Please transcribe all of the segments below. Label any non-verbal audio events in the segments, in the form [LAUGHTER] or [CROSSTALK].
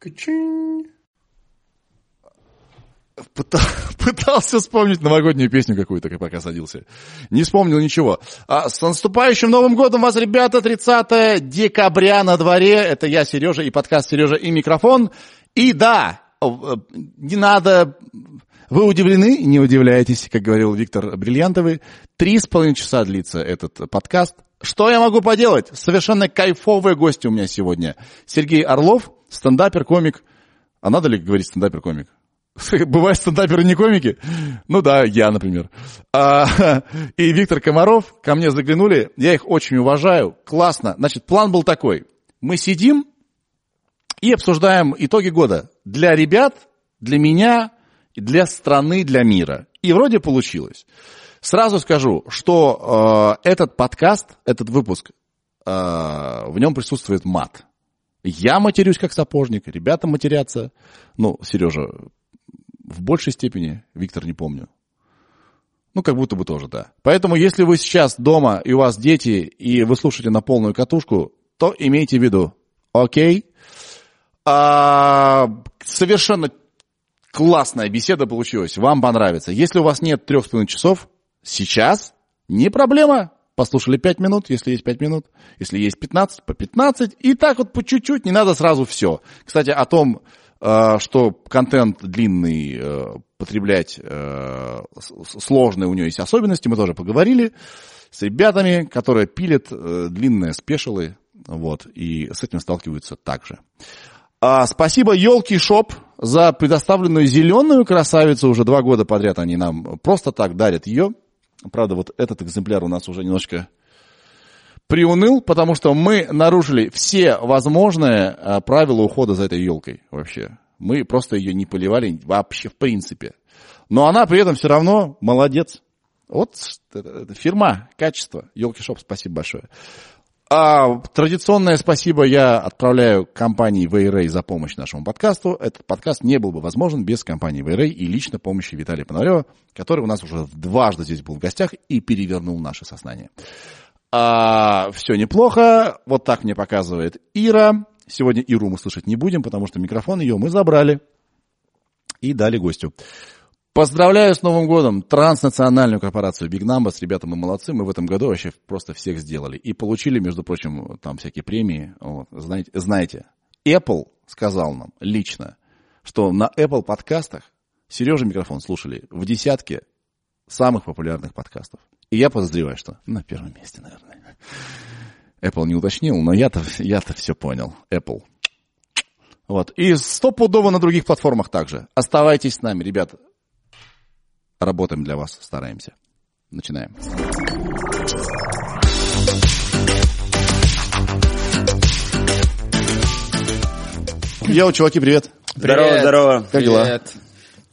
Качинь. [LAUGHS] Пытался вспомнить новогоднюю песню какую-то, пока садился. Не вспомнил ничего. А с наступающим Новым годом вас, ребята, 30 декабря на дворе. Это я, Сережа, и подкаст Сережа, и микрофон. И да, э, не надо... Вы удивлены? Не удивляйтесь, как говорил Виктор Бриллиантовый. Три с половиной часа длится этот подкаст. Что я могу поделать? Совершенно кайфовые гости у меня сегодня. Сергей Орлов, стендапер, комик. А надо ли говорить стендапер-комик? [LAUGHS] Бывают стендаперы не комики? Ну да, я, например. А, [LAUGHS] и Виктор Комаров ко мне заглянули. Я их очень уважаю. Классно. Значит, план был такой. Мы сидим и обсуждаем итоги года. Для ребят, для меня, для страны, для мира. И вроде получилось. Сразу скажу, что э, этот подкаст, этот выпуск, э, в нем присутствует мат. Я матерюсь как сапожник, ребята матерятся. Ну, Сережа, в большей степени, Виктор, не помню. Ну, как будто бы тоже, да. Поэтому, если вы сейчас дома, и у вас дети, и вы слушаете на полную катушку, то имейте в виду, окей. А, совершенно классная беседа получилась, вам понравится. Если у вас нет трех с половиной часов, сейчас не проблема. Послушали пять минут, если есть пять минут. Если есть пятнадцать, по пятнадцать. И так вот по чуть-чуть, не надо сразу все. Кстати, о том, Э, что контент длинный э, потреблять э, сложные у него есть особенности, мы тоже поговорили с ребятами, которые пилят длинные спешилы, вот, и с этим сталкиваются также. А, спасибо Елки Шоп за предоставленную зеленую красавицу. Уже два года подряд они нам просто так дарят ее. Правда, вот этот экземпляр у нас уже немножко приуныл, потому что мы нарушили все возможные а, правила ухода за этой елкой вообще. Мы просто ее не поливали вообще в принципе. Но она при этом все равно молодец. Вот фирма, качество. Елки Шоп, спасибо большое. А традиционное спасибо я отправляю компании Вейрей за помощь нашему подкасту. Этот подкаст не был бы возможен без компании Вейрей и лично помощи Виталия Пономарева, который у нас уже дважды здесь был в гостях и перевернул наше сознание. А, все неплохо. Вот так мне показывает Ира. Сегодня Иру мы слышать не будем, потому что микрофон ее мы забрали и дали гостю. Поздравляю с Новым годом транснациональную корпорацию Big Numbers. Ребята, мы молодцы. Мы в этом году вообще просто всех сделали. И получили, между прочим, там всякие премии. Вот, знаете, знаете, Apple сказал нам лично, что на Apple подкастах Сережа микрофон слушали в десятке самых популярных подкастов. И я подозреваю, что на первом месте, наверное. Apple не уточнил, но я-то я все понял. Apple. Вот. И стопудово на других платформах также. Оставайтесь с нами, ребята. Работаем для вас, стараемся. Начинаем. Йоу, чуваки, привет. Здорово, здорово. Как дела?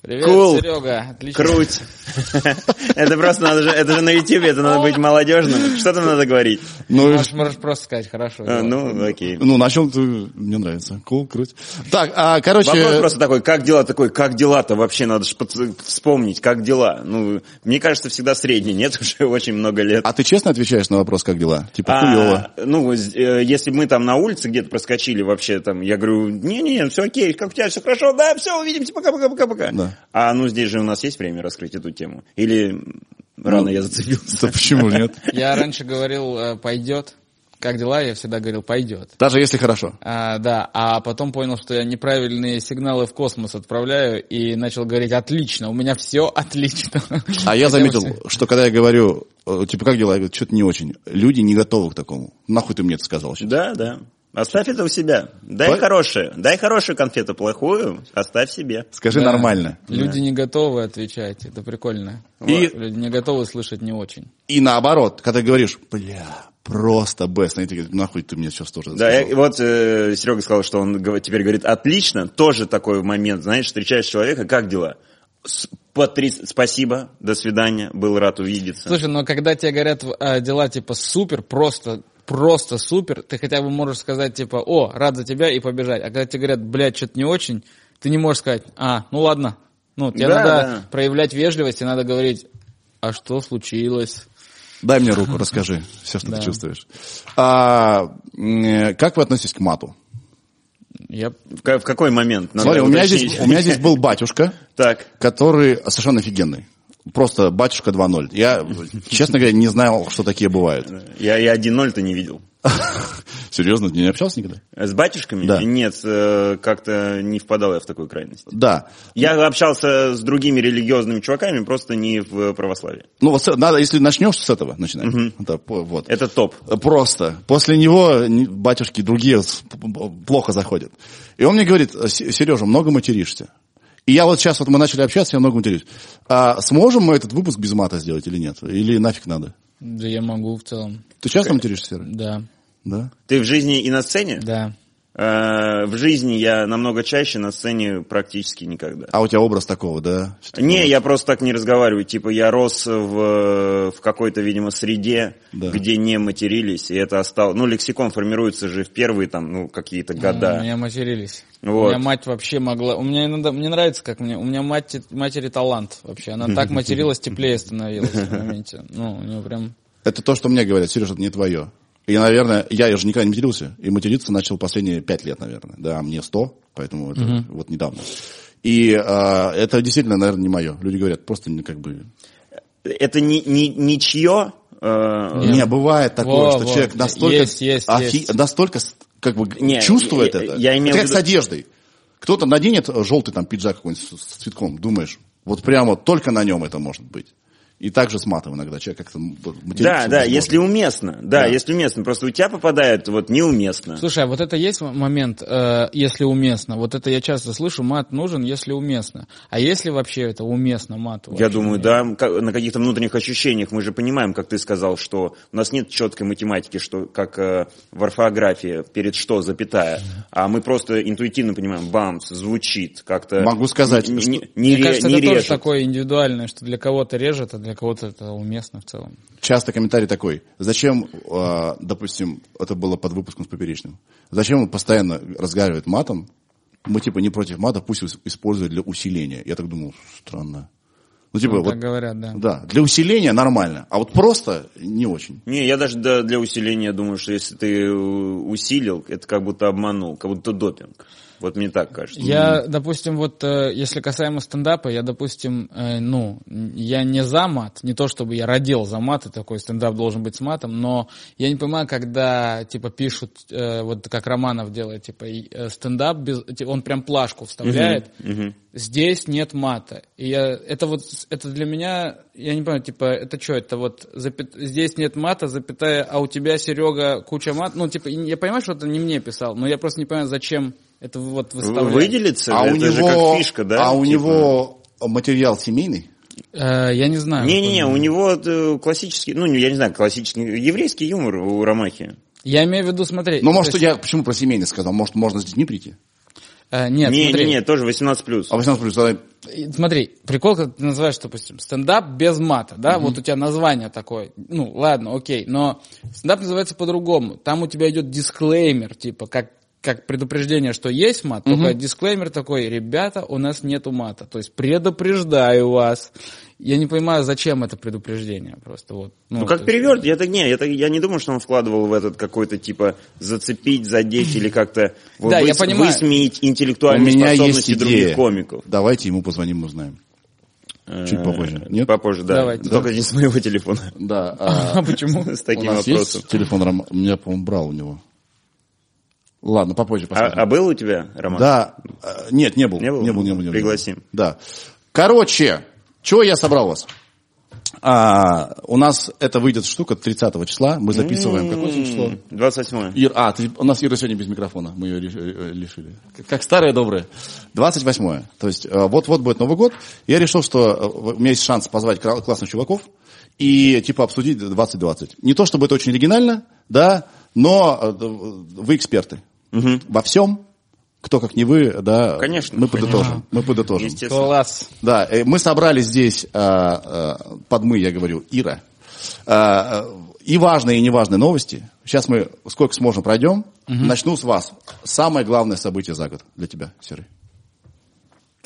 Привет. Cool. Серега. Отлично. Круть. [LAUGHS] Это просто надо же, это же на YouTube, это надо быть молодежным. Что там надо говорить? Ну, Можешь, можешь просто сказать хорошо. А. Ну, окей. ну начал, ты- мне нравится. Cool, круть. Так, а, короче... Вопрос просто такой, как дела такой, как дела-то вообще, надо же вспомнить, как дела. Ну, мне кажется, всегда средний, нет, [LAUGHS] уже очень много лет. А ты честно отвечаешь на вопрос, как дела? Типа, А, хуево. ну, э, если мы там на улице где-то проскочили вообще, там, я говорю, не-не, все окей, как у тебя, все хорошо, да, все, увидимся, пока-пока-пока-пока. Да. А ну здесь же у нас есть время раскрыть эту тему? Или рано Ну, я зацепился? Да почему нет? [LAUGHS] Я раньше говорил э, «пойдет». Как дела? Я всегда говорил «пойдет». Даже если хорошо. А, да, а потом понял, что я неправильные сигналы в космос отправляю и начал говорить «отлично, у меня все отлично». А я [LAUGHS] заметил, что когда я говорю, э, типа, как дела? Я говорю, что-то не очень. Люди не готовы к такому. Нахуй ты мне это сказал сейчас? Да, да. Оставь это у себя. Дай По- хорошее. Дай хорошую конфету, плохую оставь себе. Скажи Да. нормально. Люди не готовы отвечать, это прикольно. И- Вот, Люди не готовы слышать не очень. И наоборот, когда говоришь, бля, просто бест, они такие, нахуй ты мне сейчас тоже Да, сказал?» и вот э, Серега сказал, что он теперь говорит отлично. Тоже такой момент, знаешь, встречаешь человека, как дела? С- потряс- Спасибо, до свидания, был рад увидеться. Слушай, но когда тебе говорят э, дела типа супер, просто просто супер, ты хотя бы можешь сказать типа, о, рад за тебя и побежать. А когда тебе говорят, блядь, что-то не очень, ты не можешь сказать, а, ну ладно. Ну, тебе Да, надо да. проявлять вежливость, и надо говорить, а что случилось? Дай мне руку, расскажи все, что Да. ты чувствуешь. А, э, как вы относитесь к мату? Я... В, в какой момент? Надо Смотри, у меня, здесь, у меня здесь был батюшка, [LAUGHS] Так. который совершенно офигенный. Просто батюшка 2.0. Я, честно говоря, не знал, что такие бывают. Я, я 1-0-то не видел. [LAUGHS] Серьезно, ты не общался никогда? С батюшками? Да. Нет, э, как-то не впадал я в такую крайность. Да. Я общался с другими религиозными чуваками, просто не в православии. Ну вот надо, если начнешь с этого начинать. Да, по- вот. Это топ. Просто. После него не- батюшки другие плохо заходят. И он мне говорит, Сережа, много материшься. И я вот сейчас, вот мы начали общаться, я много матерюсь. А сможем мы этот выпуск без мата сделать или нет? Или нафиг надо? Да я могу в целом. Ты часто материшься, Серый? Да, Да? Ты в жизни и на сцене? да. Э, в жизни я намного чаще, на сцене практически никогда. А у тебя образ такого, да? Не, я просто так не разговариваю. Типа я рос в, в какой-то, видимо, среде, Да. где не матерились, и это осталось. Ну, лексикон формируется же в первые там, ну, какие-то У года. меня матерились. У Вот. меня мать вообще могла... У меня иногда... Мне нравится, как мне... У меня мать, матери талант вообще. Она так [LAUGHS] материлась, теплее становилась в моменте. Ну, у нее прям... Это то, что мне говорят, Сережа, это не твое. И, наверное, я же никогда не матерился, и материться начал последние пять лет, наверное. Да, а мне сто, поэтому это вот недавно. И а, это действительно, наверное, не мое. Люди говорят, просто не как бы... Это не, не, ничье. э, Нет. Не, бывает такое, Во, что во. человек настолько, Есть, есть, есть. настолько как бы Не, чувствует я- это. я имею это в как виду- с одеждой. Кто-то наденет желтый там пиджак какой-нибудь с, с цветком, думаешь, вот прямо только на нем это может быть. И также с матом иногда человек как-то Да, да, если уместно. Да, Да. если уместно. Просто у тебя попадает вот неуместно. Слушай, а вот это есть момент, э, если уместно? Вот это я часто слышу, мат нужен, если уместно. А если вообще это уместно мату? Я думаю, да, на каких-то внутренних ощущениях мы же понимаем, как ты сказал, что у нас нет четкой математики, что как э, в орфографии перед что запятая, а мы просто интуитивно понимаем, бамс, звучит как-то. Могу сказать, не, что- не, не Мне ре- кажется, не это тоже режет. такое индивидуальное, что для кого-то режет, а для кого-то это уместно в целом. Часто комментарий такой, зачем, э, допустим, это было под выпуском с Поперечным, зачем он постоянно разговаривает матом, мы типа не против мата, пусть ис- использует для усиления. Я так думал, странно. Ну типа Ну, вот, так говорят, да. да, для усиления нормально, а вот просто не очень. Не, я даже да, для усиления думаю, что если ты э, усилил, это как будто обманул, как будто допинг. Вот мне так кажется. Я, допустим, вот э, если касаемо стендапа, я, допустим, э, ну, я не за мат, не то чтобы я родил за мат, и такой стендап должен быть с матом, но я не понимаю, когда, типа, пишут, э, вот как Романов делает, типа, стендап, без, он прям плашку вставляет, здесь нет мата. И я, это вот, это для меня, я не понимаю, типа, это что, это вот, запят- здесь нет мата, запятая, а у тебя, Серега, куча мат, ну, типа, я понимаю, что это не мне писал, но я просто не понимаю, зачем это вот В- выставлять. Выделиться, А это у же него, как фишка, да? а у типа? него материал семейный? Э, я не знаю. Не-не-не, у него э, классический, ну, я не знаю, классический, еврейский юмор у Ромахи. Я имею в виду, смотри. Ну, может, есть, я почему про семейный сказал? Может, можно с детьми прийти? э, нет, смотри. Не-не-не, тоже 18+. плюс. А 18 плюс, И Смотри, прикол, когда ты называешь, допустим, стендап без мата, да, вот у тебя название такое, ну, ладно, окей, но стендап называется по-другому, там у тебя идет дисклеймер, типа, как как предупреждение, что есть мат, только дисклеймер такой, ребята, у нас нету мата, то есть предупреждаю вас. Я не понимаю, зачем это предупреждение, просто вот. Ну, то как есть- переверт, я так не, я, так- я не думаю, что он вкладывал в этот какой-то типа зацепить, задеть или как-то [LAUGHS] вот Да, я выс- понимаю. высмеять у интеллектуальные меня есть способности других идея. комиков. Давайте ему позвоним, узнаем. Чуть попозже. Э, Нет? Попозже, да. Давайте. Только не с моего телефона. Да. а [LAUGHS] А почему? С таким вопросом. есть телефон меня, по-моему, брал у него. Ладно, попозже А, посмотрим. а был у тебя, Роман? Да. э, Нет, не был. Не был? Не был, не был, не был. Пригласим. Да. Короче, чего я собрал вас? А, у нас это выйдет штука 30 числа. Мы записываем. Какое сегодня число? 28 Ир, а, ты- у нас Ира сегодня без микрофона, мы ее реши- э, лишили. Как, старое доброе. 28 То есть э, вот-вот будет Новый год. Я решил, что у меня есть шанс позвать классных чуваков и типа обсудить 2020. Не то чтобы это очень оригинально, да, но вы эксперты. Во всем, кто как не вы, да, Конечно, мы подытожим. Мы подытожим. Класс. Да, э, мы собрали здесь, э, э, под мы, я говорю, Ира, э, и важные, и неважные новости. Сейчас мы сколько сможем пройдем. Начну с вас. Самое главное событие за год для тебя, Серый.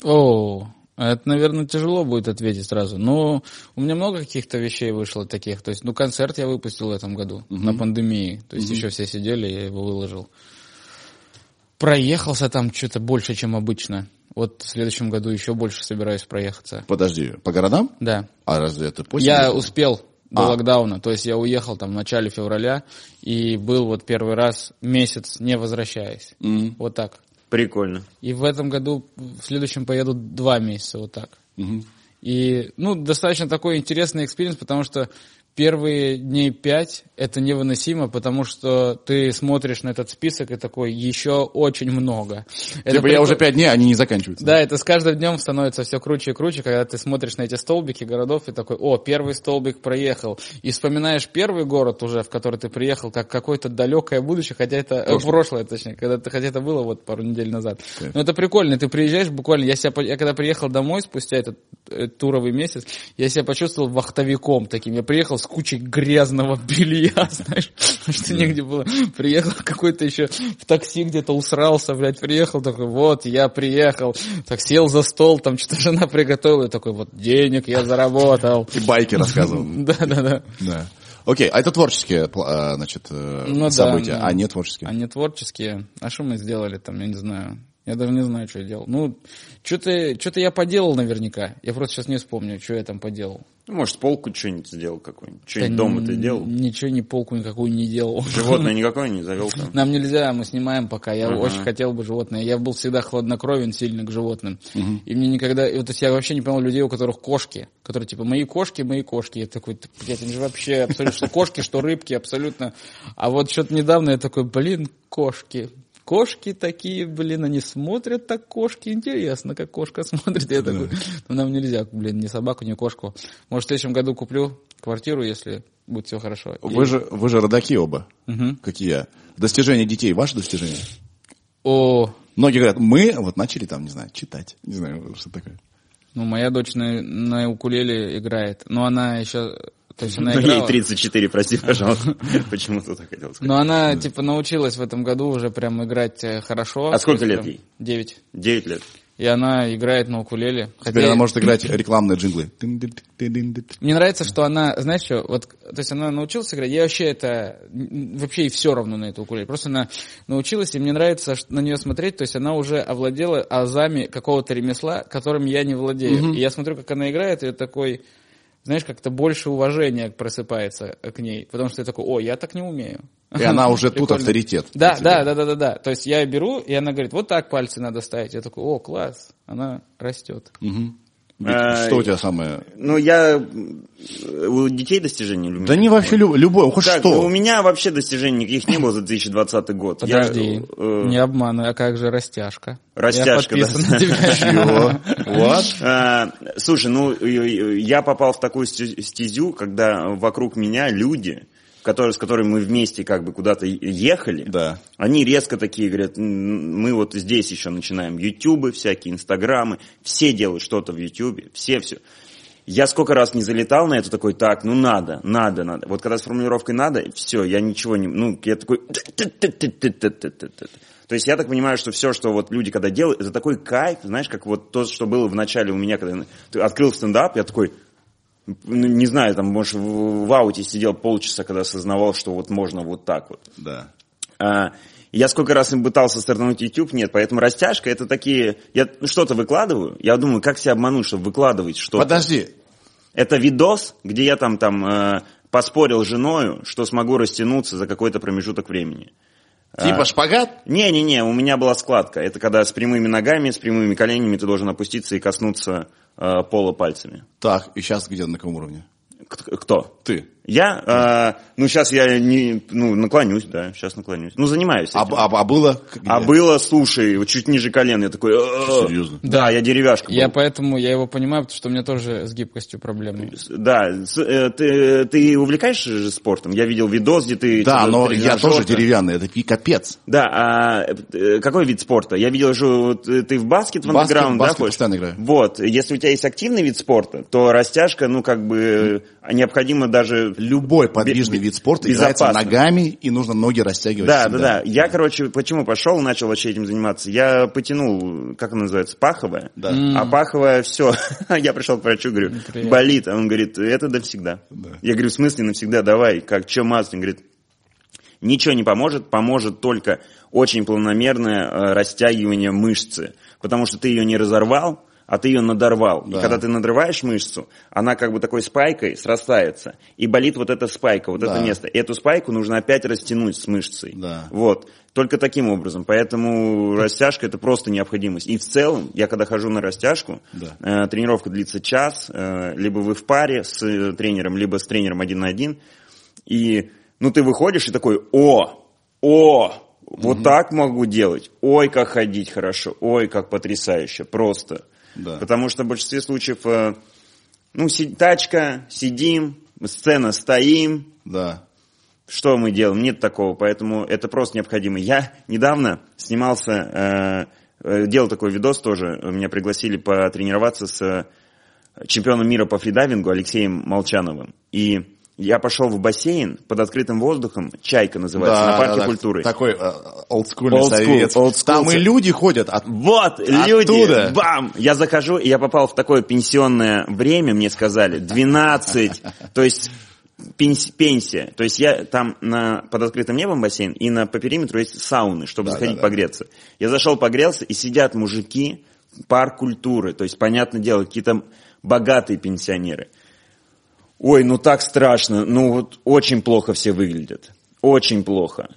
О, это, наверное, тяжело будет ответить сразу. Но у меня много каких-то вещей вышло таких. То есть, ну, концерт я выпустил в этом году на пандемии. То есть, еще все сидели, я его выложил. Проехался там что-то больше, чем обычно. Вот в следующем году еще больше собираюсь проехаться. Подожди, по городам? Да. А разве это после? Я успел до А. локдауна, то есть я уехал там в начале февраля и был вот первый раз месяц не возвращаясь. Мгм. Вот так. Прикольно. И в этом году, в следующем поеду два месяца вот так. Мгм. И, ну, достаточно такой интересный experience, потому что первые дней пять это невыносимо, потому что ты смотришь на этот список и такой, еще очень много. Это Типа я прикол- уже пять дней, они не заканчиваются. Да, это с каждым днем становится все круче и круче, когда ты смотришь на эти столбики городов и такой, о, первый столбик проехал. И вспоминаешь первый город уже, в который ты приехал, как какое-то далекое будущее, хотя это э, Прошлое. прошлое, точнее, когда ты, хотя это было вот пару недель назад. Кайф. Но это прикольно, ты приезжаешь буквально, я себя, я когда приехал домой спустя этот э, туровый месяц, я себя почувствовал вахтовиком таким. Я приехал с кучей грязного [LAUGHS] белья, знаешь, что негде было. Приехал какой-то еще в такси где-то усрался, блядь, приехал такой, вот, я приехал, так сел за стол, там что-то жена приготовила, такой, вот, денег я заработал. И байки рассказывал. [LAUGHS] Да-да-да. Да. Окей, а это творческие, а, значит, э, Ну да, события, а не творческие. Они творческие. А что мы сделали там, я не знаю. Я даже не знаю, что я делал. Ну, что-то что я поделал наверняка. Я просто сейчас не вспомню, что я там поделал. Ну, может, полку что-нибудь сделал какую-нибудь. Да Что-нибудь дома ты делал? Ничего, ни полку никакую не делал. [LAUGHS] Животное никакое не завел там? Нам нельзя, мы снимаем пока. Я Ага. очень хотел бы животное. Я был всегда хладнокровен сильно к животным. И мне никогда... и вот, то есть я вообще не понял людей, у которых кошки. Которые типа, мои кошки, мои кошки. Я такой, «Ты, блядь, они же вообще абсолютно... Что кошки, что рыбки, абсолютно. А вот что-то недавно я такой, блин, кошки. Кошки такие, блин, они смотрят так кошки. Интересно, как кошка [LAUGHS] смотрит. Я такой, ну нам нельзя, блин, ни собаку, ни кошку. Может, в следующем году куплю квартиру, если будет все хорошо. И- Вы же, вы же родаки оба, Мгм. как и я. Достижения детей, ваши достижения? О, Многие говорят, мы вот начали там, не знаю, читать. Не знаю, что такое. Ну, моя дочь на, на укулеле играет, но она еще... То есть она Ну, ей играла, 34, прости, пожалуйста. [LAUGHS] Почему-то так хотел сказать. но она, типа, научилась в этом году уже прям играть э, хорошо. А сколько лет ей? Девять. 9 лет. И она играет на укулеле. Хотя Теперь она может играть [LAUGHS] рекламные джинглы. Мне нравится, что она, знаешь что, вот, то есть она научилась играть, я вообще это, вообще и все равно на эту укулеле, просто она научилась, и мне нравится на нее смотреть, то есть она уже овладела азами какого-то ремесла, которым я не владею. И я смотрю, как она играет, и я такой, знаешь, как-то больше уважения просыпается к ней, потому что я такой, о, я так не умею. И она уже тут авторитет. Да, для тебя. да, да, да, да, да. То есть я беру, и она говорит, вот так пальцы надо ставить. Я такой, о, класс, она растет. Мгм. А, Что у тебя самое... Ну, я... э, У детей достижений меня? Да не вообще люб- любой, хоть Так, ну, у что. меня вообще достижений никаких не было за 2020 год. Я, Подожди, э, не обманывай, а как же растяжка? Растяжка, Я да. на тебя. [LAUGHS] Вот. [LAUGHS] А, Слушай, ну, э, э, я попал в такую сте- стезю, когда вокруг меня люди, которые, с которыми мы вместе как бы куда-то ехали, Да. они резко такие говорят, «М, мы вот здесь еще начинаем ютубы, всякие инстаграмы, все делают что-то в ютубе, все все. Я сколько раз не залетал на это, такой, так, ну надо, надо, надо. Вот когда с формулировкой надо, все, я ничего не, ну, я такой... То есть я так понимаю, что все, что вот люди когда делают, это такой кайф, знаешь, как вот то, что было в начале у меня, когда ты открыл стендап, я такой, не знаю, там, может, в, ауте сидел полчаса, когда осознавал, что вот можно вот так вот. Да. А, я сколько раз им пытался стартануть YouTube, нет, поэтому растяжка это такие, я ну, что-то выкладываю, я думаю, как себя обмануть, чтобы выкладывать что-то. Подожди. Это видос, где я там, там э, поспорил с женою, что смогу растянуться за какой-то промежуток времени. Типа шпагат? Не-не-не, у меня была складка. Это когда с прямыми ногами, с прямыми коленями ты должен опуститься и коснуться э, пола пальцами. Так, и сейчас где на каком уровне? Кто? Ты. Я? Э, ну, сейчас я не, ну, наклонюсь, да, сейчас наклонюсь. Ну, занимаюсь А, этим. а- а было? где? А было, слушай, вот чуть ниже колена, я такой... Серьезно? Да, я деревяшка Я был. поэтому, я его понимаю, потому что у меня тоже с гибкостью проблемы. Да, с- э, ты, ты увлекаешься же спортом? Я видел видос, где ты... Да, но я тоже деревянный, это капец. Да, а э, какой вид спорта? Я видел, что э, ты в баскет, в андеграунд, да, баскет постоянно играю. Вот, если у тебя есть активный вид спорта, то растяжка, ну, как бы, необходимо даже... Любой подвижный вид спорта играется безопасно. ногами, и нужно ноги растягивать Да, да, всегда. да. Я, короче, почему пошел, начал вообще этим заниматься? Я потянул, как она называется, паховая. Да. А паховая, все. [LAUGHS] я пришел к врачу, говорю, Приятно. болит. А он говорит, это навсегда. Да. Я говорю, в смысле навсегда, давай, как, что масло? Он говорит, Ничего не поможет, поможет только очень планомерное э, растягивание мышцы, потому что ты ее не разорвал, а ты ее надорвал. Да. И когда ты надрываешь мышцу, она как бы такой спайкой срастается, и болит вот эта спайка, вот Да. это место. И эту спайку нужно опять растянуть с мышцей. Да. Вот. Только таким образом. Поэтому растяжка это просто необходимость. И в целом, я когда хожу на растяжку, Да. э, тренировка длится час, э, либо вы в паре с э, тренером, либо с тренером один на один. И ну ты выходишь и такой, о, о, вот так могу делать. Ой, как ходить хорошо. Ой, как потрясающе. Просто. Да. Потому что в большинстве случаев, э, ну, тачка, сидим, сцена, стоим, Да. что мы делаем? Нет такого, поэтому это просто необходимо. Я недавно снимался, э, э, делал такой видос тоже, меня пригласили потренироваться с э, чемпионом мира по фридайвингу Алексеем Молчановым. И я пошел в бассейн под открытым воздухом, Чайка называется, на парке да, да. культуры. Такой э, олдскульный Old school, совет. old school. Там и люди ходят. От... Вот, Оттуда. люди, бам! Я захожу, и я попал в такое пенсионное время, мне сказали, 12, то есть пенс- пенсия. То есть я там на, под открытым небом бассейн, и на, по периметру есть сауны, чтобы Да, заходить да, да. погреться. Я зашел, погрелся, и сидят мужики, парк культуры, то есть, понятное дело, какие-то богатые пенсионеры. Ой, ну так страшно, ну вот очень плохо все выглядят. Очень плохо.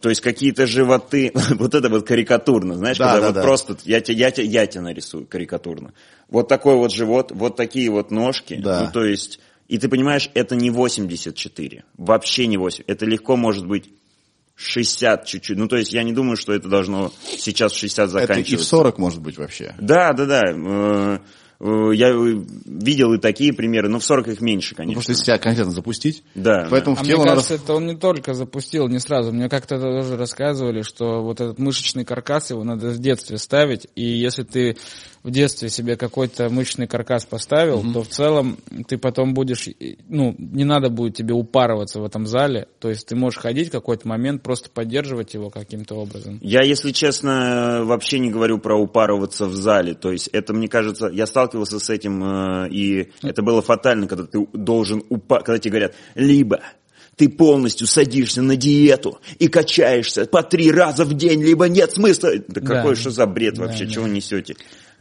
То есть какие-то животы, [LAUGHS] вот это вот карикатурно, знаешь, Да, когда да, вот да. просто я тебе я, те- я тебе нарисую карикатурно. Вот такой вот живот, вот такие вот ножки. Да. Ну, то есть, и ты понимаешь, это не 84. Вообще не 8. Это легко может быть 60 чуть-чуть. Ну, то есть, я не думаю, что это должно сейчас в 60 Это и в заканчиваться. 40 может быть вообще. Да, да, да. Э, Я э, видел и такие примеры, но в 40 их меньше, Ну, конечно. Просто если себя конкретно запустить. Да, Поэтому А в мне тело надо... кажется, это он не только запустил, не сразу. Мне как-то тоже рассказывали, что вот этот мышечный каркас, его надо в детстве ставить, и если ты в детстве себе какой-то мышечный каркас поставил, то в целом ты потом будешь, ну, не надо будет тебе упарываться в этом зале, то есть ты можешь ходить в какой-то момент, просто поддерживать его каким-то образом. Я, если честно, вообще не говорю про упарываться в зале. То есть это, мне кажется, я сталкивался с этим, э, и это было фатально, когда ты должен упа... когда тебе говорят, либо ты полностью садишься на диету и качаешься по три раза в день, либо нет смысла. Да, Да. какой что за бред Да, вообще, да. чего несете?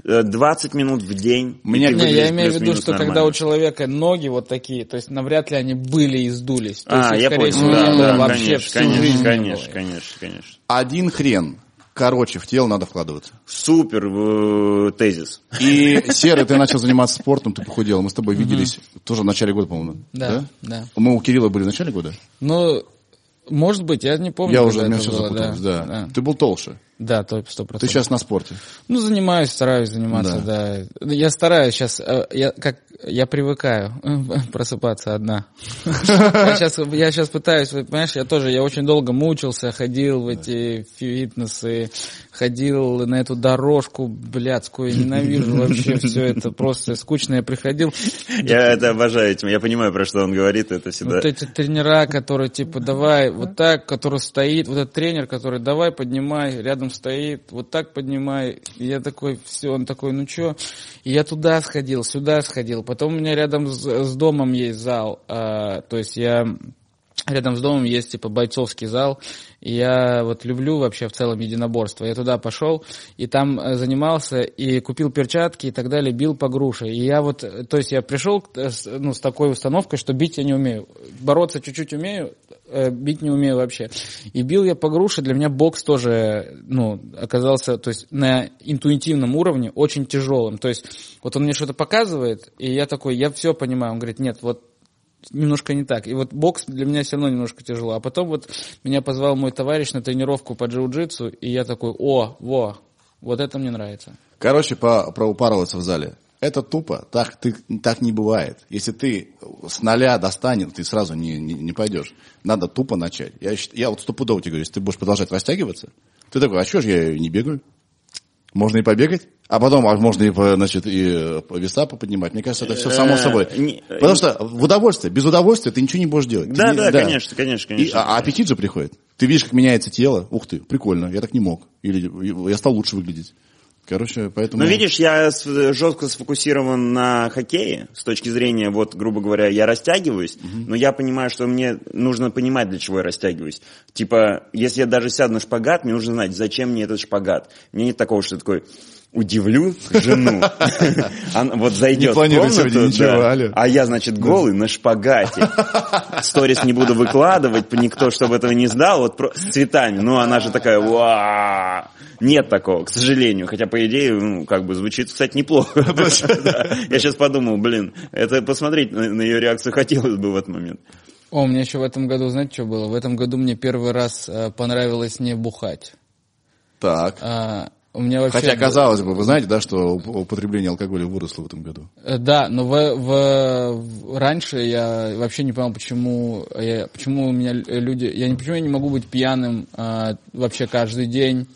Э, 20 минут в день. Меня- Не, я имею в виду, что когда нормально. у человека ноги вот такие, то есть навряд ли они были и сдулись. То А, есть, я скорее понял, всего, да, да, вообще конечно, всю конечно, конечно, конечно, конечно. Один хрен. Короче, в тело надо вкладываться. Супер э, тезис. И, Серый, ты начал заниматься спортом, ты похудел. Мы с тобой виделись тоже в начале года, по-моему. Да, да. Мы у Кирилла были в начале года? Ну, может быть, я не помню. Я уже, у меня все запуталось, да. Ты был толще. Да, то сто Ты процентов. сейчас на спорте. Ну, занимаюсь, стараюсь заниматься, да. Я стараюсь сейчас, э, я как я привыкаю [LAUGHS] просыпаться одна. [LAUGHS] Я сейчас, я сейчас пытаюсь, понимаешь, я тоже, я очень долго мучился, ходил в эти фитнесы, ходил на эту дорожку блядскую, ненавижу вообще [LAUGHS] все это, просто скучно я приходил. Я это обожаю этим. Я понимаю, про что он говорит. Это всегда... Вот эти тренера, которые типа давай вот так, который стоит, вот этот тренер, который давай поднимай, рядом стоит, вот так поднимай. И я такой, все, он такой, ну чё? И я туда сходил, сюда сходил. Потом у меня рядом с, с домом есть зал, а, то есть я Рядом с домом есть типа бойцовский зал, и я вот люблю вообще в целом единоборство. Я туда пошел и там э, занимался и купил перчатки и так далее, бил по груше. И я вот, э, то есть я пришел э, ну, с такой установкой, что бить я не умею, бороться чуть-чуть умею, бить не умею вообще. И бил я по груше, для меня бокс тоже, ну, оказался, то есть на интуитивном уровне очень тяжелым. То есть вот он мне что-то показывает, и я такой, я все понимаю. Он говорит, нет, вот немножко не так. И вот бокс для меня все равно немножко тяжело. А потом вот меня позвал мой товарищ на тренировку по джиу-джитсу, и я такой, о, во, вот это мне нравится. Короче, по, про упарываться в зале. Это тупо, так, ты, так не бывает. Если ты с нуля достанет, ты сразу не, не, не пойдешь. Надо тупо начать. Я, я вот стопудово тебе говорю, если ты будешь продолжать растягиваться, ты такой, а что ж я не бегаю? Можно и побегать, а потом а можно и, значит, и э, веса поподнимать. Мне кажется, это все само собой. Э, не- Потому что в удовольствие, без удовольствия ты ничего не будешь делать. Да, Ты да, не- конечно, конечно, И, конечно. а, а аппетит же приходит. Ты видишь, как меняется тело. Ух ты, прикольно, я так не мог. Или я стал лучше выглядеть. Короче, поэтому... Но видишь, я жестко сфокусирован на хоккее, с точки зрения, вот, грубо говоря, я растягиваюсь, но я понимаю, что мне нужно понимать, для чего я растягиваюсь. Типа, если я даже сяду на шпагат, мне нужно знать, зачем мне этот шпагат. Мне нет такого, что такой, удивлю жену. [LAUGHS] Она вот зайдет в комнату, ничего, а я, значит, голый на шпагате. Сторис не буду выкладывать, никто, чтобы этого не знал, вот с цветами. Ну, она же такая, «Уа!» Нет такого, к сожалению. Хотя, по идее, ну, как бы звучит, кстати, неплохо. [LAUGHS] Я сейчас подумал, блин, это посмотреть на ее реакцию хотелось бы в этот момент. О, у меня еще в этом году, знаете, что было? В этом году мне первый раз э, понравилось не бухать. Так. А, у меня вообще... Хотя, казалось бы, вы знаете, да, что уп- употребление алкоголя выросло в этом году? Э, Да, но в, в- раньше я вообще не понял, почему, я, почему у меня люди... Я не, почему я не могу быть пьяным а, вообще каждый день,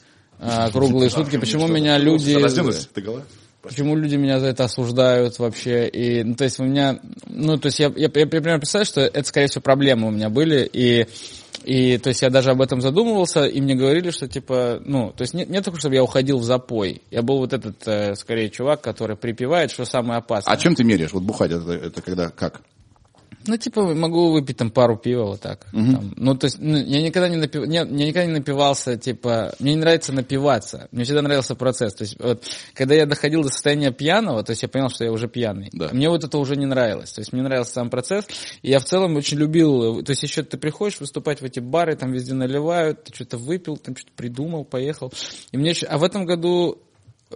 а, круглые сутки. Почему меня люди... Почему люди меня за это осуждают вообще? И, ну, то есть у меня, ну, то есть я, я, я примерно представляю, что это, скорее всего, проблемы у меня были, и, и, то есть я даже об этом задумывался, и мне говорили, что, типа, ну, то есть нет, нет такого, чтобы я уходил в запой. Я был вот этот, э, скорее, чувак, который припевает, что самое опасное. А чем ты меряешь? Вот бухать, это, это когда, как? Ну, типа, могу выпить там пару пива вот так. Там. Ну, то есть, ну, я никогда не напив... Нет, я никогда не напивался, типа, мне не нравится напиваться. Мне всегда нравился процесс. То есть, вот, когда я доходил до состояния пьяного, то есть я понял, что я уже пьяный. Да. Мне вот это уже не нравилось. То есть, мне нравился сам процесс. И я в целом очень любил, то есть, еще ты приходишь выступать в эти бары, там везде наливают, ты что-то выпил, там что-то придумал, поехал. И мне еще... А в этом году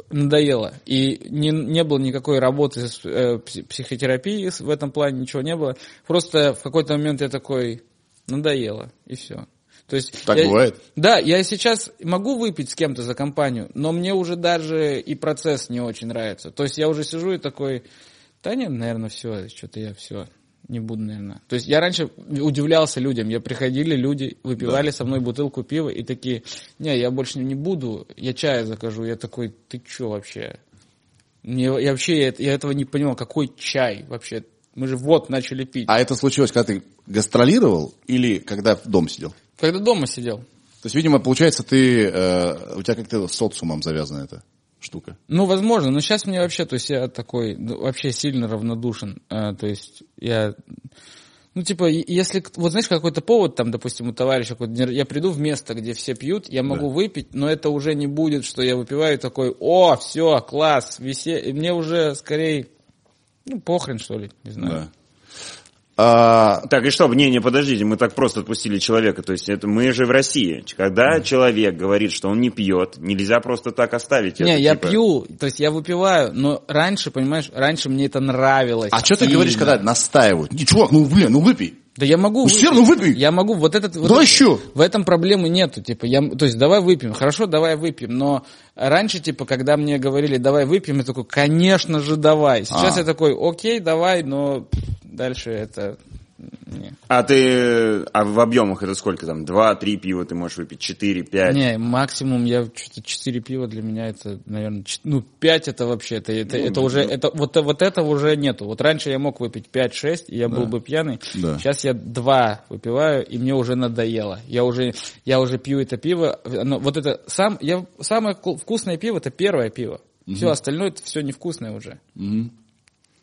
надоело. И не, не было никакой работы с э, пси- психотерапии в этом плане, ничего не было. Просто в какой-то момент я такой, надоело, и все. То есть Так я- бывает? Да, я сейчас могу выпить с кем-то за компанию, но мне уже даже и процесс не очень нравится. То есть я уже сижу и такой, да нет, наверное, все, что-то я все, не буду, наверное. То есть я раньше удивлялся людям, я приходили, люди выпивали со мной бутылку пива и такие, не, я больше не буду, я чая закажу. Я такой, ты что вообще? Мне, я вообще я, это- я этого не понимал, какой чай вообще? Мы же вот начали пить. А это случилось, когда ты гастролировал или когда дом сидел? Когда дома сидел. То есть, видимо, получается, ты, э, у тебя как-то с социумом завязана эта штука. Ну, возможно, но сейчас мне вообще, то есть я такой, ну, вообще сильно равнодушен. А, то есть я, ну, типа, если, вот знаешь, какой-то повод, там, допустим, у товарища, я приду в место, где все пьют, я могу выпить, но это уже не будет, что я выпиваю такой, о, все, класс, веселье. И Мне уже скорее, ну, похрен, что ли, не знаю. Да. А, Так, и что, не, не, подождите, мы так просто отпустили человека, то есть это мы же в России. Когда человек говорит, что он не пьет, нельзя просто так оставить Не, это, я типа. пью, то есть я выпиваю, но раньше, понимаешь, раньше мне это нравилось. а что ты говоришь, когда настаивают? Не, чувак, ну, блин, ну выпей. Да я могу. Ну, всё равно выпей. Я могу. Вот этот. Вот Давай это- еще. В этом проблемы нету, типа, я, то есть давай выпьем, хорошо, давай выпьем, но раньше, типа, когда мне говорили, давай выпьем, я такой, конечно же, давай. Сейчас А. я такой, окей, давай, но дальше это, не. А ты, а в объемах это сколько там? Два, три пива ты можешь выпить, четыре, пять? Не, максимум я что-то 4 пива для меня это, наверное, чет- ну, 5 это вообще, это, это, это уже, это, вот, вот этого уже нету. Вот раньше я мог выпить 5-6, и я был бы пьяный. Да. Сейчас я 2 выпиваю, и мне уже надоело. Я уже, я уже пью это пиво. оно- вот это, сам, я, самое ку- вкусное пиво, это первое пиво. Все остальное, это все невкусное уже.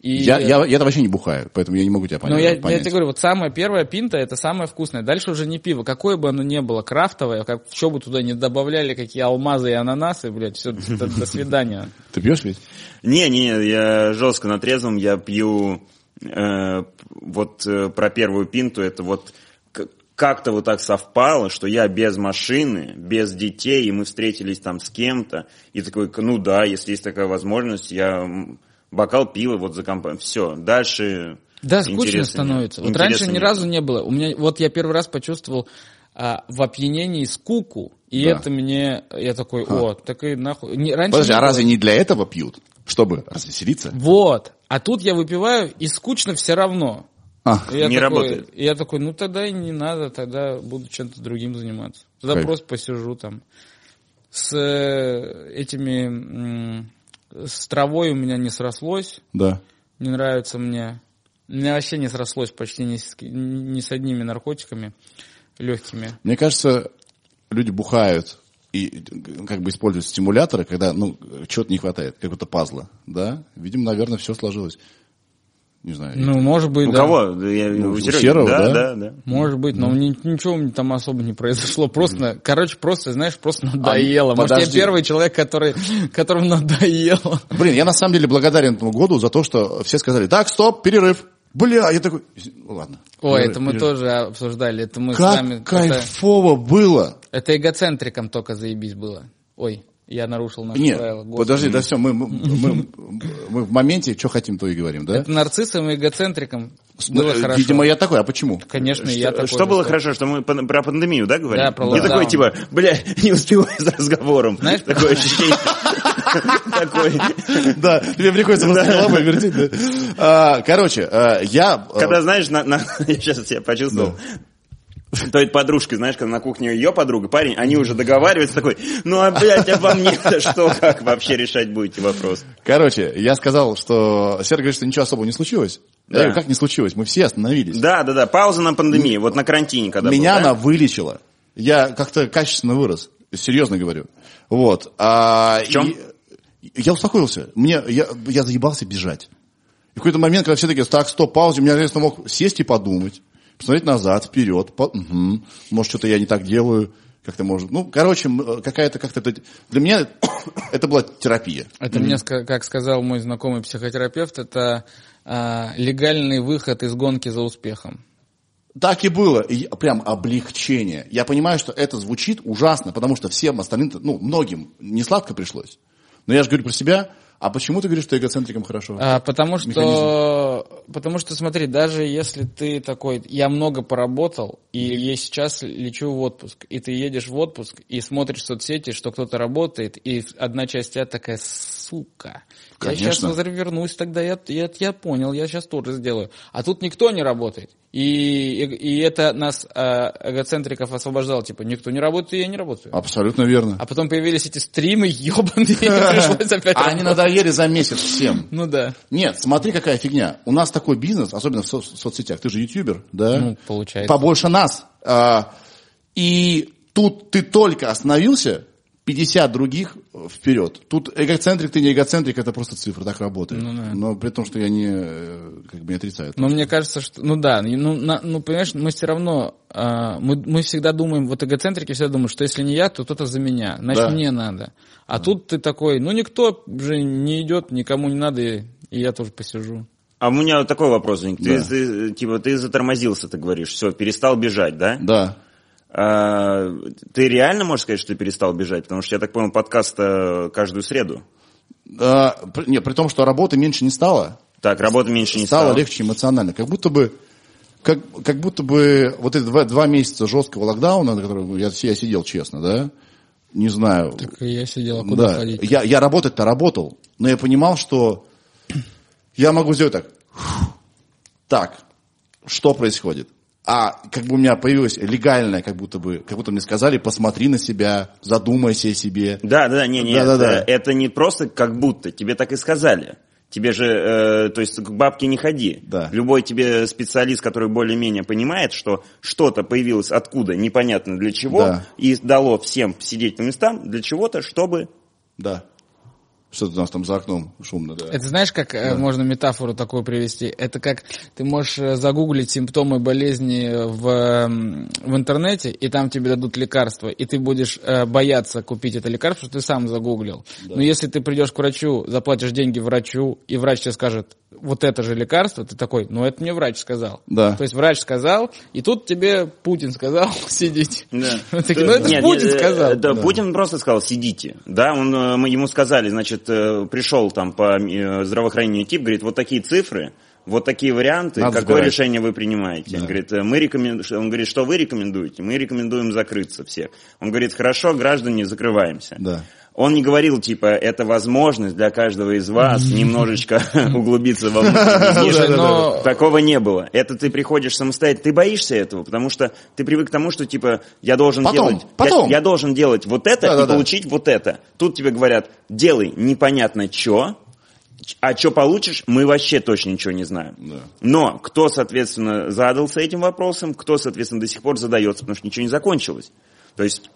И, Я, я, я вообще не бухаю, поэтому я не могу тебя понять. ну, я, я понять. тебе говорю, вот самая первая пинта это самое вкусное. Дальше уже не пиво. Какое бы оно ни было, крафтовое, как, что бы туда не добавляли, какие алмазы и ананасы, блядь, все, до, до свидания. [LAUGHS] Ты пьешь ведь? Не, не, я жестко на трезвом, я пью э, вот э, про первую пинту, это вот как-то вот так совпало, что я без машины, без детей, и мы встретились там с кем-то, и такой, ну да, если есть такая возможность, я бокал пива вот за компанию, все, дальше Да, скучно становится. нет. Вот раньше Интересно ни нет. разу не было. У меня, вот я первый раз почувствовал а, в опьянении скуку, и Да. это мне, я такой, о, так и нахуй. Не, раньше Подожди, не а было. разве не для этого пьют? Чтобы развеселиться? Вот. А тут я выпиваю, и скучно все равно. А, я Не такой, работает. я такой, ну тогда и не надо, тогда буду чем-то другим заниматься. Тогда Кайф. просто посижу там. С э, этими, с травой у меня не срослось, да. не нравится мне. Меня вообще не срослось почти ни с, ни с одними наркотиками легкими. Мне кажется, люди бухают и как бы используют стимуляторы, когда, ну, чего-то не хватает, какого-то пазла, да? Видимо, наверное, все сложилось. Не знаю. Ну, может быть, У да. кого? Я- Ну, у Сереги. Серого, да, да? да, да. Может быть, но ни- ничего там особо не произошло. Просто, короче, просто, знаешь, просто надоело. Может, я подожди. первый человек, который, которому надоело. Блин, я на самом деле благодарен этому году за то, что все сказали, так, стоп, перерыв. Бля, я такой, ну ладно. Ой, Перерыв, это мы перерыв. тоже обсуждали. Это мы с Как вами... Это, кайфово было. это эгоцентриком только заебись было. Ой, я нарушил наши Нет, правила. Господи. подожди, да все, мы, мы, мы- [LAUGHS] мы в моменте, что хотим, то и говорим, да? Это нарциссом и эгоцентриком было э, хорошо. Видимо, я такой, а почему? Конечно, и я Что, такой что было что- хорошо, что мы про пандемию, да, говорим? Да, про локдаун. такой, типа, бля, [LAUGHS] не успеваю за разговором. Знаешь, [LAUGHS] такое ощущение. Такой. Да, тебе приходится просто головой вертеть, да? А, Короче, а, я... а, Когда, знаешь, на, на- я сейчас я почувствовал, [LAUGHS] той подружкой, знаешь, когда на кухне ее подруга, парень, они уже договариваются, такой, ну, а, блядь, а по мне-то что, как вообще решать будете вопрос? Короче, я сказал, что Серый говорит, что ничего особого не случилось. Я Да. говорю, как не случилось? Мы все остановились. Да, да, да, пауза на пандемии, вот на карантине когда Меня был, да? она вылечила. Я как-то качественно вырос. Серьезно говорю. Вот. А, В чем? и Я успокоился. Мне, я, я заебался бежать. И в какой-то момент, когда все такие, так, стоп, пауза, я, конечно, мог сесть и подумать. Посмотреть назад, вперед. по- мгм. Может, что-то я не так делаю. Как-то может. Ну, короче, м, какая-то как-то... это- Для меня [COUGHS] это была терапия. Это мне, как сказал мой знакомый психотерапевт, это а, легальный выход из гонки за успехом. Так и было. И прям облегчение. Я понимаю, что это звучит ужасно, потому что всем остальным, ну, многим не сладко пришлось. Но я же говорю про себя. А почему ты говоришь, что эгоцентрикам хорошо? А, потому что. Потому что, смотри, даже если ты такой, я много поработал, и я сейчас лечу в отпуск, и ты едешь в отпуск, и смотришь в соцсети, что кто-то работает, и одна часть тебя такая, сука, я сейчас Конечно. вернусь, тогда я, я, я понял, я сейчас тоже сделаю. А тут никто не работает. И, и, и это нас, а, эгоцентриков, освобождало, типа, никто не работает, и я не работаю. Абсолютно верно. А потом появились эти стримы ебаные, [LAUGHS] пришлось опять А они надоели за месяц всем. Ну да. Нет, смотри, какая фигня. У нас такой бизнес, особенно в со- соцсетях. Ты же ютубер, да? Ну, получается. Побольше нас. А, и тут ты только остановился, 50 других вперед. Тут эгоцентрик, ты не эгоцентрик, это просто цифра, так работает. Ну да. Но при том, что я не, э, как бы не отрицаю. Но мне кажется, что, ну да, ну, на- ну понимаешь, мы все равно, а, мы, мы всегда думаем, вот эгоцентрики всегда думают, что если не я, то кто-то за меня, значит Да. мне надо. А тут ты такой, ну никто же не идет, никому не надо, и, и я тоже посижу. А у меня вот такой вопрос. Ты, Да. ты, типа, ты затормозился, ты говоришь, все, перестал бежать, да? Да. А, ты реально можешь сказать, что ты перестал бежать? Потому что я так понял, подкаст э, каждую среду. А, при- не, при том, что работы меньше не стало, Так, работы меньше не стало стало. легче эмоционально. Как будто бы как, как будто бы вот эти два, два месяца жесткого локдауна, на котором я, я сидел честно, да, не знаю. Так и я сидел, а куда да, ходить? я, я работать-то работал, но я понимал, что я могу сделать так. Так, что происходит? А как бы у меня появилось легальное, как будто бы, как будто мне сказали, посмотри на себя, задумайся о себе. Да, да, не, не, Да-да-да. это, это не просто как будто, тебе так и сказали. Тебе же, э, то есть к бабке не ходи. Да. Любой тебе специалист, который более-менее понимает, что что-то появилось откуда, непонятно для чего, Да. и дало всем сидеть по местам для чего-то, чтобы... Да. Что-то у нас там за окном шумно, да. Это знаешь, как э, можно метафору такую привести? Это как ты можешь э, загуглить симптомы болезни в, м, в интернете, и там тебе дадут лекарство, и ты будешь э, бояться купить это лекарство, что ты сам загуглил. Но если ты придешь к врачу, заплатишь деньги врачу, и врач тебе скажет, вот это же лекарство, ты такой, ну это мне врач сказал. Да. То есть врач сказал, и тут тебе Путин сказал [LAUGHS] сидеть. Да. Такие, ну это Нет, Путин нет, э, сказал. Да, Путин просто сказал, сидите. Да, он, э, мы ему сказали, значит, э, пришел там по э, здравоохранению тип, говорит, вот такие цифры, вот такие варианты, Надо какое сбирать. решение вы принимаете? Он Да. говорит, э, мы рекомен- он говорит, что вы рекомендуете? Мы рекомендуем закрыться всех. Он говорит, хорошо, граждане, закрываемся. Да. Он не говорил, типа, это возможность для каждого из вас [LAUGHS] немножечко [LAUGHS] углубиться во внутренний Такого не было. Это ты приходишь самостоятельно. Ты боишься этого, потому что ты привык к тому, что, типа, я должен делать... я- потом. Я, должен делать вот это и получить вот это. Тут тебе говорят, делай непонятно что, а что получишь, мы вообще точно ничего не знаем. Да. Но кто, соответственно, задался этим вопросом, кто, соответственно, до сих пор задается, потому что ничего не закончилось. То есть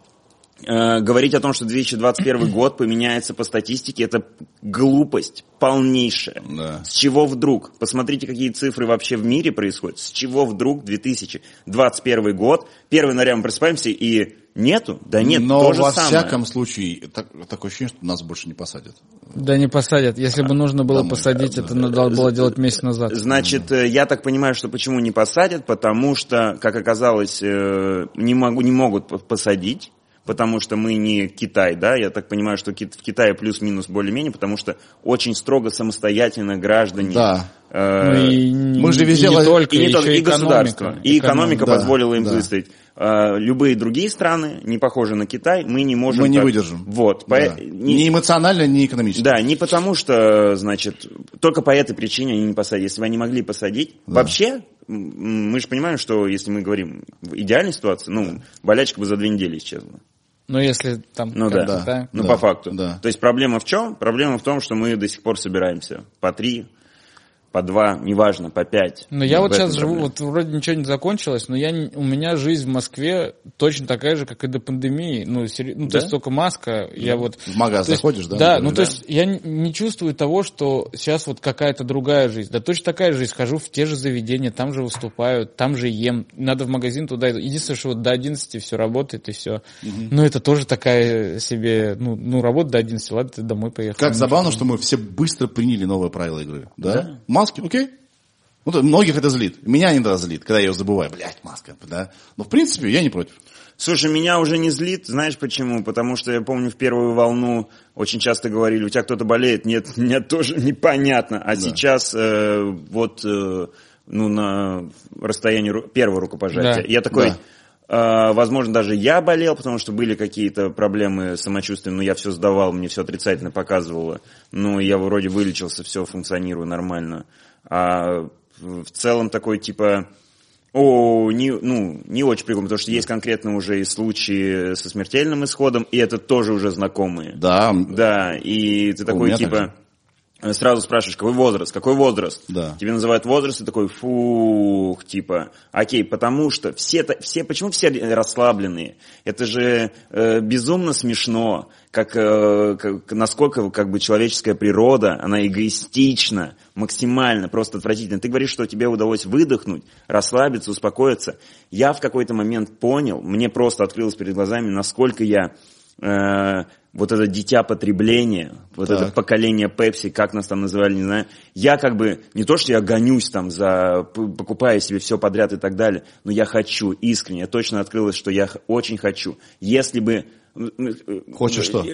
говорить о том, что 2021 [CLEARS THROAT] год поменяется по статистике, это глупость полнейшая. Да. С чего вдруг? Посмотрите, какие цифры вообще в мире происходят. С чего вдруг 2021 год, 1 января мы просыпаемся и нету? Да нет, Но то же во самое. всяком случае, так- такое ощущение, что нас больше не посадят. Да не посадят. Если бы нужно было Там, посадить, э, это надо было делать месяц назад. Значит, э, я так понимаю, что почему не посадят, потому что, как оказалось, э, не, могу, не могут посадить, потому что мы не Китай, да, я так понимаю, что в Китае плюс-минус более-менее, потому что очень строго самостоятельно граждане. Да. э, Ну и не- мы же везде и не только, и, не только, и экономика. государство, и экономика Да, позволила им да. выстоять. Э, Любые другие страны, не похожие на Китай, мы не можем... Мы не так- выдержим. Вот. Да. по- не- Ни эмоционально, ни экономически. да, не потому что, значит, только по этой причине они не посадили. Если бы они могли посадить, вообще, м, мы же понимаем, что если мы говорим в идеальной ситуации, ну, болячка бы за две недели исчезла. Ну, если там... Ну да. да. Ну, Да, по факту. да. То есть проблема в чем? Проблема в том, что мы до сих пор собираемся по три, по два, неважно, по пять. Но я вот сейчас живу, вот вроде ничего не закончилось, но я, у меня жизнь в Москве точно такая же, как и до пандемии. Ну, сери- ну то Да? есть только маска, я вот... В магаз То есть- заходишь, да? Да, например? ну то есть я не- чувствую того, что сейчас вот какая-то другая жизнь. Да точно такая жизнь. Хожу в те же заведения, там же выступаю, там же ем. Надо в магазин туда. Единственное, что вот до 11 все работает и все. Но это тоже такая себе, ну, ну работа до 11, ладно, ты домой поехал. Как Ну, забавно, что мы все быстро приняли новые правила игры. Да? Маски, окей. Ну, то многих это злит. Меня иногда злит, когда я ее забываю. Блять, маска. Да? Но в принципе я не против. Слушай, меня уже не злит, знаешь почему? Потому что я помню в первую волну очень часто говорили, у тебя кто-то болеет, нет, [LAUGHS] мне тоже непонятно. А сейчас э, вот э, ну, на расстоянии ру- первого рукопожатия. Да. Я такой, Да. Э, возможно, даже я болел, потому что были какие-то проблемы с самочувствием, но я все сдавал, мне все отрицательно показывало. Ну, я вроде вылечился, все функционирую нормально. А в целом такой типа... О, не, ну, не очень прикольно, потому что есть конкретно уже и случаи со смертельным исходом, и это тоже уже знакомые. Да, Да, и ты такой типа э, сразу спрашиваешь, какой возраст, какой возраст? Да. Тебе называют возраст, и такой, фух, типа, окей, потому что все, все почему все расслабленные? Это же э, безумно смешно, как, э, как- насколько как бы человеческая природа, она эгоистична, максимально, просто отвратительно. Ты говоришь, что тебе удалось выдохнуть, расслабиться, успокоиться. Я в какой-то момент понял, мне просто открылось перед глазами, насколько я э, вот это дитя потребления, вот Так. это поколение Пепси, как нас там называли, не знаю. Я как бы, не то, что я гонюсь там за, покупая себе все подряд и так далее, но я хочу, искренне, точно открылось, что я очень хочу. Если бы... э, Хочешь что?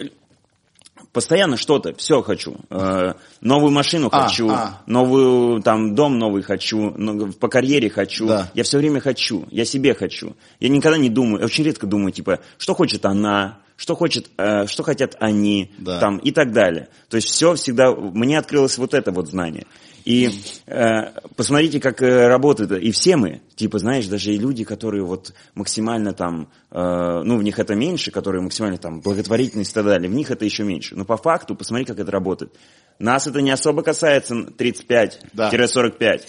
Постоянно что-то, все хочу. Э, новую машину А, хочу, а. новую там дом новый хочу, по карьере хочу. Да. Я все время хочу, я себе хочу. Я никогда не думаю, я очень редко думаю, типа, что хочет она, что хочет, э, что хотят они, Да. там и так далее. То есть все всегда, мне открылось вот это вот знание. И э, посмотрите, как э, работает. И все мы, типа, знаешь, даже и люди, которые вот максимально там, э, ну, в них это меньше, которые максимально там благотворительность и так далее, в них это еще меньше. Но по факту, посмотри, как это работает. Нас это не особо касается 35-45.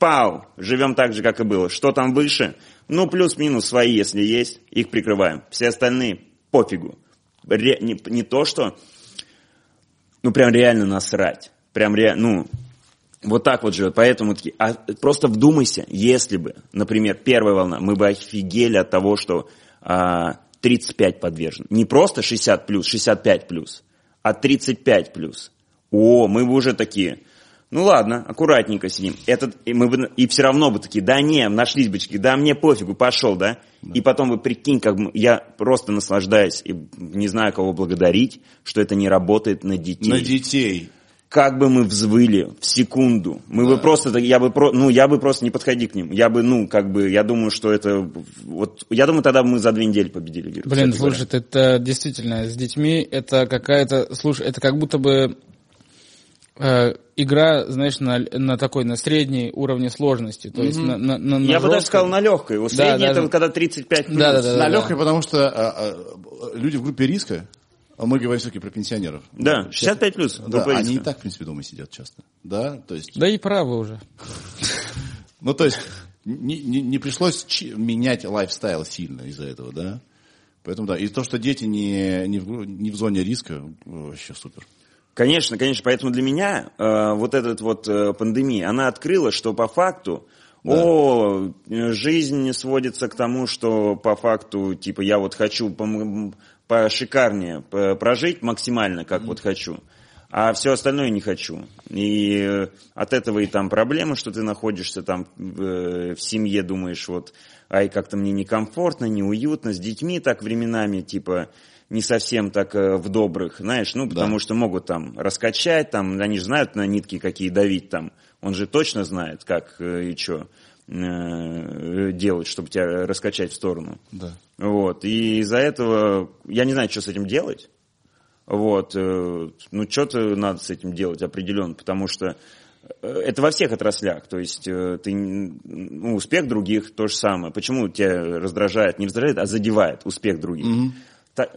Пау! Живем так же, как и было. Что там выше? Ну, плюс-минус свои, если есть, их прикрываем. Все остальные пофигу. Ре- не, не то, что ну прям реально насрать. Прям ре, ну, вот так вот живет. Поэтому такие, а просто вдумайся, если бы, например, первая волна, мы бы офигели от того, что а, 35 подвержен. Не просто 60 плюс, 65 плюс, а 35 плюс. О, мы бы уже такие, ну ладно, аккуратненько сидим. Этот, и, мы бы, и все равно бы такие, да не, нашлись бы такие, да мне пофигу, пошел, да? И потом вы прикинь, как мы- я просто наслаждаюсь и не знаю, кого благодарить, что это не работает на детей на детей. Как бы мы взвыли в секунду, мы бы просто, я бы, ну, я бы просто не подходи к ним. Я бы, ну, как бы, я думаю, что это, вот, я думаю, тогда мы за две недели победили вирус. Блин, кстати говоря. слушай, это действительно с детьми это какая-то, слушай, это как будто бы э, игра, знаешь, на, на такой, на средней уровне сложности, то есть на, на, на- на Я бы даже сказал на легкой. У средней даже- это вот когда 35 плюс. Да, да, да, на легкой, потому что а, а, люди в группе риска, мы говорим все-таки про пенсионеров. Да, 65 плюс. Да, они и так, в принципе, дома сидят часто. Да, то есть, Да и правы уже. [LAUGHS] ну, то есть, не, не- не пришлось менять лайфстайл сильно из-за этого, да? Поэтому да. И то, что дети не, не, в, не в зоне риска, вообще супер. Конечно, конечно. Поэтому для меня э, вот эта вот э, пандемия, она открыла, что по факту Да. О, жизнь сводится к тому, что по факту, типа, я вот хочу пом- пошикарнее п- прожить максимально, как вот хочу, а все остальное не хочу. И э, от этого и там проблемы, что ты находишься там э, в семье, думаешь, вот, ай, как-то мне некомфортно, неуютно, с детьми так временами, типа, не совсем так э, в добрых, знаешь, ну, потому что могут там раскачать, там, они же знают на нитки какие давить там, он же точно знает, как э, и что делать, чтобы тебя раскачать в сторону. Да. Вот, и из-за этого я не знаю, что с этим делать. Вот, э, ну, что-то надо с этим делать определенно, потому что э, это во всех отраслях, то есть э, ты, ну, успех других то же самое. Почему тебя раздражает, не раздражает, а задевает успех других? Та-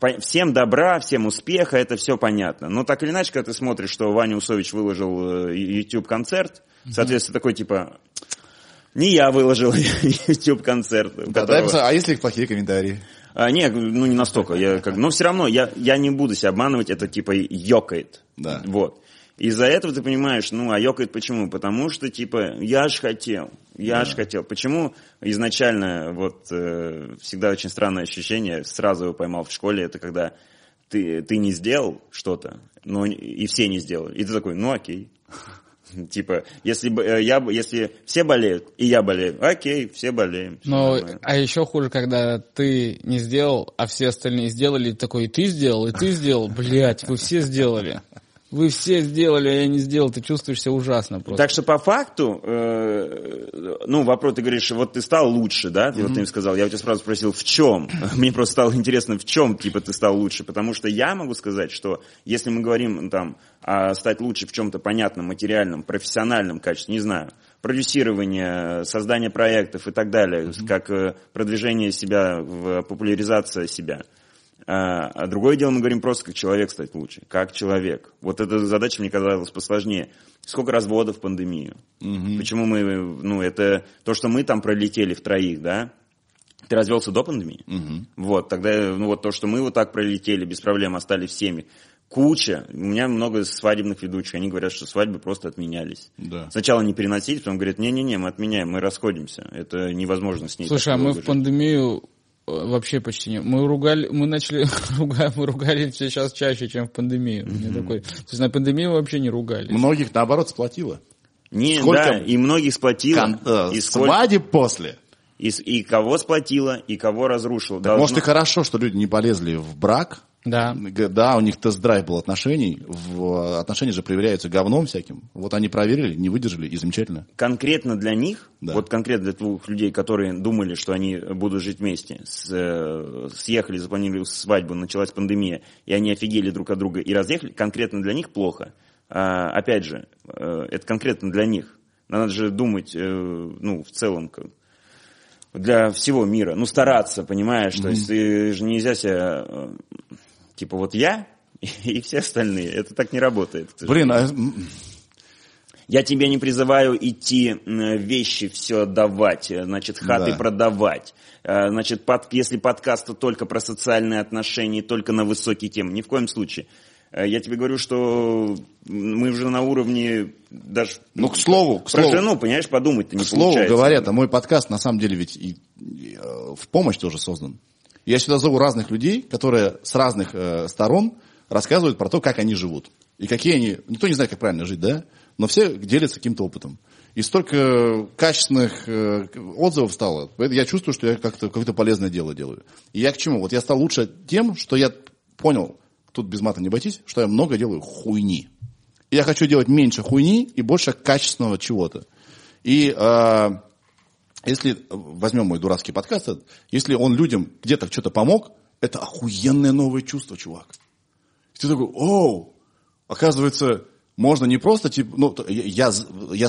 по- всем добра, всем успеха, это все понятно. Но так или иначе, когда ты смотришь, что Ваня Усович выложил YouTube-концерт, соответственно, такой типа, не я выложил [LAUGHS] YouTube-концерт. Да, которого- а если плохие комментарии? а, нет, ну не настолько. Я, как, но все равно я, я не буду себя обманывать, это типа ёкает. Да. Вот. Из-за этого ты понимаешь, ну, а ёкает почему? Потому что, типа, я ж хотел, я ж хотел. Почему изначально, вот, э, всегда очень странное ощущение, сразу его поймал в школе, это когда ты, ты не сделал что-то, но и все не сделали. И ты такой, ну, окей. [LAUGHS] Типа, если, бы, э, я, если все болеют, и я болею, окей, все болеем. Но, а еще хуже, когда ты не сделал, а все остальные сделали, такой, и ты сделал, и ты сделал, блядь, вы все сделали. Вы все сделали, а я не сделал, ты чувствуешь себя ужасно просто. Так что по факту, э, ну, вопрос, ты говоришь, вот ты стал лучше, да, ты вот ты им сказал, я у тебя сразу спросил, в чем? [LAUGHS] Мне просто стало интересно, в чем, типа, ты стал лучше, потому что я могу сказать, что если мы говорим, ну, там, о стать лучше в чем-то понятном, материальном, профессиональном качестве, не знаю, продюсирование, создание проектов и так далее, как э, продвижение себя, в популяризация себя, а а другое дело, мы говорим просто, как человек стать лучше, как человек. Вот эта задача мне казалась посложнее. Сколько разводов в пандемию? Почему мы, ну, это то, что мы там пролетели в троих, да? Ты развелся до пандемии? Вот, тогда, ну, вот то, что мы вот так пролетели, без проблем остались всеми. Куча. У меня много свадебных ведущих. Они говорят, что свадьбы просто отменялись. Да. Сначала не переносили, потом говорят, не-не-не, мы отменяем, мы расходимся. Это невозможно с ней. Слушай, а мы в жить». пандемию вообще почти не... Мы ругали, мы начали [LAUGHS] ругать, мы ругались сейчас чаще, чем в пандемию. Мне такой... То есть на пандемию вообще не ругались. Многих, наоборот, сплотило. Не, Сколько да, и многих сплотило. Кон- э, и, сколько- свадеб после. и, и кого сплотило, и кого разрушило. Так, Может, и хорошо, что люди не полезли в брак. Да. Да, у них тест-драйв был отношений. В отношения же проверяются говном всяким. Вот они проверили, не выдержали, и замечательно. конкретно для них, Да. вот конкретно для двух людей, которые думали, что они будут жить вместе, с- э, съехали, запланировали свадьбу, началась пандемия, и они офигели друг от друга и разъехали, конкретно для них плохо. А, опять же, э, это конкретно для них. Надо же думать, э, ну, в целом, как- для всего мира. Ну, стараться, понимаешь? То есть ты же нельзя себя... Типа вот я [LAUGHS] и все остальные. Это так не работает. к. Блин, а, Я тебя не призываю идти вещи все отдавать, э, значит, хаты Да. продавать. Э, Значит, под- если подкаст, то только про социальные отношения, только на высокие темы. Ни в коем случае. Э, Я тебе говорю, что мы уже на уровне даже... Ну, к слову, к про слову. жену, понимаешь, подумать-то не К слову получается. говоря, а мой подкаст на самом деле ведь и, и, в помощь тоже создан. Я сюда зову разных людей, которые с разных э, сторон рассказывают про то, как они живут. И какие они... Никто не знает, как правильно жить, да? Но все делятся каким-то опытом. И столько качественных э, отзывов стало. Я чувствую, что я как-то какое-то полезное дело делаю. И я к чему? Вот я стал лучше тем, что я понял, тут без мата не обойтись, что я много делаю хуйни. И я хочу делать меньше хуйни и больше качественного чего-то. И э, если возьмем мой дурацкий подкаст, если он людям где-то что-то помог, это охуенное новое чувство, чувак. И ты такой, оу, оказывается, можно не просто, типа, ну, я, я, с-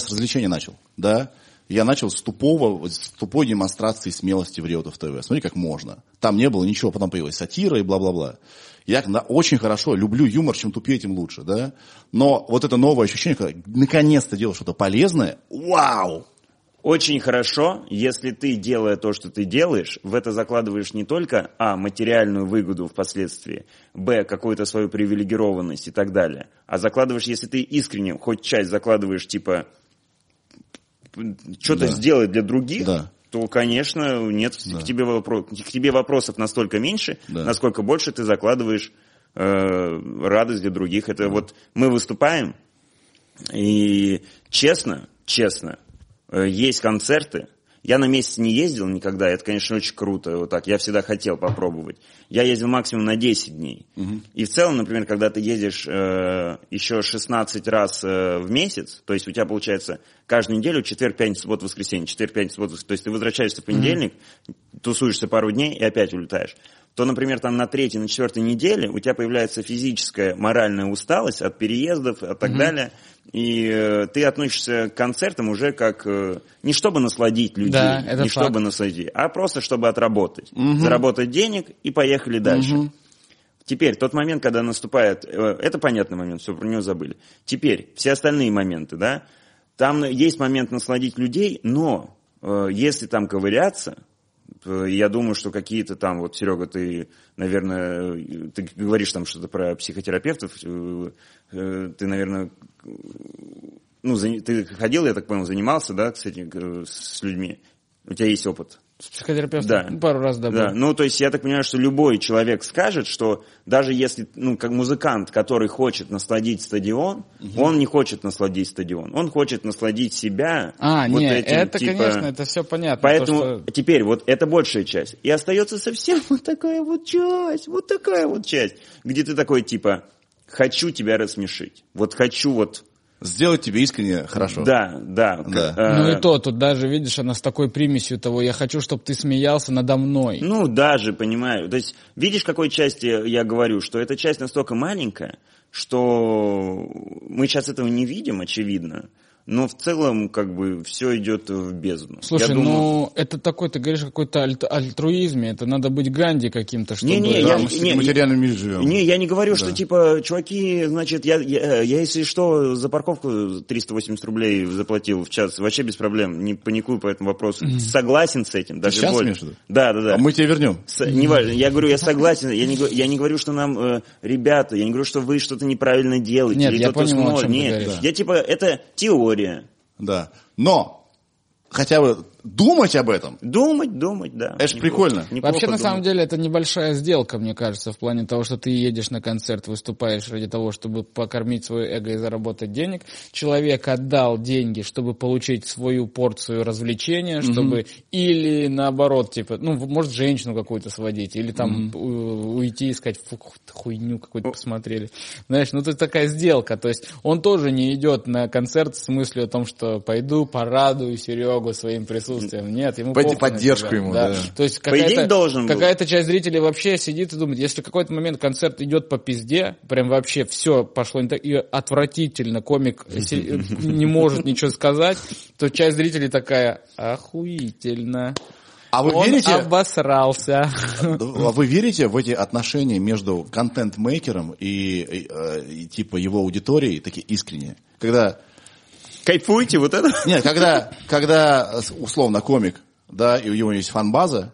развлечения начал, да, я начал с тупого, с тупой демонстрации смелости в Реутов ТВ. Смотри, как можно. Там не было ничего, потом появилась сатира и бла-бла-бла. Я на- очень хорошо люблю юмор, чем тупее, тем лучше, да. Но вот это новое ощущение, когда наконец-то делал что-то полезное, вау! Очень хорошо, если ты, делая то, что ты делаешь, в это закладываешь не только, а, материальную выгоду впоследствии, б, какую-то свою привилегированность и так далее, а закладываешь, если ты искренне хоть часть закладываешь, типа, что-то Да. сделать для других, Да. то, конечно, нет Да. к, тебе вопро- к тебе вопросов настолько меньше, Да. насколько больше ты закладываешь э, радость для других. Это вот мы выступаем, и честно, честно, есть концерты. Я на месяц не ездил никогда, это, конечно, очень круто. Вот так. Я всегда хотел попробовать. Я ездил максимум на 10 дней. И в целом, например, когда ты ездишь э, еще 16 раз э, в месяц, то есть у тебя получается каждую неделю четверг, пятница, суббота, воскресенье, четверг, пятница, суббота, воскресенье. То есть ты возвращаешься в понедельник, тусуешься пару дней и опять улетаешь то, например, там на третьей, на четвертой неделе у тебя появляется физическая, моральная усталость от переездов и так далее, и э, ты относишься к концертам уже как э, не чтобы насладить людей, Да, не факт. чтобы насладить, а просто чтобы отработать, заработать денег и поехали дальше. Теперь, тот момент, когда наступает, э, это понятный момент, все, про него забыли. Теперь, все остальные моменты, да, там есть момент насладить людей, но э, если там ковыряться, я думаю, что какие-то там, вот, Серега, ты, наверное, ты говоришь там что-то про психотерапевтов, ты, наверное, ну, ты ходил, я так понял, занимался, да, с этим, э, с людьми. У тебя есть опыт. С психотерапевтом Да. пару раз да, Да, ну то есть я так понимаю, что любой человек скажет, что даже если, ну как музыкант, который хочет насладить стадион, он не хочет насладить стадион, он хочет насладить себя. А, вот не, этим, это, типа, конечно, это все понятно. Поэтому то, что- теперь вот это большая часть. И остается совсем [LAUGHS] вот такая вот часть, вот такая вот часть, где ты такой типа, хочу тебя рассмешить. Вот хочу вот, Сделать тебе искренне хорошо. да, да. Да. э, Ну и то, тут даже, видишь, она с такой примесью того, я хочу, чтобы ты смеялся надо мной. Ну, даже, понимаю. То есть, видишь, какой части я говорю, что эта часть настолько маленькая, что мы сейчас этого не видим, очевидно, но в целом, как бы, все идет в бездну. Слушай, Я думаю- ну это такой, ты говоришь, какой-то альт- альтруизме, это надо быть Ганди каким-то, чтобы... Не-не, Да, я- мы в не, материальном мире живем. Не, я не говорю, что Да. типа, чуваки, значит, я, я, я, если что, за парковку 380 рублей заплатил в час, вообще без проблем, не паникую по этому вопросу. Согласен с этим, даже сейчас более. имеешь в виду? Да, да, да. А мы тебе вернем. С- неважно, я говорю, я [LAUGHS] согласен, я не, я не говорю, что нам, э, ребята, я не говорю, что вы что-то неправильно делаете. Нет, я понимаю, о чем ты Нет, говоришь. я типа, это теория. Да. Но хотя бы думать об этом, Думать, думать, да. Это ж Неплохо. прикольно. Неплохо Вообще, на думать. самом деле, это небольшая сделка, мне кажется, в плане того, что ты едешь на концерт, выступаешь ради того, чтобы покормить свое эго и заработать денег. Человек отдал деньги, чтобы получить свою порцию развлечения, чтобы или наоборот, типа, ну, может, женщину какую-то сводить, или там у- уйти и сказать, фу, хуйню какую-то посмотрели. Знаешь, ну, это такая сделка. То есть он тоже не идет на концерт с мыслью о том, что пойду порадую Серегу своим присутствием. Нет, ему Под- похуй на поддержку ему, да. да. То есть какая-то, какая-то часть зрителей вообще сидит и думает, если в какой-то момент концерт идет по пизде, прям вообще все пошло не так, и отвратительно, комик [LAUGHS] не может ничего сказать, то часть зрителей такая, охуительно. А вы Он верите? обосрался. А вы верите в эти отношения между контент-мейкером и, и, э, и, типа его аудиторией, такие искренние? Когда, Кайфуйте, вот это. нет, когда, когда условно комик, да, и у него есть фан-база,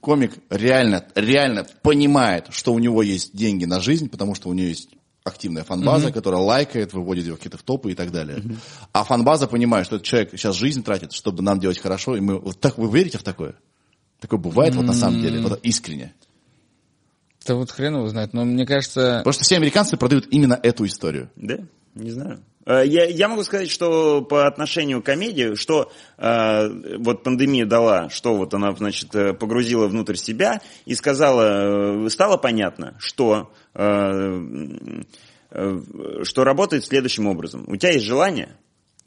комик реально, реально понимает, что у него есть деньги на жизнь, потому что у него есть активная фан-база, которая лайкает, выводит его какие-то в топы и так далее. А фан-база понимает, что этот человек сейчас жизнь тратит, чтобы нам делать хорошо, и мы вот так вы верите в такое? Такое бывает вот на самом деле, вот искренне. Да вот хрен его знает, но мне кажется... Потому что все американцы продают именно эту историю. Да, не знаю. Э, Я, я могу сказать, что по отношению к комедии, что э, вот пандемия дала, что вот она, значит, э, погрузила внутрь себя и сказала, э, стало понятно, что, э, э, что работает следующим образом. У тебя есть желание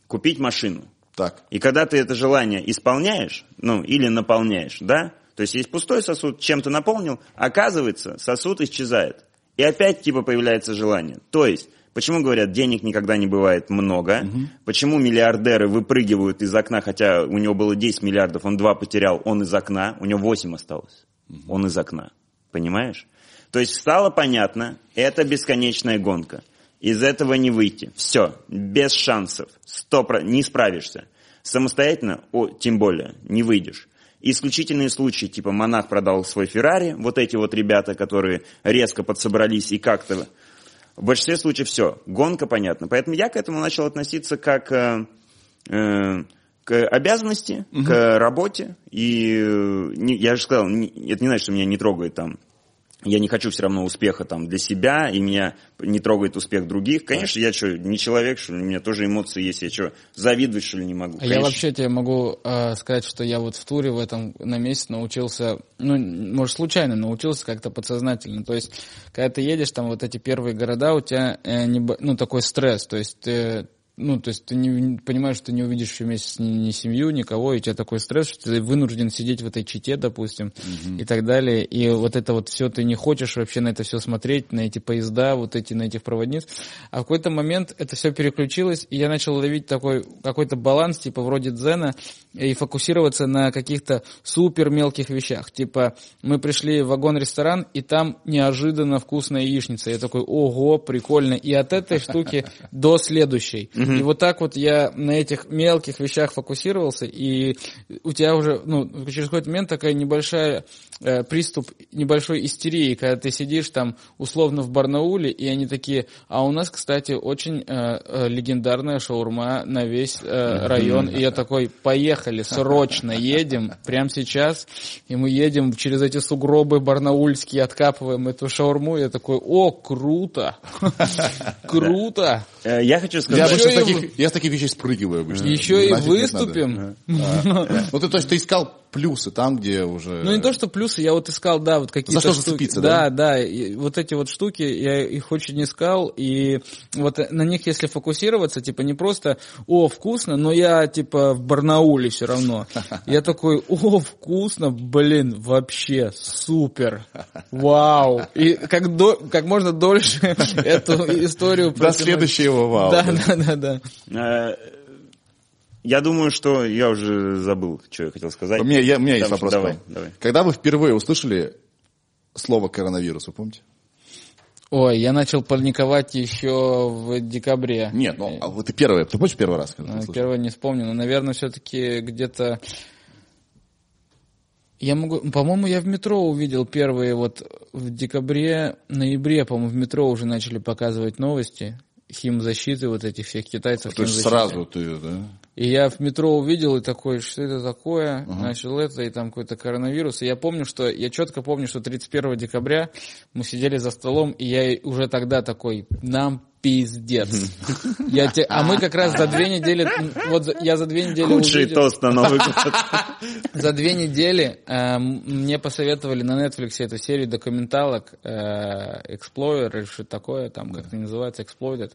купить машину. Так. И когда ты это желание исполняешь, ну, или наполняешь, да, то есть есть пустой сосуд, чем ты наполнил, оказывается, сосуд исчезает. И опять типа появляется желание. То есть, почему говорят, денег никогда не бывает много, почему миллиардеры выпрыгивают из окна, хотя у него было 10 миллиардов, он 2 потерял, он из окна, у него 8 осталось. Он из окна. Понимаешь? То есть стало понятно, это бесконечная гонка. Из этого не выйти. Все, без шансов. Сто про- не справишься. Самостоятельно, о, тем более, не выйдешь. Исключительные случаи, типа монах продал свой Феррари, вот эти вот ребята, которые резко подсобрались и как-то... В большинстве случаев все, гонка понятно. Поэтому я к этому начал относиться как э, э, к обязанности, угу. к работе. И э, не, я же сказал, не, это не значит, что меня не трогает там я не хочу все равно успеха там для себя, и меня не трогает успех других. Конечно, я что, не человек, что ли, у меня тоже эмоции есть, я что, завидовать, что ли, не могу? Конечно. Я вообще тебе могу э, сказать, что я вот в туре в этом на месяц научился, ну, может, случайно научился как-то подсознательно. То есть, когда ты едешь, там вот эти первые города, у тебя, э, не, ну, такой стресс, то есть ты ну, то есть ты не понимаешь, что ты не увидишь еще месяц ни, ни семью, никого, и у тебя такой стресс, что ты вынужден сидеть в этой чите, допустим, угу. и так далее. И вот это вот все, ты не хочешь вообще на это все смотреть, на эти поезда, вот эти, на этих проводниц. А в какой-то момент это все переключилось, и я начал ловить такой какой-то баланс, типа вроде дзена, и фокусироваться на каких-то супер мелких вещах. Типа мы пришли в вагон-ресторан, и там неожиданно вкусная яичница. Я такой, ого, прикольно. И от этой штуки [LAUGHS] до следующей. И вот так вот я на этих мелких вещах фокусировался, и у тебя уже, ну, через какой-то момент такая небольшая э, приступ небольшой истерии, когда ты сидишь там условно в Барнауле, и они такие, а у нас, кстати, очень э, э, легендарная шаурма на весь э, район, и я такой, поехали, срочно едем, прямо сейчас, и мы едем через эти сугробы барнаульские, откапываем эту шаурму, и я такой, о, круто, [LAUGHS] круто. Э, я хочу сказать... Я, таких, я с таких вещей спрыгиваю обычно. Еще и выступим. Ну, ты, то есть, ты искал плюсы там, где уже... Ну, не то, что плюсы, я вот искал, да, вот какие-то За что штуки. зацепиться, да? Да, да, и вот эти вот штуки, я их очень искал, и вот на них, если фокусироваться, типа, не просто, о, вкусно, но я, типа, в Барнауле все равно. [LAUGHS] Я такой, о, вкусно, блин, вообще супер, вау. И как, до, как можно дольше [LAUGHS] эту историю... До следующего вау. Да, да, да, да. Я думаю, что я уже забыл, что я хотел сказать. У меня, я, у меня есть вопрос. Давай, давай. Когда вы впервые услышали слово коронавирус, вы помните? Ой, я начал паниковать еще в декабре. Нет, ну а вот ты первый, ты помнишь первый раз? Когда ты первый не вспомню, но, наверное, все-таки где-то... Я могу, по-моему, я в метро увидел первые вот в декабре, ноябре, по-моему, в метро уже начали показывать новости химзащиты вот этих всех китайцев. То есть сразу ты, да? И я в метро увидел и такой, что это такое, uh-huh. начал это, и там какой-то коронавирус. И я помню, что, я четко помню, что 31 декабря мы сидели за столом, и я уже тогда такой, нам пиздец. [LAUGHS] Я те... А мы как раз за две недели, вот я за две недели Худший увидел... тост на Новый [LAUGHS] год. За две недели э, мне посоветовали на Netflix эту серию документалок э, Explorer или что такое, там как это называется, Exploited.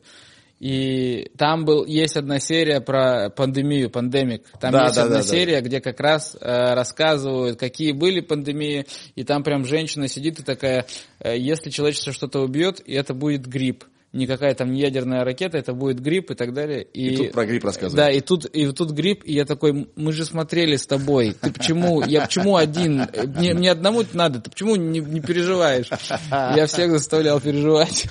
И там был, есть одна серия про пандемию, пандемик. Там да, есть да, одна да, серия, да. где как раз э, рассказывают, какие были пандемии, и там прям женщина сидит и такая, э, если человечество что-то убьет, и это будет грипп никакая там не ядерная ракета, это будет грипп и так далее. И, и тут про грипп рассказывают. Да, и тут, и тут грипп, и я такой, мы же смотрели с тобой, ты почему, я почему один, мне, мне одному надо, ты почему не, не переживаешь? Я всех заставлял переживать.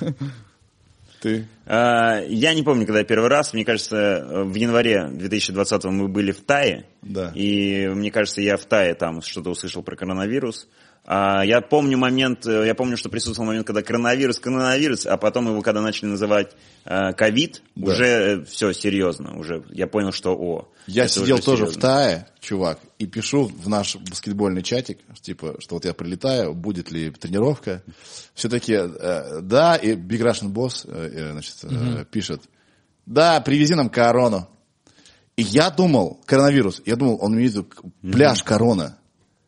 Ты? А, я не помню, когда первый раз. Мне кажется, в январе 2020 мы были в Тае. Да. И мне кажется, я в Тае там что-то услышал про коронавирус. А, я помню момент, э, я помню, что присутствовал момент, когда коронавирус, коронавирус, а потом его, когда начали называть э, ковид, да. уже э, все серьезно, уже я понял, что о. Я сидел тоже серьезно. в Тае, чувак, и пишу в наш баскетбольный чатик, типа, что вот я прилетаю, будет ли тренировка. Все таки да, и Big Russian Boss, значит, угу. пишет, да, привези нам корону. И я думал, коронавирус, я думал, он имеет в виду пляж угу.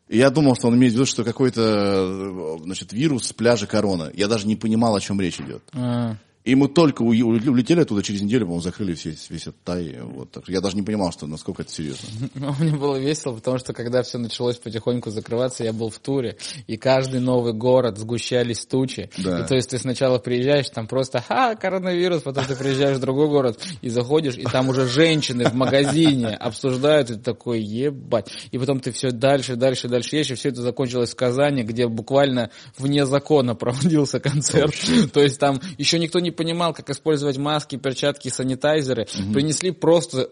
Я думал, что он имеет в виду, что какой-то значит, вирус с пляжа Корона. Я даже не понимал, о чем речь идет. А-а-а. И мы только улетели оттуда, через неделю, по-моему, закрыли весь, весь этот тай. Вот. Я даже не понимал, что насколько это серьезно. [LAUGHS] Мне было весело, потому что когда все началось потихоньку закрываться, я был в туре, и каждый новый город сгущались тучи. Да. И то есть ты сначала приезжаешь, там просто ха, коронавирус, потом ты приезжаешь в другой город и заходишь, и там уже женщины в магазине обсуждают, и ты такой, ебать. И потом ты все дальше, дальше, дальше едешь, и все это закончилось в Казани, где буквально вне закона проводился концерт. [LAUGHS] То есть там еще никто не понимал, как использовать маски, перчатки, санитайзеры. Принесли просто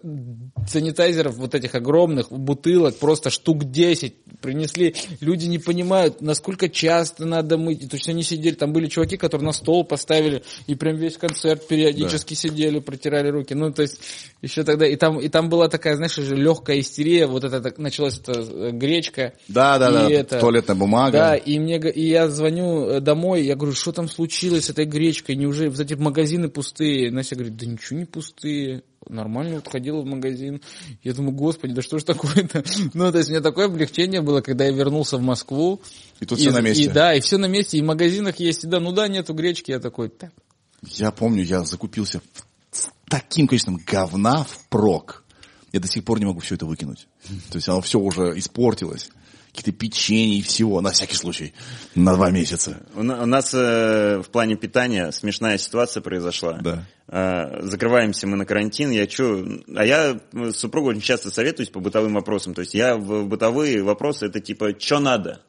санитайзеров вот этих огромных бутылок, просто штук 10 принесли. Люди не понимают, насколько часто надо мыть. То есть они сидели, там были чуваки, которые на стол поставили и прям весь концерт периодически сидели, протирали руки. Ну, то есть еще тогда, и там, и там была такая, знаешь, уже легкая истерия, вот это так, началась эта э, гречка. Да, да, да, И это- туалетная бумага. Да, и мне и я звоню э, домой, я говорю, что там случилось с этой гречкой, неужели вот эти магазины пустые? Настя говорит, да ничего не пустые. Нормально вот ходила в магазин. Я думаю, господи, да что ж такое-то? [LAUGHS] Ну, то есть, у меня такое облегчение было, когда я вернулся в Москву. И тут всё на месте. И, да, и все на месте, и в магазинах есть, и да, ну да, нету гречки. Я такой, так, Я помню, я закупился в- таким количеством говна впрок. Я до сих пор не могу все это выкинуть. То есть оно все уже испортилось. Какие-то печенья и всего, на всякий случай, на два месяца. У на- у нас э, в плане питания смешная ситуация произошла. Да. Э, закрываемся мы на карантин, я чё, а я э, с супругой очень часто советуюсь по бытовым вопросам. То есть я в бытовые вопросы, это типа, что надо?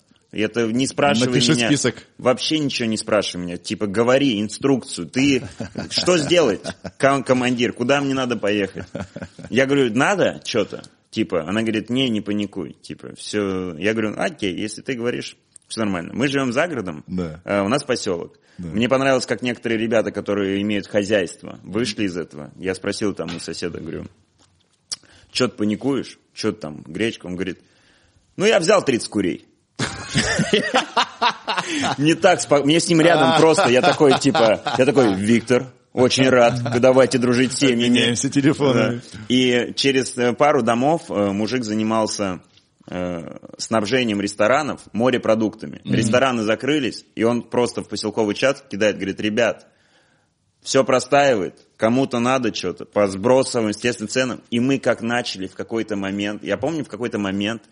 Это не спрашивай Напиши меня. список. Вообще ничего не спрашивай меня. Типа, говори инструкцию. Ты [LAUGHS] что сделать, ком- командир? Куда мне надо поехать? Я говорю, надо что-то? Типа, она говорит, не, не паникуй. Типа, все. Я говорю, окей, если ты говоришь, все нормально. Мы живем за городом, Да. э, у нас поселок. Мне понравилось, как некоторые ребята, которые имеют хозяйство, вышли из этого. Я спросил там у соседа, говорю, что ты паникуешь? Что ты там, гречка? Он говорит, ну я взял 30 курей. [LAUGHS] Не так, мне с ним рядом просто, я такой, типа, я такой, Виктор, очень рад, давайте дружить с семьями. Меняемся телефонами. Да. И через э, пару домов э, мужик занимался э, снабжением ресторанов морепродуктами. Рестораны закрылись, и он просто в поселковый чат кидает, говорит, ребят, все простаивает, кому-то надо что-то, по сбросовым, естественно, ценам. И мы как начали в какой-то момент, я помню в какой-то момент,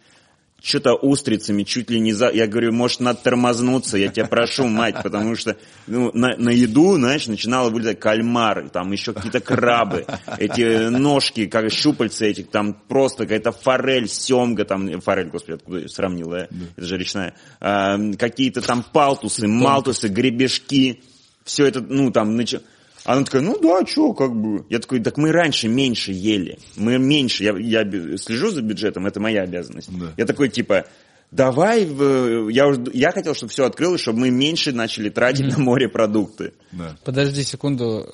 что-то устрицами чуть ли не за... Я говорю, может, надо тормознуться, я тебя прошу, мать, потому что ну, на, на еду, знаешь, начинало вылезать кальмары, там еще какие-то крабы, эти ножки, как щупальца этих, там просто какая-то форель, семга, там, форель, господи, откуда я сравнил, да? это же речная, А, какие-то там палтусы, малтусы, гребешки, все это, ну, там, нач- она такая, ну да, что, как бы. Я такой, так мы раньше меньше ели. Мы меньше, я, я слежу за бюджетом, это моя обязанность. Да. Я такой, типа, давай, я, уже- я хотел, чтобы все открылось, чтобы мы меньше начали тратить на морепродукты. Да. подожди секунду,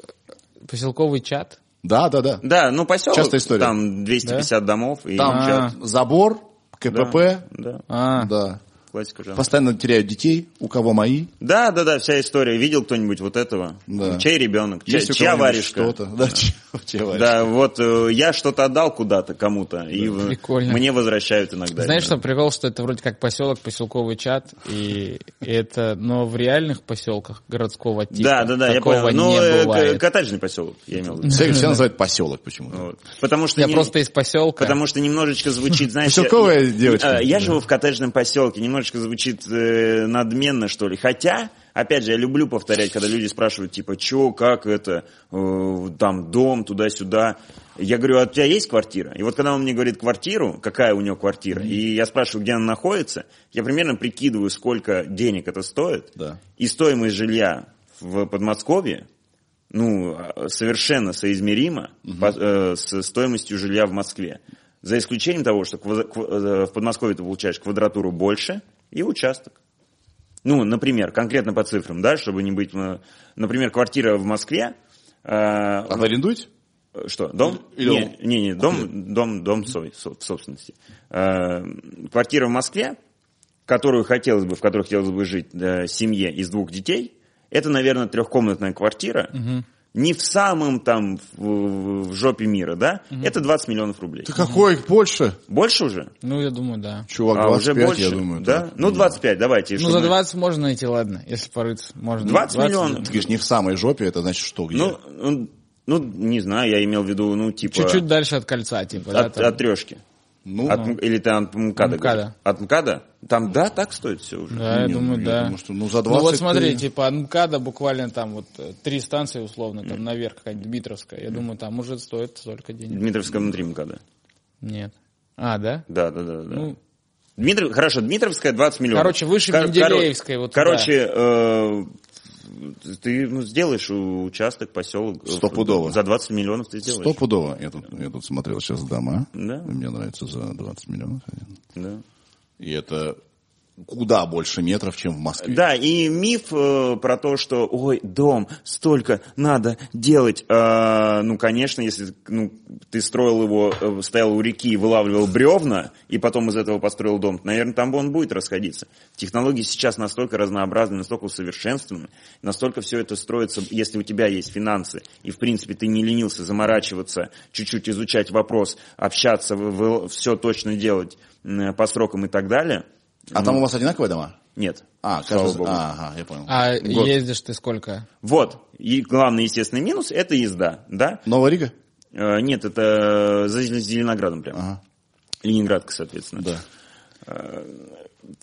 поселковый чат? да, да, да. Да, ну поселок, Частая история. там 250 домов. И Там чат. забор, КПП, Да, А, да. Классика жанра. Постоянно теряют детей, у кого мои. Да, да, да, вся история. Видел кто-нибудь вот этого? Да. Чей ребенок? Чья, Есть у чья кого-нибудь варежка? Что-то. Да, чья- [LAUGHS] чья варежка. Да, вот э, я что-то отдал куда-то кому-то, и в- Прикольно. мне возвращают иногда. Знаешь, что прикол, что это вроде как поселок, поселковый чат, и это, но в реальных поселках городского типа Да, да, да, я понял. Ну, э, коттеджный поселок, я имел в виду. Все, [LAUGHS] называют поселок почему-то. Потому что Я просто из поселка. Потому что немножечко звучит, знаешь... Поселковая девочка. э, Я живу в коттеджном поселке, немножечко звучит э, надменно, что ли. Хотя, опять же, я люблю повторять, когда люди спрашивают, типа, чё, как это, э, там, дом, туда-сюда. Я говорю, а у тебя есть квартира? И вот когда он мне говорит квартиру, какая у него квартира, и я спрашиваю, где она находится, я примерно прикидываю, сколько денег это стоит, Да. и стоимость жилья в Подмосковье, ну, совершенно соизмеримо по- э, с стоимостью жилья в Москве. За исключением того, что э, в Подмосковье ты получаешь квадратуру больше и участок. Ну, например, конкретно по цифрам, да, чтобы не быть... э, Например, квартира в Москве... э, А вы арендуете? что, дом? Или не, он- не, не, дом, дом, дом свой, в собственности. Э, Квартира в Москве, которую хотелось бы, в которой хотелось бы жить э, семье из двух детей, это, наверное, трехкомнатная квартира, не в самом там в, в жопе мира, да, это 20 миллионов рублей. Ты какой больше? Больше уже? Ну, я думаю, да. Чувак, а 25, уже больше? я думаю. да? так. Ну, 25, давайте. Ну, чтобы за мы- 20 можно найти, ладно, если порыться. Можно. 20 миллионов? Ты говоришь, не в самой жопе, это значит что, где? Ну, ну, ну, не знаю, я имел в виду, ну, типа... Чуть-чуть дальше от кольца, типа, да? От, там. от трешки. Ну, От М- или ты от МКАДа? МКАДа. говоришь? От МКАДа? Там, да, так стоит все уже. Да, я не, думаю, я да. думаю, что, ну, за Ну 20 вот смотри, ты- типа от МКАДа буквально там вот э, три станции условно, там наверх какая-нибудь Дмитровская. Я думаю, там уже стоит столько денег. Дмитровская внутри МКАДа. Нет. А, да? Да, да, да. да. Ну, Дмитров... Хорошо, Дмитровская 20 миллионов. Короче, выше Кор- Менделеевской, вот Короче, э, ты ну, сделаешь участок, поселок. э, Стопудово. За 20 миллионов ты сделаешь. Стопудово. Я тут, я тут смотрел сейчас дома. Да. Мне нравится за 20 миллионов. Да. И это куда больше метров, чем в Москве. Да, и миф э, про то, что, ой, дом, столько надо делать. Э, ну, конечно, если ну, ты строил его, э, стоял у реки, вылавливал бревна, и потом из этого построил дом, наверное, там он будет расходиться. Технологии сейчас настолько разнообразны, настолько усовершенствованы, настолько все это строится, если у тебя есть финансы, и, в принципе, ты не ленился заморачиваться, чуть-чуть изучать вопрос, общаться, все точно делать м, по срокам и так далее. А там у вас одинаковые дома? Нет. А, Слава каждый... богу. а, ага, я понял. А Год. ездишь ты сколько? Вот. И главный естественный минус – это езда, да? Новая Рига? Э, Нет, это за Зеленоградом прям. Ага. Ленинградка, соответственно. Да.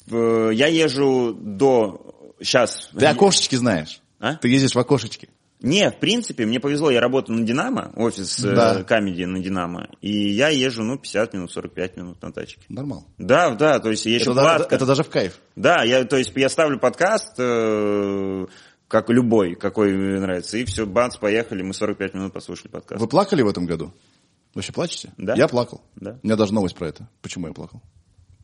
В- Я езжу до... Сейчас. Ты окошечки знаешь? А? Ты ездишь в окошечки? Не, в принципе, мне повезло, я работаю на Динамо, офис э, Да. Камеди на Динамо, и я езжу, ну, 50 минут, 45 минут на тачке. Нормал. Да, да, то есть я еще Это, да- гладко. это даже в кайф. Да, я, то есть я ставлю подкаст, э, как любой, какой мне нравится, и все, бац, поехали, мы 45 минут послушали подкаст. Вы плакали в этом году? Вообще плачете? Да. Я плакал. Да. У меня даже новость про это. Почему я плакал?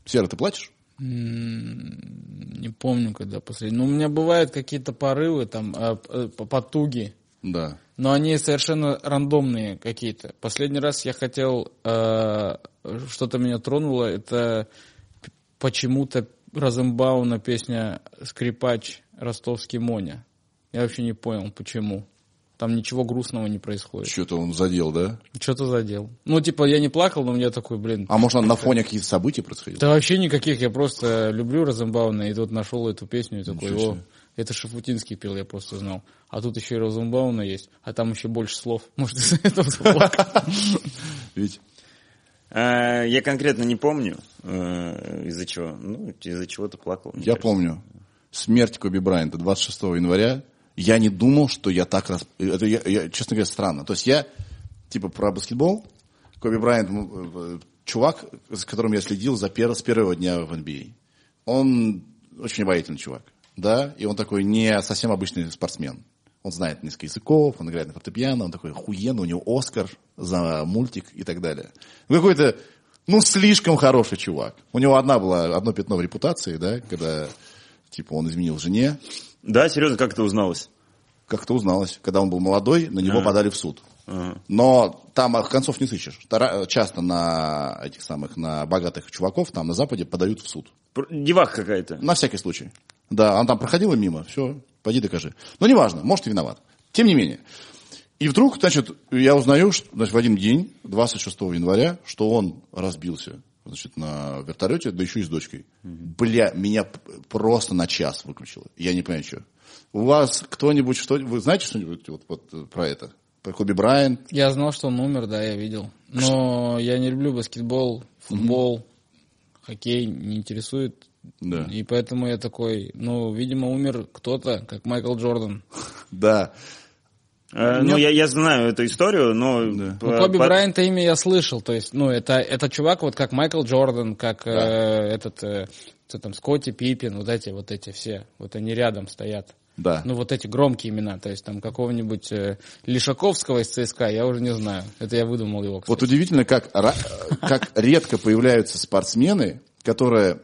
Сера, ты плачешь? Не помню, когда последний. Ну, у меня бывают какие-то порывы, там, э, э, по- потуги. Да. Но они совершенно рандомные какие-то. Последний раз я хотел, э, что-то меня тронуло, это почему-то Розенбауна песня «Скрипач Ростовский Моня». Я вообще не понял, почему. Там ничего грустного не происходит. Что-то он задел, да? Что-то задел. Ну, типа, я не плакал, но у меня такой, блин... А может, на фоне каких-то событий происходило? Да вообще никаких, я просто люблю Розенбауна, и тут нашел эту песню, и такой, о, это Шафутинский пел, я просто знал. А тут еще и Розенбауна есть, а там еще больше слов. [LAUGHS] Может, из-за этого заплакал. [LAUGHS] Ведь Э, Я конкретно не помню, э, из-за чего. Ну, из-за чего-то плакал. я кажется. помню смерть Коби Брайанта 26 января. Я не думал, что я так раз... Это, я, я, честно говоря, странно. То есть я, типа, про баскетбол. Коби Брайант, э, чувак, с которым я следил за пер- с первого дня в NBA. Он очень обаятельный чувак, да, и он такой не совсем обычный спортсмен. Он знает несколько языков, он играет на фортепиано, он такой охуенный, у него Оскар за мультик и так далее. Ну, Какой-то, ну, слишком хороший чувак. У него одна была, одно пятно в репутации, да, когда, типа, он изменил жене, Да, серьезно, как это узналось? как-то узналось. Когда он был молодой, на него А. подали в суд. Ага. Но там а, концов не сыщешь. Тара- Часто на этих самых, на богатых чуваков там на Западе подают в суд. Пр- Деваха какая-то. На всякий случай. Да, она там проходила мимо, все, пойди докажи. Но неважно, может и виноват. Тем не менее. И вдруг, значит, я узнаю, что, значит, в один день, 26 января, что он разбился, значит, на вертолете, да еще и с дочкой. Бля, меня просто на час выключило. Я не понимаю, что. У вас кто-нибудь, что вы знаете что-нибудь вот, вот, э, про это? Про Коби Брайант? Я знал, что он умер, да, я видел. Но я не люблю баскетбол, футбол, хоккей не интересует. Да. И поэтому я такой, ну, видимо, умер кто-то, как Майкл Джордан. [LAUGHS] Да. Э, Ну, я, я знаю эту историю, но... Да. по- Ну, Коби по- Брайанта имя я слышал, то есть, ну, это, это чувак вот как Майкл Джордан, как э, этот, э, кто там, Скотти Пиппин, вот эти, вот эти все, вот они рядом стоят. Да. Ну, вот эти громкие имена, то есть там какого-нибудь э, Лишаковского из ЦСКА, я уже не знаю. Это я выдумал его, кстати. Вот удивительно, как, как редко появляются спортсмены, которые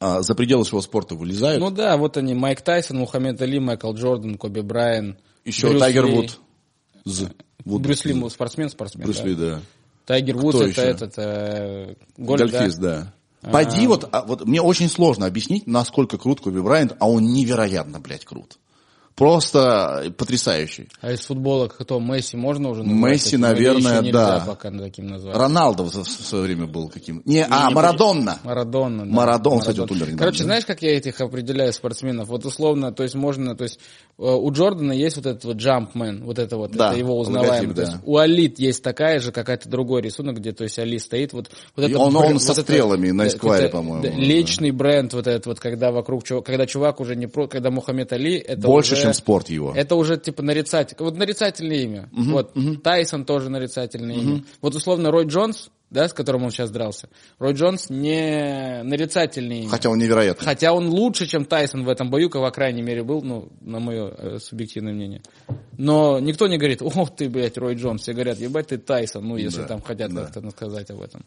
а, за пределы своего спорта вылезают. Ну да, вот они, Майк Тайсон, Мухаммед Али, Майкл Джордан, Коби Брайан. Еще Брюс Тайгер Ли. Вуд. З. Вуд. Брюс Ли, спортсмен, спортсмен. Брюс да. Ли, да. Тайгер Кто это еще? этот, э, Гольф, да? Гольфист, да. Поди вот, а вот мне очень сложно объяснить, насколько крут Коби Брайант, а он невероятно, блядь, крут. Просто потрясающий. А из футбола кто? Месси можно уже назвать? Месси, таким? Наверное, еще да. пока таким назвать? Роналдо в, свое время был каким. Не, а, не Марадонна. Марадона. да. Марадона, кстати, вот умер Короче, да. знаешь, как я этих определяю спортсменов? Вот условно, то есть можно, то есть э, у Джордана есть вот этот вот джампмен, вот это вот, Да, это его логотип, узнаваемый. То да. есть у Алит есть такая же какая-то другой рисунок, где, то есть Али стоит, вот, вот это он- бр- он со это- стрелами на это, по-моему, да, да. личный бренд вот этот вот, когда вокруг, когда чувак уже не про, когда Мухаммед Али, это Больше, уже- чем спорт его. это уже типа нарицатель. Вот нарицательное имя. вот Тайсон тоже нарицательное имя. Вот условно Рой Джонс, да, с которым он сейчас дрался, Рой Джонс не нарицательный. имя. Хотя он невероятный. Хотя он лучше, чем Тайсон в этом бою, по крайней мере, был, ну, на мое э, субъективное мнение. Но никто не говорит, о, ты, блядь, Рой Джонс. Все говорят, ебать, ты Тайсон, ну, если Да, там хотят да. как-то сказать об этом.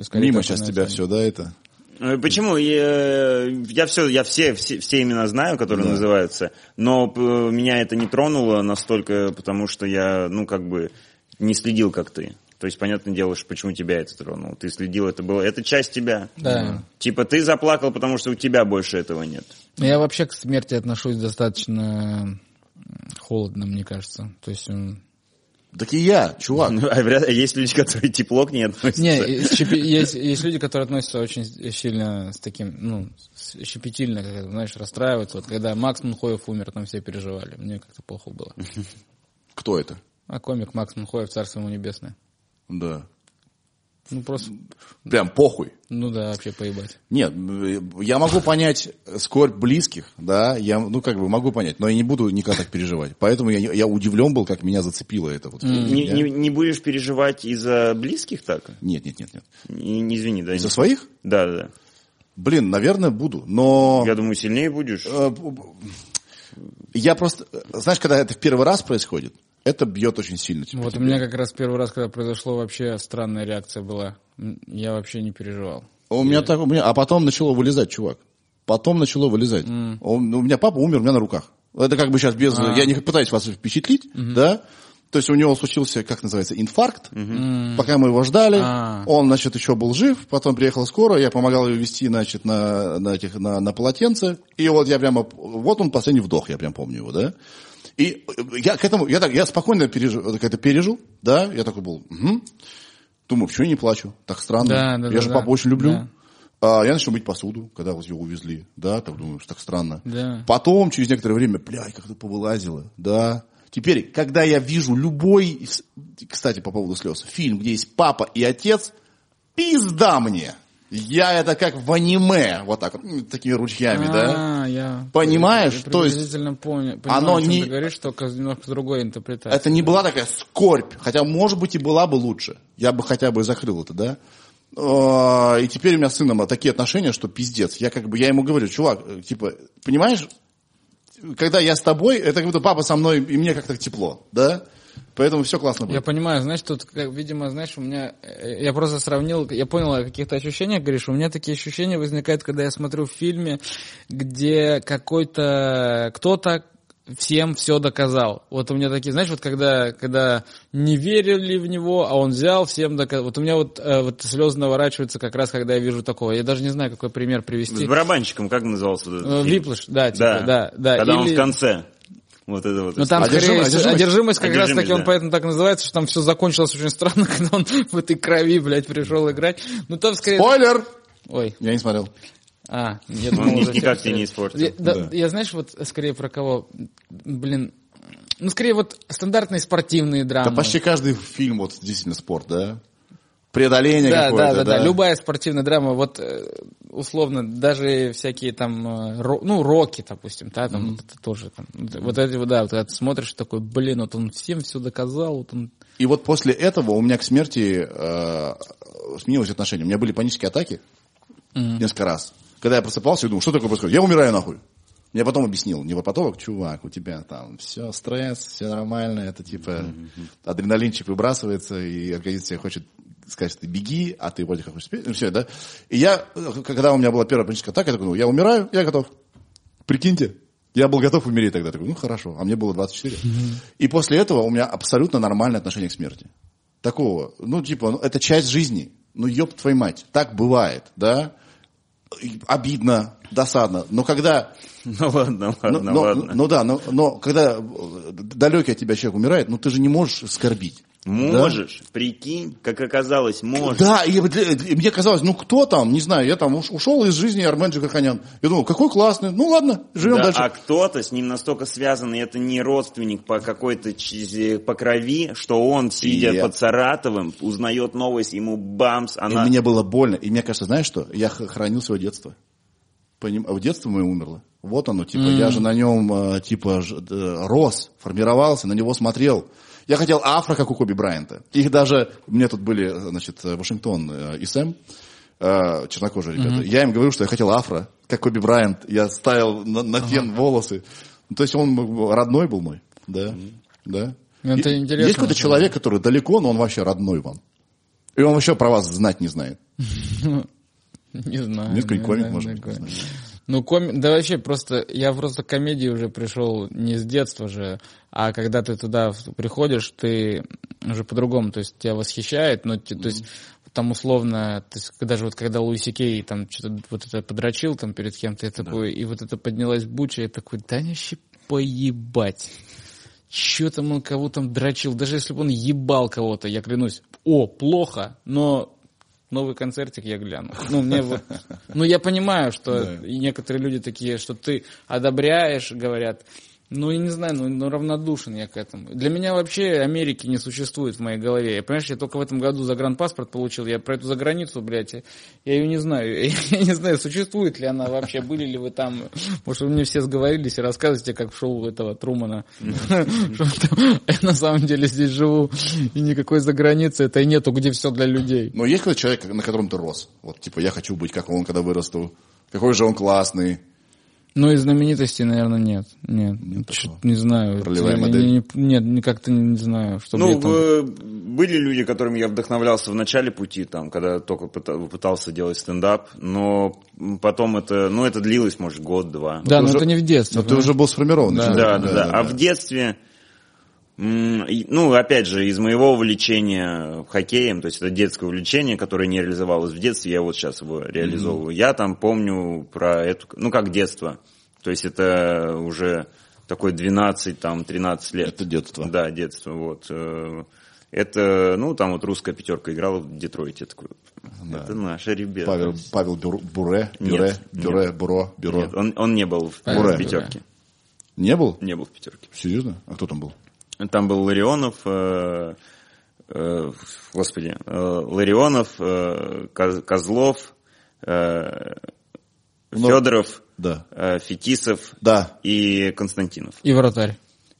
Скорее, Мимо сейчас тебя все, да, это? Э, Почему? Я, я все, я все, все, все имена знаю, которые Да. называются, но п- меня это не тронуло настолько, потому что я, ну, как бы, не следил, как ты. То есть, понятное дело, что почему тебя это тронуло. Ты следил, это было, это часть тебя. Да. Типа, ты заплакал, потому что у тебя больше этого нет. Я вообще к смерти отношусь достаточно холодно, мне кажется. То есть, Так и я, чувак. Ну, а вряд- есть люди, которые тепло к ней относятся. Не, есть, есть, люди, которые относятся очень сильно с таким, ну, щепетильно, как это, знаешь, расстраиваются. Вот когда Макс Мунхоев умер, там все переживали. Мне как-то плохо было. Кто это? А комик Макс Мунхоев, царство ему небесное. Да. Ну, просто, Прям похуй. ну да, вообще поебать. Нет, я могу понять скорбь близких, да, я, ну, как бы могу понять, но я не буду никак так переживать. Поэтому я, я удивлен был, как меня зацепило это. Вот. Не, Я- не- не будешь переживать из-за близких так? Нет, нет, нет, нет. Не, не извини, да? Из-за не- своих? Да, да, да. Блин, наверное, буду, но... Я думаю, сильнее будешь. Э, Я просто... Знаешь, когда это в первый раз происходит, это бьет очень сильно. типа, Вот у тебя. меня как раз первый раз, когда произошло, вообще странная реакция была. Я вообще не переживал. У меня так, у меня, а потом начало вылезать, чувак. Потом начало вылезать. Он- у меня папа умер у меня на руках. Это как бы сейчас без... А. Я не пытаюсь вас впечатлить, да? То есть у него случился, как называется, инфаркт. Пока мы его ждали, А. он, значит, еще был жив. Потом приехала скорая, я помогал ее вести, значит, на, на, этих, на, на полотенце. И вот я прямо... Вот он последний вдох, я прям помню его, да? И э, я к этому... Я, так, я спокойно пережил, это пережил, да? Я такой был... «Мгм». Думаю, почему я не плачу? Так странно. Да, да, я да, же да. папу очень люблю. Да. А, я начал мыть посуду, когда вот ее увезли, да, так думаю, что так странно. Да. Потом, через некоторое время, блядь, как это повылазило, да. Теперь, когда я вижу любой, кстати, по поводу слез, фильм, где есть папа и отец, пизда мне. Я это как в аниме, вот так вот, м, такими ручьями, да. А, я... Понимаешь? Я То есть понял, понимаю, оно не- ты говоришь, только немножко другой интерпретацией. Это не была такая скорбь, хотя, может быть, и была бы лучше. Я бы хотя бы закрыл это, да. А, И теперь у меня с сыном такие отношения, что пиздец. Я как бы, я ему говорю, чувак, э, типа, понимаешь, когда я с тобой, это как будто папа со мной, и мне как-то тепло, да? Поэтому все классно Я будет. понимаю, знаешь, тут, как, видимо, знаешь, у меня, э, я просто сравнил, я понял о каких-то ощущениях, говоришь, у меня такие ощущения возникают, когда я смотрю в фильме, где какой-то, кто-то всем все доказал. Вот у меня такие, знаешь, вот когда, когда не верили в него, а он взял, всем доказал. Вот у меня вот, э, вот слезы наворачиваются как раз, когда я вижу такого. Я даже не знаю, какой пример С привести. барабанщиком, как назывался этот Э, фильм? Виплыш, да, типа, да, да. Когда он Или- в конце. Вот это вот. Ну там скорее одержимость? одержимость, как раз таки он да. поэтому так называется, что там все закончилось очень странно, [LAUGHS] когда он в этой крови, блядь, пришел играть. Ну там скорее... Спойлер! Ой, Я не смотрел. а, я Он думал, ни- уже никак тебе не испортил. Я, да, Да. я знаешь, вот скорее про кого, блин, ну скорее вот стандартные спортивные драмы. Да почти каждый фильм, вот, действительно спорт, да? Преодоление да, какое-то, да, да, да, любая спортивная драма, вот э, условно, даже всякие там, э, ро- ну, роки, допустим, да, там вот это тоже там, вот- вот, да, вот когда ты смотришь такой, блин, вот он всем все доказал, вот он И вот после этого у меня к смерти э, сменилось отношение. У меня были панические атаки несколько раз. Когда я просыпался, я думал, что такое происходит? Я умираю нахуй. Мне потом объяснил невропатолог, чувак, у тебя там все, стресс, все нормально, это типа адреналинчик выбрасывается, и организм тебе хочет сказать, ты беги, а ты вроде как хочешь спеть, ну все, да. И я, когда у меня была первая паническая атака, я такой, ну, я умираю, я готов. Прикиньте, я был готов умереть тогда. Такой, ну хорошо, а мне было 24. И после этого у меня абсолютно нормальное отношение к смерти. Такого, ну типа, ну, это часть жизни. Ну ёб твою мать, так бывает, да? Обидно, досадно. Но когда [LAUGHS] Ну ладно, ну, ладно, но- ладно. ну да, но, но когда далекий от тебя человек умирает, ну ты же не можешь скорбить. Можешь, прикинь, как оказалось, можешь. Да, и, вот, э, и мне казалось, ну кто там, не знаю, я там уш- ушел из жизни Армен Джигарханян. Я думал, какой классный, ну ладно, живем Да, дальше. а кто-то с ним настолько связан, и это не родственник по какой-то по крови, что он, сидя Нет. под Саратовым, узнает новость, ему бамс, И она... мне было больно. И мне кажется, знаешь что? Я хранил свое детство. Поним... В детство мое умерло. Вот оно, типа, я же на нем, э, типа, э, рос, формировался, на него смотрел. Я хотел афро, как у Коби Брайанта. Их даже, мне тут были, значит, Вашингтон э, и Сэм, э, чернокожие ребята. Я им говорил, что я хотел афро, как Коби Брайант. Я ставил на, на фен волосы. Ну, то есть он родной был мой, да, да. Это И- интересно, Есть какой-то человек, который далеко, но он вообще родной вам. И он вообще про вас знать не знает. [LAUGHS] Не знаю. Нет, какой-нибудь может быть, не знаю. Ну, коми... да вообще просто, я просто к комедии уже пришел не с детства же, а когда ты туда приходишь, ты уже по-другому, то есть тебя восхищает, но те- то есть там условно, то есть даже вот когда Луиси Кей там что-то вот это подрочил там перед кем-то, я такой, и вот это поднялась буча, я такой, да не вообще поебать. Че там он кого там дрочил, даже если бы он ебал кого-то, я клянусь, о, плохо, но новый концертик я гляну. Ну, мне вот, ну, я понимаю, что некоторые люди такие, что ты одобряешь, говорят, ну, я не знаю, ну, ну, равнодушен я к этому. Для меня вообще Америки не существует в моей голове. Я, понимаешь, я только в этом году загранпаспорт получил, я про эту заграницу, блядь, я, я ее не знаю. [LAUGHS] Я не знаю, существует ли она вообще, были ли вы там. Может, вы мне все сговорились и рассказываете, как в шоу этого Трумана. [LAUGHS] Я на самом деле здесь живу, и никакой заграницы это и нету, где все для людей. Но есть какой-то человек, на котором ты рос? Вот, типа, я хочу быть как он, когда вырасту. Какой же он классный. Ну, из знаменитостей, наверное, нет. Нет, такого. не знаю. Ролевая Я модель. не- не- нет, не- как-то не знаю, чтобы я Ну, там- были люди, которыми я вдохновлялся в начале пути, там, когда только пыта- пытался делать стендап, но потом это, ну, это длилось, может, год-два. Да, но уже- это не в детстве. Но ты уже был сформирован. Да, человек. Да, да, да. А в детстве, и- ну, опять же, из моего увлечения хоккеем, то есть это детское увлечение, которое не реализовалось в детстве, я вот сейчас его реализовываю. Я там помню про эту, ну, как детство. То есть это уже такой 12, там, 13 лет. Это детство. Да, детство, вот. Э, Это, ну, там вот русская пятерка играла в Детройте. Такой, Это наши ребята. Павел, Павел Бюр- Буре, Бюре, Нет, Бюре, нет. Буро, Бюро. Нет, он, он не был в, Павел в Буре. пятерке. Не был? Не был в пятерке. Серьезно? А кто там был? Там был Ларионов, э, э, господи, э, Ларионов, э, Коз- Козлов, э, Ну, Федоров, Да. э, Фетисов Да. и Константинов. И вратарь.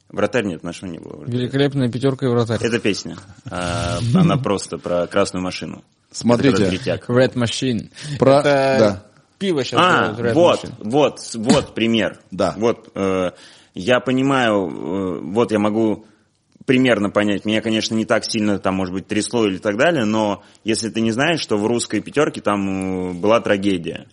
Вратарь нет, нашего не было. Великолепная пятерка и вратарь. Это песня. Она просто про красную машину. Смотрите. Red Machine. Про- Это да. пиво сейчас А, вот, Machine. вот, вот пример. Да. Вот, э, я понимаю, э, вот я могу примерно понять. Меня, конечно, не так сильно там, может быть, трясло или так далее, но если ты не знаешь, что в русской пятерке там э, была трагедия.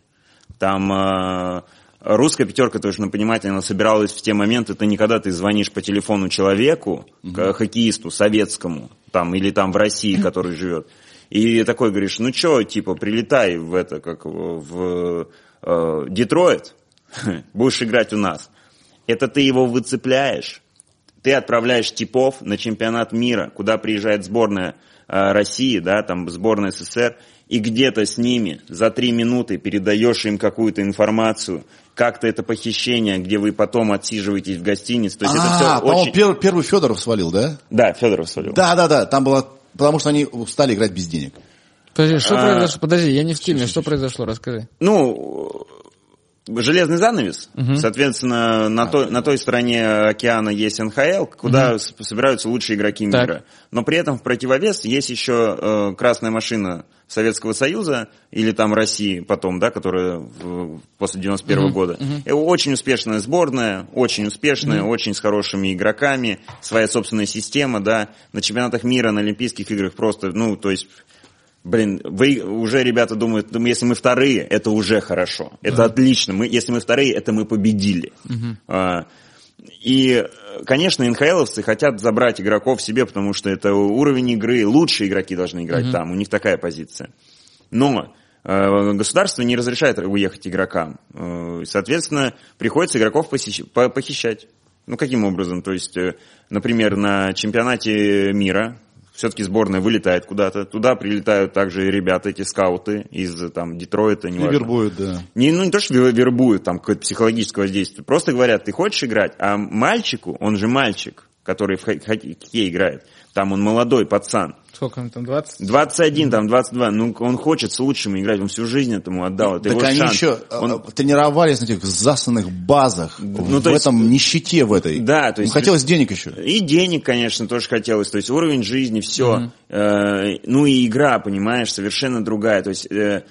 Там э, русская пятерка, ты нужно понимать, она собиралась в те моменты, это не когда ты звонишь по телефону человеку, к хоккеисту советскому, там, или там в России, который живет, и такой говоришь, ну что, типа, прилетай в это, как в э, Детройт, [LAUGHS] будешь играть у нас. Это ты его выцепляешь, ты отправляешь типов на чемпионат мира, куда приезжает сборная э, России, да, там сборная СССР, и где-то с ними за три минуты передаешь им какую-то информацию, как-то это похищение, где вы потом отсиживаетесь в гостинице. То есть это А, все по-моему, очень... пер- первый Федоров свалил, да? Да, Федоров свалил. Да, да, да. Там было... Потому что они стали играть без денег. Подожди, что А. произошло? Подожди, я не в теме. Что произошло? Расскажи. Ну, железный занавес, соответственно, на, той, на той стороне океана есть НХЛ, куда с- собираются лучшие игроки Так. мира. Но при этом в противовес есть еще э, красная машина Советского Союза или там России потом, да, которая в- после 91 года. И очень успешная сборная, очень успешная, очень с хорошими игроками, своя собственная система, да, на чемпионатах мира, на Олимпийских играх просто, ну, то есть Блин, вы уже ребята думают, ну, если мы вторые, это уже хорошо. Это отлично. Мы, если мы вторые, это мы победили. А, и, конечно, НХЛовцы хотят забрать игроков себе, потому что это уровень игры, лучшие игроки должны играть там, у них такая позиция. Но э, государство не разрешает уехать игрокам. Э, Соответственно, приходится игроков посещ- по- похищать. Ну, каким образом? То есть, э, например, на чемпионате мира все-таки сборная вылетает куда-то, туда прилетают также ребята, эти скауты из там Детройта, И неважно. вербуют, да. Не, ну не то, что вер- вербуют, там какое-то психологическое воздействие. Просто говорят, ты хочешь играть, а мальчику, он же мальчик, который в хок- хоккей играет. Там он молодой пацан. Сколько ему там, 20? 21, там, 22. Ну, он хочет с лучшими играть, он всю жизнь этому отдал. Это Так его они шанс. еще э, Он- тренировались на этих засанных базах, Ну, в то есть- этом нищете в этой. Да, то есть- Ну, хотелось денег еще. И денег, конечно, тоже хотелось. То есть уровень жизни, все. ну и игра, понимаешь, совершенно другая. То есть э,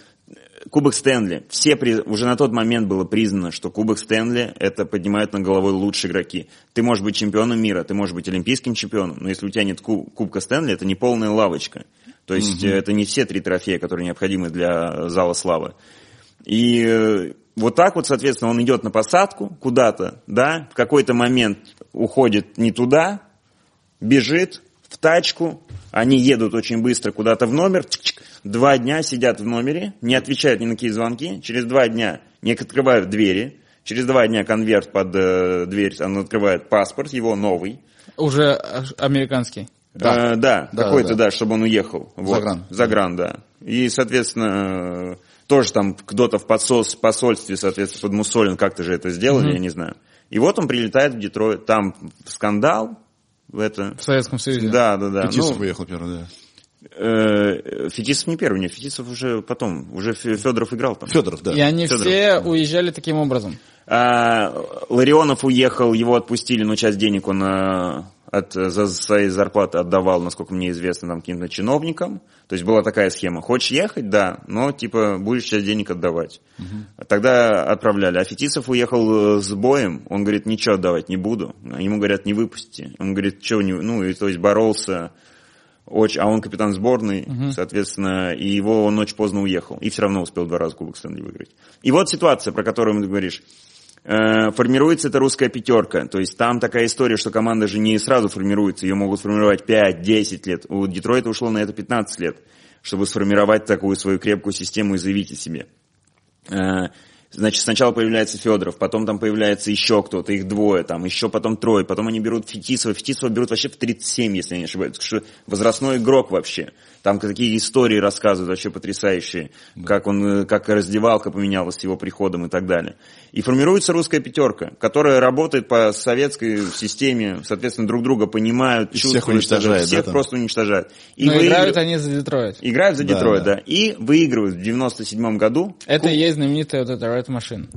Кубок Стэнли. Все при- уже на тот момент было признано, что Кубок Стэнли это поднимают над головой лучшие игроки. Ты можешь быть чемпионом мира, ты можешь быть олимпийским чемпионом, но если у тебя нет ку- Кубка Стэнли, это не полная лавочка. То есть э, это не все три трофея, которые необходимы для зала славы. И э, вот так вот, соответственно, он идет на посадку куда-то, да, в какой-то момент уходит не туда, бежит в тачку, они едут очень быстро куда-то в номер, два дня сидят в номере, не отвечают ни на какие звонки, через два дня не открывают двери, через два дня конверт под э, дверь, он открывает паспорт, его новый, Уже американский. Да. Э, да, Да, какой-то, да, да. чтобы он уехал. Вот. Загран. Загран, да. И, соответственно, э, тоже там кто-то в подсос- посольстве, соответственно, подмусолен как-то же это сделали, я не знаю. И вот он прилетает в Детройт, там скандал, в это... В Советском Союзе. Да, да, да. Петисов Ну, уехал первый, да. Э, Фетисов не первый, нет, Фетисов уже потом, уже Фе- Федоров играл там. Федоров, да. И они Федоров. все уезжали таким образом. А, Ларионов уехал, его отпустили, но часть денег он э, от, за своей зарплаты отдавал, насколько мне известно, там каким-то чиновникам. То есть была такая схема. Хочешь ехать? Да, но типа будешь часть денег отдавать. Тогда отправляли. А Фетисов уехал э, с боем, он говорит, ничего отдавать не буду. Ему говорят, не выпусти. Он говорит, что не... Ну, и то есть боролся очень, а он капитан сборной, соответственно, и его он очень поздно уехал. И все равно успел два раза Кубок Стэнли выиграть. И вот ситуация, про которую ты говоришь. Э, Формируется эта русская пятерка. То есть там такая история, что команда же не сразу формируется. Ее могут формировать 5-10 лет. У Детройта ушло на это 15 лет, чтобы сформировать такую свою крепкую систему и заявить о себе. Значит, сначала появляется Федоров, потом там появляется еще кто-то, их двое, там еще потом трое, потом они берут Фетисова, Фетисова берут вообще в 37, если я не ошибаюсь, что возрастной игрок вообще. Там какие истории рассказывают вообще потрясающие, как он, э, как раздевалка поменялась с его приходом и так далее. И формируется русская пятерка, которая работает по советской системе, соответственно, друг друга понимают, И всех чувствуют, уничтожает, всех да, просто уничтожают. И Но выигрывают- играют они за Детройт. Играют за Да, Детройт, да. да. И выигрывают в 97 году. Это и есть знаменитая вот эта Red Machine.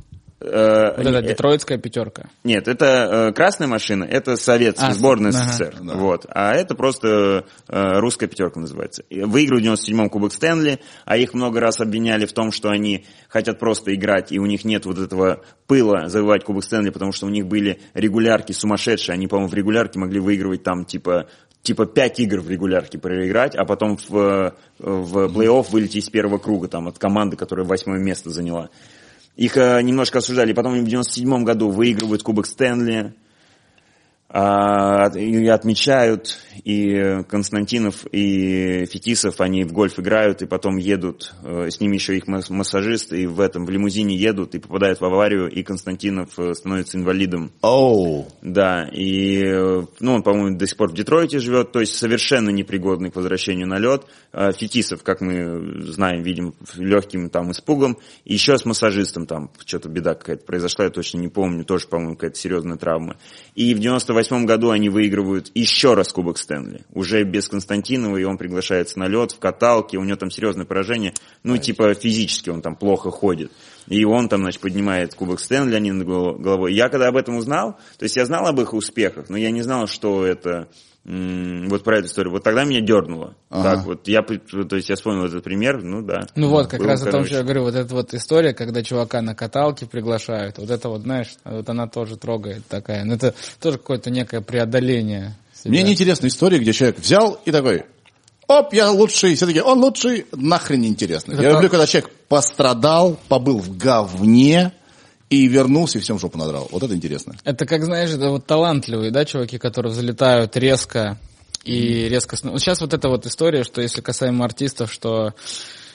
Э, Вот эта э, детройтская пятерка. Нет, это э, красная машина, это советская А, сборная ага. СССР. Да. Вот. А это просто э, русская пятерка называется. И Выиграли в 97-м Кубок Стэнли, а их много раз обвиняли в том, что они хотят просто играть, и у них нет вот этого пыла завоевать Кубок Стэнли, потому что у них были регулярки сумасшедшие. Они, по-моему, в регулярке могли выигрывать там типа типа пять игр в регулярке проиграть, а потом в, э, в плей-офф вылететь из первого круга там, от команды, которая восьмое место заняла. Их э, немножко осуждали. Потом в 97 году выигрывают Кубок Стэнли. А, и отмечают, и Константинов, и Фетисов, они в гольф играют, и потом едут, э, с ними еще их мас- массажист, и в этом, в лимузине едут, и попадают в аварию, и Константинов э, становится инвалидом. Оу. Да, и, э, ну, он, по-моему, до сих пор в Детройте живет, то есть совершенно непригодный к возвращению на лед. А Фетисов, как мы знаем, видим, легким там испугом. И еще с массажистом там что-то беда какая-то произошла, я точно не помню, тоже, по-моему, какая-то серьезная травма. И в 98 году они выигрывают еще раз Кубок Стэнли. Уже без Константинова, и он приглашается на лед в каталке, у него там серьезное поражение. Ну, типа физически он там плохо ходит. И он там, значит, поднимает Кубок Стэнли они над голо- головой. Я когда об этом узнал, то есть я знал об их успехах, но я не знал, что это вот про эту историю. Вот тогда меня дернуло. Ага. Так вот, я, то есть я вспомнил этот пример, ну да. Ну вот, как Был, раз о том, короче. что я говорю, вот эта вот история, когда чувака на каталке приглашают, вот это вот, знаешь, вот она тоже трогает такая. Ну это тоже какое-то некое преодоление. себя. Мне неинтересна история, где человек взял и такой, оп, я лучший. Все таки он лучший, нахрен не интересно. Это Я так. люблю, когда человек пострадал, побыл в говне и вернулся и всем жопу надрал. Вот это интересно. Это как, знаешь, это вот талантливые, да, чуваки, которые взлетают резко и резко... сн- Вот сейчас вот эта вот история, что если касаемо артистов, что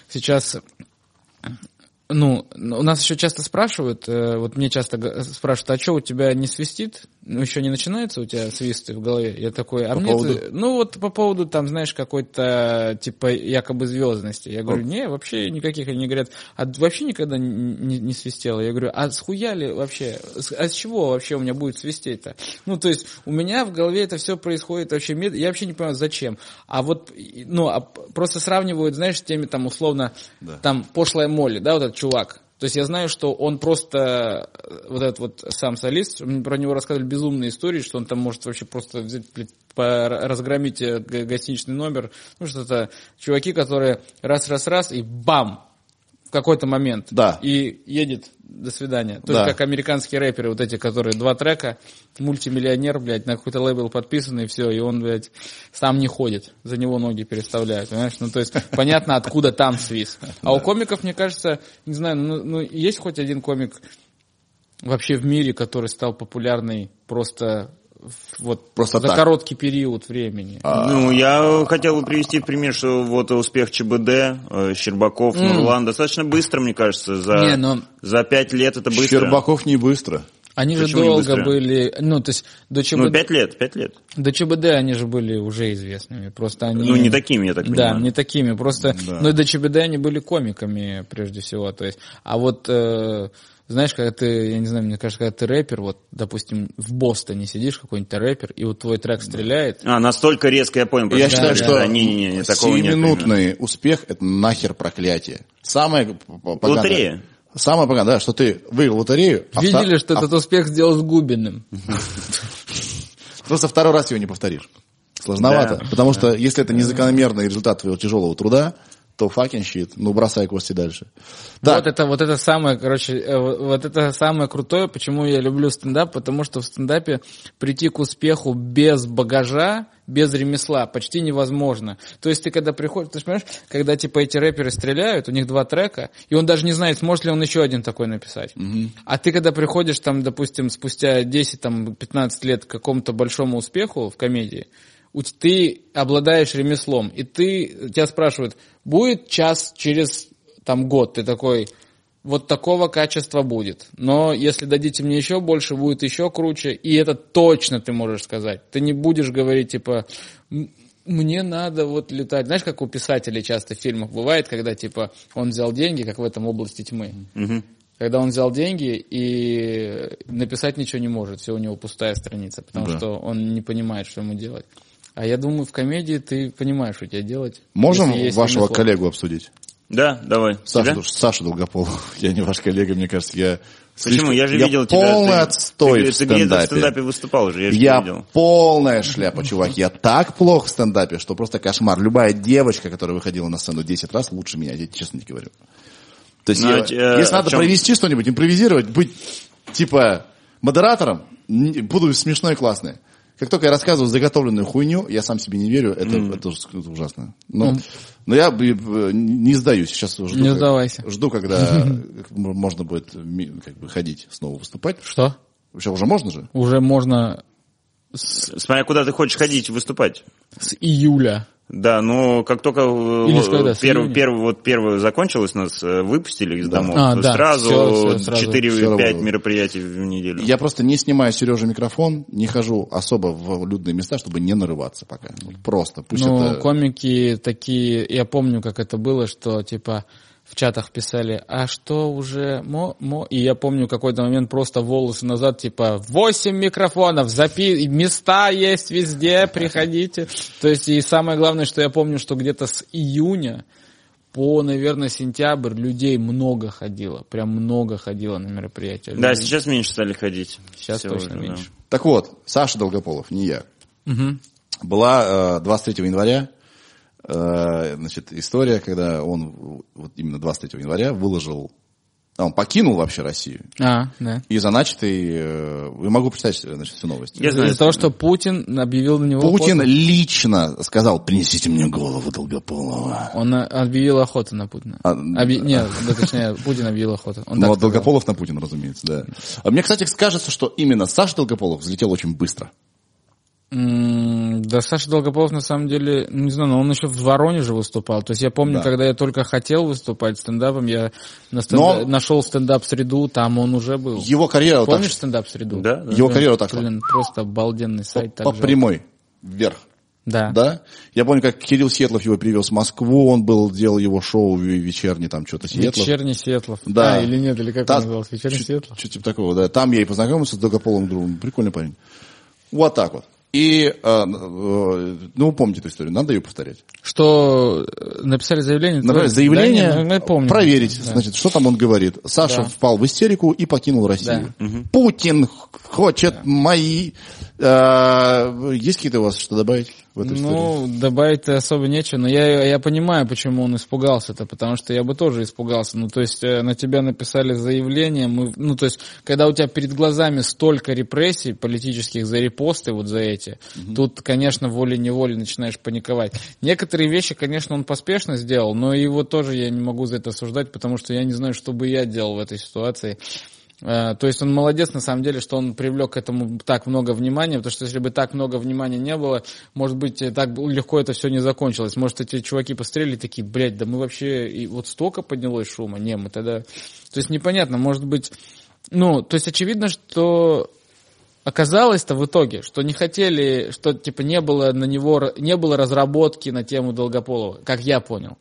сейчас... Ну, у нас еще часто спрашивают, э, вот мне часто спрашивают, а что у тебя не свистит ну, еще не начинаются у тебя свисты в голове? Я такой, а По мне поводу? ты- ну вот по поводу там, знаешь, какой-то типа якобы звездности. Я говорю, не, вообще никаких. Они говорят, а вообще никогда не, не- свистело. Я говорю, а схуя ли вообще? А с чего вообще у меня будет свистеть-то? Ну, то есть у меня в голове это все происходит вообще мед... Я вообще не понимаю, зачем. А вот, ну, а просто сравнивают, знаешь, с теми там условно, там пошлая Молли, да, вот этот чувак. То есть я знаю, что он просто, э, вот этот вот сам солист, про него рассказывали безумные истории, что он там может вообще просто взять, блядь, разгромить э, гостиничный номер, ну что-то, чуваки, которые раз-раз-раз и бам, в какой-то момент. Да. И едет, до свидания. То Да. есть как американские рэперы, вот эти, которые два трека, мультимиллионер, блядь, на какой-то лейбл подписан, и все, и он, блядь, сам не ходит, за него ноги переставляют, понимаешь? Ну, то есть, понятно, откуда там свист. А у комиков, мне кажется, не знаю, ну, ну, есть хоть один комик вообще в мире, который стал популярный просто вот Просто за так. короткий период времени. Ну, я хотел бы привести пример, что вот успех ЧБД, э, Щербаков, Нурлан достаточно быстро, мне кажется, за, Не, но- за пять лет это быстро. Щербаков не быстро. Они же Почему не долго были, ну, то есть до ЧБД, Ну, пять лет, пять лет. до ЧБД они же были уже известными, просто они... Ну, не такими, я так Да, понимаю. не такими, просто, Да. ну, до ЧБД они были комиками, прежде всего, то есть, а вот, э, знаешь, когда ты, я не знаю, мне кажется, когда ты рэпер, вот, допустим, в Бостоне сидишь, какой-нибудь рэпер, и вот твой трек стреляет, А, настолько резко я понял. Я просто считаю, да, что да, такого нет. успех – это нахер проклятие. Самое поганое- Лотерея. Самое поганое, да, что ты выиграл лотерею, а видели, вта- что а этот успех сделал с Губиным. [LAUGHS] просто второй раз его не повторишь. Сложновато. Да. Потому что если это незакономерный результат твоего тяжелого труда, то fucking shit, ну бросай кости дальше. Так, Вот это, вот это самое, короче, э, вот это самое крутое, почему я люблю стендап, потому что в стендапе прийти к успеху без багажа, без ремесла почти невозможно. То есть ты когда приходишь, ты понимаешь, когда типа эти рэперы стреляют, у них два трека, и он даже не знает, сможет ли он еще один такой написать. А ты когда приходишь там, допустим, спустя 10, там, 15 лет к какому-то большому успеху в комедии, ты обладаешь ремеслом, и ты, тебя спрашивают, будет час через там год, ты такой, вот такого качества будет. Но если дадите мне еще больше, будет еще круче, и это точно ты можешь сказать. Ты не будешь говорить, типа, «М- мне надо вот летать. Знаешь, как у писателей часто в фильмах бывает, когда, типа, он взял деньги, как в этом «Области тьмы». Когда он взял деньги и написать ничего не может, все у него пустая страница, потому Да. что он не понимает, что ему делать. А я думаю, в комедии ты понимаешь, что тебе делать. можем вашего коллегу обсудить? Да, давай. Саша, Тебя? Саша Долгополов. [LAUGHS] Я не ваш коллега, мне кажется, я... Почему? слишком- Я же видел тебя. полный ты- отстой ты, в ты где-то в стендапе. стендапе выступал уже, я же Я видел. полная шляпа, чувак. Я так плохо в стендапе, что просто кошмар. Любая девочка, которая выходила на сцену 10 раз, лучше меня, я честно не говорю. То есть, Ну, я- а э, если надо чем? провести что-нибудь, импровизировать, быть типа модератором, буду смешной и классный. Как только я рассказываю заготовленную хуйню, я сам себе не верю, это, это уж- это ужасно. Но, но я э, не сдаюсь. Сейчас жду, Не как- сдавайся. жду, когда [LAUGHS] можно будет как бы ходить снова выступать. Что? Вообще уже можно же? Уже можно с, Смотря куда ты хочешь ходить, выступать. с июля. Да, но как только э, когда, первый, первый, вот первое закончилось, нас э, выпустили из домов, А, то да, сразу всё, всё, сразу. 4-5 Всё равно. мероприятий в неделю. Я просто не снимаю Сереже микрофон, не хожу особо в людные места, чтобы не нарываться пока. Вот Просто. Пусть ну, это... комики такие, я помню, как это было, что типа в чатах писали, а что уже мо, мо? И я помню какой-то момент просто волосы назад, типа, 8 микрофонов, запи... места есть везде, [LAUGHS] приходите. То есть, и самое главное, что я помню, что где-то с июня по, наверное, сентябрь людей много ходило, прям много ходило на мероприятия. Да, Люди- сейчас меньше стали ходить. Сейчас Всё точно уже, да. меньше. Так вот, Саша Долгополов, не я. Мгм. Была э, 23 января, значит, история, когда он вот именно 23 января выложил, а, он покинул вообще Россию. А, да. И за начатый, э, я могу прочитать, значит, всю новость. Я знаю. Из-за того, что Путин объявил на него Путин охоту. лично сказал, принесите мне голову Долгополова. Он э, объявил охоту на Путина. А, Объ- Нет, да, точнее, Путин объявил охоту. Он Ну, а. Долгополов на Путина, разумеется, да. А мне, кстати, кажется, что именно Саша Долгополов взлетел очень быстро. Да, Саша Долгополов, на самом деле, ну, не знаю, но он еще в Воронеже выступал. То есть я помню, Да. когда я только хотел выступать стендапом, я на стенда- Но- нашел стендап-среду, там он уже был. Его карьера вот так Помнишь стендап-среду? Да, да. Его Блин, карьера так Блин, просто обалденный сайт. по жалко. прямой вверх. Да. Да? Я помню, как Кирилл Сетлов его привез в Москву, он был, делал его шоу в- вечерний, там что-то Сетлов. Вечерний Светлов. Да. А, или нет, или как Та- он назывался? Вечерний Светлов? Чуть типа такого, да. Там я и познакомился с Долгополым другом. Прикольный парень. Вот так вот. И, э, э, ну, вы помните эту историю, надо ее повторять. Что э, написали заявление? Да, заявление, да, не, ну, помню. проверить, Да. значит, что там он говорит. Саша Да. впал в истерику и покинул Россию. Путин хочет мои... э, есть какие-то у вас что добавить в эту историю? Ну, добавить особо нечего, но я, я понимаю, почему он испугался-то, потому что я бы тоже испугался. Ну, то есть, э, на тебя написали заявление, мы, ну, то есть, когда у тебя перед глазами столько репрессий политических за репосты, вот за эти, тут, конечно, волей-неволей начинаешь паниковать. Некоторые вещи, конечно, он поспешно сделал, но его тоже я не могу за это осуждать, потому что я не знаю, что бы я делал в этой ситуации. Э, То есть он молодец на самом деле, что он привлек к этому так много внимания, потому что если бы так много внимания не было, может быть, э, так легко это все не закончилось. Может, эти чуваки пострелили такие, блядь, да мы вообще и вот столько поднялось шума. Не, мы тогда... То есть непонятно, может быть... Ну, то есть очевидно, что оказалось-то в итоге, что не хотели, что типа не было на него, не было разработки на тему Долгополова, как я понял.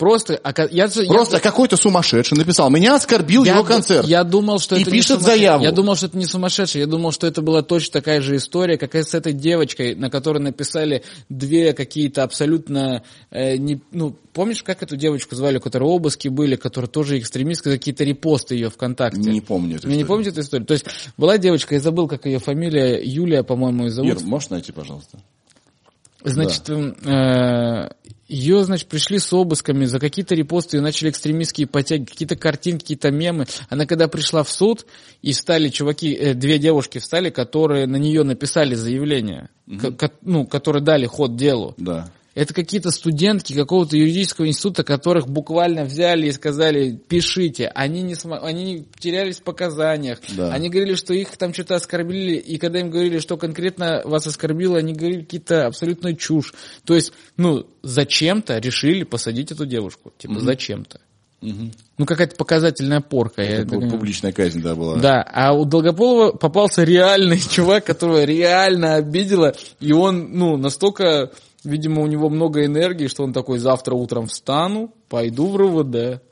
Просто, ока- я, я- Просто какой-то сумасшедший написал, меня оскорбил я его концерт. Я думал, что И это не пишет сумасшедший. заяву. Я думал, что это не сумасшедший. Я думал, что это была точно такая же история, как и с этой девочкой, на которой написали две какие-то абсолютно э, не, ну помнишь, как эту девочку звали, у которой обыски были, которые тоже экстремистки, какие-то репосты ее ВКонтакте. Не помню эту Вы не историю. помните эту историю? То есть была девочка, я забыл, как ее фамилия, Юлия, по-моему, ее зовут. Ир, можешь найти, пожалуйста? Значит, э, ее, значит, пришли с обысками за какие-то репосты, ее начали экстремистские потяги, какие-то картинки, какие-то мемы. Она когда пришла в суд, и стали чуваки, э, две девушки встали, которые на нее написали заявление, ко- ко- ну, которые дали ход делу. Да. Это какие-то студентки какого-то юридического института, которых буквально взяли и сказали, пишите. Они не, смо- они терялись в показаниях. Да. Они говорили, что их там что-то оскорбили. И когда им говорили, что конкретно вас оскорбило, они говорили какие-то абсолютную чушь. То есть, ну, зачем-то решили посадить эту девушку. Типа, зачем-то. Ну, какая-то показательная порка. Это так была понимаю. публичная казнь, да, была. Да, а у Долгополова попался реальный [LAUGHS] чувак, которого реально обидело, и он, ну, настолько, видимо, у него много энергии, что он такой, завтра утром встану, пойду в РУВД.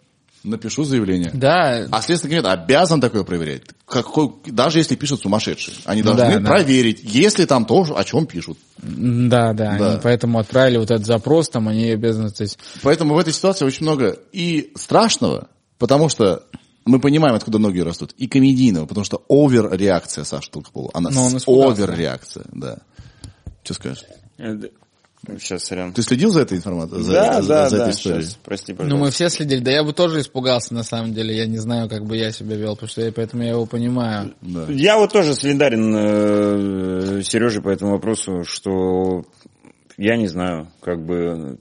Напишу заявление. Да, А Следственный комитет обязан такое проверять. Какой, даже если пишут сумасшедшие. Они Ну должны да, да. проверить, если там тоже о чем пишут. да, да, Да. они поэтому отправили вот этот запрос, там они обязаны, то есть, Поэтому в этой ситуации очень много и страшного, потому что мы понимаем, откуда ноги растут, и комедийного, потому что овер-реакция Саши Толкопола. Она Но он с- испугался. овер-реакция, да. Что скажешь? Сейчас, сорян. Ты следил за этой информацией? За, Да, за- да, за да, этой историей? сейчас, прости, ну, мы пожалуйста. все следили, да я бы тоже испугался, на самом деле, я не знаю, как бы я себя вел, потому что я, поэтому я его понимаю. Да. Я вот тоже солидарен э, Сереже по этому вопросу, что я не знаю, как бы...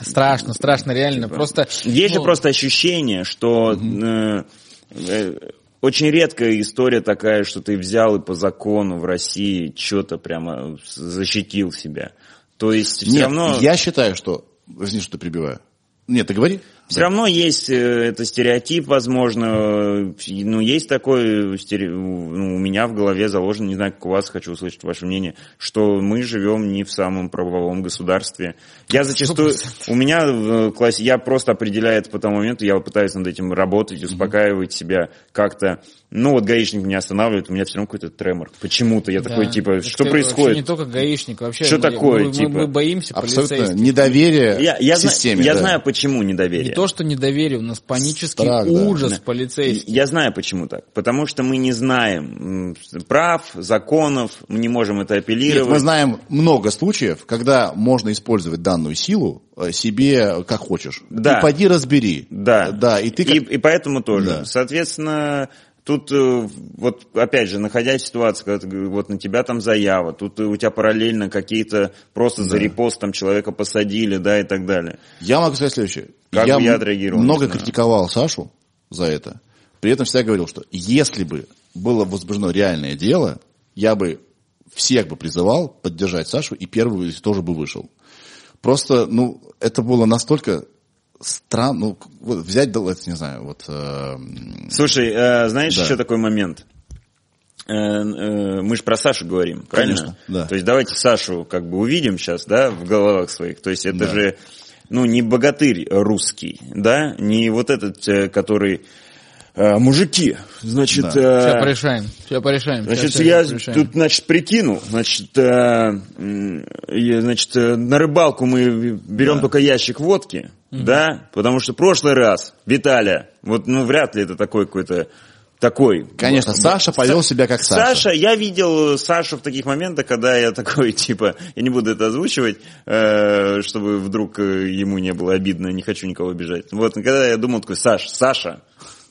Страшно, страшно, реально, просто... Есть же ну, просто ощущение, что э, э, очень редкая история такая, что ты взял и по закону в России что-то прямо защитил себя. То есть все Нет, равно... я считаю, что... Извини, что ты Нет, ты говори. Все равно есть э, это стереотип, возможно, э, ну, есть такой, стере- ну, у меня в голове заложен, не знаю, как у вас, хочу услышать ваше мнение, что мы живем не в самом правовом государстве. Я зачастую, у меня в классе, я просто определяю это по тому моменту, я пытаюсь над этим работать, успокаивать себя как-то. Ну, вот гаишник меня останавливает, у меня все равно какой-то тремор. Почему-то я да. такой, типа, Так что это происходит? Вообще не только гаишник, вообще Что мы- такое, мы, типа? мы боимся Абсолютно недоверие Я, я, системе. я да. знаю, почему недоверие. Не то, что недоверие, у нас панический Страх, ужас Да. полицейский. Я знаю, почему так. Потому что мы не знаем прав, законов, мы не можем это Нет, апеллировать. мы знаем много случаев, когда можно использовать данную силу э, себе как хочешь. Да. И поди разбери. Да. Да, и ты как... и, и поэтому тоже. Да. Соответственно, тут э, вот опять же, находясь в ситуации, когда вот на тебя там заява, тут у тебя параллельно какие-то просто за репост там человека посадили, да, и так далее. Я могу сказать следующее. Как я бы я отреагировал, много критиковал Сашу за это. При этом всегда говорил, что если бы было возбуждено реальное дело, я бы всех бы призывал поддержать Сашу, и первый тоже бы вышел. Просто, ну, это было настолько странно, ну, вот взять, не знаю, вот... э, Слушай, э, знаешь Да. еще такой момент? Э, э, мы же про Сашу говорим, правильно? Конечно, да. То есть давайте Сашу как бы увидим сейчас, да, в головах своих. То есть это Да. же, ну, не богатырь русский, да, не вот этот, э, который э, мужики, значит, Да. э, Сейчас порешаем. Сейчас порешаем. Значит, щас я порешаем. тут, значит, прикинул, значит, э, я, значит, э, на рыбалку мы берем Да. только ящик водки, да, потому что в прошлый раз, Виталя, вот, ну, вряд ли это такой какой-то такой. Конечно, Саша повел себя как Саша. Саша, я видел Сашу в таких моментах, когда я такой, [LAUGHS] типа, я не буду это озвучивать, э, чтобы вдруг э, ему не было обидно, не хочу никого обижать. Вот, когда я думал такой, Саш, Саша,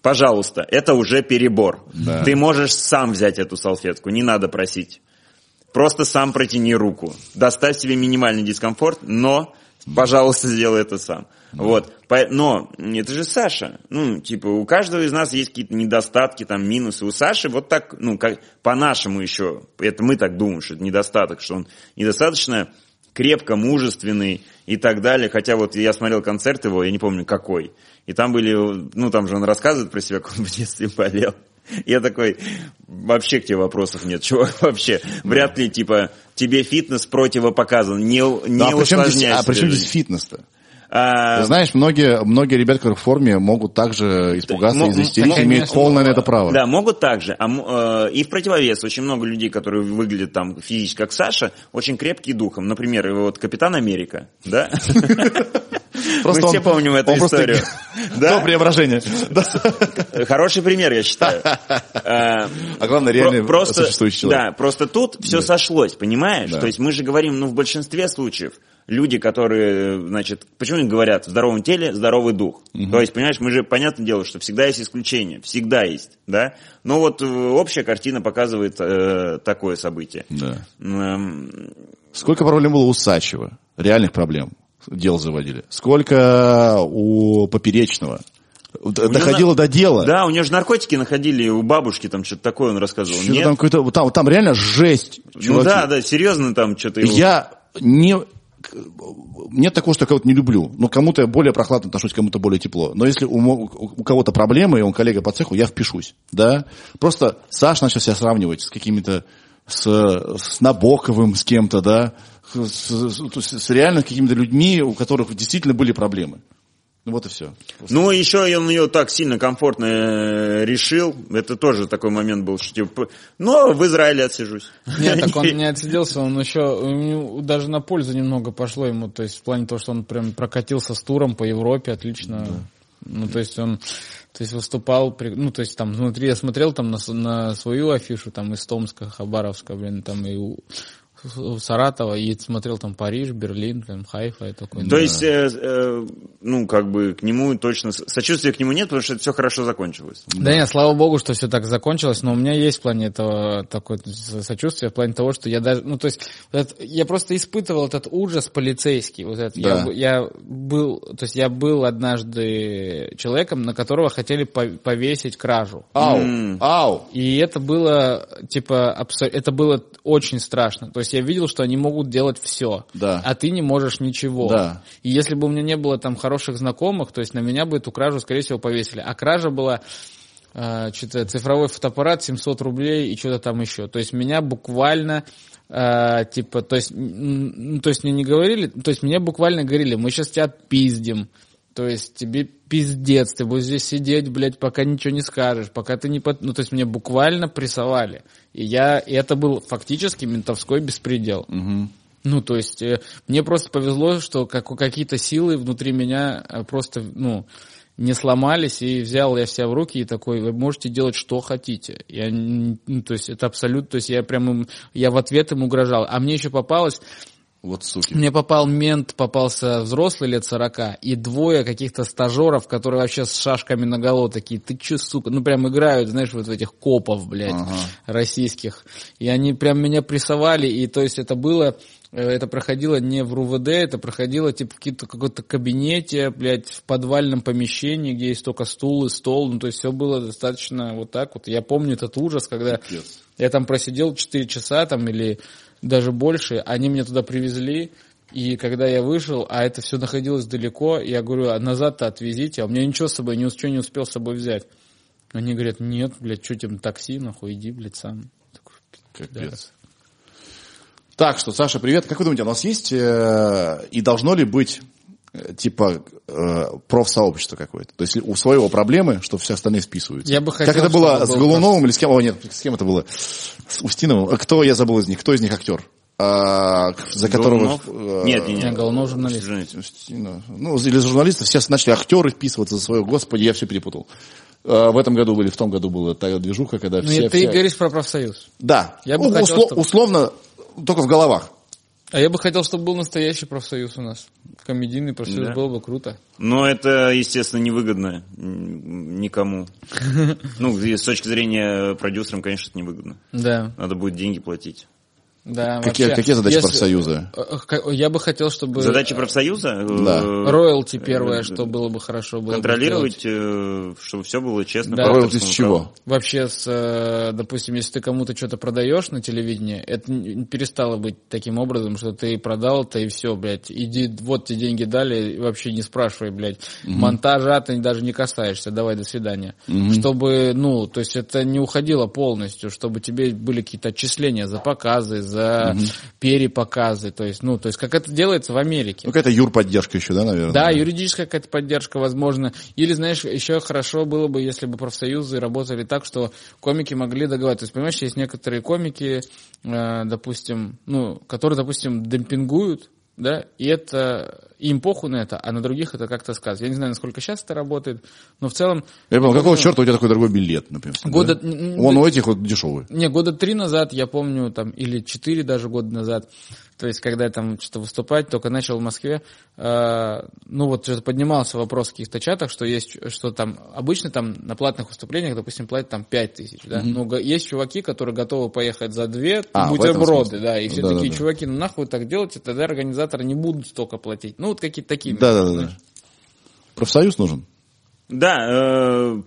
пожалуйста, это уже перебор. Да. Ты можешь сам взять эту салфетку, не надо просить. Просто сам протяни руку. Доставь себе минимальный дискомфорт, но, пожалуйста, сделай это сам. Вот. По- Но это же Саша. Ну, типа, у каждого из нас есть какие-то недостатки, там, минусы. У Саши вот так, ну, как по-нашему еще, это мы так думаем, что это недостаток, что он недостаточно крепко, мужественный и так далее. Хотя вот я смотрел концерт его, я не помню какой. И там были, ну, там же он рассказывает про себя, [LAUGHS] как он в детстве болел. Я такой, вообще к тебе вопросов нет, [LAUGHS] чувак, вообще. Вряд ли, типа, тебе фитнес противопоказан, не, не Да, а здесь, усложняй а при чем здесь фитнес-то? А, Ты знаешь, многие, многие ребята, которые в форме, могут также испугаться м- истерики, так, имеют полное на это право. Да, могут также. А, э, и в противовес очень много людей, которые выглядят там физически как Саша, очень крепкие духом. Например, вот Капитан Америка, да? [LAUGHS] [LAUGHS] Просто Мы все помним эту историю. То [LAUGHS] Да? преображение. Да. [LAUGHS] Хороший пример, я считаю. А, главное, реально просто, существующий человек. Да, просто тут все сошлось, понимаешь? То есть мы же говорим, ну, в большинстве случаев, люди, которые, значит, почему они говорят, в здоровом теле здоровый дух. То есть, понимаешь, мы же, понятное дело, что всегда есть исключения, всегда есть, да? Но вот э, общая картина показывает э, такое событие. Да. Эм, Сколько проблем было у Сачева? Реальных проблем. Дел заводили. Сколько у Поперечного? Доходило до дела. Да, у него же наркотики находили у бабушки, там что-то такое он рассказывал. Что-то Нет? там, какой-то, там, там реально жесть. ну чуваки. да, да, серьезно там что-то его... Я не... Нет такого, что я кого-то не люблю. Но кому-то я более прохладно отношусь, кому-то более тепло. Но если у, у кого-то проблемы, и он коллега по цеху, я впишусь. Да? Просто Саш начал себя сравнивать с какими-то с, с Набоковым, с кем-то, да, с, с- реально какими-то людьми, у которых действительно были проблемы. Ну вот и все. Ну, еще он ее так сильно комфортно э, решил. Это тоже такой момент был, что типа, ну, в Израиле отсижусь. Нет, так он не отсиделся, он еще даже на пользу немного пошло ему, то есть в плане того, что он прям прокатился с туром по Европе, отлично. Ну, то есть он, то есть выступал, ну, то есть там внутри я смотрел там на, на свою афишу, там из Томска, Хабаровска, блин, там и Саратова, и смотрел там Париж, Берлин, там Хайфа и такой. То есть, э, э, ну, как бы к нему точно... Сочувствия к нему нет, потому что это все хорошо закончилось. Да нет, слава богу, что все так закончилось, но у меня есть в плане этого такое со- сочувствие, в плане того, что я даже, ну то есть, вот это- я просто испытывал этот ужас полицейский, вот это, я, Да. б- я был, то есть я был однажды человеком, на которого хотели по- повесить кражу. Ау, М. ау. И это было, типа, абсо- это было очень страшно. То есть я видел, что они могут делать все, Да. а ты не можешь ничего. Да. И если бы у меня не было там хороших знакомых, то есть на меня бы эту кражу, скорее всего, повесили. А кража была э, что-то цифровой фотоаппарат 700 рублей и что-то там еще. То есть меня буквально э, типа, то есть, то есть мне не говорили, то есть мне буквально говорили, мы сейчас тебя отпиздим. То есть тебе пиздец, ты будешь здесь сидеть, блядь, пока ничего не скажешь, пока ты не... Под... Ну, то есть мне буквально прессовали. И я... И это был фактически ментовской беспредел. Ну, то есть, э, мне просто повезло, что как, какие-то силы внутри меня э, просто, ну, не сломались, и взял я себя в руки и такой, вы можете делать что хотите. Я, ну, то есть, это абсолютно, то есть, я прям, им- я в ответ им угрожал. А мне еще попалось, Вот суки. Мне попал мент, попался взрослый лет 40, и двое каких-то стажеров, которые вообще с шашками наголо такие, ты че, сука, ну прям играют, знаешь, вот в этих копов, блядь, Ага. российских. И они прям меня прессовали, и то есть это было, э, это проходило не в РУВД, это проходило типа в какие-то- каком-то кабинете, блядь, в подвальном помещении, где есть только стул и стол, ну то есть все было достаточно вот так вот. Я помню этот ужас, когда Пипец. я там просидел 4 часа там или даже больше. Они меня туда привезли. И когда я вышел, а это все находилось далеко, я говорю, а назад-то отвезите, а у меня ничего с собой, ничего не успел с собой взять. Они говорят, нет, блядь, что тебе такси, нахуй, иди, блядь, сам. Капец. Так что, Саша, привет. Как вы думаете, у нас есть э, и должно ли быть типа э, профсообщество какое-то? То есть у своего проблемы, что все остальные списываются. Я бы как хотел, это было с был Голуновым или с кем? О, нет, с кем это было? С Устиновым. А Кто, я забыл из них, кто из них актер? А, за которого... Голунов? э, Нет, нет, Не, нет. Голунов журналист. Устинов. Ну, или журналисты все начали актеры вписываться за свое. Господи, я все перепутал. Э, В этом году или в том году была та движуха, когда Ну, все... ты все- говоришь про профсоюз. Да. Я бы Ну, хотел, усло- чтобы- Условно, только в головах. А я бы хотел, чтобы был настоящий профсоюз у нас. Комедийный профсоюз Да. было бы круто. Но это, естественно, невыгодно никому. [LAUGHS] Ну, с точки зрения продюсерам, конечно, это невыгодно. Да, Надо будет деньги платить. Да. Какие, вообще. какие задачи Если- профсоюза? Э, э, Я бы хотел, чтобы... Задача профсоюза? Да. э, Роялти первое, э, что было бы хорошо было бы Контролировать, сделать. э, чтобы все было честно. Да. Роялти с чего? Вообще, с, э, допустим, если ты кому-то что-то продаешь на телевидении, это перестало быть таким образом, что ты продал это и все, блядь, иди, вот тебе деньги дали, и вообще не спрашивай, блядь. Монтажа ты даже не касаешься, давай, до свидания. Чтобы, ну, то есть это не уходило полностью, чтобы тебе были какие-то отчисления за показы, за перепоказы, то есть, ну, то есть как это делается в Америке. Ну, какая-то юрподдержка еще, да, наверное? Да, юридическая какая-то поддержка, возможно. Или, знаешь, еще хорошо было бы, если бы профсоюзы работали так, что комики могли договариваться. То есть, понимаешь, есть некоторые комики, э, допустим, ну, которые, допустим, демпингуют, да, и это им похуй на это, а на других это как-то сказывается. Я не знаю, насколько сейчас это работает, но в целом... Я понял, какого помню, черта у тебя такой дорогой билет, например? Года- да? Он у этих вот дешевый. Не, года три назад, я помню, там, или четыре даже года назад, то есть, когда я там что-то выступать, только начал в Москве, э, ну вот что-то поднимался вопрос в каких-то чатах, что есть, что там, обычно там на платных выступлениях, допустим, платят там пять тысяч, да, но га- есть чуваки, которые готовы поехать за две А, в этом бутерброды, да, и все Да-да-да. такие чуваки, ну нахуй так делаете, тогда организаторы не будут столько платить. Ну, вот какие-то такие. Да-да-да. Профсоюз нужен? Да, э,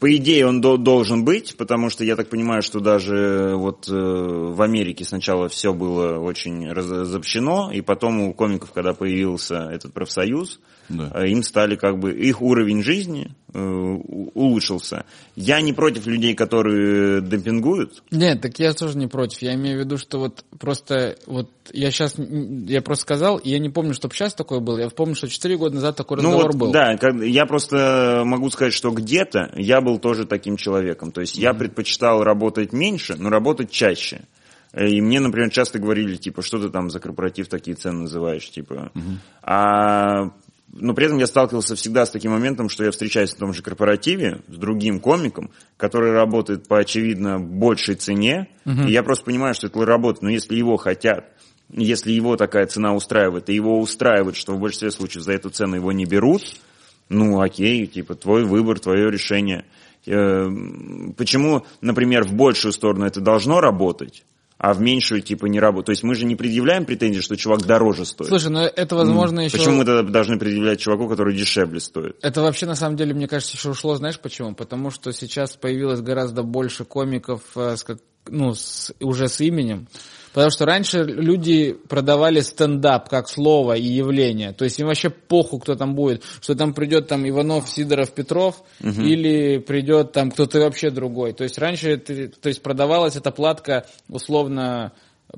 по идее он до- должен быть, потому что я так понимаю, что даже вот э, в Америке сначала все было очень разобщено, и потом у комиков, когда появился этот профсоюз, Да. э, им стали как бы их уровень жизни э, улучшился. Я не против людей, которые демпингуют. Нет, так я тоже не против. Я имею в виду, что вот просто вот я сейчас я просто сказал, и я не помню, чтобы сейчас такое было. Я помню, что 4 года назад такой Ну разговор вот, был. да, как- я просто могу сказать, что где-то я был тоже таким человеком. То есть я предпочитал работать меньше, но работать чаще. Э, И мне, например, часто говорили, типа, что ты там за корпоратив такие цены называешь, типа. А, но при этом я сталкивался всегда с таким моментом, что я встречаюсь на том же корпоративе с другим комиком, который работает по, очевидно, большей цене, и я просто понимаю, что это работает, но если его хотят, если его такая цена устраивает, и его устраивает, что в большинстве случаев за эту цену его не берут, ну окей, типа твой выбор, твое решение. Э, Почему, например, в большую сторону это должно работать, а в меньшую типа не работает? То есть мы же не предъявляем претензии, что чувак дороже стоит. Слушай, ну это возможно еще... Почему мы тогда должны предъявлять чуваку, который дешевле стоит? Это вообще, на самом деле, мне кажется, еще ушло, знаешь почему? Потому что сейчас появилось гораздо больше комиков э, с как- ну, с- уже с именем. Потому что раньше люди продавали стендап как слово и явление. То есть им вообще похуй, кто там будет. Что там придет там Иванов, Сидоров, Петров, или придет там кто-то вообще другой. То есть раньше то есть продавалась эта платка условно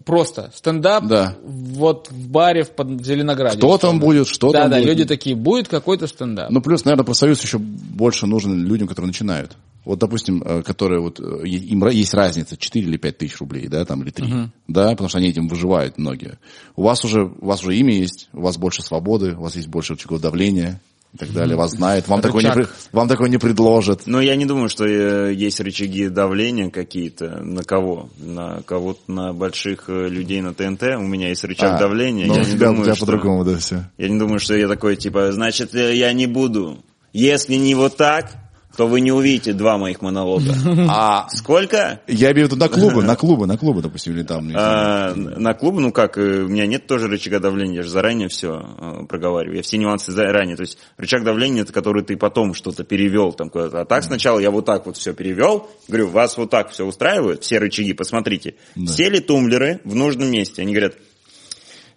просто стендап Да. вот в баре в под Зеленограде. Кто там будет, что да, там да, будет. люди такие, будет какой-то стендап. Ну, плюс, наверное, профсоюз еще больше нужен людям, которые начинают. Вот, допустим, э, которые вот, э, им есть разница 4 или 5 тысяч рублей, да, там, или 3, да, потому что они этим выживают многие. У вас уже, у вас уже имя есть, у вас больше свободы, у вас есть больше чего давления. И так далее, вас знает, вам, такое не, вам такое не предложат. Но я не думаю, что э, есть рычаги давления какие-то. На кого? На кого-то, на больших э, людей на ТНТ. У меня есть рычаг А, давления. но я у не тебя, у думаю, тебя что- по-другому, да, все. Я не думаю, что я такой, типа, значит, э, я не буду. Если не вот так, то вы не увидите два моих монолога. [LAUGHS] А Сколько? я имею в виду на клубы, на [LAUGHS] клубы, на клубы, допустим, или там. А, на клуб, ну как, э, у меня нет тоже рычага давления, я же заранее все проговариваю, я все нюансы заранее, то есть рычаг давления это который ты потом что-то перевел там куда-то, а так сначала я вот так вот все перевел, говорю, вас вот так все устраивает, все рычаги, посмотрите, сели тумблеры в нужном месте, они говорят,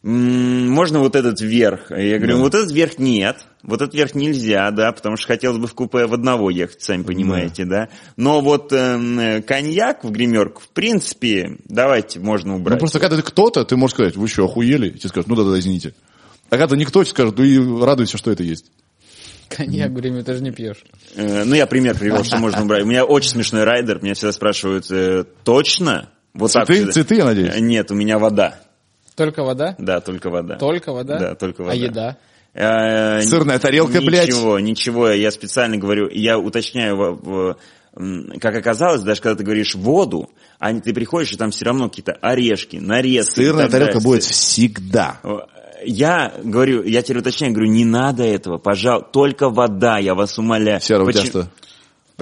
«М, можно вот этот верх? Я говорю, вот этот верх нет, вот этот верх нельзя, да, потому что хотелось бы в купе в одного ехать, сами понимаете, да. Но вот э, коньяк в гримерку, в принципе, давайте, можно Ну, убрать. просто когда ты кто-то, ты можешь сказать, вы что, охуели? И тебе скажут, ну да-да, извините. А когда никто тебе скажет, ну и радуйся, что это есть. Коньяк, время ты же не пьешь. Э, ну, я пример привел, что можно убрать. У меня очень смешной райдер, меня всегда спрашивают, э, точно? Вот так Цветы, всегда. цветы, я надеюсь? Э, Нет, у меня вода. Только вода? Да, только вода. Только вода? Да, только вода. А еда? Э, Сырная тарелка, блядь. Ничего, ничего, я специально говорю, я уточняю, как оказалось, даже когда ты говоришь воду, а ты приходишь, и там все равно какие-то орешки, нарезки. Сырная тарелка далее. будет всегда. Я говорю, я теперь уточняю, говорю, не надо этого, пожалуйста, только вода, я вас умоляю. У тебя Почему- что?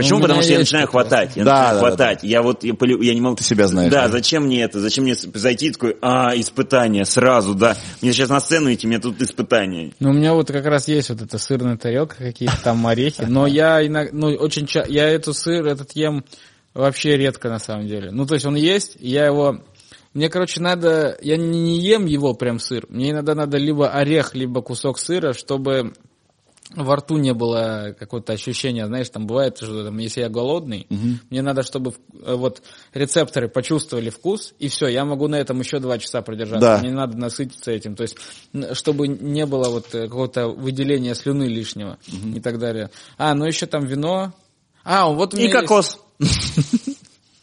Почему? Ну, Потому что я начинаю хватать. Я Да, начинаю да, да, хватать. Я вот я, полю- я не могу. Ты себя знаешь, Да, да. зачем мне это? Зачем мне зайти такой, а, испытание сразу, да. Мне сейчас на сцену идти, мне тут испытание. Ну, у меня вот как раз есть вот эта сырная тарелка, какие-то там орехи, но я иногда, ну, очень ча- я эту сыр, этот ем вообще редко на самом деле. Ну, то есть он есть, я его, мне, короче, надо, я не ем его прям сыр, мне иногда надо либо орех, либо кусок сыра, чтобы во рту не было какого-то ощущения, знаешь, там бывает, что там, если я голодный, мне надо, чтобы э, вот рецепторы почувствовали вкус, и все, я могу на этом еще два часа продержаться. Да. Мне не надо насытиться этим, то есть, чтобы не было вот э, какого-то выделения слюны лишнего и так далее. А, ну еще там вино. А, вот у меня И есть- кокос. [LAUGHS]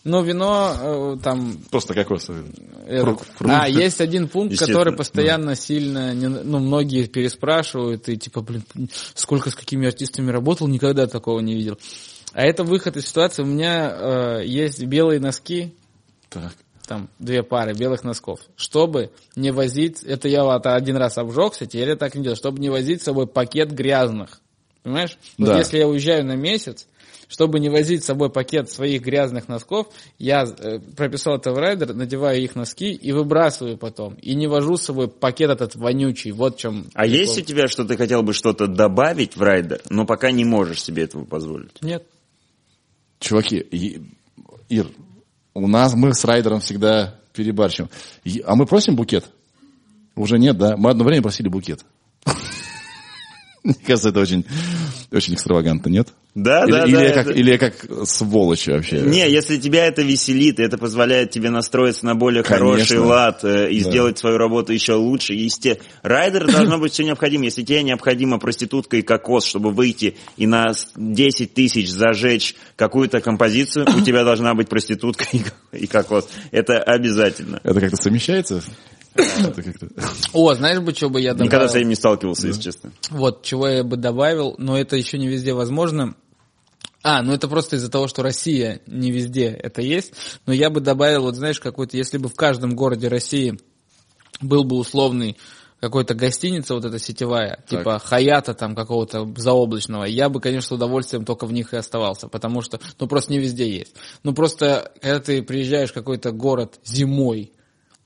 Ну, вино э, там Просто кокос. Этот- Фрукт, фрукт. А, есть один пункт, который постоянно сильно, не- ну, многие переспрашивают, и типа, блин, сколько с какими артистами работал, никогда такого не видел. А это выход из ситуации. У меня э, есть белые носки, Так. там, две пары белых носков, чтобы не возить, это я вот один раз обжегся, теперь я так не делаю, чтобы не возить с собой пакет грязных. Понимаешь? Вот Да. если я уезжаю на месяц, чтобы не возить с собой пакет своих грязных носков, я э, прописал это в райдер, надеваю их носки и выбрасываю потом. И не вожу с собой пакет этот вонючий. Вот в чем. А есть у тебя, что ты хотел бы что-то добавить в райдер, но пока не можешь себе этого позволить? Нет. Чуваки, Ир, у нас мы с райдером всегда перебарщим. И- А мы просим букет? Уже нет, да? Мы одно время просили букет. [LAUGHS] Мне кажется, это очень, очень экстравагантно, нет? Да, или, да, или да. я как, это- или я как сволочь вообще. Не, если тебя это веселит, и это позволяет тебе настроиться на более Конечно. хороший лад э, и Да. сделать свою работу еще лучше. Есте... Райдер [CLEARS THROAT] должно быть все необходимо. Если тебе необходима проститутка и кокос, чтобы выйти и на с- 10 тысяч зажечь какую-то композицию, у [CLEARS THROAT] тебя должна быть проститутка и кокос. Это обязательно. Это как-то совмещается? Это как-то... О, знаешь бы, что бы я добавил? Никогда с этим не сталкивался, если честно. Вот, чего я бы добавил, но это еще не везде возможно. А, ну это просто из-за того, что Россия не везде это есть. Но я бы добавил, вот знаешь, какой-то, если бы в каждом городе России был бы условный какой-то гостиница вот эта сетевая, Так. типа Хаята там какого-то заоблачного, я бы, конечно, с удовольствием только в них и оставался, потому что, ну, просто не везде есть. Ну, просто, когда ты приезжаешь в какой-то город зимой,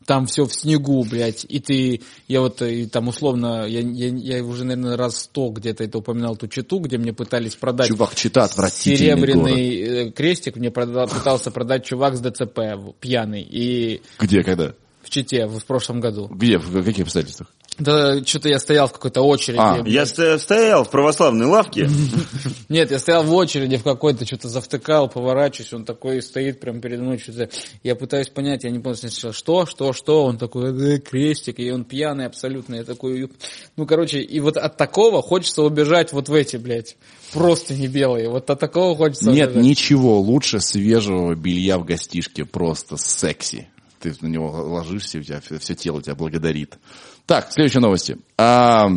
там все в снегу, блядь, и ты, я вот, и там условно, я, я, я уже, наверное, раз сто где-то это упоминал, ту читу, где мне пытались продать Чувак, чита отвратительный город. серебряный э, крестик, мне продал- пытался продать чувак с ДЦП, пьяный, и Где, когда? в Чите в, в прошлом году. Где, в каких обстоятельствах? Да, что-то я стоял в какой-то очереди. А, Я ст- стоял в православной лавке. [LAUGHS] Нет, я стоял в очереди в какой-то, что-то завтыкал, поворачиваюсь, он такой стоит прямо передо мной, что-то... Я пытаюсь понять, я не понял сначала, что, что, что, он такой, э, крестик, и он пьяный абсолютно, я такой, ну, короче, и вот от такого хочется убежать вот в эти, блядь, просто не белые, вот от такого хочется Нет убежать. ничего лучше свежего белья в гостишке, просто секси. Ты на него ложишься, у тебя все, тело тебя благодарит. Так, следующие новости. А,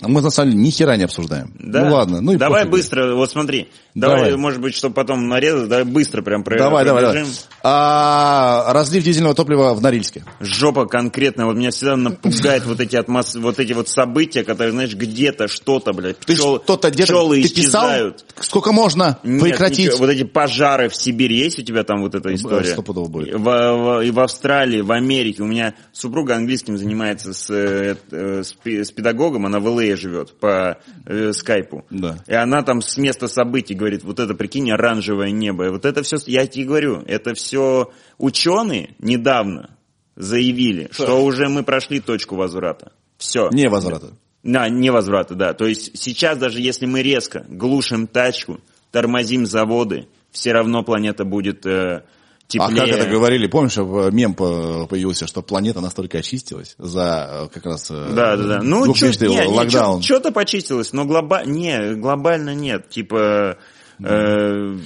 мы на самом деле ни хера не обсуждаем. Да. Ну ладно, ну и Давай пофигу. быстро, вот смотри. Давай, Давай. может быть, чтобы потом нарезать, давай быстро прям про Давай, давай, давай. А, разлив дизельного топлива в Норильске. Жопа конкретно, вот меня всегда напугает вот эти атмос... вот эти вот события, которые, знаешь, где-то что-то, блядь, Ты пчел- что-то где-то пчелы ты писал? исчезают. Сколько можно Нет, прекратить? ничего. вот эти пожары в Сибири, есть у тебя там вот эта история? стопудово будет. В, в- и в Австралии, в Америке. У меня супруга английским занимается с, э, э, с, с педагогом, она в ЛА живет по э, скайпу. Да. И она там с места событий говорит, вот это, прикинь, оранжевое небо. И вот это все, я тебе говорю, это все ученые недавно заявили, что уже мы прошли точку возврата. Все. Не возврата. На, невозврата, да. То есть сейчас даже если мы резко глушим тачку, тормозим заводы, все равно планета будет э, А теплее. как это говорили, помнишь, в- мем по- появился, что планета настолько очистилась за э, как раз э, Да, да, да. Ну, двухмесячный не, не, локдаун. что-то почистилось, но глоба... не, глобально нет. Типа э,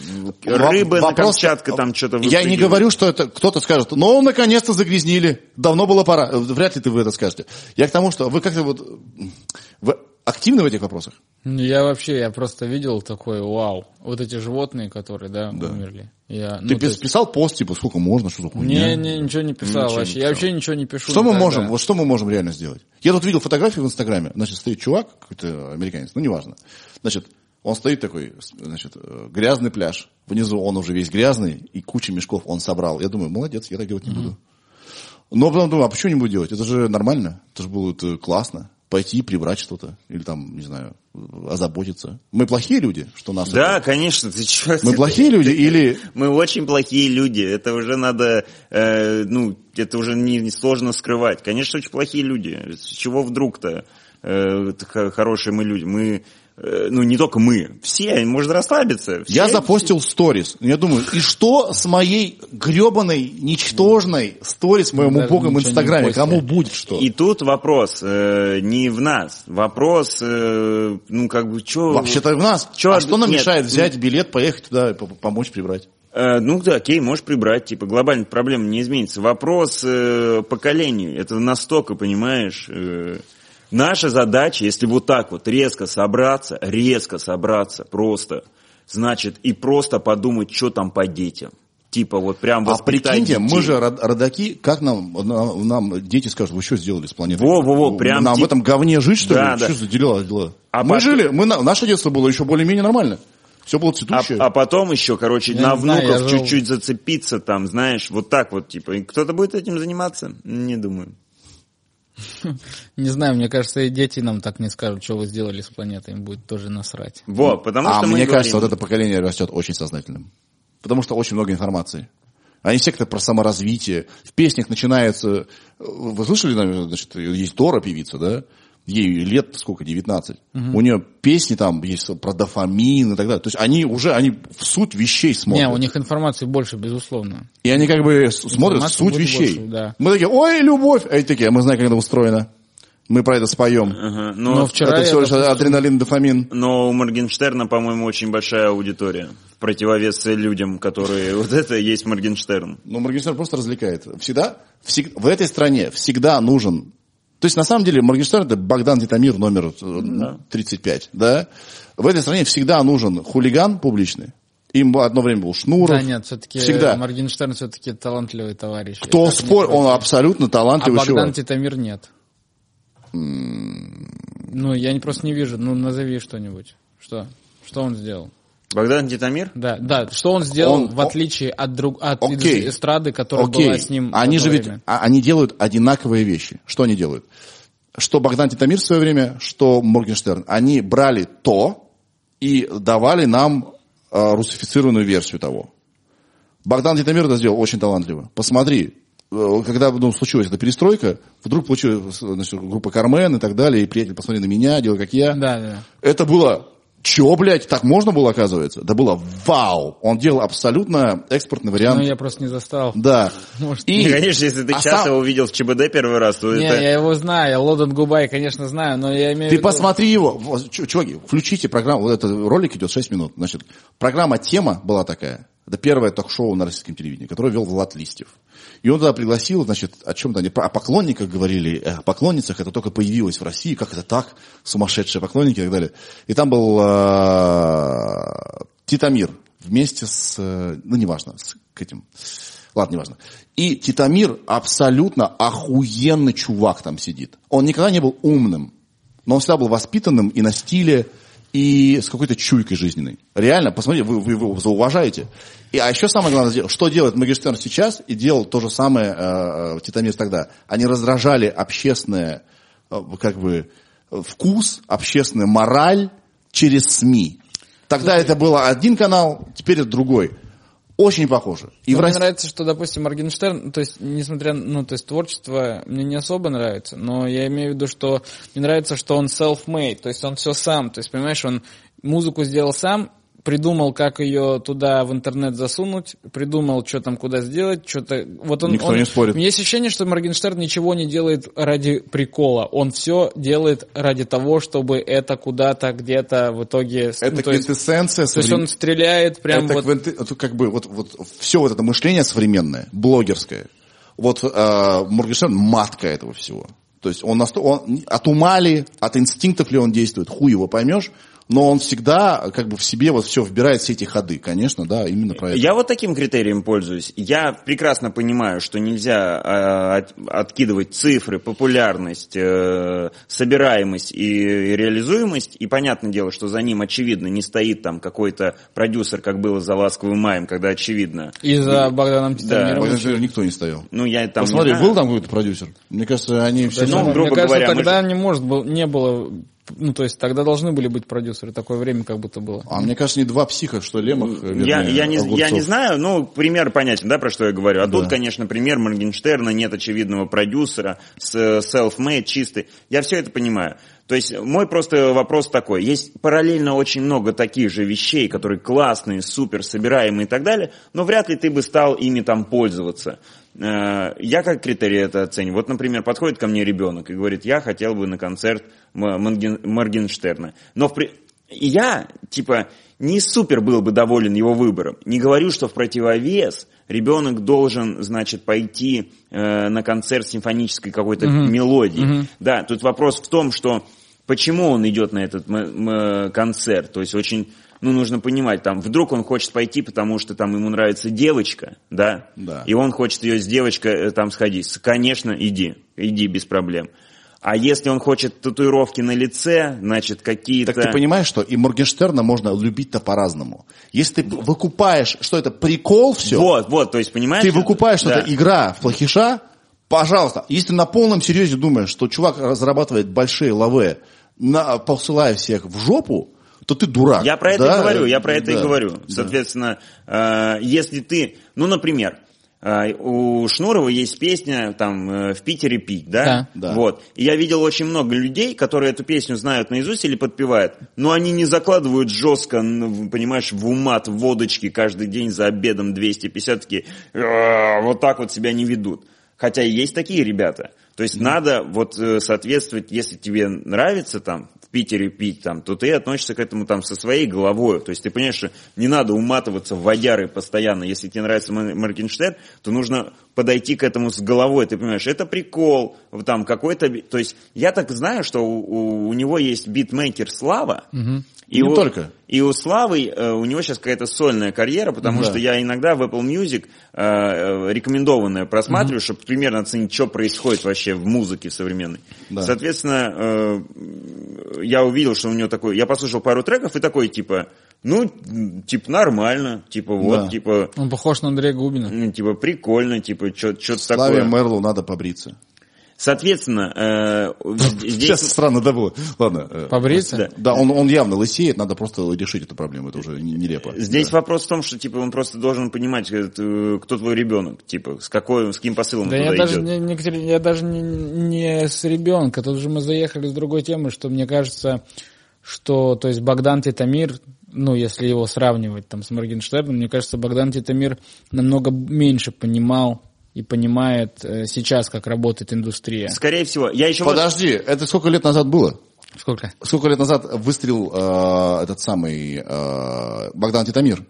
рыбы на Вопрос- Камчатке там что-то Я не говорю, что это кто-то скажет, ну, наконец-то загрязнили, давно было пора. Э, Вряд ли ты в это скажете. Я к тому, что вы как-то вот... Вы активны в этих вопросах? Я вообще, я просто видел такой, вау, вот эти животные, которые, да, умерли. Я, ну, Ты есть- писал пост, типа, сколько можно, что за хуйня? Не, не, ничего не писал Ничего не вообще. Я писал. вообще ничего не пишу. Что мы никогда. можем, вот что мы можем реально сделать? Я тут видел фотографию в Инстаграме, значит, стоит чувак, какой-то американец, ну, неважно. Значит, он стоит такой, значит, э, грязный пляж, внизу он уже весь грязный, и куча мешков он собрал. Я думаю, молодец, я так делать не буду. Но потом думаю, а почему не буду делать? Это же нормально, это же будет э, классно. Пойти прибрать что-то, или там, не знаю, озаботиться. Мы плохие люди, что нас... Да, это- конечно, ты чё? Мы плохие люди [LAUGHS] или... Мы очень плохие люди. Это уже надо, э, ну, это уже не, не сложно скрывать. Конечно, очень плохие люди. С чего вдруг-то э, хорошие мы люди? Мы, ну, не только мы, все, можно расслабиться. Все- Я запостил сторис. Я думаю, и что с моей гребаной, ничтожной сторис в моем Даже убогом инстаграме? Кому будет что? И тут вопрос э, не в нас. Вопрос, э, ну, как бы, что... Вообще-то в нас. Чё, а что нам нет, мешает взять билет, поехать туда помочь прибрать? Э, ну да, окей, можешь прибрать, типа глобальная проблема не изменится. Вопрос э, поколений, это настолько, понимаешь, э, наша задача, если вот так вот резко собраться, резко собраться просто, значит, и просто подумать, что там по детям. Типа вот прям А воспитать прикиньте, мы детей. же род- родаки, как нам, нам, нам дети скажут, вы что сделали с планетой? Во-во-во, прям Нам в тип- этом говне жить, что Да, ли? да. Что за дела? дела? А мы потом- жили, мы, на- наше детство было еще более-менее нормально. Все было А, цветущее. а потом еще, короче, Я на внуков я жил- чуть-чуть зацепиться там, знаешь, вот так вот, типа. И кто-то будет этим заниматься? Не думаю. [LAUGHS] Не знаю, мне кажется, и дети нам так не скажут, что вы сделали с планетой, им будет тоже насрать. Вот, потому а что мне говорим- кажется, вот это поколение растет очень сознательным. Потому что очень много информации. Они все как-то про саморазвитие. В песнях начинается... Вы слышали, значит, есть Дора певица, да? Ей лет сколько, 19. У нее песни там есть про дофамин и так далее. То есть они уже, они в суть вещей смотрят. Не, у них информации больше, безусловно. И они как бы смотрят Информации суть вещей. больше, да. Мы такие, ой, любовь! А они такие, «А мы знаем, как это устроено. Мы про это споем. Ага, но, Но вчера это я, всего лишь допустим, адреналин, дофамин. но у Моргенштерна, по-моему, очень большая аудитория. В противовес людям, которые... [LAUGHS] Вот это и есть Моргенштерн. Ну, Моргенштерн просто развлекает. Всегда, всег- в этой стране всегда нужен... То есть, на самом деле, Моргенштерн это Богдан Титамир номер э, 35, да? В этой стране всегда нужен хулиган публичный. Им одно время был Шнуров. Да нет, все-таки Всегда. Моргенштерн все-таки талантливый товарищ. Кто спорит, он абсолютно А талантливый Богдан чувак. Титамир нет. Ну, я не просто не вижу. Ну, назови что-нибудь. Что? Что он сделал? Богдан Титамир? Да, да, что он сделал Он- в отличие от, друг, от Окей. эстрады, которая Окей. была с ним Они же ведь, время? а- они делают одинаковые вещи. Что они делают? Что Богдан Титамир в свое время, что Моргенштерн. Они брали то и давали нам э, русифицированную версию того. Богдан Титамир это сделал очень талантливо. Посмотри, э, когда ну, случилась эта перестройка, вдруг получилась значит, группа Кармен и так далее, и приятель, посмотри на меня, делай как я. Да, да. Это было, чё, блядь, так можно было, оказывается? Да было вау. Он делал абсолютно экспортный вариант. Ну, я просто не застал. Да. [LAUGHS] Может, И, Ну, Конечно, если ты а сейчас сам- его увидел в ЧБД первый раз, то Не, это... я его знаю, я Лодон Губай, конечно, знаю, но я имею в Ты виду... посмотри его. Чуваки, включите программу. Вот этот ролик идет 6 минут. Значит, программа «Тема» была такая. Это первое ток-шоу на российском телевидении, которое вел Влад Листьев. И он туда пригласил, значит, о чем-то они о поклонниках говорили, о поклонницах, это только появилось в России, как это так, сумасшедшие поклонники и так далее. И там был э, Титамир вместе с, э, ну, неважно, с к этим, ладно, неважно. И Титамир абсолютно охуенный чувак там сидит. Он никогда не был умным, но он всегда был воспитанным и на стиле, и с какой-то чуйкой жизненной. Реально, посмотрите, вы, вы его зауважаете. И, а еще самое главное, что делает Моргенштерн сейчас и делал то же самое э, э Титамир тогда. Они раздражали общественное, э, как бы, вкус, общественную мораль через СМИ. Тогда это был один канал, теперь это другой. Очень похоже. И мне России... нравится, что, допустим, Моргенштерн, то есть, несмотря, ну, то есть, творчество мне не особо нравится, но я имею в виду, что мне нравится, что он self-made, то есть, он все сам, то есть, понимаешь, он музыку сделал сам, придумал, как ее туда в интернет засунуть, придумал, что там куда сделать, что-то... Вот он, Никто он, не спорит. У меня есть ощущение, что Моргенштерн ничего не делает ради прикола. Он все делает ради того, чтобы это куда-то где-то в итоге... Это ну, квинтэссенция. То соврем... то есть он стреляет прям это вот... Квинты... как бы вот, вот все вот это мышление современное, блогерское. Вот э, Моргенштерн матка этого всего. То есть он, он от ума ли, от инстинктов ли он действует, хуй его поймешь, но он всегда как бы в себе вот все вбирает все эти ходы, конечно, да, именно про это. Я вот таким критерием пользуюсь. Я прекрасно понимаю, что нельзя э, от, откидывать цифры, популярность, э, собираемость и реализуемость, и понятное дело, что за ним очевидно не стоит там какой-то продюсер, как было за «Ласковым маем», когда очевидно. И за Богданом. Да. никто не стоял. Ну, я там Посмотри, был там какой-то продюсер? Мне кажется, они все... Ну, грубо Мне кажется, говоря, тогда же... не может был, не было ну, то есть тогда должны были быть продюсеры, такое время как будто было. А мне кажется, не два психа, что Лемах, вернее, я, я, не, я не знаю, ну, пример понятен, да, про что я говорю. А да. тут, конечно, пример Моргенштерна, нет очевидного продюсера, с self-made, чистый. Я все это понимаю. То есть мой просто вопрос такой. Есть параллельно очень много таких же вещей, которые классные, супер, собираемые и так далее, но вряд ли ты бы стал ими там пользоваться. Э, я как критерий это оцениваю. Вот, например, подходит ко мне ребенок и говорит, я хотел бы на концерт Моргенштерна. Но в при... Я, типа, не супер был бы доволен его выбором. Не говорю, что в противовес ребенок должен, значит, пойти э, на концерт симфонической какой-то mm-hmm. мелодии. Mm-hmm. Да, тут вопрос в том, что почему он идет на этот концерт. То есть очень, ну, нужно понимать, там, вдруг он хочет пойти, потому что там ему нравится девочка, да, да. и он хочет ее с девочкой э, там сходить. Конечно, иди, иди без проблем. А если он хочет татуировки на лице, значит, какие-то... Так ты понимаешь, что и Моргенштерна можно любить-то по-разному. Если ты выкупаешь, что это прикол все... Вот, вот, то есть, понимаешь... Ты выкупаешь, что да. это игра в плохиша, пожалуйста. Если на полном серьезе думаешь, что чувак разрабатывает большие лавы, на, посылая всех в жопу, то ты дурак. Я про это да? и говорю, я про это да. и говорю. Соответственно, да. э, если ты, ну, например, э, у Шнурова есть песня там э, в Питере пить, да? Да. да. Вот. И я видел очень много людей, которые эту песню знают наизусть или подпевают, но они не закладывают жестко, понимаешь, в умат водочки каждый день за обедом 250 такие, вот так вот себя не ведут. Хотя есть такие ребята. То есть mm. надо вот э, соответствовать, если тебе нравится там в Питере пить, там, то ты относишься к этому там со своей головой. То есть ты понимаешь, что не надо уматываться в водяры постоянно. Если тебе нравится Моргенштерн, то нужно подойти к этому с головой. Ты понимаешь, это прикол, там какой-то... То есть я так знаю, что у, у него есть битмейкер Слава, угу. И не у, только. И у Славы, э, у него сейчас какая-то сольная карьера, потому да. что я иногда в Apple Music э, э рекомендованное просматриваю, mm чтобы примерно оценить, что происходит вообще в музыке современной. Да. Соответственно, э, я увидел, что у него такой... Я послушал пару треков и такой, типа, ну, типа, нормально, типа, вот, да. типа... Он похож на Андрея Губина. Типа, прикольно, типа, что-то такое. Славе Мерлу надо побриться. Соответственно, э, [LAUGHS] здесь... Сейчас странно да было. Ладно. Э, Побриться? Да, да он, он явно лысеет, надо просто решить эту проблему, это уже нелепо. Здесь да. вопрос в том, что типа он просто должен понимать, э, кто твой ребенок, типа, с какой, с каким посылом да я идет. даже не, не, я даже не, не с ребенка, тут же мы заехали с другой темы, что мне кажется, что, то есть Богдан Титамир, ну, если его сравнивать там с Моргенштерном, мне кажется, Богдан Титамир намного меньше понимал и понимает э, сейчас, как работает индустрия. Скорее всего. Я еще Подожди, вот... это сколько лет назад было? Сколько? Сколько лет назад выстрелил э, этот самый э, Богдан Титамир?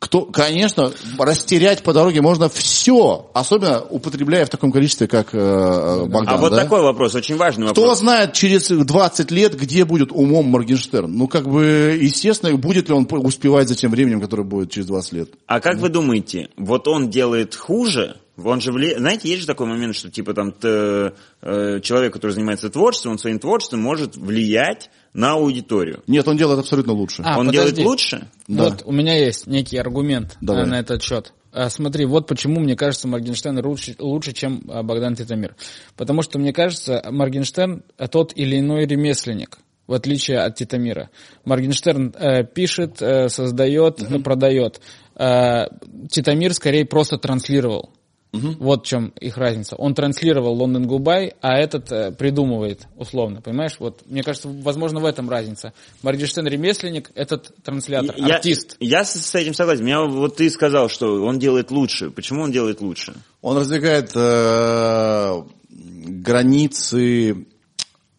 Кто, конечно, растерять по дороге можно все, особенно употребляя в таком количестве, как э, Богдан. А вот да? такой вопрос, очень важный Кто вопрос. знает через 20 лет, где будет умом Моргенштерн? Ну, как бы, естественно, будет ли он успевать за тем временем, которое будет через 20 лет? А как вы думаете, вот он делает хуже? Он же вли... Знаете, есть же такой момент, что типа там т- э, человек, который занимается творчеством, он своим творчеством может влиять на аудиторию. Нет, он делает абсолютно лучше. А, он подожди. делает лучше? Да. Вот у меня есть некий аргумент Давай. э, на этот счет. А, Смотри, вот почему мне кажется Моргенштерн лучше, лучше чем а, Богдан Титамир. Потому что мне кажется, Моргенштерн тот или иной ремесленник, в отличие от Титамира. Моргенштерн э, пишет, э, создает, э, продает. Э, Титамир скорее просто транслировал. Вот в чем их разница. Он транслировал Лондон Губай, а этот э, придумывает, условно, понимаешь? Вот, мне кажется, возможно, в этом разница. Моргенштерн ремесленник, этот транслятор, Я- артист. Я, с с этим согласен. Меня вот ты сказал, что он делает лучше. Почему он делает лучше? Он раздвигает э, границы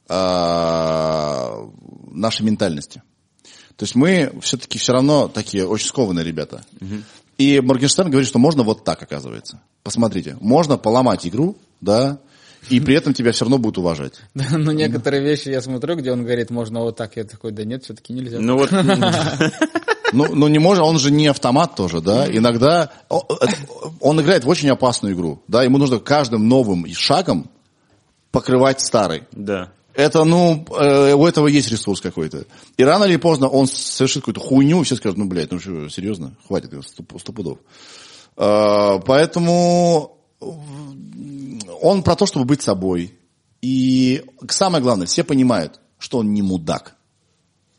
э, нашей ментальности. То есть мы все-таки все равно такие очень скованные ребята. И Моргенштерн говорит, что можно вот так, оказывается. Посмотрите, можно поломать игру, да, и при этом тебя все равно будут уважать. [LAUGHS] Да, но некоторые вещи я смотрю, где он говорит, можно вот так. Я такой, да нет, все-таки нельзя. Ну вот, [LAUGHS] Ну, ну не может, он же не автомат тоже, да. Иногда это- он играет в очень опасную игру, да. Ему нужно каждым новым шагом покрывать старый. да. Это, ну, э, у этого есть ресурс какой-то. И рано или поздно он совершит какую-то хуйню, и все скажут, ну, блядь, ну что, серьезно? Хватит, сто, сто пудов. Э, поэтому он про то, чтобы быть собой. И самое главное, все понимают, что он не мудак.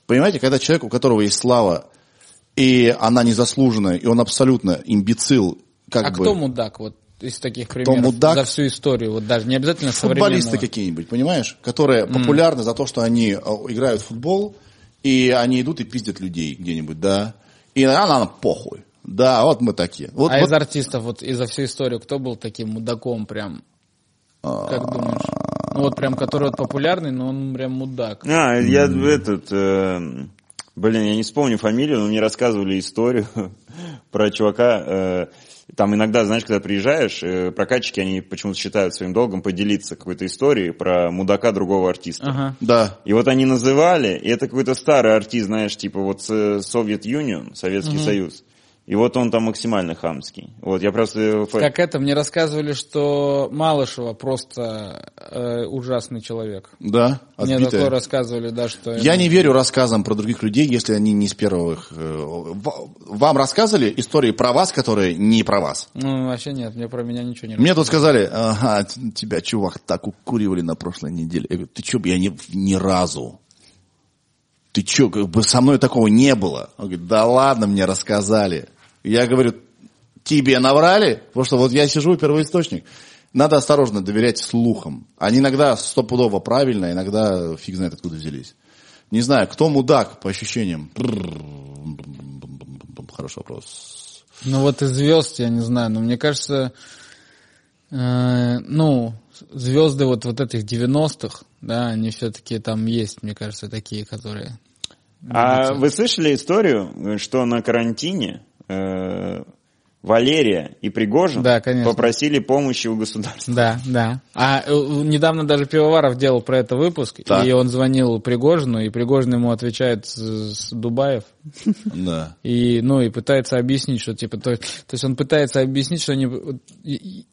Понимаете, когда человек, у которого есть слава, и она незаслуженная, и он абсолютно имбецил, как а бы... кто мудак вот из таких примеров мудак? за всю историю? Вот даже не обязательно футболисты какие-нибудь, понимаешь, которые популярны за то, что они э, играют в футбол, и они идут и пиздят людей где-нибудь, да, и она, она похуй. Да, вот мы такие. Вот, А вот из артистов, вот и за всю историю, кто был таким мудаком прям? Как думаешь? Ну вот прям, который вот популярный, но он прям мудак. А, я этот, э, блин, я не вспомню фамилию, но мне рассказывали историю [LAUGHS] про чувака. э, там иногда, знаешь, когда приезжаешь, э, прокатчики, они почему-то считают своим долгом поделиться какой-то историей про мудака другого артиста. Ага. да. И вот они называли, и это какой-то старый артист, знаешь, типа вот Совет Юнион, Советский Союз. И вот он там максимально хамский. Вот я просто... Как это, мне рассказывали, что Малышева просто э, ужасный человек. Да, Мне отбитая. такое рассказывали, да, что... Я не верю рассказам про других людей, если они не с первых. э, Вам рассказывали истории про вас, которые не про вас? Ну, вообще нет, мне про меня ничего не Мне тут сказали, ага, тебя, чувак, так укуривали на прошлой неделе. Я говорю, ты что, я не, ни разу. Ты что, как бы со мной такого не было. Он говорит, да ладно, мне рассказали. Я говорю, тебе наврали? Потому что вот я сижу, первоисточник. Надо осторожно доверять слухам. Они иногда стопудово правильно, иногда фиг знает откуда взялись. Не знаю, кто мудак по ощущениям? Хороший вопрос. Ну вот из звезд, я не знаю, но мне кажется, э, ну, звезды вот, вот этих 90-х, да, они все-таки там есть, мне кажется, такие, которые... А вы слышали историю, что на карантине э, Валерия и Пригожин Да, конечно. попросили помощи у государства? Да, да. А э, недавно даже Пивоваров делал про это выпуск, Так. и он звонил Пригожину, и Пригожин ему отвечает с, с Дубаев, Да. и, ну, и пытается объяснить, что, типа, то, то есть он пытается объяснить, что они,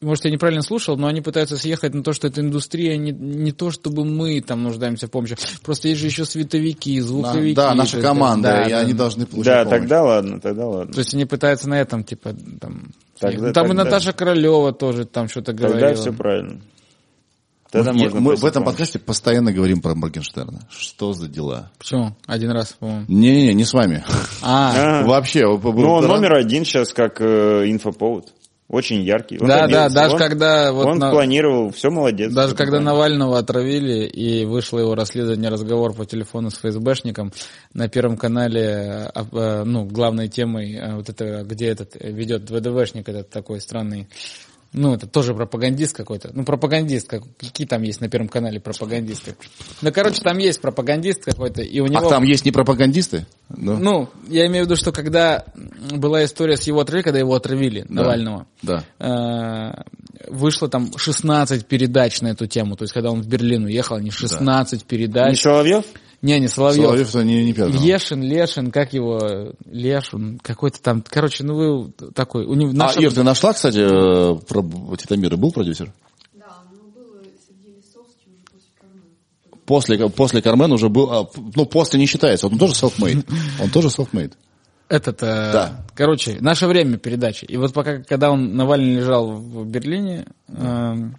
может, я неправильно слушал, но они пытаются съехать на то, что эта индустрия не, не то, чтобы мы там нуждаемся в помощи, просто есть же еще световики, звуковики. Да, то наша команда, да, и да. они должны получить Да, помощь. тогда ладно, тогда ладно. То есть они пытаются на этом, типа, там... Тогда- съехать. там и тогда- Наташа Королева тоже там что-то говорила. Тогда все правильно. Тогда мы, можно мы в этом подкасте постоянно говорим про Моргенштерна. Что за дела? Почему? Один раз, по-моему. Не-не-не, не с вами. А, А, Вообще. Ну, он номер один сейчас как э, инфоповод. Очень яркий. Он Да, да, даже Он- когда вот он на- планировал, все молодец. Даже когда правильно. Навального отравили и вышло его расследование, разговор по телефону с ФСБшником, на Первом канале, а, э, ну, главной темой, э, вот это, где этот э, ведет ВДВшник, этот такой странный, ну, это тоже пропагандист какой-то. Ну, пропагандист, как, какие там есть на Первом канале пропагандисты? Ну, короче, там есть пропагандист какой-то, и у него... А там есть не пропагандисты? Ну, Ну, я имею в виду, что когда была история с его отравили, когда его отравили, Навального. Да. Э, Вышло там 16 передач на эту тему. То есть, когда он в Берлин уехал, они 16 Не передач. Соловьев? Не, не Соловьев. Соловьев-то не, не первый. Лешин, Лешин, как его, Лешин, какой-то там, короче, ну вы такой, у него, А, наша- Ир, ты нашла, кстати, э, про Титамира? Был продюсер? Да, но было Сергей Лисовский уже после Кармена. После, после Кармен уже был, а, ну, после не считается, он тоже self-made. [LAUGHS] Он тоже self-made. Этот, э, Да. короче, наше время передачи. И вот пока, когда он, Навальный лежал в Берлине, эм,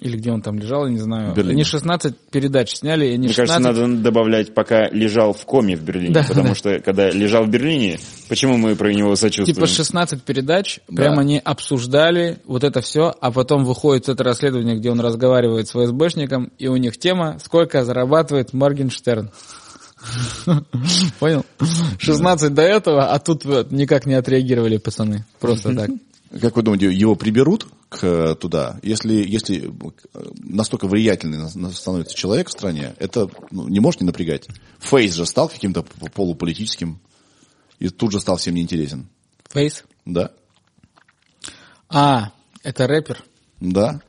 или где он там лежал, я не знаю, Берлине. они 16 передач сняли, и они Мне 16... кажется, надо добавлять, пока лежал в коме в Берлине. Да, потому да. что, когда лежал в Берлине, почему мы про него сочувствуем? Типа 16 передач, Да. прям они обсуждали вот это все, а потом выходит это расследование, где он разговаривает с ФСБшником, и у них тема «Сколько зарабатывает Моргенштерн?» [LAUGHS] Понял? 16 до этого, а тут никак не отреагировали пацаны. Просто так. Как вы думаете, его приберут к, э, туда? Если, если э, настолько влиятельный становится человек в стране, это ну, не может не напрягать. Фейс же стал каким-то полуполитическим и тут же стал всем неинтересен. Фейс? Да? А, это рэпер. Да.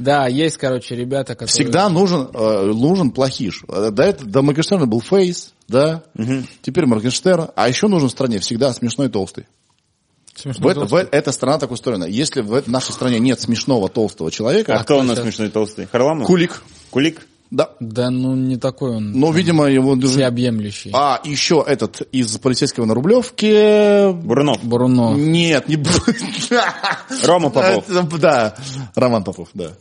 Да, есть, короче, ребята, которые... Всегда нужен, э, нужен плохиш. Э, До, этого, до Моргенштерна был Фейс, да? Теперь Моргенштерн. А еще нужен в стране всегда смешной толстый. Смешно В, это- в- эта страна так устроена. Если в нашей стране нет смешного толстого человека, А кто у нас сейчас? смешной толстый? Харламов? Кулик. Кулик? Да. Да, ну не такой он Ну, видимо, его даже... всеобъемлющий. А, еще этот из полицейского на Рублевке... Бурунов? Бруно. Нет, не... Рома Попов? [LAUGHS] Да, Роман Попов, да.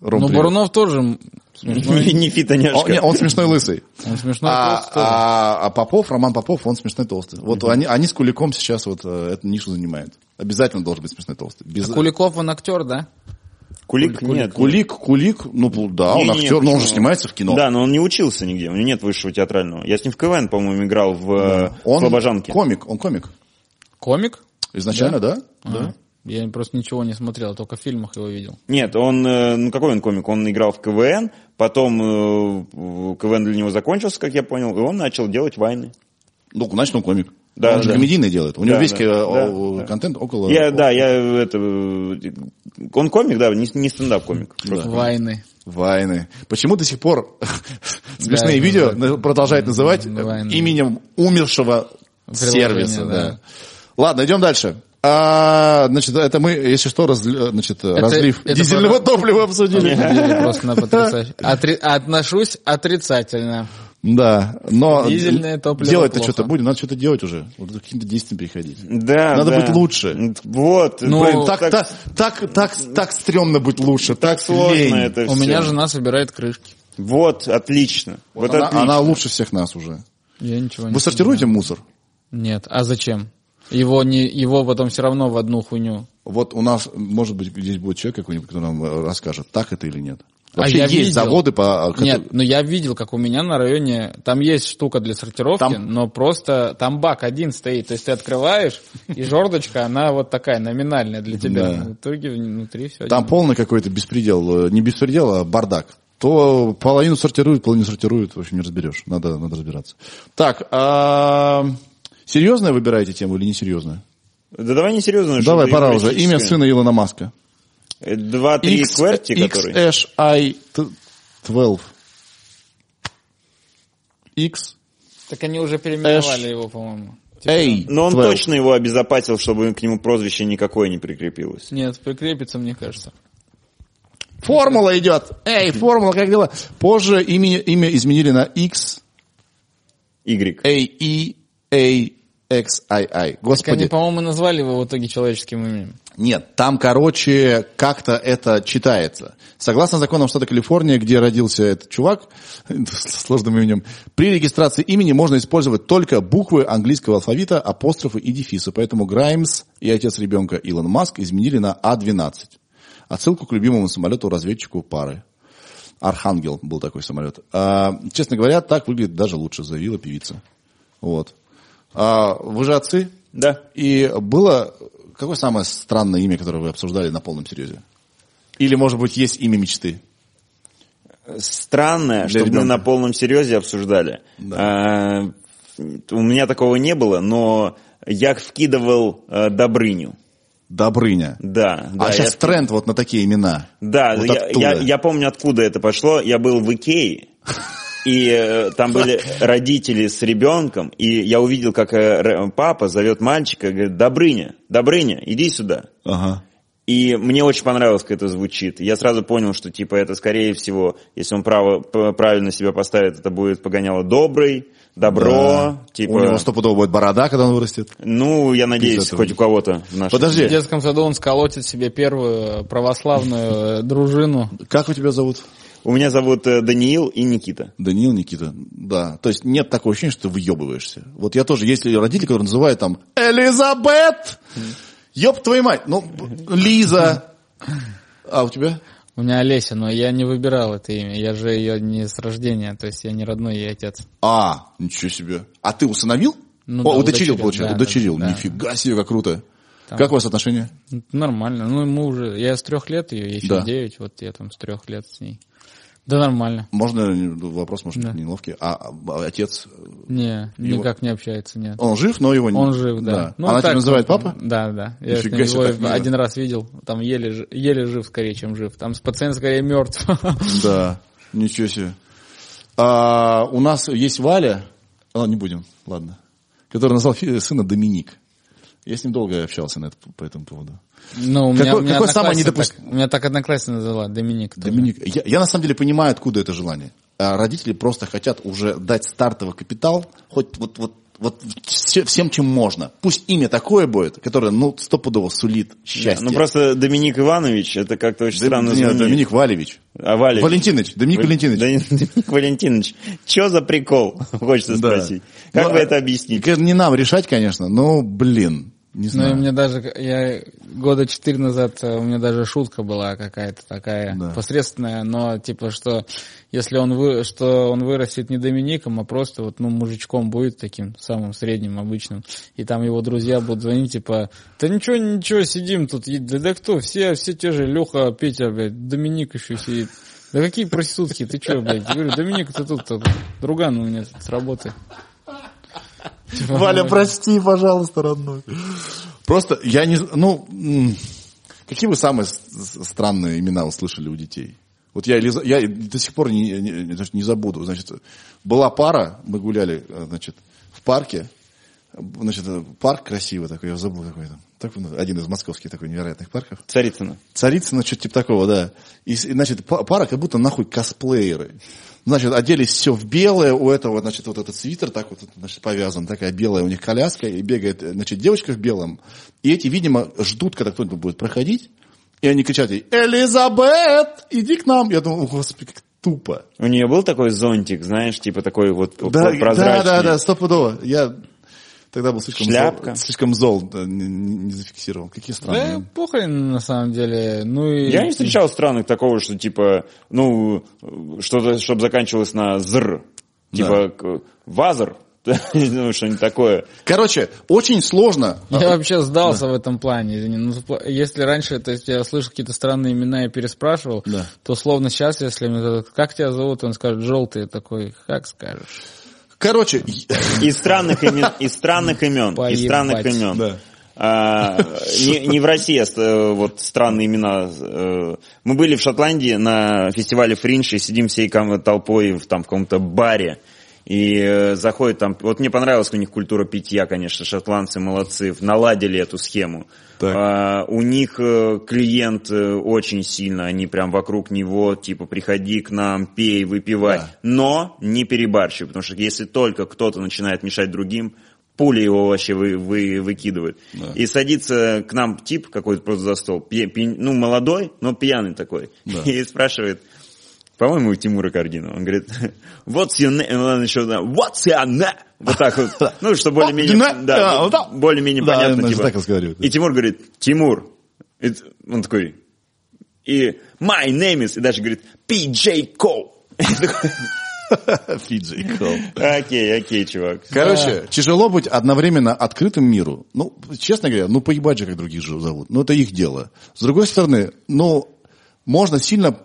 Ром, Ну. Бурунов тоже смешной. Он, Няшка. не, он смешной лысый. Он смешной А, толстый а- а Попов, Роман Попов, он смешной толстый. Вот они, они с Куликом сейчас вот э, эту нишу занимают. Обязательно должен быть смешной толстый. Без... Куликов он актер, да? Кулик? Нет. Кулик, Кулик, ну да, он Не-не-не, актер, но он же снимается в кино. Да, но он не учился нигде, у него нет высшего театрального. Я с ним в КВН, по-моему, играл в э, Он Слобожанке. комик, он комик. Комик? Изначально, да? А, Я просто ничего не смотрел, только в фильмах его видел. Нет, он, э, ну какой он комик? Он играл в КВН, потом э, КВН для него закончился, как я понял, и он начал делать вайны. Ну, значит, он комик. Да, он же да. комедийный делает. У него Да, весь да, да, да. контент около... Я, да, я это... Он комик, да, не, не стендап-комик. Просто. Вайны. Вайны. Почему до сих пор [LAUGHS] смешные Да, видео да. продолжают называть Да, Вайны. именем умершего Приложение, сервиса? да. Да. Ладно, идем дальше. А, значит, это мы, если что, раз, значит, разлив это дизельного про- топлива обсудили. Просто потрясающе. [LAUGHS] Отри- Отношусь отрицательно. Да, но Дизельное топливо делать-то плохо. что-то будем, надо что-то делать уже. Вот каким-то действиям переходить. Да, Надо да. быть лучше. Вот. Ну, Блин, так, так, так, так, так стрёмно быть лучше, так, сложно лень. это У всё. меня жена собирает крышки. Вот, отлично. Вот, она, отлично. она лучше всех нас уже. Я ничего не Вы сортируете мусор? Нет. А зачем? Его, не, его потом все равно в одну хуйню. Вот у нас, может быть, здесь будет человек какой-нибудь, который нам э, расскажет, так это или нет. А Вообще я есть видел. заводы по... которые- Нет, но я видел, как у меня на районе, там есть штука для сортировки, Там- но просто там бак один стоит, то есть ты открываешь, и жердочка, она вот такая номинальная для тебя. Да. В итоге внутри все. Там полный какой-то беспредел, э, не беспредел, а бардак. То половину сортируют, половину сортируют, в общем, не разберешь. Надо, надо разбираться. Так, а... серьезная выбираете тему или несерьезная? Да давай не серьезно. Давай, пора уже. Имя сына Илона Маска. Два-три X- кверти, который... XHI-12. X Так они уже переименовали его, по-моему. Типа, A. Но он 12. точно его обезопасил, чтобы к нему прозвище никакое не прикрепилось. Нет, прикрепится, мне кажется. Формула идет. Эй, формула, как дела? Позже имя, имя изменили на X, Y. A, E, A, X, I, I. Так Господи. они, по-моему, назвали его в итоге человеческим именем. Нет, там, короче, как-то это читается. Согласно законам штата Калифорния, где родился этот чувак [LAUGHS] с сложным именем, при регистрации имени можно использовать только буквы английского алфавита, апострофы и дефисы. Поэтому Граймс и отец ребенка Илон Маск изменили на А12. Отсылку к любимому самолету-разведчику пары. Архангел был такой самолет. А, честно говоря, так выглядит даже лучше, заявила певица. Вот. А, вы же отцы? Да. И было... Какое самое странное имя, которое вы обсуждали на полном серьезе? Или, может быть, есть имя мечты? Странное, Для чтобы мы ребенка. на полном серьезе обсуждали. А, у меня такого не было, но я вкидывал э, Добрыню. Добрыня. Да, да. а сейчас я- тренд вот на такие имена. Да, Вот я, я, я помню, откуда это пошло. Я был в Икее, [LAUGHS] и э, там были родители с ребенком, и я увидел, как э, папа зовет мальчика, говорит, Добрыня, Добрыня, иди сюда. Ага. И мне очень понравилось, как это звучит. Я сразу понял, что типа это скорее всего, если он право, правильно себя поставит, это будет погоняло добрый, добро, Да. типа. У него стопудово будет борода, когда он вырастет. Ну, я надеюсь, хоть у кого-то в Подожди. В детском саду он сколотит себе первую православную э, дружину. Как у тебя зовут? У меня зовут э, Даниил и Никита. Даниил Никита. Да. То есть нет такого ощущения, что ты въебываешься. Вот я тоже, есть родители, которые называют там Элизабет! Ёб твою мать! Ну, Лиза! А у тебя? У меня Олеся, но я не выбирал это имя. Я же ее не с рождения, то есть я не родной ей отец. А, ничего себе. А ты усыновил? Ну О, да, удочерил, получается. да, удочерил. да, да. Нифига себе, как круто. Как у вас отношения? Нормально. Ну, ему уже... Я с трех лет ее, ей еще Да. девять, вот я там с трех лет с ней. Да нормально. Можно, ну, вопрос может Да. неловкий. А, а отец, Не, Его- никак не общается, нет. он жив, но его не... Он жив, да. Ну, Она тебя так называет вот, папа? Да, да. Я Нифига его так один раз видел. Там еле, еле жив скорее, чем жив. Там пациент скорее мертв. [LAUGHS] Да, ничего себе. А, у нас есть Валя, а, не будем, ладно, который назвал сына Доминик. Я с ним долго общался на это, по этому поводу. Ну, у меня, Какой- у меня какой самый одноклассница недопуст- так- У меня так одноклассница назвала, Доминик. тоже. Доминик. Я, я на самом деле понимаю, откуда это желание. А родители просто хотят уже дать стартовый капитал, хоть вот, вот, вот все- всем, чем можно. Пусть имя такое будет, которое, ну, стопудово сулит счастье. Ну просто Доминик Иванович, это как-то очень Дом- странно нет, звучит. Доминик Валевич. А Валя? Валентинович, Доминик Валь- Валентинович. Да, [LAUGHS] Доминик Валентинович, что за прикол, [LAUGHS] хочется Да. спросить. Как Ну, вы это объясните? Конечно, Не нам решать, конечно, но, блин, не Ну, знаю. и мне даже, я года четыре назад, э, у меня даже шутка была какая-то такая Да. посредственная, но типа, что если он, вы, что он вырастет не Домиником, а просто вот, ну, мужичком будет таким самым средним, обычным, и там его друзья будут звонить, типа, да ничего, ничего, сидим тут, да, да кто, все, все те же, Леха, Петя, блядь, Доминик еще сидит. Да какие проститутки, ты что, блядь? Я говорю, Доминик, ты тут, тут друган у меня тут с работы. [LAUGHS] Валя, прости, пожалуйста, родной. Просто я не... Ну, какие вы самые странные имена услышали у детей? Вот я, Элиза- я до сих пор не, не, не- забуду. Значит, была пара, мы гуляли, э, значит, в парке. Значит, э, парк красивый такой, я забыл какой там. Так, ну, один из московских такой невероятных парков. Царицына. Царицына, что-то типа такого, да. И, значит, па- пара как будто нахуй косплееры. Значит, оделись все в белое, у этого, значит, вот этот свитер так вот, значит, повязан, такая белая у них коляска, и бегает, значит, девочка в белом. И эти, видимо, ждут, когда кто-нибудь будет проходить, и они кричат ей, Элизабет, иди к нам. Я думаю, «О, господи, как тупо. У нее был такой зонтик, знаешь, типа такой вот Да, прозрачный. да, да, да, стопудово. Я тогда был слишком Шляпка. зол, слишком зол, да, не, не- не зафиксировал. Какие Да, странные. похрен на самом деле. Ну и... Я не встречал странных такого, что типа, ну, что-то, чтобы заканчивалось на зр. Типа, к- вазр. [LAUGHS] Ну, что-нибудь такое. Короче, очень сложно. Я вообще сдался в этом плане. извини. Ну, если раньше, то есть я слышал какие-то странные имена и переспрашивал, Да. то словно сейчас, если мне как тебя зовут, он скажет желтый, такой, как скажешь. Короче, Из странных имен, из странных имен, Поебать. из странных имен. Да. А, не, не в России, а э, вот странные имена. Э, Мы были в Шотландии на фестивале Фринж и сидим всей толпой в, там, в каком-то баре. И э, заходит там... Вот мне понравилась у них культура питья, конечно, шотландцы молодцы, наладили эту схему. Так. А, у них э, клиент э, очень сильно, они прям вокруг него, типа, приходи к нам, пей, выпивай. Да. Но не перебарщивай, потому что если только кто-то начинает мешать другим, пули его вообще вы, вы, выкидывают. Да. И садится к нам тип какой-то просто за стол, пья- пьян- ну, молодой, но пьяный такой, Да. [LAUGHS] и спрашивает, по-моему, у Тимура Кардинова, он говорит, what's your name? Он еще, да, what's your name? Вот так вот, ну, что более-менее, да, более-менее Да, понятно, типа. так разговаривает. И Тимур говорит, Тимур, И он такой, и my name is, и дальше говорит, PJ Cole. Фиджи. [LAUGHS] Окей, окей, чувак. Короче, тяжело быть одновременно открытым миру. Ну, честно говоря, ну поебать же, как других же зовут. Ну, это их дело. С другой стороны, ну, можно сильно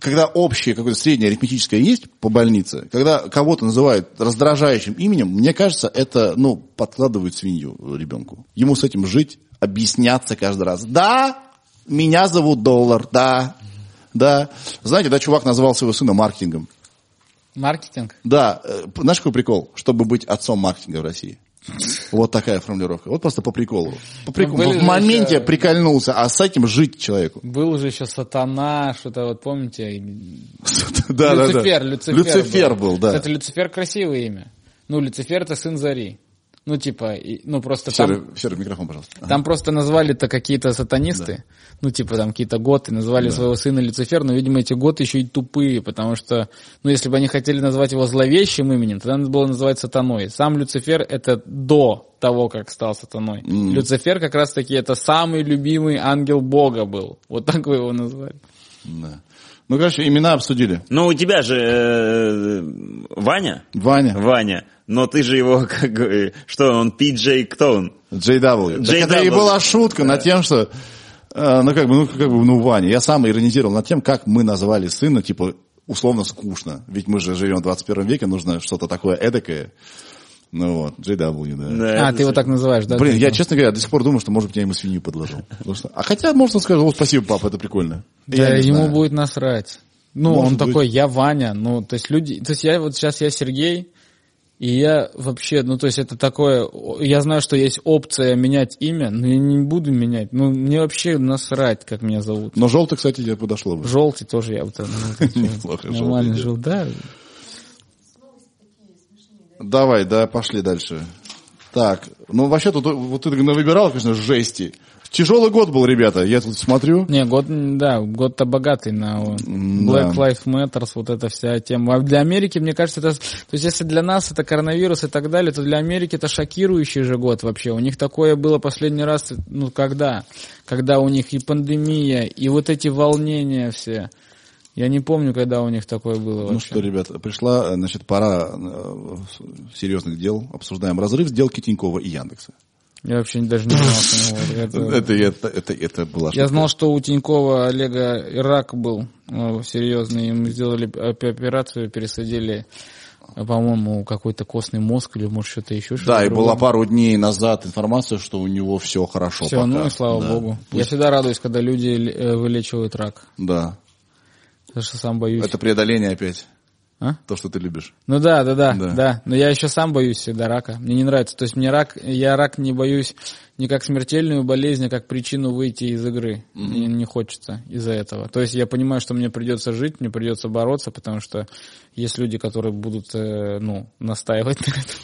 когда общее, какое-то среднее арифметическое есть по больнице, когда кого-то называют раздражающим именем, мне кажется, это, ну, подкладывают свинью ребенку. Ему с этим жить, объясняться каждый раз. Да, меня зовут Доллар, да, да. Знаете, да, чувак назвал своего сына маркетингом. Маркетинг? Да, э, знаешь, какой прикол? Чтобы быть отцом маркетинга в России. Вот такая формулировка. Вот просто по приколу. По приколу. были в же моменте еще- прикольнулся, а с этим жить человеку. Был уже еще сатана, что-то вот помните? [LAUGHS] Да, да, да. Люцифер, Люцифер. Люцифер был, да. Кстати, Люцифер красивое имя. Ну, Люцифер это сын Зари. Ну, типа, и- ну просто Серый, там, серый микрофон, пожалуйста. Ага. там просто назвали-то какие-то сатанисты, ну, типа там какие-то готы, назвали своего сына Люцифер, но, видимо, эти готы еще и тупые, потому что, ну, если бы они хотели назвать его зловещим именем, тогда надо было называть сатаной. Сам Люцифер это до того, как стал сатаной. Люцифер как раз-таки это самый любимый ангел Бога был. Вот так вы его назвали. Да. Ну, короче, имена обсудили. Ну, у тебя же э, Ваня? Ваня, Ваня. Но ты же его, [LAUGHS] как, что он, Пиджей, кто он? JW. Так это и JW. была шутка над тем, что, э, ну, как бы, ну, как бы, ну, Ваня. Я сам иронизировал над тем, как мы назвали сына, типа, условно скучно. Ведь мы же живем в 21 веке, нужно что-то такое эдакое. Ну вот, JW, да. Да, А, ты его так называешь, да? Блин, я, честно говоря, до сих пор думаю, что, может быть, я ему свинью подложил. Что- А хотя, можно сказать, о, спасибо, папа, это прикольно. Да, Я ему знаю. будет насрать. Ну, Может он быть. такой, я Ваня, ну, то есть люди, то есть я вот сейчас я Сергей, и я вообще, ну, то есть это такое, я знаю, что есть опция менять имя, но я не буду менять, ну, мне вообще насрать, как меня зовут. Но желтый, кстати, тебе подошло бы. Желтый тоже я вот [LAUGHS] Неплохо, нормально желтый да. Давай, да, пошли дальше. Так, ну вообще тут вот ты выбирал, конечно, жести. Тяжелый год был, ребята, я тут смотрю. Не, год, да, год-то богатый на о, Black Lives Matter, вот эта вся тема. А для Америки, мне кажется, это, то есть если для нас это коронавирус и так далее, то для Америки это шокирующий же год вообще. У них такое было последний раз, ну, когда? Когда у них и пандемия, и вот эти волнения все. Я не помню, когда у них такое было Ну вообще. что, ребята, пришла, значит, пора э, серьезных дел. Обсуждаем разрыв сделки Тинькова и Яндекса. Я вообще даже не знал, что [LAUGHS] это- Это, это, это, это была Я знал, что у Тинькова Олега рак был э, серьезный. Ему сделали оп- операцию, пересадили, э, по-моему, какой-то костный мозг или, может, что-то еще. Да, и была пару дней назад информация, что у него все хорошо Все, пока. ну и слава Да. богу. Я Пусть- всегда радуюсь, когда люди э, вылечивают рак. Да. Потому что сам боюсь. Это преодоление опять. А? То, что ты любишь. Ну да, да, да, Да. да, Но я еще сам боюсь всегда рака. Мне не нравится. То есть мне рак, я рак не боюсь не как смертельную болезнь, а как причину выйти из игры. Мне не хочется из-за этого. То есть я понимаю, что мне придется жить, мне придется бороться, потому что есть люди, которые будут, э, ну, настаивать на этом.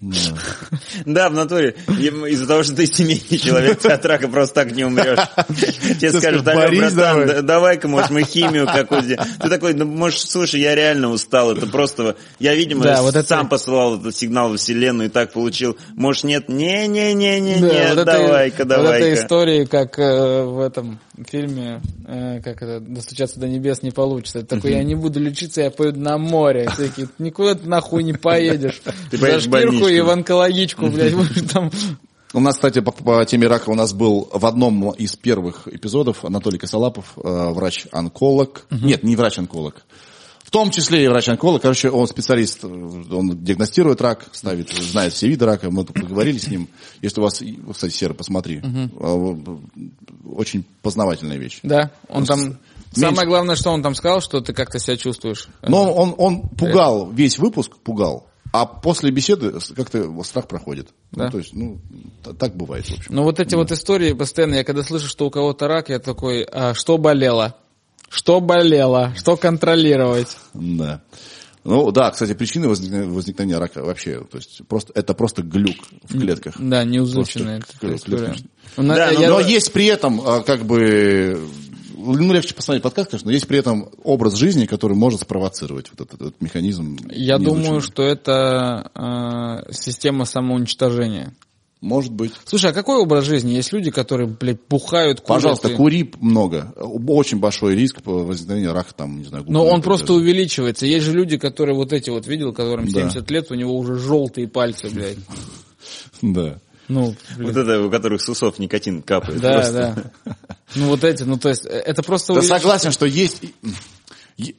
Да. В натуре. Из-за того, что ты семейный человек, ты от рака просто так не умрешь. [LAUGHS] Тебе скажут, алло, «Борис, братан, давай». да- давай-ка, может, мы химию какую-то... Ты такой, ну, может, слушай, я реально устал, это просто... Я, видимо, сам посылал этот сигнал в вселенную и так получил. Может, нет? Не-не-не-не-не, Да, вот это- давай-ка, Вот этой давай-ка. истории, как э, в этом фильме, э, как это, достучаться до небес не получится. Это такой, я не буду лечиться, я поеду на море. Такие, никуда ты нахуй не поедешь. [LAUGHS] Ты поедешь в больничку. и в онкологичку, блядь, будешь там... У нас, кстати, по, по теме рака у нас был в одном из первых эпизодов Анатолий Косолапов, э, врач-онколог. Нет, не врач-онколог. В том числе и врач-онколог. Короче, он специалист, э, он диагностирует рак, ставит, знает все виды рака. Мы тут поговорили с ним. Если у вас, кстати, Сера, посмотри. Э, Очень познавательная вещь. Да, он там... Меньше. Самое главное, что он там сказал, что ты как-то себя чувствуешь. Но он, он пугал, весь выпуск пугал. А после беседы как-то страх проходит. Да. Ну, то есть, ну, так бывает, в общем. Ну вот эти вот истории постоянно, я когда слышу, что у кого-то рак, я такой, а что болело? Что болело? Что контролировать? Да. Ну да, кстати, причины возникновения, рака вообще, то есть просто это просто глюк в клетках. Да, неузученная история. клетка. У нас- Да, ну, я- Но есть при этом а, как бы ну, легче посмотреть подкаст, конечно, но есть при этом образ жизни, который может спровоцировать вот этот, этот механизм. Я думаю, что это э, система самоуничтожения. Может быть. Слушай, а какой образ жизни? Есть люди, которые, блядь, бухают, курят. Пожалуйста, и- кури много. Очень большой риск по возникновению рака, там, не знаю, Но губы, он просто даже. увеличивается. Есть же люди, которые вот эти вот видел, которым Да. 70 лет, у него уже желтые пальцы, блядь. [LAUGHS] Да. Ну, блин. Вот это, у которых с усов никотин капает. Да, просто. да. Ну вот эти, ну то есть э, это просто Да увеличивается. согласен, что есть...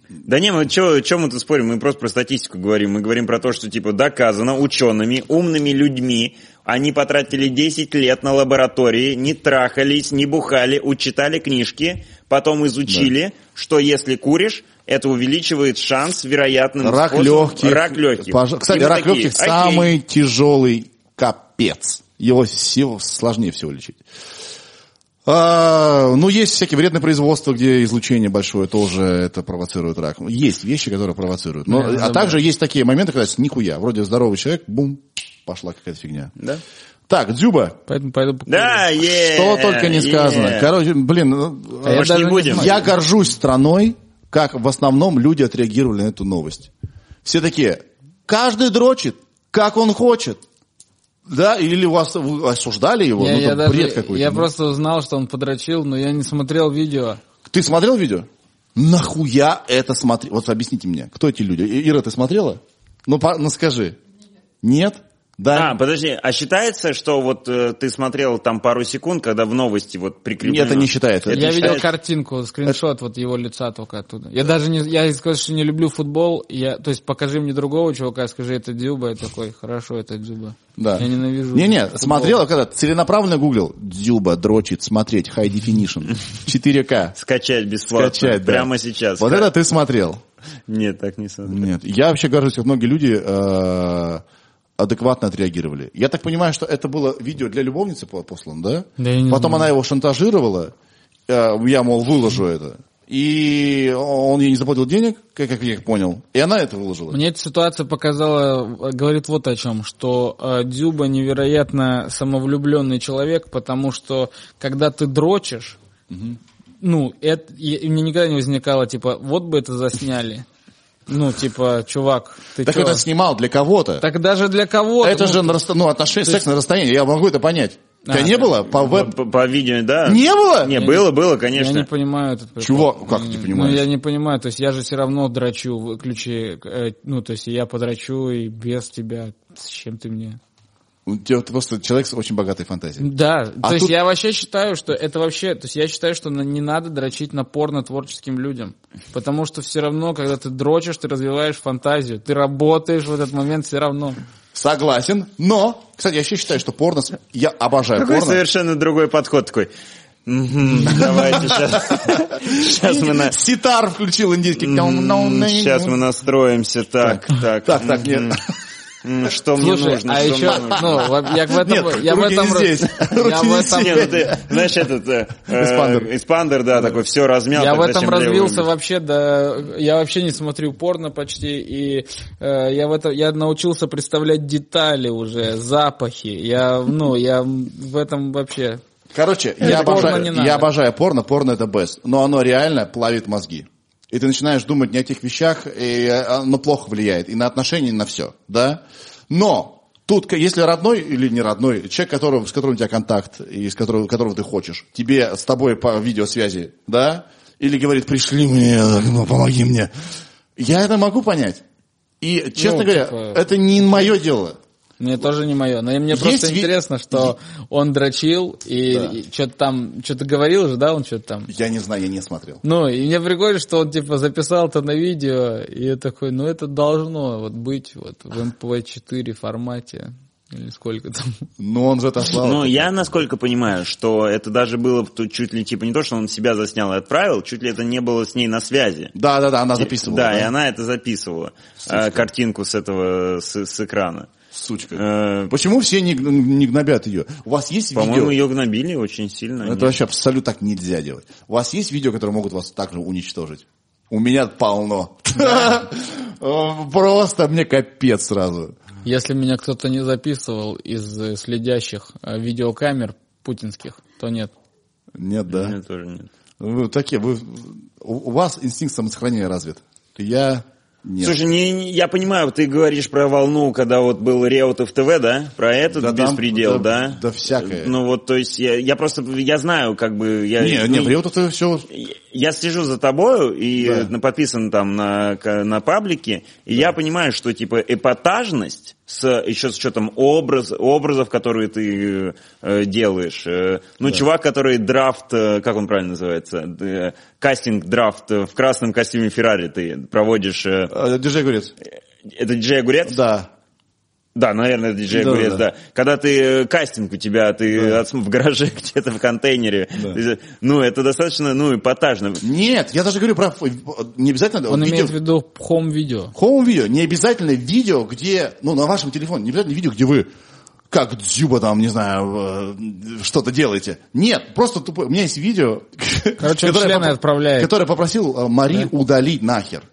Да не, мы чё, чё мы тут спорим? Мы просто про статистику говорим. Мы говорим про то, что типа доказано учеными, умными людьми, они потратили 10 лет на лаборатории, не трахались, не бухали, учитали книжки, потом изучили, что если куришь, это увеличивает шанс вероятным Рак способом- легких. Рак легких. Пож- Кстати, рак такие, легких «Окей». самый тяжелый капец. Его всего, сложнее всего лечить. А, ну, есть всякие вредные производства, где излучение большое тоже это провоцирует рак. Есть вещи, которые провоцируют. Но, а также есть такие моменты, когда нихуя, вроде здоровый человек, бум, пошла какая-то фигня. Да? Так, Дзюба, Поэтому пойду покурю. Да, е что только не сказано. Короче, блин, ну, А я не не будем? знаю. я горжусь страной, как в основном люди отреагировали на эту новость. Все такие, каждый дрочит, как он хочет. Да, или вас вы осуждали его? Я, ну, я даже- бред какой-то. я ну. просто узнал, что он подрочил, но я не смотрел видео. Ты смотрел видео? Нахуя это смотреть? Вот объясните мне, кто эти люди? Ира, ты смотрела? Ну, по- ну скажи. Нет? Да? А, подожди, а считается, что вот э, ты смотрел там пару секунд, когда в новости вот прикреплено? Это не считается. Это я видел считается- картинку, скриншот вот его лица только оттуда. Я даже не, я скажу, что не люблю футбол. Я, то есть покажи мне другого чувака, скажи, это Дзюба, я такой, хорошо, это Дзюба. Да. Я ненавижу. Не-не, футбол. смотрел, когда целенаправленно гуглил. Дзюба дрочит, смотреть, high definition, 4К. Скачать бесплатно. Скачать, да. Прямо сейчас. Вот это ты смотрел. Нет, так не смотрю. Нет. Я вообще горжусь, как многие люди э, адекватно отреагировали. Я так понимаю, что это было видео для любовницы по- послано, да? Да я не Потом знаю. она его шантажировала. э, я, мол, выложу это. И он ей не заплатил денег, как, как я понял. И она это выложила. Мне эта ситуация показала, говорит вот о чем, что э, Дзюба невероятно самовлюбленный человек, потому что когда ты дрочишь, ну, это, и мне никогда не возникало, типа, вот бы это засняли. Ну, типа, чувак, ты Так чё? это снимал для кого-то. Так даже для кого-то. это ну, же на расто- ну, отношения, секс на расстоянии. Я могу это понять. У тебя А, не да. было? По веб... по- по видео, да. Не было? Не, было, было, Я конечно. не понимаю этот прикол. Чего? Как ты Ну, понимаешь? я не понимаю, то есть я же все равно драчу, выключи, э, ну, то есть я подрачу и без тебя, с чем ты мне? У тебя просто человек с очень богатой фантазией. Да, А то есть тут- я вообще считаю, что это вообще, то есть я считаю, что не надо дрочить на порно творческим людям, потому что все равно, когда ты дрочишь, ты развиваешь фантазию, ты работаешь в этот момент все равно. Согласен, но, кстати, я вообще считаю, что порно... Я обожаю Какой порно. совершенно другой подход такой. «Мгм, Давайте сейчас. Сейчас [LAUGHS] мы на... Ситар включил индийский. Сейчас мы настроимся. Так, так. Так, так, нет. Что мне нужно? а что еще, ну, я в этом, Нет, я в руки этом, не здесь. я Руки в не этом, ну знаешь, этот... э, э, Эспандер. Эспандер, да, такой, все размял. Я в этом развился вообще, да, я вообще не смотрю порно почти, и э, я в этом, я научился представлять детали уже, запахи, я, ну, я в этом вообще, Короче, Э, я обожаю, я обожаю порно, порно это best. Но оно реально плавит мозги. И ты начинаешь думать не о тех вещах, и оно плохо влияет. И на отношения, и на все. Да? Но тут, если родной или не родной, человек, которого, с которым у тебя контакт, и с которого, которого ты хочешь, тебе с тобой по видеосвязи, да, или говорит, пришли мне, ну, помоги мне. Я это могу понять. И, честно Ну, говоря, типа- это не мое дело. Мне тоже не мое, но мне Есть просто ви- интересно, что он дрочил, и, что-то там, что-то говорил же, да, он что-то там. Я не знаю, я не смотрел. Ну, и мне прикольно, что он, типа, записал это на видео, и я такой, ну, это должно вот быть вот в MP4 формате, или сколько там. Но он же отослал. Ну, я насколько понимаю, что это даже было тут чуть ли типа не то, что он себя заснял и отправил, чуть ли это не было с ней на связи. Да, да, да, она записывала. Да, и она это записывала. э, картинку с этого, с, с экрана. Сучка. Э, Почему все не, не гнобят ее? У вас есть По-моему, видео? ее гнобили очень сильно. Это Нет. вообще абсолютно так нельзя делать. У вас есть видео, которые могут вас также уничтожить? У меня полно. [LAUGHS] Просто мне капец сразу. Если меня кто-то не записывал из следящих э, видеокамер путинских, то нет. Нет, да. Нет, тоже нет. Вы такие, вы, у вас инстинкт самосохранения развит. Я нет. Слушай, не, я понимаю, ты говоришь про волну, когда вот был Реутов ТВ, да? Про этот Да там- беспредел, да- да? да всякое. Ну вот, то есть, я, я просто, я знаю, как бы, я... не, ну, не, Бреут это все... я слежу за тобою и Да. подписан там на, на паблике, и я понимаю, что типа эпатажность с еще с учетом образ, образов, которые ты э, делаешь. Э, ну, чувак, который драфт, э, как он правильно называется, э, в красном костюме Феррари ты проводишь. Э, Диджей Огурец. это диджей Огурец? Да. Да, наверное, диджей Да, Огурец, да. да. Когда ты э, кастинг у тебя, ты от- в гараже [LAUGHS] где-то в контейнере. Да. Ты- ну, это достаточно, ну, эпатажно. Нет, я даже говорю про... Не обязательно... Он видео- имеет в виду home-видео. Хоум видео, не обязательно видео, где, ну, на вашем телефоне, не обязательно видео, где вы как Дзюба там, не знаю, э, что-то делаете. Нет, просто тупо. У меня есть видео, [LAUGHS] Короче, которое попро- отправляет. Которое попросил э, Мари удалить нахер.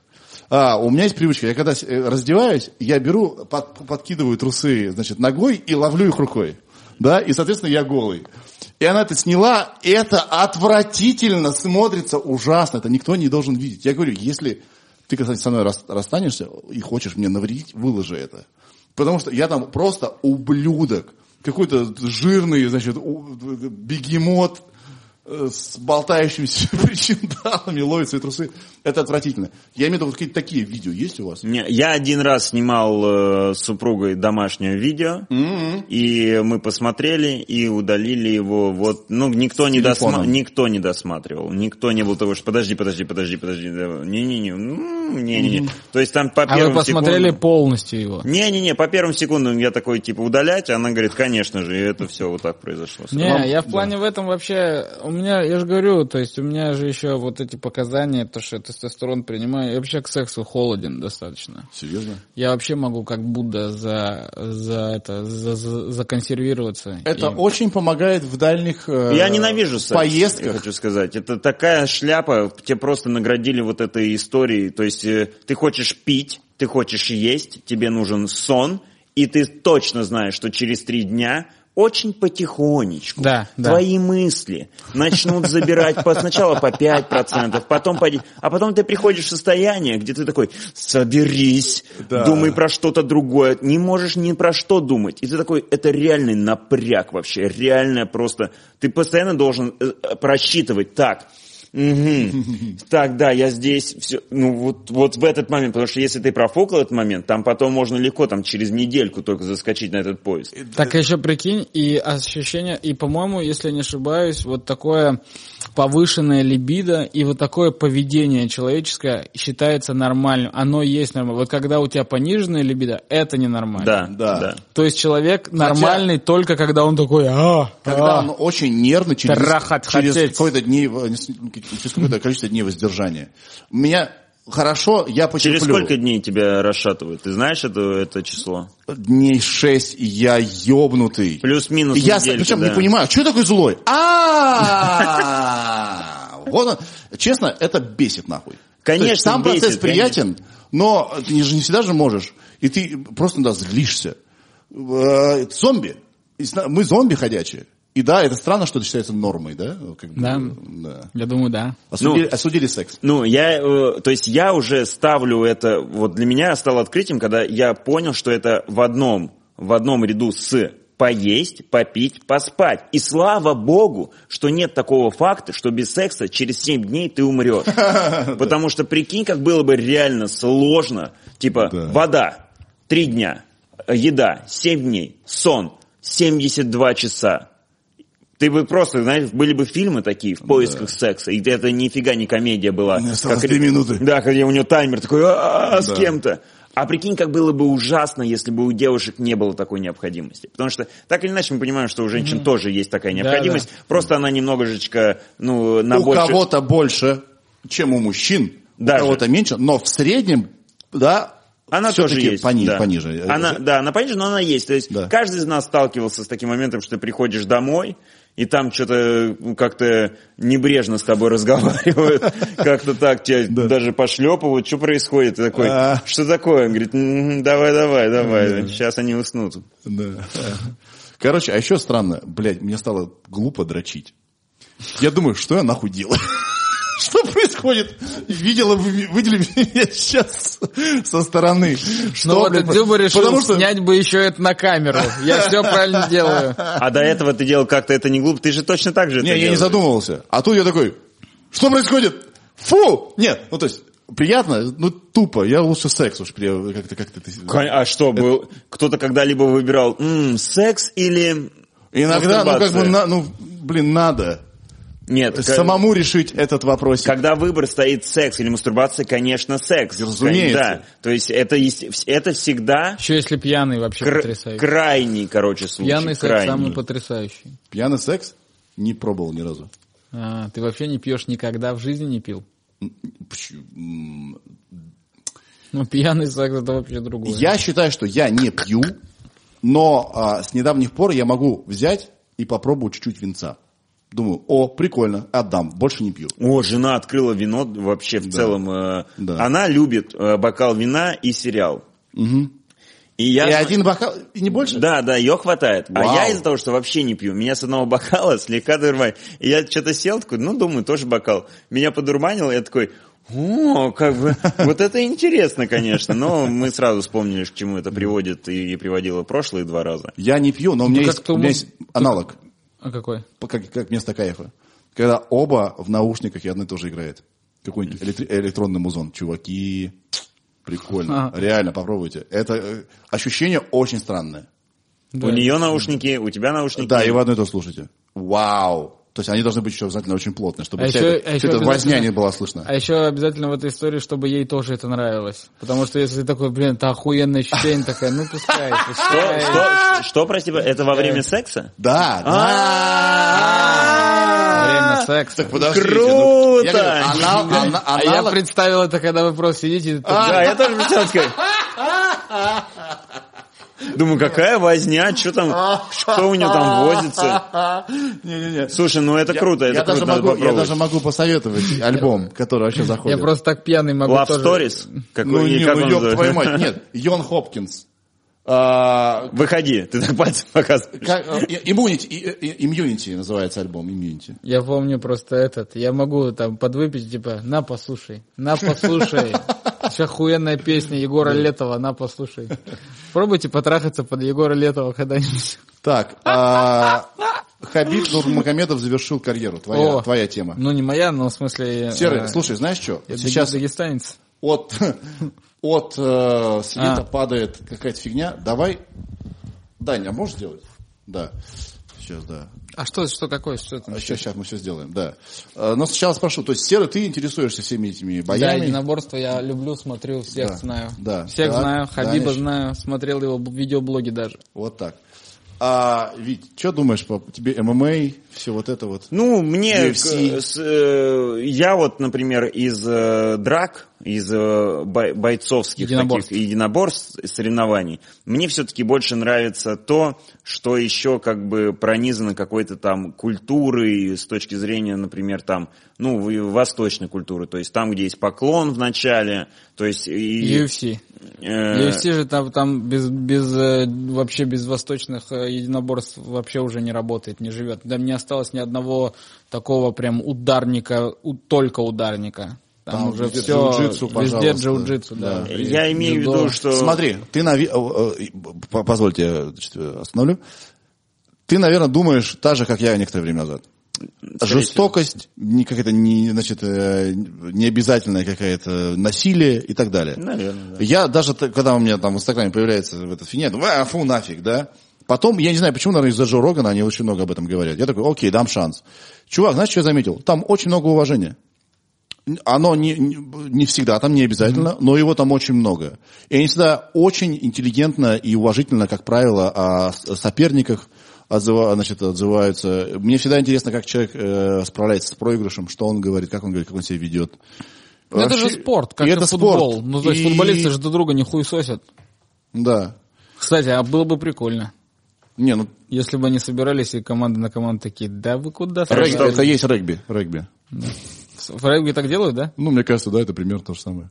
А, у меня есть привычка, я когда э, раздеваюсь, я беру, под- подкидываю трусы, значит, ногой и ловлю их рукой. Да, и, соответственно, я голый. И она это сняла, это отвратительно смотрится, ужасно, это никто не должен видеть. Я говорю, если ты, кстати, со мной рас- расстанешься и хочешь мне навредить, выложи это. Потому что я там просто ублюдок, какой-то жирный, значит, бегемот, с болтающимися [LAUGHS] причиндалами, ловит свои трусы. Это отвратительно. Я имею в виду, вот какие-то такие видео есть у вас? Не, Я один раз снимал э, с супругой домашнее видео, и мы посмотрели и удалили его. Вот, ну никто не телефоном. досма- никто не досматривал, никто не был того, что подожди, подожди, подожди, подожди, да, не-не-не, м, не-не-не. То есть там по А вы первым посмотрели секундам- полностью его? Не-не-не, по первым секундам я такой, типа, удалять, а она говорит, конечно же, и это все вот так произошло. Не, я в плане в этом вообще, у меня, я же говорю, то есть у меня же еще вот эти показания, то, что я тестостерон принимаю, я вообще к сексу холоден достаточно. Серьезно? Я вообще могу как Будда за, за это, за, за- законсервироваться. Это И- очень помогает в дальних э, Я ненавижу секс, я поездках. хочу сказать. Это такая шляпа, тебе просто наградили вот этой историей. То есть э, ты хочешь пить, ты хочешь есть, тебе нужен сон, и ты точно знаешь, что через три дня очень потихонечку Да, да. твои мысли начнут забирать по, сначала по 5%, потом по 10%, а потом ты приходишь в состояние, где ты такой, соберись, Да. думай про что-то другое, не можешь ни про что думать. И ты такой, это реальный напряг вообще, реальное просто, ты постоянно должен э, э, просчитывать, так, Мгм. Так, да, я здесь, все, ну вот, вот в этот момент, потому что если ты профукал этот момент, там потом можно легко там через недельку только заскочить на этот поезд. Так еще прикинь, и ощущение, и, по-моему, если не ошибаюсь, вот такое повышенное либидо и вот такое поведение человеческое считается нормальным. Оно есть нормально. Вот когда у тебя пониженное либидо, это ненормально. Да, Да. да. То есть человек нормальный только когда он такой, а, Когда а». он очень нервный через, через какое-то дней, в- через какое-то количество дней воздержания. У меня хорошо, я потерплю. Через сколько дней тебя расшатывают? Ты знаешь это, это число? Дней шесть, и я ёбнутый. Плюс-минус я неделька, причем да. не понимаю, что такой злой? А, [LAUGHS] Вот он. Честно, это бесит нахуй. Конечно, Сам процесс приятен, но ты же не всегда же можешь. И ты просто да, злишься. Э, Зомби. Мы зомби ходячие. И да, это странно, что это считается нормой, да? Как бы, Да. да. Я думаю, да. Осудили, осудили секс. Ну, я, э, то есть я уже ставлю это, вот для меня стало открытием, когда я понял, что это в одном, в одном ряду с поесть, попить, поспать. И слава богу, что нет такого факта, что без секса через 7 дней ты умрешь. [LAUGHS] Потому что прикинь, как было бы реально сложно. Типа, Да. вода, 3 дня, еда, 7 дней, сон, 72 часа. Ты бы просто, знаешь, были бы фильмы такие в поисках секса, и это нифига не комедия была. Осталось Как две минуты. Да, когда у него таймер такой, «А, с Да. кем-то. А прикинь, как было бы ужасно, если бы у девушек не было такой необходимости. Потому что так или иначе мы понимаем, что у женщин тоже есть такая необходимость. Просто она немножечко, ну, на у больше... кого-то больше, чем у мужчин, Даже. у кого-то меньше, но в среднем, да, Она тоже есть. пони- да. пониже. Она, да, она пониже, но она есть. То есть Да. каждый из нас сталкивался с таким моментом, что ты приходишь домой, и там что-то ну, как-то небрежно с тобой [LAUGHS] разговаривают, как-то так тебя даже пошлепывают, что происходит? Ты такой, А. что такое? Он говорит, «М, давай, давай, давай, сейчас они уснут. Да. Короче, а еще странно, блядь, мне стало глупо дрочить. Я думаю, что я нахуй делаю? [LAUGHS] [LAUGHS] Что происходит? Видела, вы- выделили [LAUGHS] меня сейчас со стороны. Что, Ну вот блядь, и Дзюба решил потому что снять бы еще это на камеру. Я [LAUGHS] все правильно делаю. А до этого ты делал как-то это не глупо, ты же точно так же Не, это я не делаешь. задумывался. А тут я такой, что происходит? Фу! Нет, ну то есть, Приятно? Ну, тупо. Я лучше секс уж как-то как-то. А что, был, кто-то когда-либо выбирал м, секс или Иногда, ну как бы, на- ну, блин, надо Нет, ка- самому решить этот вопрос. Когда выбор стоит секс или мастурбация, конечно, секс. Разумеется. Да, то есть это, есть- это всегда Еще если пьяный, вообще кр- потрясающий. крайний, короче, случай. Пьяный секс крайний. самый потрясающий. Пьяный секс? Не пробовал ни разу. А, ты вообще не пьешь никогда в жизни не пил? Ну, пьяный секс это вообще другое. Я считаю, что я не пью, но а, с недавних пор я могу взять и попробовать чуть-чуть винца. Думаю, о, прикольно, отдам, больше не пью. О, жена открыла вино вообще в целом. э, Да. Она любит э, бокал вина и сериал. И я и один бокал, и не больше? Да, да, ее хватает. А Вау. я из-за того, что вообще не пью, меня с одного [LAUGHS] бокала слегка дурманит. И я что-то сел, такой, ну, думаю, тоже бокал. Меня подурманило, я такой, о, как бы, [LAUGHS] вот это интересно, конечно. Но мы сразу вспомнили, к чему это приводит и приводило прошлые два раза. Я не пью, но у меня, Ну, есть, как-то у меня мы- есть аналог, А какой? как, как вместо кайфа. Когда оба в наушниках и одно и то же играет. Какой-нибудь электри- электронный музон. Чуваки, прикольно. А. Реально, попробуйте. Это э, ощущение очень странное. Да. У нее наушники, у тебя наушники. Да, и вы одно и то слушаете. Вау! То есть они должны быть еще обязательно очень плотные, чтобы А вся еще- эта, а вся эта возня не была слышна. А еще обязательно в этой истории, чтобы ей тоже это нравилось. Потому что если ты такой, блин, это охуенное ощущение, такая, ну пускай, [LAUGHS] Что, пускай. что, что, прости, это во время секса? Да, А, Время секса. Так подождите. Круто! ну, я говорю, анал- ана- А я представил это, когда вы просто сидите. А, Да, я тоже хотел сказать. [LAUGHS] Думаю, какая возня, что там, что у нее там возится. Не-не-не. Слушай, ну это Я- круто, это я, круто, надо я даже могу посоветовать альбом, который вообще Я заходит. просто так пьяный могу Love. Stories? Какой, Ну, ну, ёб твою мать, нет, Йон Хопкинс. А, [LAUGHS] Выходи, ты так пальцем показываешь. как, э, Immunity, Immunity называется альбом, Immunity. Я помню просто этот, я могу там подвыпить, типа, на, послушай, на, послушай. [LAUGHS] Еще охуенная песня Егора Летова, на, послушай. Пробуйте потрахаться под Егора Летова когда-нибудь. Так, а, Хабиб Нурмагомедов завершил карьеру. Твоя, О. твоя тема. Ну, не моя, но в смысле... Серый, э, слушай, знаешь что? Сейчас дагестанец. от, от э, света А. падает какая-то фигня. Давай, Даня, а можешь сделать? Да. Сейчас, да. А что, что какое? Что там? Сейчас, сейчас мы все сделаем, да. Э, Но сначала спрошу, то есть, Серый, ты интересуешься всеми этими Да, боями? единоборство я люблю, смотрю, всех Да, знаю. да. Всех Так, знаю, Хабиба Даниш. знаю, смотрел его видеоблоги даже. Вот так. А, Вить, что думаешь по тебе ММА, все вот это вот? Ну, мне, UFC. к- с, э, я вот, например, из э, драк, из э, бой- бойцовских Единоборств. таких единоборств, соревнований, мне все-таки больше нравится то, что еще как бы пронизано какой-то там культурой с точки зрения, например, там, ну, восточной культуры, то есть там, где есть поклон в начале, то есть... И, UFC. э, UFC же там, там без, без, э, вообще без восточных э, единоборств вообще уже не работает, не живет. Да не осталось ни одного такого прям ударника, у- только ударника. Там, Там уже везде все, джиу-джитсу, везде пожалуйста. джиу-джитсу, да. Да. я имею в Дзюдо. виду, что... Смотри, ты, нави- э, э, позвольте, я значит, остановлю. Ты, наверное, думаешь так же, как я некоторое время назад. Жестокость, не какая-то не, значит, э, не обязательная какая-то насилие и так далее. Наверное, да. Я даже, когда у меня там в Инстаграме появляется в этот фигня, думаю, а, фу, нафиг, да. Потом, я не знаю, почему, наверное, из-за Джо Рогана они очень много об этом говорят. Я такой, окей, дам шанс. Чувак, знаешь, что я заметил? Там очень много уважения. Оно не, не, всегда там, не обязательно, но его там очень много. И они всегда очень интеллигентно и уважительно, как правило, о соперниках отзыва- значит, отзываются. Мне всегда интересно, как человек э, справляется с проигрышем, что он говорит, как он говорит, как он себя ведет. Ну, это же Вообще- спорт, как и и это футбол. спорт. Ну, то есть И- футболисты же друг друга не хуесосят. Да. Кстати, а было бы прикольно, Не, ну, если бы они собирались и команда на команду такие, да вы куда регби, собрались?» это есть регби, регби. В регби так делают, да? Ну, мне кажется, да, это примерно то же самое.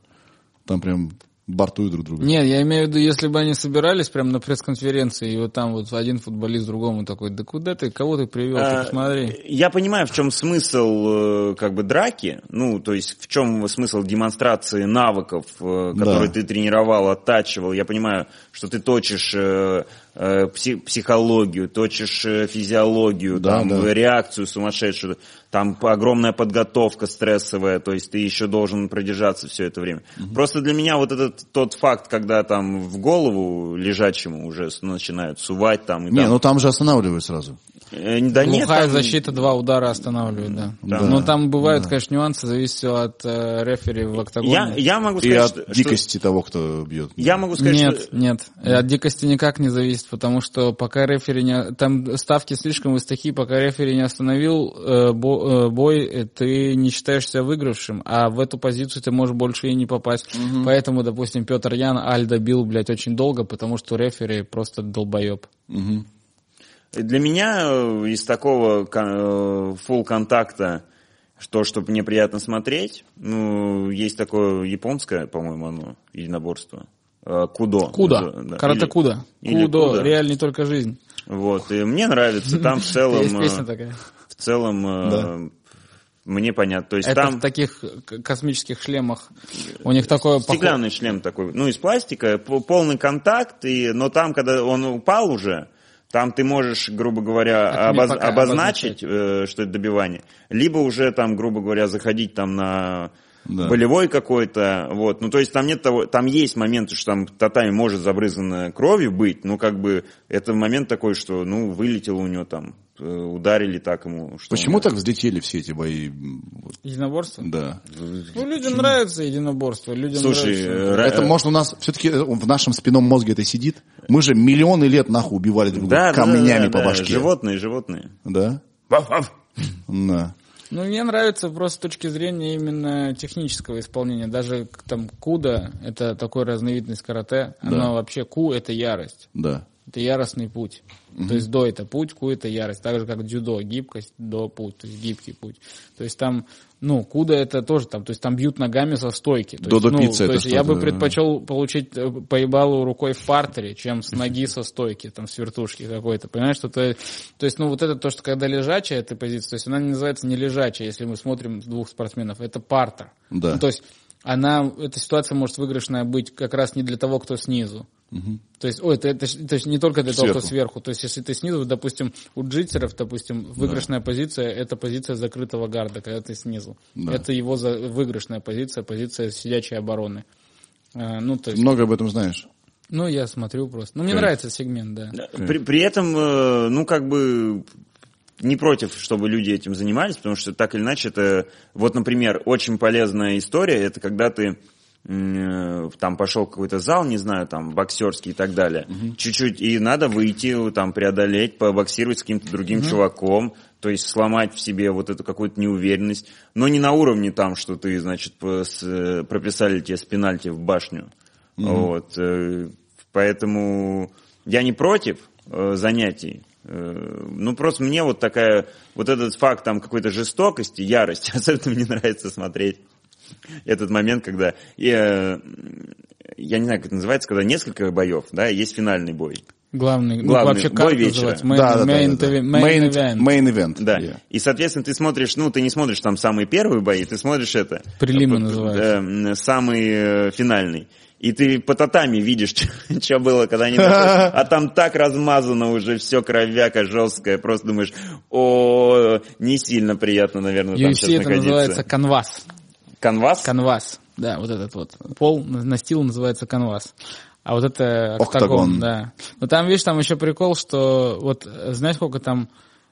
Там прям бортуют друг друга. Нет, я имею в виду, если бы они собирались прямо на пресс-конференции, и вот там вот один футболист другому такой, да куда ты, кого ты привел, А, ты посмотри. Я понимаю, в чем смысл э, как бы драки, ну, то есть в чем смысл демонстрации навыков, э, которые Да. ты тренировал, оттачивал. Я понимаю, что ты точишь э, психологию, точишь э, физиологию, Да, там, да. реакцию сумасшедшую, там огромная подготовка стрессовая, то есть ты еще должен продержаться все это время. Просто для меня вот этот тот факт, когда там в голову лежачему уже начинают сувать там и Не, там. ну там же останавливают сразу. Э, да нет, Глухая там- защита, два удара останавливает, да. Да. Но там бывают, конечно, нюансы, зависит все от э, рефери в октагоне. Я, я могу И сказать, от что- дикости того, кто бьет. я могу сказать, нет, что нет, Э, от дикости никак не зависит, потому что пока рефери не... Там ставки слишком высоки, пока рефери не остановил э, бо- э, бой, э, ты не считаешь себя выигравшим, а в эту позицию ты можешь больше и не попасть. Поэтому, допустим, Петр Ян Альда бил, блядь, очень долго, потому что рефери просто долбоеб. Для меня э, из такого фул контакта, что, чтобы мне приятно смотреть, ну, есть такое японское, по-моему, оно, единоборство. Э, Кудо. Куда? Да. Карате куда? или Кудо, кудо. реаль не только жизнь. Вот, и мне нравится, там в [LAUGHS] целом, Есть э, песня такая. в целом, э, мне понятно, то есть Это там в таких космических шлемах. У них такое похоже- стеклянный шлем такой, ну, из пластика, полный контакт, и, но там, когда он упал уже, там ты можешь, грубо говоря, обоз- пока обозначить, э, что это добивание, либо уже там, грубо говоря, заходить там на Да. болевой какой-то, вот, ну, то есть там нет того, там есть моменты, что там татами может забрызгано кровью быть, но как бы это момент такой, что, ну, вылетело у него там, ударили так ему. Что Почему так взлетели все эти бои? Вот, Единоборство? Да. Ну, людям нравится единоборство. Людям Слушай, нравится. э, Это может у нас все-таки в нашем спинном мозге это сидит. Мы же миллионы лет нахуй убивали друг друга да, да, камнями да, по да, башке. Животные, животные. Да? Да. Ну, мне нравится просто с точки зрения именно технического исполнения. Даже там куда, это такой разновидность карате, оно вообще ку это ярость. Да. Это яростный путь. То есть до это путь, ку это ярость. Так же, как дзюдо, гибкость, до путь, то есть гибкий путь. То есть там, ну, куда это тоже там, то есть там бьют ногами со стойки. То Додо есть, ну, пицца то есть я бы предпочел получить э, поебалу рукой в партере, чем с ноги со стойки, там, с вертушки какой-то. Понимаешь, что то, то есть, ну, вот это то, что когда лежачая эта позиция, то есть она не называется не лежачая, если мы смотрим двух спортсменов, это партер. Да. Ну, то есть она, эта ситуация может выигрышная быть как раз не для того, кто снизу. То есть, ой, это, это то есть не только для того, кто Сверху. сверху. То есть, если ты снизу, допустим, у джитсеров, допустим, выигрышная позиция это позиция закрытого гарда, когда ты снизу. Да. Это его за- выигрышная позиция, позиция сидячей обороны. А, ну, то есть, Много об этом знаешь. ну, я смотрю просто. Ну, мне Кайф. нравится сегмент, да. При, при этом, э, ну, как бы не против, чтобы люди этим занимались, потому что так или иначе это, вот, например, очень полезная история, это когда ты э, там пошел какой-то зал, не знаю, там, боксерский и так далее, чуть-чуть, и надо выйти, там, преодолеть, побоксировать с каким-то другим чуваком, то есть сломать в себе вот эту какую-то неуверенность, но не на уровне там, что ты, значит, э, прописали тебе с пенальти в башню. Вот, э, поэтому я не против занятий. Э, ну, просто мне вот такая, вот этот факт там какой-то жестокости, ярости, [LAUGHS] особенно мне нравится смотреть этот момент, когда, я, я не знаю, как это называется, когда несколько боев, да, есть финальный бой. Главный, ну, Главный вообще бой вечера. называется? Main, да, да, да, main, да, да. main Main- event. main event. Да. Yeah. И, соответственно, ты смотришь, ну, ты не смотришь там самые первые бои, ты смотришь это. Прилимы э, называются. э, самый э, финальный. И ты по татами видишь, [LAUGHS] что было, когда они... [LAUGHS] А там так размазано уже все кровяка жесткая. Просто думаешь, о, не сильно приятно, наверное, там сейчас это находиться. называется canvas. Canvas? Canvas, да, вот этот вот. Пол, настил называется canvas. А вот это Октагон. да. Но там, видишь, там еще прикол, что вот, э, знаешь, сколько там,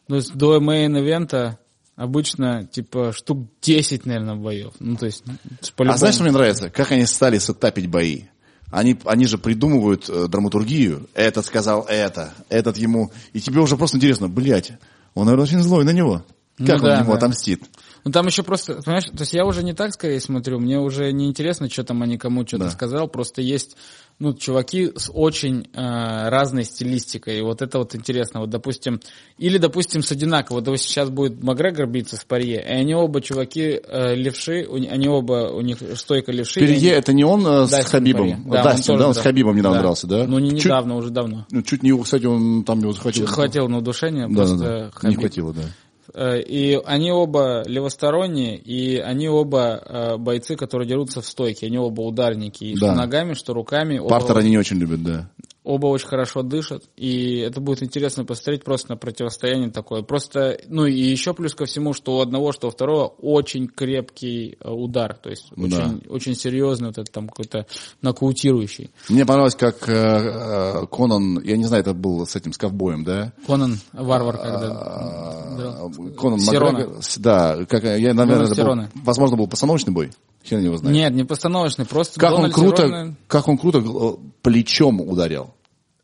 ну, с- до main event а обычно, типа, штук 10, наверное, боев. Ну, то есть, А знаешь, что мне нравится? Как они стали setup ить бои? Они, они же придумывают э, драматургию. Этот сказал это, этот ему. И тебе уже просто интересно, блядь, он, наверное, очень злой на него. Ну Как он да, ему да. отомстит? Ну там еще просто, понимаешь, то есть я уже не так скорее смотрю, мне уже не интересно, что там они кому что-то Да. сказал, просто есть, ну, чуваки с очень э, разной стилистикой, и вот это вот интересно, вот, допустим, или, допустим, с одинаково, вот сейчас будет Макгрегор биться с Парье, и они оба чуваки э, левши, у ни- они оба, у них стойка левши. Перье, они- это не он э, с Дастин Хабибом? Порье. Да, он Дастин, да, он с Хабибом недавно дрался, да? Ну, не Чуть- недавно, уже давно. ну, чуть не его, кстати, он там его захватил. Хватило на удушение, Да, просто да, да. Не Хабиб- хватило, да. Э, И они оба левосторонние, и они оба э, бойцы, которые дерутся в стойке. Они оба ударники, и Да. что ногами, что руками. Оба- Партер они не очень любят, да. Оба очень хорошо дышат, и это будет интересно посмотреть просто на противостояние такое. Просто, ну и еще плюс ко всему, что у одного, что у второго очень крепкий э, удар, то есть Да. очень, очень серьезный вот этот там какой-то нокаутирующий. Мне понравилось, как э, э, Конан, я не знаю, это был с этим, с ковбоем, да? Конан Варвар, когда... А. Конан. Макгрегор, да, как, я, наверное, это был, возможно, был постановочный бой, хер его знает. Нет, не постановочный, просто как он Дональд круто, Сирона- как он круто э, плечом ударил.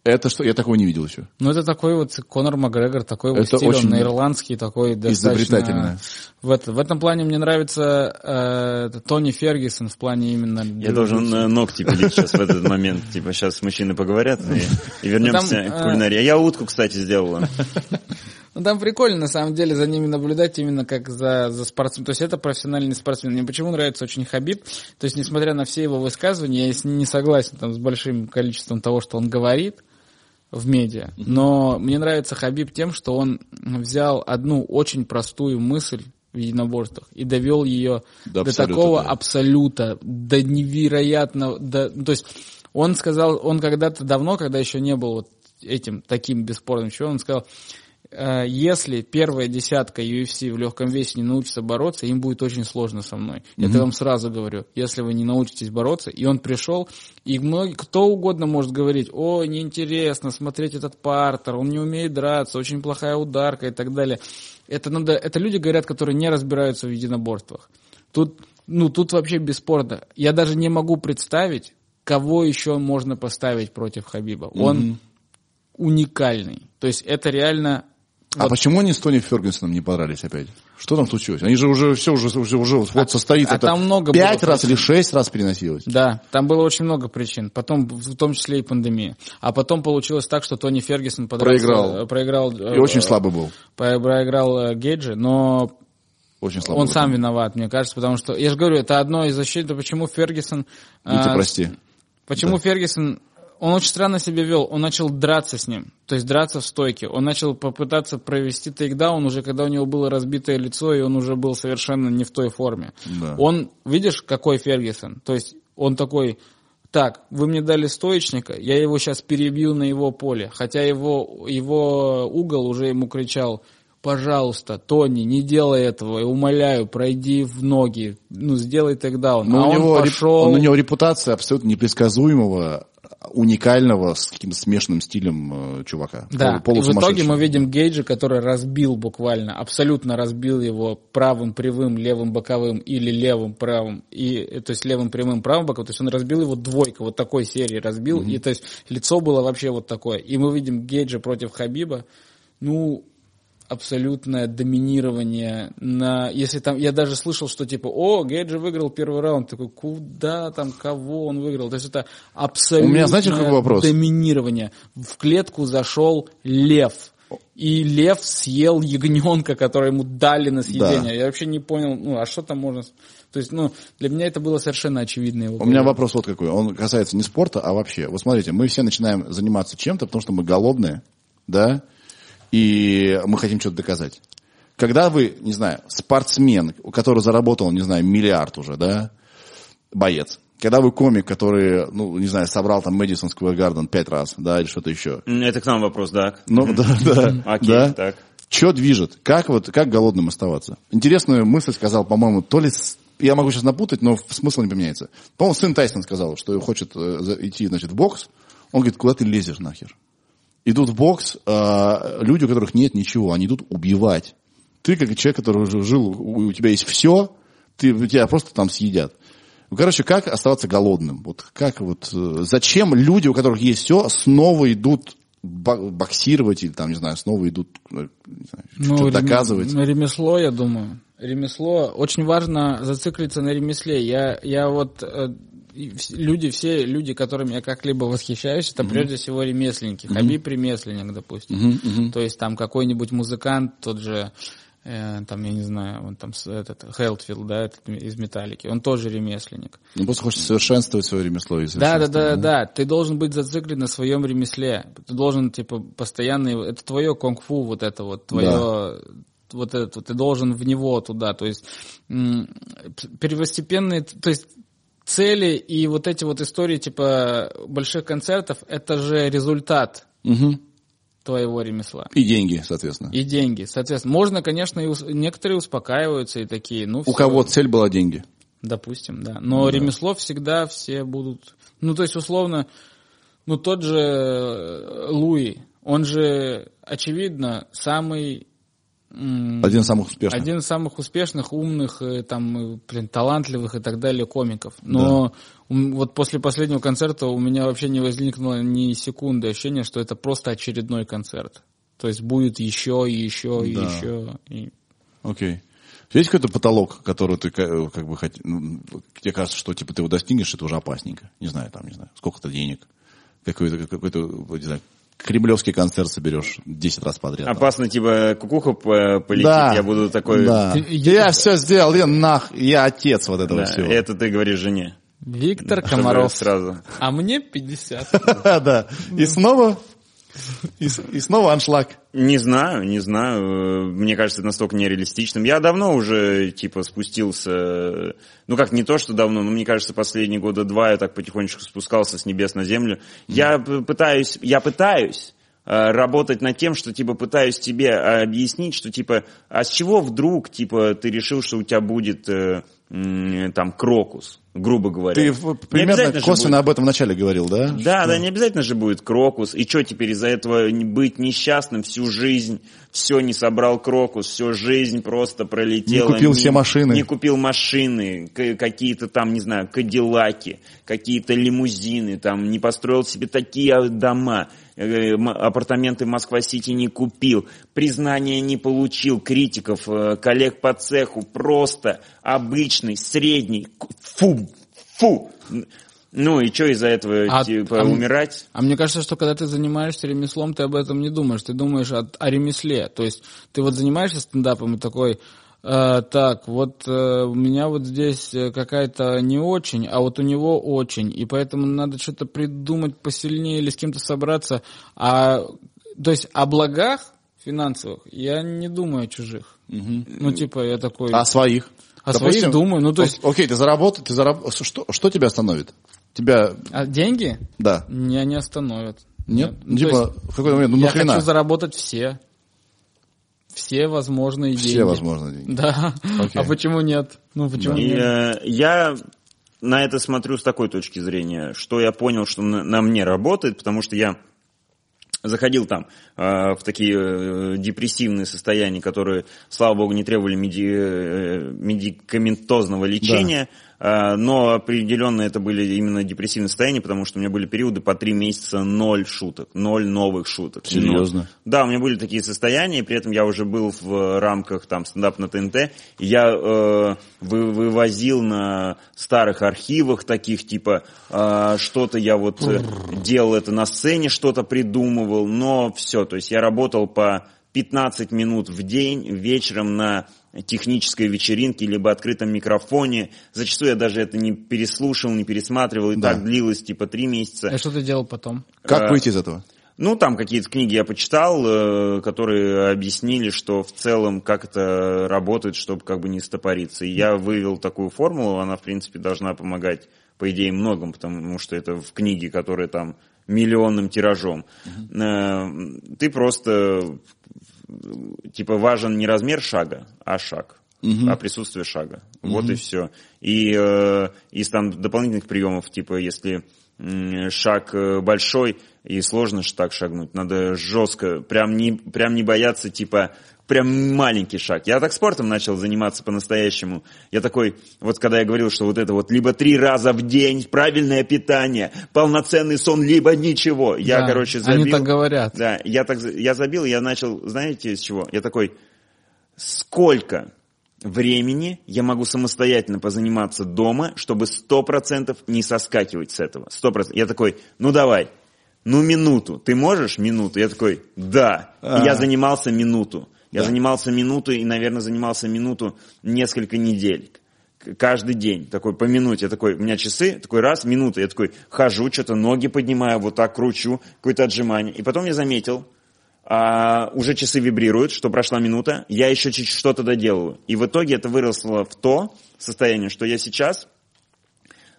Это что, я такого не видел еще. Ну, это такой вот Конор Макгрегор, такой вот Это стиль, очень он ирландский, такой достаточно... изобретательно. В, это, в этом плане мне нравится э, Тони Фергюсон в плане именно... Я должен э, ногти пилить сейчас в этот момент. [LAUGHS] Типа сейчас мужчины поговорят и, и вернемся Там, к э, кулинарии. А Я утку, кстати, сделала. [LAUGHS] Ну, там прикольно, на самом деле, за ними наблюдать именно как за, за спортсмен. То есть это профессиональный спортсмен. Мне почему нравится очень Хабиб? То есть, несмотря на все его высказывания, я с- не согласен там, с большим количеством того, что он говорит в медиа. Но мне нравится Хабиб тем, что он взял одну очень простую мысль в единоборствах и довел ее До до, такого да. абсолюта, до невероятного, до, ну, то есть он сказал, он когда-то давно, когда еще не был вот этим таким бесспорным чемпионом, он сказал, если первая десятка UFC в легком весе не научится бороться, им будет очень сложно со мной. Это я вам сразу говорю. Если вы не научитесь бороться, и он пришел, и многие, кто угодно может говорить, ой, неинтересно смотреть этот партер, он не умеет драться, очень плохая ударка и так далее. Это, надо, это люди говорят, которые не разбираются в единоборствах. Тут, ну, тут вообще бесспорно. Я даже не могу представить, кого еще можно поставить против Хабиба. Он уникальный. То есть это реально... А почему они с Тони Фергюсоном не подрались опять? Что там случилось? Они же уже все уже, уже, уже вот состоится. а это там много пять раз или шесть раз переносилось. Да, там было очень много причин. Потом, в том числе и пандемия. А потом получилось так, что Тони Фергюсон Проиграл. э, проиграл И очень слабый был. Проиграл э, Гейджи, но Очень слабый. он был. сам виноват, мне кажется, потому что, я же говорю, это одно из защит, почему Фергюсон... Э, прости. Почему Фергюсон, он очень странно себя вел, он начал драться с ним, то есть драться в стойке, он начал попытаться провести тейкдаун уже, когда у него было разбитое лицо, и он уже был совершенно не в той форме. Да. Он, видишь, какой Фергюсон, то есть он такой, так, вы мне дали стоечника, я его сейчас перебью на его поле, хотя его, его угол уже ему кричал, пожалуйста, Тони, не делай этого, я умоляю, пройди в ноги, ну, сделай. Но а у, он него, пошел... он- у него репутация абсолютно непредсказуемого, уникального, с каким-то смешанным стилем э, чувака. Да, и в итоге мы видим Гейджа, который разбил буквально, абсолютно разбил его правым прямым, левым боковым или левым правым, и, э, то есть левым прямым правым боковым, то есть он разбил его двойка, вот такой серии разбил, и то есть лицо было вообще вот такое. И мы видим Гейджа против Хабиба, ну, абсолютное доминирование на... Если там... Я даже слышал, что типа, о, Гейджи выиграл первый раунд. Такой, куда там, кого он выиграл? То есть это абсолютное У меня, знаете, какой вопрос? доминирование. В клетку зашел лев. И лев съел ягненка, который ему дали на съедение. Да. Я вообще не понял, ну, а что там можно... То есть, ну, для меня это было совершенно очевидно. Его У меня вопрос вот какой. Он касается не спорта, а вообще. Вот смотрите, мы все начинаем заниматься чем-то, потому что мы голодные, да, и мы хотим что-то доказать. Когда вы, не знаю, спортсмен, у которого заработал, не знаю, миллиард уже, да, боец. Когда вы комик, который, ну, не знаю, собрал там Мэдисон Сквер Гарден пять раз, да, или что-то еще. Это к нам вопрос, да? Ну, да, [LAUGHS] да, Окей, да. так. Что движет? Как вот, как голодным оставаться? Интересную мысль сказал, по-моему, то ли, я могу сейчас напутать, но смысл не поменяется. По-моему, сын Тайсон сказал, что хочет э, идти, значит, в бокс. Он говорит, куда ты лезешь нахер? Идут в бокс э, люди, у которых нет ничего, они идут убивать. Ты, как человек, который уже жил, у, тебя есть все, ты, тебя просто там съедят. Ну, короче, как оставаться голодным? Вот как вот, э, зачем люди, у которых есть все, снова идут боксировать или там, не знаю, снова идут э, не знаю, что-то рем- доказывать? ну, ремесло, я думаю. Ремесло. Очень важно зациклиться на ремесле. Я, я вот э, люди, все люди, которыми я как-либо восхищаюсь, это прежде всего ремесленники. Хабиб ремесленник, допустим. То есть там какой-нибудь музыкант, тот же, э, там, я не знаю, он там, этот, Хелтфилд, да, этот из Металлики, он тоже ремесленник. Он просто хочет совершенствовать свое ремесло. Да, да, да, совершенствовать, да. Ты должен быть зациклен на своем ремесле. Ты должен, типа, постоянно... Это твое кунг-фу, вот это вот, твое... Вот это, ты должен в него туда. То есть м, первостепенные... То есть цели и вот эти вот истории типа больших концертов, это же результат Мгм. твоего ремесла. И деньги, соответственно. И деньги. Соответственно, можно, конечно, и ус- некоторые успокаиваются и такие, ну, У всё, кого цель была деньги. допустим, да. Но ремесло всегда все будут... Ну, то есть, условно, ну, тот же э, Луи, он же, очевидно, самый... Один из самых успешных. один из самых успешных, умных, э, там, э, блин, талантливых и так далее комиков. Но ум- вот после последнего концерта у меня вообще не возникло ни секунды ощущения, что это просто очередной концерт. То есть будет еще и еще и Да. еще. И... Окей. Есть какой-то потолок, который ты ка- как бы хот- ну, тебе кажется, что типа ты его достигнешь, это уже опасненько. Не знаю, там, не знаю, сколько-то денег. Какой-то, какой-то, не знаю, кремлевский концерт соберешь 10 раз подряд. там. Опасно, типа, кукуха по- полетит, Да. я буду такой... Да. Я все сделал, я нах, я отец вот этого Да, всего. это ты говоришь жене. Виктор Чтобы Комаров. Сразу. А мне 50. [LAUGHS] Да. И снова, и, и снова аншлаг. Не знаю, не знаю. Мне кажется, это настолько нереалистичным. Я давно уже, типа, спустился... Ну, как, не то, что давно, но мне кажется, последние года два я так потихонечку спускался с небес на землю. Я п- пытаюсь, я пытаюсь э, работать над тем, что, типа, пытаюсь тебе э, объяснить, что, типа, а с чего вдруг, типа, ты решил, что у тебя будет, э, там, крокус, грубо говоря. Ты Не примерно косвенно будет- об этом вначале говорил, да? да, да, не обязательно же будет крокус. И что теперь из-за этого не- быть несчастным всю жизнь? Все не собрал крокус, всю жизнь просто пролетела. Не купил мимо, все машины. Не купил машины, какие-то там, не знаю, кадиллаки, какие-то лимузины, там, не построил себе такие дома, апартаменты Москва-Сити не купил, признания не получил, критиков, э, коллег по цеху, просто обычный, средний, фу, фу. Ну и что из-за этого, А- типа, а умирать? А мне кажется, что когда ты занимаешься ремеслом, ты об этом не думаешь. Ты думаешь о, о ремесле. То есть ты вот занимаешься стендапом и такой, так, вот э, у меня вот здесь э, какая-то не очень, а вот у него очень. И поэтому надо что-то придумать посильнее или с кем-то собраться. А, то есть о благах финансовых я не думаю о чужих. Ну, типа, я такой... А своих? О своих думаю, ну, то есть- Окей, ты заработал, ты зараб... Что, что тебя остановит? Тебя, А деньги да. меня не остановят. Нет? Ну, типа, есть в какой-то момент, ну я нахрена? хочу заработать все. Все возможные деньги. Все возможные деньги. Да. Окей. А почему нет? Ну почему И, нет? э, я на это смотрю с такой точки зрения, что я понял, что на, на мне работает, потому что я заходил там э, в такие э, депрессивные состояния, которые, слава богу, не требовали меди- э, медикаментозного лечения, э, но определенно это были именно депрессивные состояния, потому что у меня были периоды по три месяца ноль шуток, ноль новых шуток. Серьезно? Да, у меня были такие состояния, и при этом я уже был в рамках там стендап на ТНТ, и я э, вы- вывозил на старых архивах таких, типа, э, что-то я вот э, делал это на сцене, что-то придумывал, но все, то есть я работал по 15 минут в день вечером на технической вечеринке, либо открытом микрофоне. Зачастую я даже это не переслушивал, не пересматривал, и Да. так длилось типа три месяца. А что ты делал потом? Как э, выйти из этого? Ну, там какие-то книги я почитал, э, которые объяснили, что в целом как это работает, чтобы как бы не стопориться. И я вывел такую формулу, она, в принципе, должна помогать, по идее, многим, потому что это в книге, которая там миллионным тиражом. Э, Ты просто, типа, важен не размер шага, а шаг. А присутствие шага. Вот и все. И э, из там дополнительных приемов, типа, если шаг э, большой и сложно ж так шагнуть, надо жестко, прям не, прям не бояться, типа, прям маленький шаг. Я так спортом начал заниматься по-настоящему. Я такой, вот когда я говорил, что вот это вот либо три раза в день, правильное питание, полноценный сон, либо ничего. Я, Да, короче, забил. Они так говорят. Да, я так, я забил, я начал, знаете, с чего? Я такой, сколько времени я могу самостоятельно позаниматься дома, чтобы сто процентов не соскакивать с этого. Сто процентов. Я такой, ну давай, ну минуту. Ты можешь минуту? Я такой, да. И А. я занимался минуту. Я Да. занимался минуту и, наверное, занимался минуту несколько недель. Каждый день, такой по минуте, я такой, у меня часы, такой раз, минута, я такой хожу, что-то ноги поднимаю, вот так кручу, какое-то отжимание. И потом я заметил, а, уже часы вибрируют, что прошла минута, я еще чуть что-то доделаю. И в итоге это выросло в то состояние, что я сейчас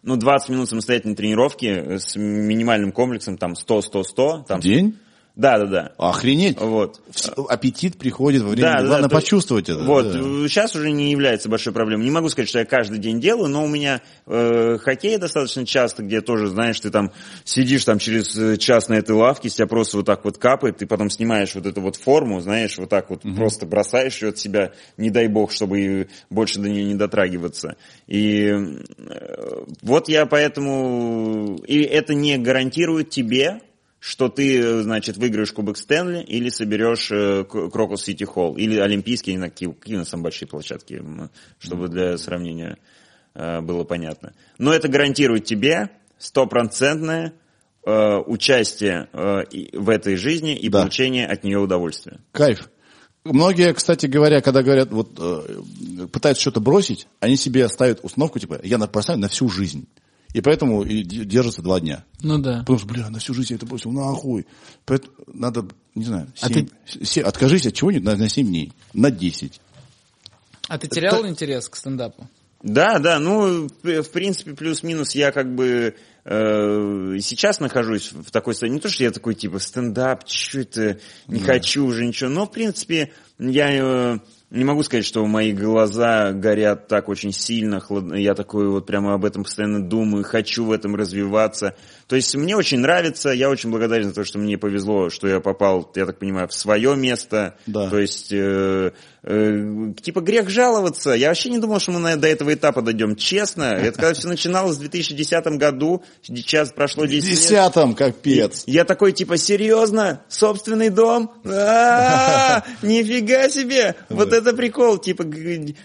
ну, 20 минут самостоятельной тренировки э, с минимальным комплексом, там, 100-100-100. Там, День? Да, да, да. Охренеть. Вот. Аппетит приходит во время. Да, да, Главное то- почувствовать это. Вот, да. сейчас уже не является большой проблемой. Не могу сказать, что я каждый день делаю, но у меня э, хоккей достаточно часто, где тоже, знаешь, ты там сидишь там через э, час на этой лавке, с тебя просто вот так вот капает, ты потом снимаешь вот эту вот форму, знаешь, вот так вот просто бросаешь ее от себя, не дай бог, чтобы больше до нее не дотрагиваться. И э, вот я поэтому... И это не гарантирует тебе, что ты, э, значит, выиграешь Кубок Стэнли или соберешь э, Крокус Сити Холл, или Олимпийский, на какие, какие у нас там большие площадки, чтобы для сравнения э, было понятно. Но это гарантирует тебе стопроцентное э, участие в этой жизни и Да. получение от нее удовольствия. Кайф. Многие, кстати говоря, когда говорят, вот пытаются что-то бросить, они себе ставят установку, типа, я поставлю на всю жизнь. И поэтому и д- держатся два дня. Ну да. Потому что, бля, на всю жизнь я это бросил, нахуй. Поэтому надо, не знаю, А семь- се- откажись от чего-нибудь на, на 7 дней, на 10. А ты терял интерес к стендапу? Да, да, ну, в принципе, плюс-минус я как бы э, сейчас нахожусь в такой состоянии. Не то, что я такой, типа, стендап, что это, не хочу уже ничего. Но, в принципе, я э, не могу сказать, что мои глаза горят так очень сильно, хладно. Я такой вот прямо об этом постоянно думаю, хочу в этом развиваться. То есть мне очень нравится, я очень благодарен за то, что мне повезло, что я попал, я так понимаю, в свое место. Да. То есть, э, э, типа, грех жаловаться. Я вообще не думал, что мы на- до этого этапа дойдем. Честно, это когда все начиналось в 2010 году, сейчас прошло 10 лет. Десятом, капец. Я такой, типа, серьезно? Собственный дом? А, Нифига себе! Вот это прикол. Типа,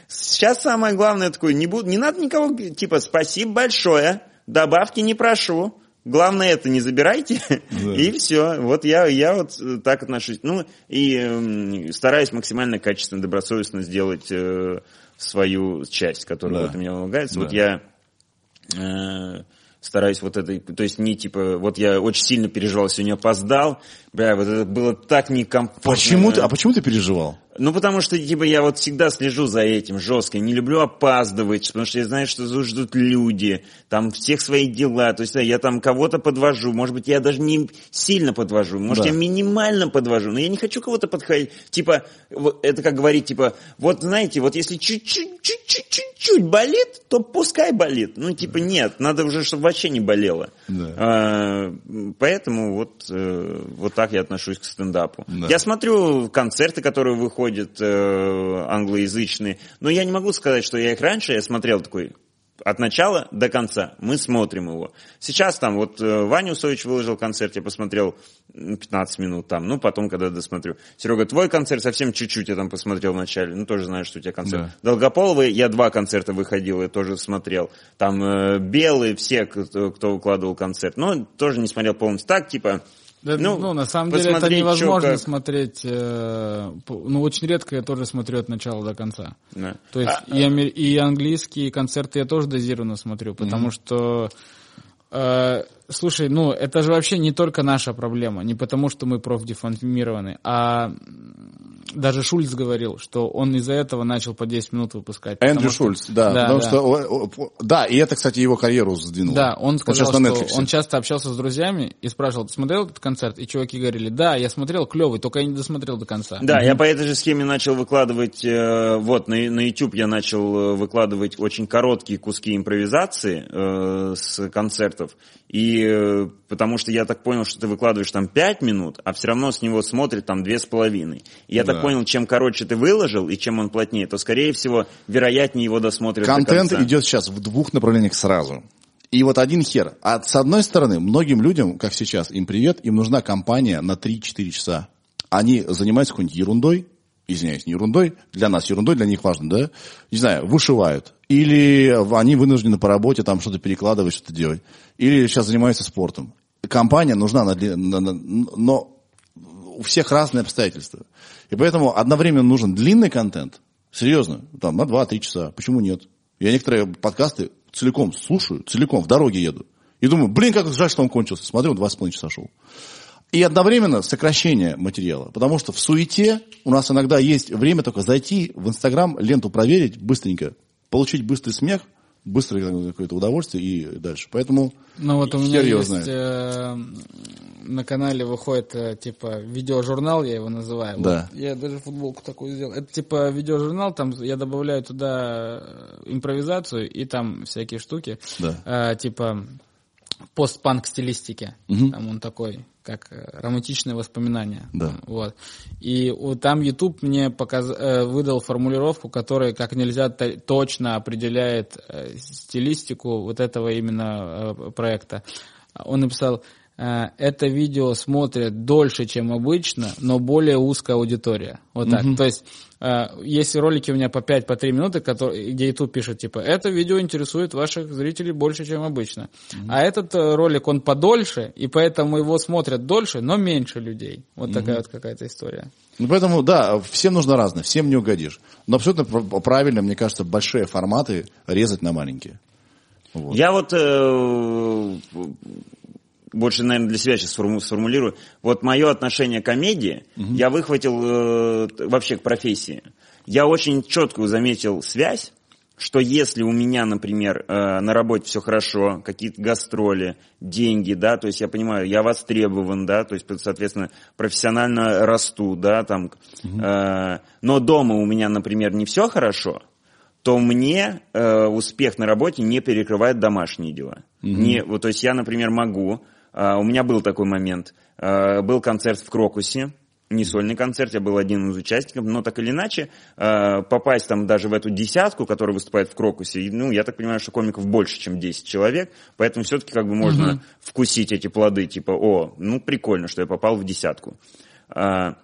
сейчас самое главное такое, не буду, не надо никого, типа, спасибо большое, добавки не прошу. Главное это не забирайте, [LAUGHS] и все. Вот я, я вот э, так отношусь. Ну, и эм, стараюсь максимально качественно, добросовестно сделать э, свою часть, которая Да. вот мне помогает. Вот Да. я э, стараюсь вот это, то есть не типа, вот я очень сильно переживал, сегодня опоздал, бля, вот это было так некомфортно. Почему ты, а почему ты переживал? Ну, потому что, типа, я вот всегда слежу за этим жестко, не люблю опаздывать, потому что я знаю, что ждут люди, там, всех свои дела, то есть да, я там кого-то подвожу, может быть, я даже не сильно подвожу, может, Да. я минимально подвожу, но я не хочу кого-то подходить, типа, это как говорить, типа, вот, знаете, вот если чуть-чуть, чуть-чуть, чуть-чуть болит, то пускай болит, ну, типа, нет, надо уже, чтобы вообще не болело. Да. А, поэтому вот, э, вот так я отношусь к стендапу. Да. Я смотрю концерты, которые выходят э, англоязычные, но я не могу сказать, что я их раньше я смотрел такой от начала до конца. Мы смотрим его. Сейчас там вот э, Ваня Усович выложил концерт, я посмотрел м, 15 минут там, ну потом, когда досмотрю. Серега, твой концерт совсем чуть-чуть я там посмотрел вначале, ну тоже знаешь, что у тебя концерт. Да. Долгополовый, я два концерта выходил, я тоже смотрел. Там э, Белый, все, кто, кто укладывал концерт. Но тоже не смотрел полностью. Так, типа, Да, ну, ну, на самом деле это невозможно как. смотреть. э, ну, очень редко я тоже смотрю от начала до конца. Да. То есть и, амер- и английские концерты я тоже дозированно смотрю, потому что, э, слушай, ну это же вообще не только наша проблема, не потому что мы профдеформированы, а даже Шульц говорил, что он из-за этого начал по 10 минут выпускать. Эндрю что- Шульц, да, Да, потому да. что, да, и это, кстати, его карьеру сдвинуло. Да, он сказал, на что он часто общался с друзьями и спрашивал, ты смотрел этот концерт? И чуваки говорили, да, я смотрел, клевый, только я не досмотрел до конца. Да, я по этой же схеме начал выкладывать, э, вот, на, на YouTube я начал э, выкладывать очень короткие куски импровизации э, с концертов, и э, потому что я так понял, что ты выкладываешь там 5 минут, а все равно с него смотрит там 2,5. И я Да. так понял, чем короче ты выложил, и чем он плотнее, то, скорее всего, вероятнее его досмотрят до Контент конца. идет сейчас в двух направлениях сразу. И вот один хер. А с одной стороны, многим людям, как сейчас, им привет, им нужна компания на 3-4 часа. Они занимаются какой-нибудь ерундой, извиняюсь, не ерундой, для нас ерундой, для них важно, да? Не знаю, вышивают. Или они вынуждены по работе там что-то перекладывать, что-то делать. Или сейчас занимаются спортом. Компания нужна, но у всех разные обстоятельства. И поэтому одновременно нужен длинный контент, серьезно, там, на 2-3 часа. Почему нет? Я некоторые подкасты целиком слушаю, целиком, в дороге еду. И думаю, блин, как жаль, что он кончился. Смотрю, он 2,5 часа шел. И одновременно сокращение материала. Потому что в суете у нас иногда есть время только зайти в Инстаграм, ленту проверить быстренько, получить быстрый смех, быстрое какое-то удовольствие и дальше. Поэтому Ну вот у меня есть э, на канале выходит э, типа видеожурнал, я его называю. Да. Вот я даже футболку такую сделал. Это типа видеожурнал, там я добавляю туда импровизацию и там всякие штуки. Да. Э, типа постпанк стилистики. Мгм. Там он такой, как э, романтичные воспоминания. Да. Вот. И там YouTube мне показ... э, выдал формулировку, которая как нельзя точно определяет э, стилистику вот этого именно проекта. Он написал, это видео смотрят дольше, чем обычно, но более узкая аудитория. Вот так. То есть есть ролики у меня по 5-3 по три минуты, которые, где YouTube пишет, типа, это видео интересует ваших зрителей больше, чем обычно. А этот э, ролик, он подольше, и поэтому его смотрят дольше, но меньше людей. Вот такая вот какая-то история. Ну, поэтому, да, всем нужно разное, всем не угодишь. Но абсолютно пр- правильно, мне кажется, большие форматы резать на маленькие. Вот. Я вот э, больше, наверное, для себя сейчас сформу- сформулирую. Вот мое отношение к комедии я выхватил э, вообще к профессии. Я очень четкую заметил связь, что если у меня, например, э, на работе все хорошо, какие-то гастроли, деньги, да, то есть я понимаю, я востребован, да, то есть, соответственно, профессионально расту, да, там, э, но дома у меня, например, не все хорошо, то мне э, успех на работе не перекрывает домашние дела. Не, вот, то есть я, например, могу, у меня был такой момент, э, был концерт в Крокусе, не сольный концерт, я был один из участников, но так или иначе э, попасть там даже в эту десятку, которая выступает в Крокусе, ну, я так понимаю, что комиков больше, чем 10 человек, поэтому все-таки как бы можно вкусить эти плоды, типа, о, ну, прикольно, что я попал в десятку. А,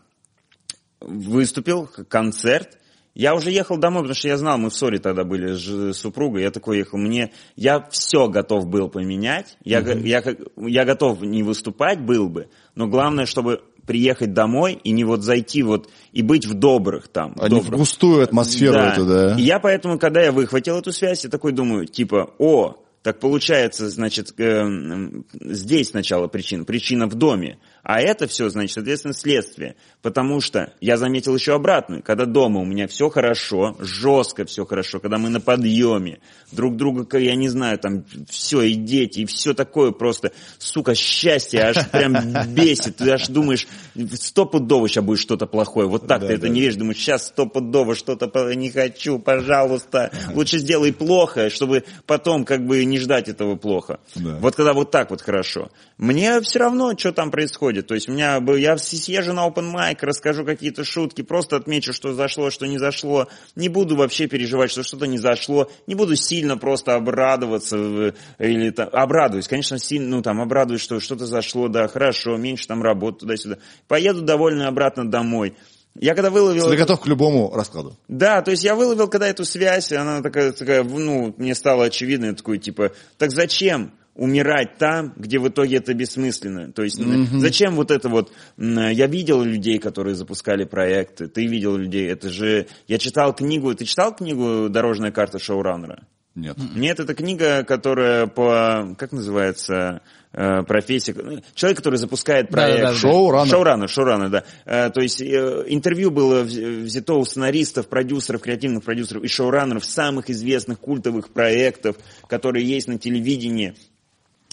выступил, концерт. Я уже ехал домой, потому что я знал, мы в ссоре тогда были с супругой. Я такой ехал, мне, я все готов был поменять. Я, го- я, я готов не выступать был бы, но главное, чтобы приехать домой и не вот зайти вот и быть в добрых там. в А не в добрых. густую атмосферу эту, да. И я поэтому, когда я выхватил эту связь, я такой думаю, типа, о, так получается, значит, э, здесь сначала причина, причина в доме, а это все, значит, соответственно, следствие. Потому что я заметил еще обратную, когда дома у меня все хорошо, жестко все хорошо, когда мы на подъеме, друг друга, я не знаю, там все, и дети, и все такое просто, сука, счастье, аж прям [LAUGHS] бесит, ты аж думаешь, стопудово сейчас будет что-то плохое, вот так Да, ты это да. не веришь, думаешь, сейчас стопудово что-то не хочу, пожалуйста, [LAUGHS] лучше сделай плохо, чтобы потом как бы не ждать этого плохо. Да. Вот когда вот так вот хорошо. Мне все равно, что там происходит. То есть у меня, бы- я съезжу на open mic, расскажу какие-то шутки, просто отмечу, что зашло, что не зашло. Не буду вообще переживать, что что-то не зашло. Не буду сильно просто обрадоваться или там, обрадуюсь, конечно, сильно, ну там обрадуюсь, что что-то зашло, да, хорошо, меньше там работы туда-сюда. Поеду довольно обратно домой. Я когда выловил... Ты готов к любому раскладу. да, то есть я выловил когда эту связь, она такая, такая, ну, мне стало очевидно, такой, типа, так зачем умирать там, где в итоге это бессмысленно? То есть м, зачем вот это вот, я видел людей, которые запускали проекты, ты видел людей, это же, я читал книгу, ты читал книгу «Дорожная карта шоураннера»? Нет. Нет, это книга, которая по, как называется, э, профессия, ну, человек, который запускает проект. Да-да-да. Шоураннер. Шоураннер, шоураннер, да. Э, То есть э, интервью было вз- взято у сценаристов, продюсеров, креативных продюсеров и шоураннеров самых известных культовых проектов, которые есть на телевидении,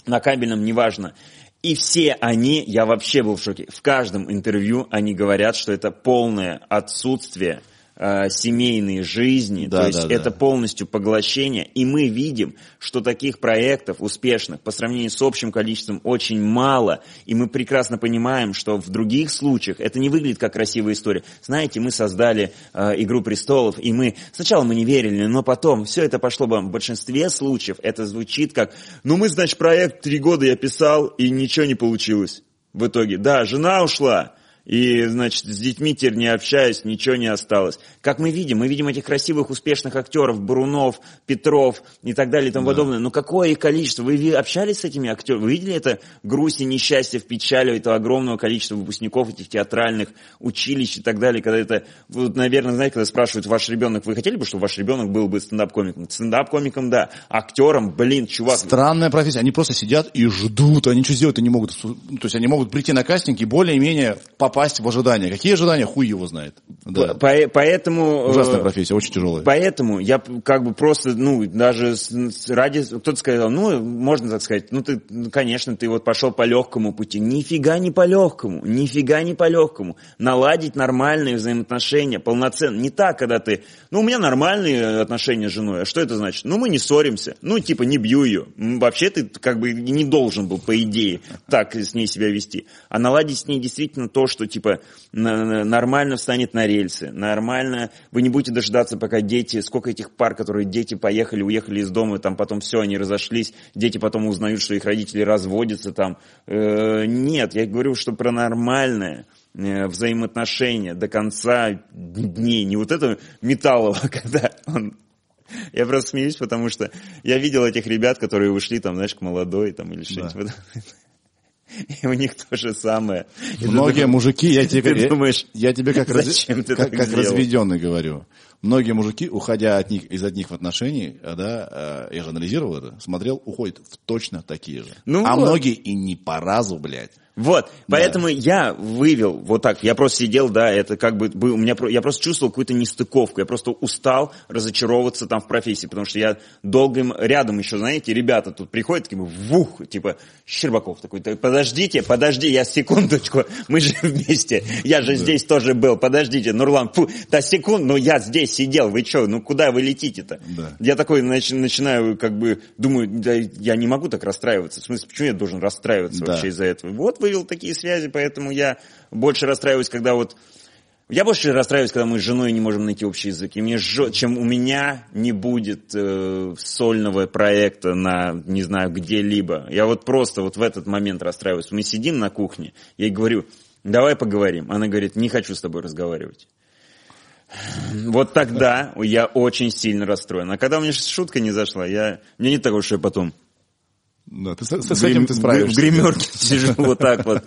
на кабельном, неважно. И все они, я вообще был в шоке, в каждом интервью они говорят, что это полное отсутствие э, семейной жизни, Да, то есть да, да. это полностью поглощение, и мы видим, что таких проектов успешных по сравнению с общим количеством очень мало, и мы прекрасно понимаем, что в других случаях это не выглядит как красивая история. Знаете, мы создали э, «Игру престолов», и мы, сначала мы не верили, но потом все это пошло бы, в большинстве случаев это звучит как, ну мы, значит, проект три года я писал, и ничего не получилось в итоге. Да, жена ушла, и, значит, с детьми теперь не общаюсь, ничего не осталось. Как мы видим, мы видим этих красивых, успешных актеров, Брунов, Петров и так далее и тому подобное. Но какое их количество? Вы общались с этими актерами? Вы видели это грусть и несчастье в печали этого огромного количества выпускников этих театральных училищ и так далее, когда это, вот, наверное, знаете, когда спрашивают, ваш ребенок, вы хотели бы, чтобы ваш ребенок был бы стендап-комиком? Стендап-комиком, да. Актером, блин, чувак, Странная профессия. Они просто сидят и ждут, они ничего сделать не могут. То есть они могут прийти на кастинг и более-менее попасть попасть в ожидания. Какие ожидания? Хуй его знает. Да. По- Поэтому... э, Ужасная профессия, очень тяжелая. Поэтому я как бы просто, ну, даже ради... Кто-то сказал, ну, можно так сказать, ну, ты, ну, конечно, ты вот пошел по легкому пути. Нифига не по легкому, нифига не по легкому. Наладить нормальные взаимоотношения, полноценно. Не так, когда ты, ну, у меня нормальные отношения с женой. А что это значит? Ну, мы не ссоримся. Ну, типа, не бью ее. Вообще ты как бы не должен был, по идее, так с ней себя вести. А наладить с ней действительно то, что, типа, на- на- нормально встанет на рельсы, нормально, вы не будете дожидаться, пока дети, сколько этих пар, которые дети поехали, уехали из дома, там потом все, они разошлись, дети потом узнают, что их родители разводятся там. Э, нет, я говорю, что про нормальное э, взаимоотношения до конца дней, не вот это Металлова, [LAUGHS] когда он я просто смеюсь, потому что я видел этих ребят, которые ушли там, знаешь, к молодой там или что-нибудь. этом. [LAUGHS] И у них то же самое. И ты Многие думаешь, мужики, я ты тебе, я- думаешь, я тебе как, [LAUGHS] раз- ты как, как сделал? разведенный говорю. Многие мужики, уходя от них, из одних отношений, а, да, э, я же анализировал это, смотрел, уходят в точно такие же. Ну а вот. многие и не по разу, блядь. Вот, поэтому я вывел вот так, я просто сидел, да, это как бы, был- у меня, я просто чувствовал какую-то нестыковку, я просто устал разочаровываться там в профессии, потому что я долго им, рядом еще, знаете, ребята тут приходят, такие, вух, типа, Щербаков такой, «Так, подождите, подожди, я секундочку, мы же вместе, я же здесь тоже был, подождите, Нурлан, фу, да секунд, ну я здесь сидел, вы что, ну куда вы летите-то? Да. Я такой нач- начинаю, как бы, думаю, да, я не могу так расстраиваться. В смысле, почему я должен расстраиваться Да. вообще из-за этого? Вот вывел такие связи, поэтому я больше расстраиваюсь, когда вот... Я больше расстраиваюсь, когда мы с женой не можем найти общий язык. И мне жё- чем у меня не будет э, сольного проекта на, не знаю, где-либо. Я вот просто вот в этот момент расстраиваюсь. Мы сидим на кухне, я ей говорю, давай поговорим. Она говорит, не хочу с тобой разговаривать. Вот тогда я очень сильно расстроен. А когда у меня шутка не зашла, я... мне не так уж и потом Да, ты с, с- этим ты справишься. В гримерке [LAUGHS] сижу вот так вот.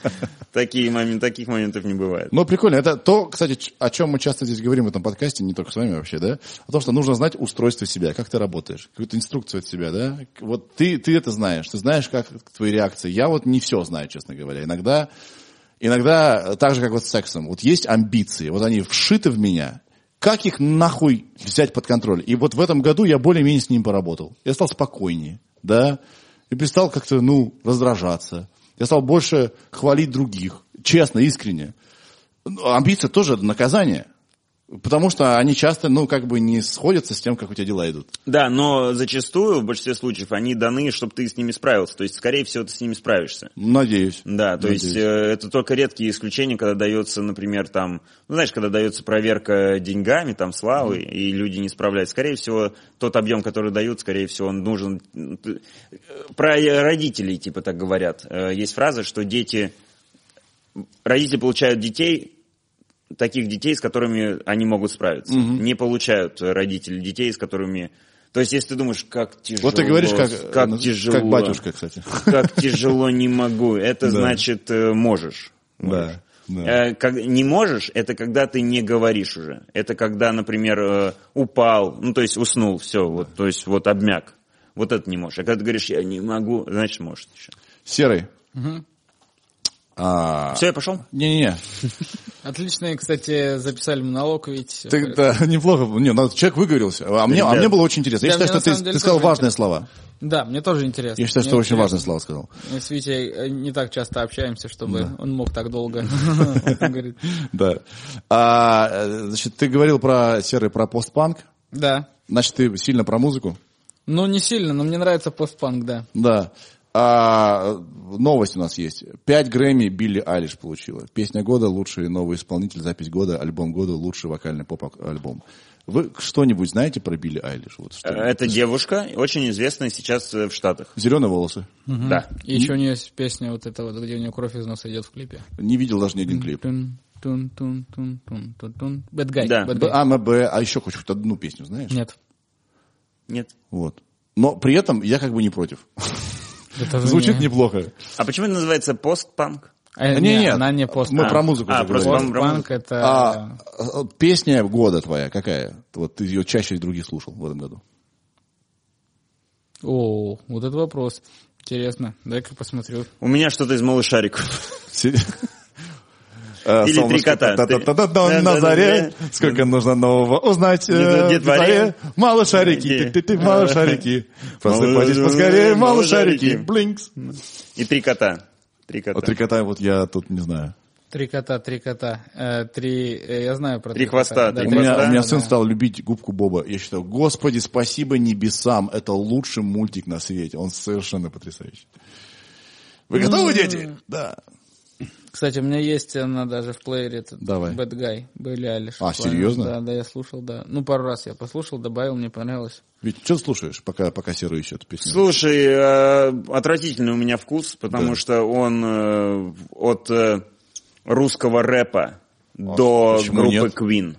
Такие моменты, таких моментов не бывает. Ну, прикольно. Это то, кстати, о чем мы часто здесь говорим в этом подкасте, не только с вами вообще, да? О том, что нужно знать устройство себя, как ты работаешь, какую-то инструкцию от себя, да? Вот ты, ты это знаешь, ты знаешь, как твои реакции. Я вот не все знаю, честно говоря. Иногда, иногда так же, как вот с сексом. Вот есть амбиции, вот они вшиты в меня. Как их нахуй взять под контроль? И вот в этом году я более-менее с ним поработал. Я стал спокойнее, да? И перестал как-то, ну, раздражаться. Я стал больше хвалить других. Честно, искренне. Ну, Амбиция тоже наказание. Потому что они часто, ну, как бы не сходятся с тем, как у тебя дела идут. Да, но зачастую, в большинстве случаев, они даны, чтобы ты с ними справился. То есть, скорее всего, ты с ними справишься. Надеюсь. Да, то Надеюсь. есть э, это только редкие исключения, когда дается, например, там, ну знаешь, когда дается проверка деньгами, там, славы, и люди не справляются. Скорее всего, тот объем, который дают, скорее всего, он нужен. э, Про родителей, типа, так говорят. Э, Есть фраза, что дети, родители получают детей, таких детей, с которыми они могут справиться. Не получают родители детей, с которыми... То есть, если ты думаешь, как тяжело... Вот ты говоришь, как, как э, тяжело. как батюшка, кстати. Как тяжело не могу. Это [LAUGHS] значит э, можешь. Да, да. Э, как- не можешь, это когда ты не говоришь уже. Это когда, например, э, упал, ну то есть уснул, все, вот, то есть вот обмяк. Вот это не можешь. А когда ты говоришь, я не могу, значит может еще. Серый. А, Все, я пошел? Не-не-не. [LAUGHS] Отлично, кстати, записали монолог, ведь... Ты, да, [LAUGHS] неплохо. Не, надо, человек выговорился. А мне, а мне было очень интересно. Я Да, считаю, что ты, деле ты сказал важные интересно. слова. Да, мне тоже интересно. Я считаю, Мне что очень интересно. важные слова сказал. Мы с Витей э, не так часто общаемся, чтобы он мог так долго. [LAUGHS] Да. А, э, значит, ты говорил про серый, про постпанк. Да. Значит, ты сильно про музыку. Ну, не сильно, но мне нравится постпанк, да. Да. А, новость у нас есть. Пять Грэмми Билли Айлиш получила. Песня года, лучший новый исполнитель, запись года, альбом года, лучший вокальный поп-альбом. Вы что-нибудь знаете про Билли Айлиш? Вот, что Это девушка, очень известная сейчас э, в Штатах. Зеленые волосы. Да. И еще у нее есть песня вот эта вот, где у нее кровь из носа идет в клипе. Не видел даже ни один клип. Тун, тун, тун, тун, тун, тун, тун. Bad Guy. Да. Bad Б- Guy. А, Б, а еще хоть одну песню знаешь? Нет. Нет. Вот. Но при этом я как бы не против. Это Звучит не- неплохо. А почему это называется постпанк? А, Не, не, нет, она не пост. мы про музыку а, говорим. про Постпанк это... А, а, песня года твоя какая? Вот ты ее чаще других слушал в этом году. О, вот это вопрос. Интересно. Дай-ка посмотрю. У меня что-то из малышариков. Э, Или три кота. на заре. Сколько нужно нового узнать э, Детворе. детворе. Малышарики, ты-ты-ты, малышарики. [LAUGHS] Просыпайтесь поскорее, малышарики. Блинкс. И три кота. Три кота. Вот три кота вот я тут не знаю. Три кота, три кота. Э, три, э, я знаю про Три хвоста, кота. три У Да, меня, хвоста. у меня сын да. стал любить губку Боба. Я считаю, господи, спасибо небесам. Это лучший мультик на свете. Он совершенно потрясающий. Вы готовы, дети? Да. Кстати, у меня есть она даже в плеере этот Давай. Bad Guy, Билли Айлиш. А, серьезно? Да, да, я слушал, да. Ну, пару раз я послушал, добавил, мне понравилось. Ведь что слушаешь, пока, пока Серый ищет песню? Слушай, э, отвратительный у меня вкус, потому Да. что он э, от э, русского рэпа до почему группы нет? Queen.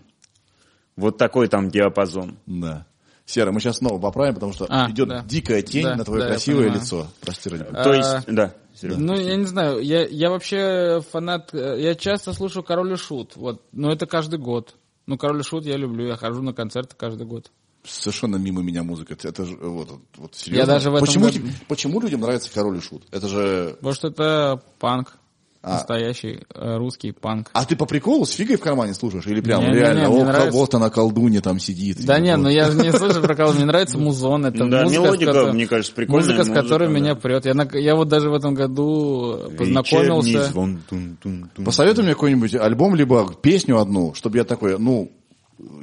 Вот такой там диапазон. Да. Сера, мы сейчас снова поправим, потому что А, идет да. дикая тень Да, на твое да, я красивое лицо. Прости, ради бога. А, То есть, да. Серёг. Ну, я не знаю, я, я вообще фанат, э, я часто слушаю Король и Шут, вот, но это каждый год. Ну, Король и Шут я люблю, я хожу на концерты каждый год. Совершенно мимо меня музыка. Это же, вот, вот, вот серьезно. даже в этом почему, году- почему людям нравится Король и Шут? Это же... Потому что это панк, А. настоящий э, русский панк. А ты по приколу с фигой в кармане слушаешь? Или прям Не-не-не, реально, мне о, нравится. вот она колдунья там сидит. Да не, вот. ну я же не [LAUGHS] слышу про кого, мне нравится музон, это Да, музыка, мелодика, с которой- мне кажется, прикольная Музыка, с которой музыка, меня да. прет. Я, на- я вот даже в этом году познакомился. звон, тун-тун-тун. Посоветуй мне какой-нибудь альбом, либо песню одну, чтобы я такой, ну,